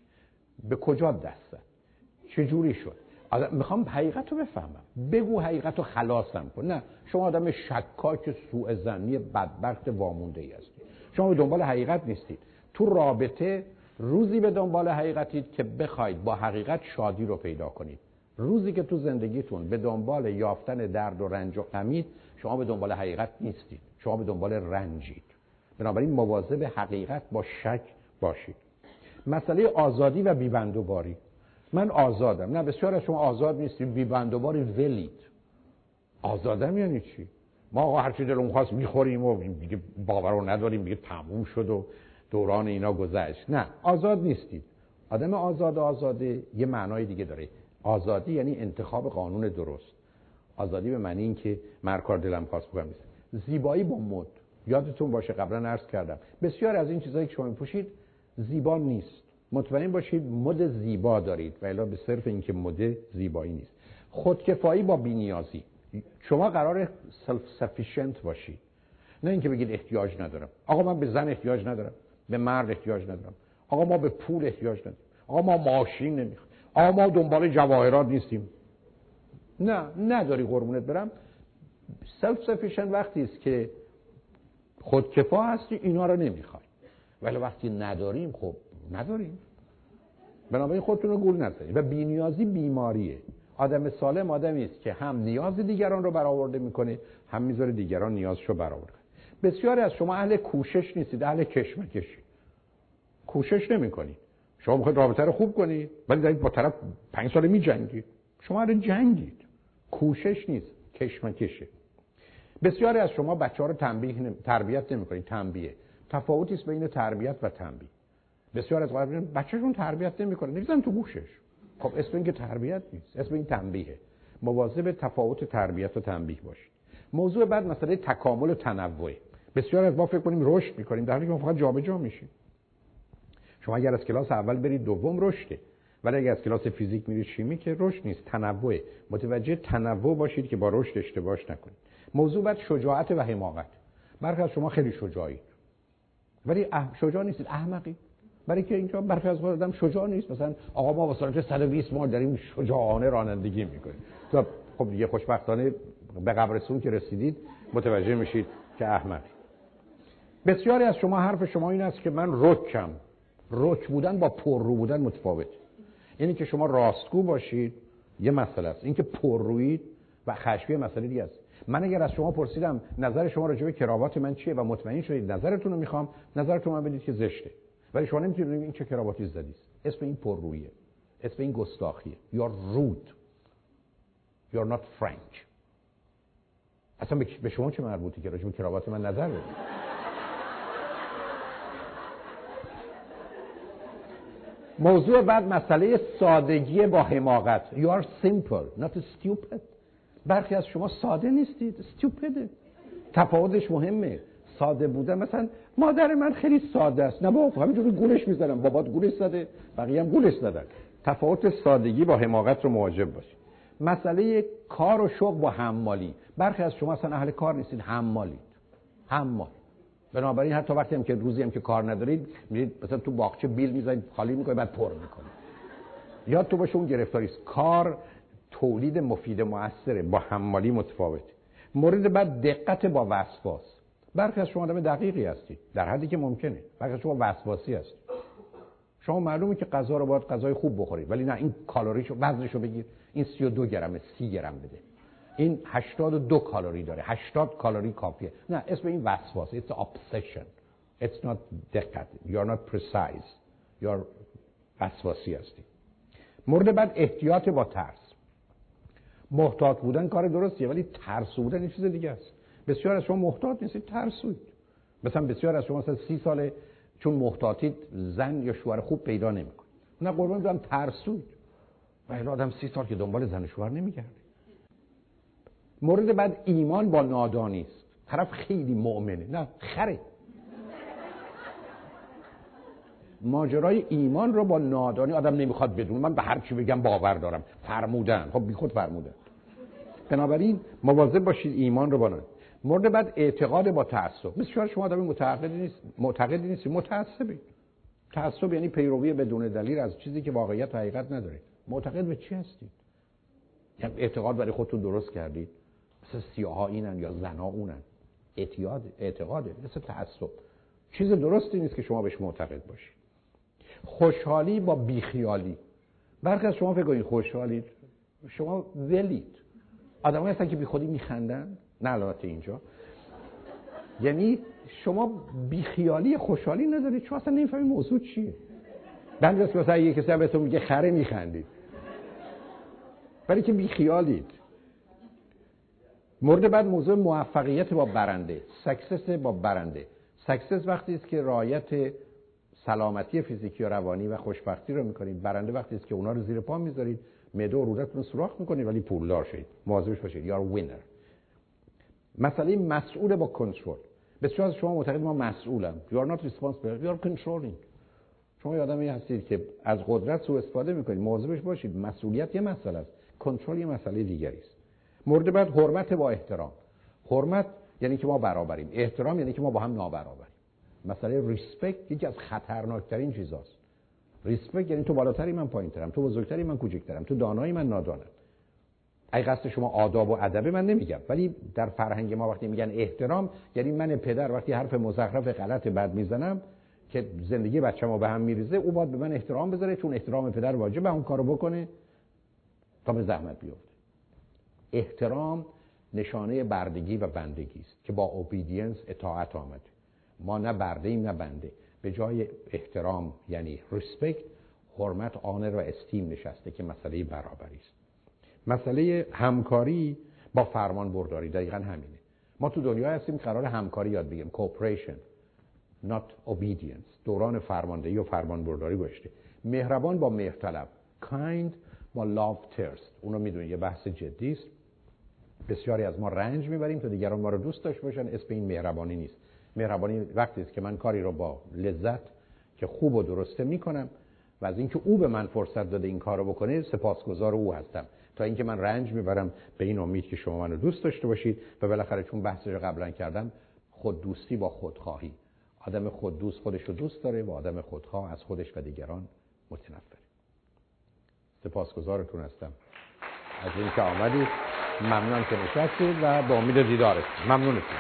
به کجا دست زد؟ چه جوری شد؟ می‌خوام حقیقت رو بفهمم. بگو حقیقت رو خلاصم کن. نه شما آدم شکاک سوء زنی بدبخت وامونده ای هستید شما به دنبال حقیقت نیستید. تو رابطه روزی به دنبال حقیقتید که بخواید با حقیقت شادی رو پیدا کنید. روزی که تو زندگیتون به دنبال یافتن درد و رنج و غمید شما به دنبال حقیقت نیستید. شما به دنبال رنجید. بنابراین مواظب حقیقت با شک باشید. مسئله آزادی و بیبندوباری. من آزادم. نه بسیار از شما آزاد نیستید. بیبندوباری ولید. آزادم یعنی چی؟ ما آقا هرچی دلمون خواست می‌خوریم و دیگه باور رو نداریم دیگه تموم شد و دوران اینا گذشت. نه آزاد نیستید. آدم آزاد آزاده یه معنای دیگه داره. آزادی یعنی انتخاب قانون درست. آزادی به معنی این که مرکار دلم خواست بگم زیبایی با مد. یادتون باشه قبلا عرض کردم. بسیار از این چیزهایی که شما میپوشید زیبا نیست. مطمئن باشید مد زیبا دارید و الا به صرف اینکه مد زیبایی نیست. خودکفایی با بینیازی. شما قرار سلف سفیشنت باشید. نه اینکه بگید احتیاج ندارم. آقا من به زن احتیاج ندارم. به مرد احتیاج ندارم. آقا ما به پول احتیاج نداریم. آقا ما ماشین نمی‌خوایم آقا ما دنبال جواهرات نیستیم. نه نداری قربونت برم. سلف سفیشن وقتی است که خودکفا هستی اینا رو نمی‌خوای. ولی وقتی نداریم خب نداریم. بنابراین خودتون رو گول نزنید. و بینیازی بیماریه. آدم سالم آدمی است که هم نیاز دیگران رو برآورده می‌کنه هم می‌ذاره دیگران نیازشو برآورده. بسیاری از شما اهل کوشش نیستید اهل کشمکشی. کوشش نمی‌کنید. شما می‌خواید رابطه رو خوب کنید ولی دارید با طرف پنج سال میجنگید. شما رو جنگید. کوشش نیست کشمکشه. بسیاری از شما بچه ها رو تنبیه تربیت نمی تنبیه. تفاوتی است بین تربیت و تنبیه. بسیار از بچه بچه‌شون تربیت نمی‌کنه. نمیزن تو گوشش. خب اسم این که تربیت نیست اسم این تنبیهه. مواظب تفاوت تربیت و تنبیه باشید. موضوع بعد مسئله تکامل و تنوع. بسیار از ما فکر کنیم رشد می‌کنیم در حالی که ما فقط جابجا میشیم. شما اگر از کلاس اول برید دوم رشده. ولی اگر از کلاس فیزیک میرید شیمی که رشد نیست تنوع متوجه تنوع باشید که با رشد اشتباهش نکنید. موضوع بعد شجاعت و حماقت. برخی از شما خیلی شجاعید ولی شجاع نیستید احمقی. برای که اینجا برخی از آدم شجاع نیست. مثلا آقا ما واسه 120 ماه داریم شجاعانه رانندگی می‌کنیم. خب خب دیگه خوشبختانه به قبرستون که رسیدید متوجه میشید که احمقی. بسیاری از شما حرف شما این است که من رکم. رک بودن با پررو بودن متفاوت. یعنی که شما راستگو باشید یه مسئله است. اینکه پررویید و خشمی مسئله دیگه است. من اگر از شما پرسیدم نظر شما راجع به کراوات من چیه و مطمئن شدید نظرتون رو می‌خوام نظرتون من بدید که زشته. ولی شما نمی‌تونید این چه کراواتی زدید اسم این پررویه اسم این گستاخیه. یا رود یا not frank. اصلا به شما چه مربوطی که راجع به کراوات من نظر بدید؟ موضوع بعد مسئله سادگی با حماقت. You are simple, not stupid. برخی از شما ساده نیستید stupid. تفاوتش مهمه. ساده بودن مثلا مادر من خیلی ساده است. نه بابا همینجوری گولش می‌زنم. بابات گولش زده بقیه هم گولش زدن. تفاوت سادگی با حماقت رو مواجه باشید. مسئله کار و شغل با حمالی. برخی از شما اصلا اهل کار نیستید حمالید. حمال. بنابراین حتی وقتی هم که روزی هم که کار ندارید میرید مثلا تو باغچه بیل می‌زنید خالی می‌کنید بعد پر می‌کنید. یاد تو باشه اون گرفتاری. کار تولید مفید موثره با حمالی متفاوت مورد بعد دقت با وسواس. برخی از شما آدم دقیقی هستید در حدی که ممکنه. برخی از شما وسواسی هستید شما معلومه که غذا رو باید غذای خوب بخورید ولی نه این کالریشو وزنشو بگیر. این 32 گرمه 30 گرم بده. این 82 کالری داره. 80 کالری کافیه نه اسم این وسواس it's obsession. It's not دقت. You're not precise. You're وسواسی هستی. مورد بعد احتیاط با ترس. محتاط بودن کار درستیه ولی ترسو بودن این چیز دیگه است. بسیار از شما محتاط نیستید ترسوید مثلا بسیار از شما مثلا سی ساله چون محتاطید زن یا شوهر خوب پیدا نمی‌کنید نه قربان بدم ترسوید و آدم سی سال که دنبال زن و شوهر نمیگرده. مورد بعد ایمان با نادانی است. طرف خیلی مؤمنه. نه خره. ماجرای ایمان رو با نادانی آدم نمی‌خواد بدون من به هر چی بگم باور دارم. فرمودن. خب بیخود فرمودن. بنابراین مواظب باشید ایمان رو با نادانی. مورد بعد اعتقاد با تعصب. بسیار شما آدم معتقدی نیست. معتقدی نیست متعصبی. تعصب یعنی پیروی بدون دلیل از چیزی که واقعیت و حقیقت نداره. معتقد به چی هستید؟ یعنی اعتقاد برای خودتون درست کردید؟ مثل سیاها اینن یا زنا اونن. اعتیاد اعتقاده. مثل تعصب. چیز درستی نیست که شما بهش معتقد باشید خوشحالی با بیخیالی. برخی از شما فکر کنید خوشحالید. شما ولید. آدمایی هستن که بی خودی میخندن. نه البته اینجا. یعنی شما بیخیالی خوشحالی ندارید چون اصلا نمی‌فهمید موضوع چیه. بند مثلا یکی کسی بهتون میگه خره میخندید. ولی که بیخیالید. مورد بعد موضوع موفقیت با برنده success با برنده. success وقتی است که right سلامتی فیزیکی و روانی و خوشبختی رو می‌کنید. برنده وقتی است که اونا رو زیر پا می‌ذارید معده و رودتون رو سوراخ می‌کنید ولی پولدار شید. مواظبش باشید. یا وینر مسئله مسئول با کنترل بسیار از شما معتقد ما مسئولم. You are not responsible. You are controlling. شما آدمی هستید که از قدرت سوء استفاده می‌کنید. مواظبش باشید. مسئولیت یه مسئله است. کنترل یه مسئله دیگری است. مورد بعد حرمت با احترام. حرمت یعنی که ما برابریم. احترام یعنی که ما با هم نابرابریم. مسئله ریسپکت یکی از خطرناکترین چیزاست. ریسپکت یعنی تو بالاتری من پایینترم تو بزرگتری من کوچکترم تو دانایی من نادانم. ای قصد شما آداب و ادب من نمیگم ولی در فرهنگ ما وقتی میگن احترام یعنی من پدر وقتی حرف مزخرف غلط بد می‌زنم که زندگی بچه‌مو به هم میریزه او باید به من احترام بذاره چون احترام پدر واجبه اون کارو بکنه تا به زحمت بیفته. احترام نشانه بردگی و بندگی است که با اوبیدینس اطاعت آمده. ما نه برده ایم نه بنده. به جای احترام یعنی ریسپکت حرمت آنر و استیم نشسته که مسئله برابری است. مسئله همکاری با فرمان برداری دقیقا همینه. ما تو دنیا هستیم قرار همکاری یاد بگیم cooperation not obedience. دوران فرماندهی و فرمان برداری گشته مهربان با مهرطلب. kind با love thirst. اونو می‌دونید یه بحث جدی است. بسیاری از ما رنج می‌بریم تا دیگران ما رو دوست داشته باشن. اسم این مهربانی نیست. مهربانی وقتی است که من کاری رو با لذت که خوب و درسته می‌کنم و از اینکه او به من فرصت داده این کارو بکنه سپاسگزار او هستم. تا اینکه من رنج می‌برم به این امید که شما منو دوست داشته باشید و بالاخره چون بحثش رو قبلا کردم خود دوستی با خودخواهی آدم خود دوست خودش رو دوست داره و آدم خودخواه از خودش و دیگران متنفره. سپاسگزارتون هستم. از اینکه آمدید. ممنون که نشستید و با امید دیدارتون. ممنونتون.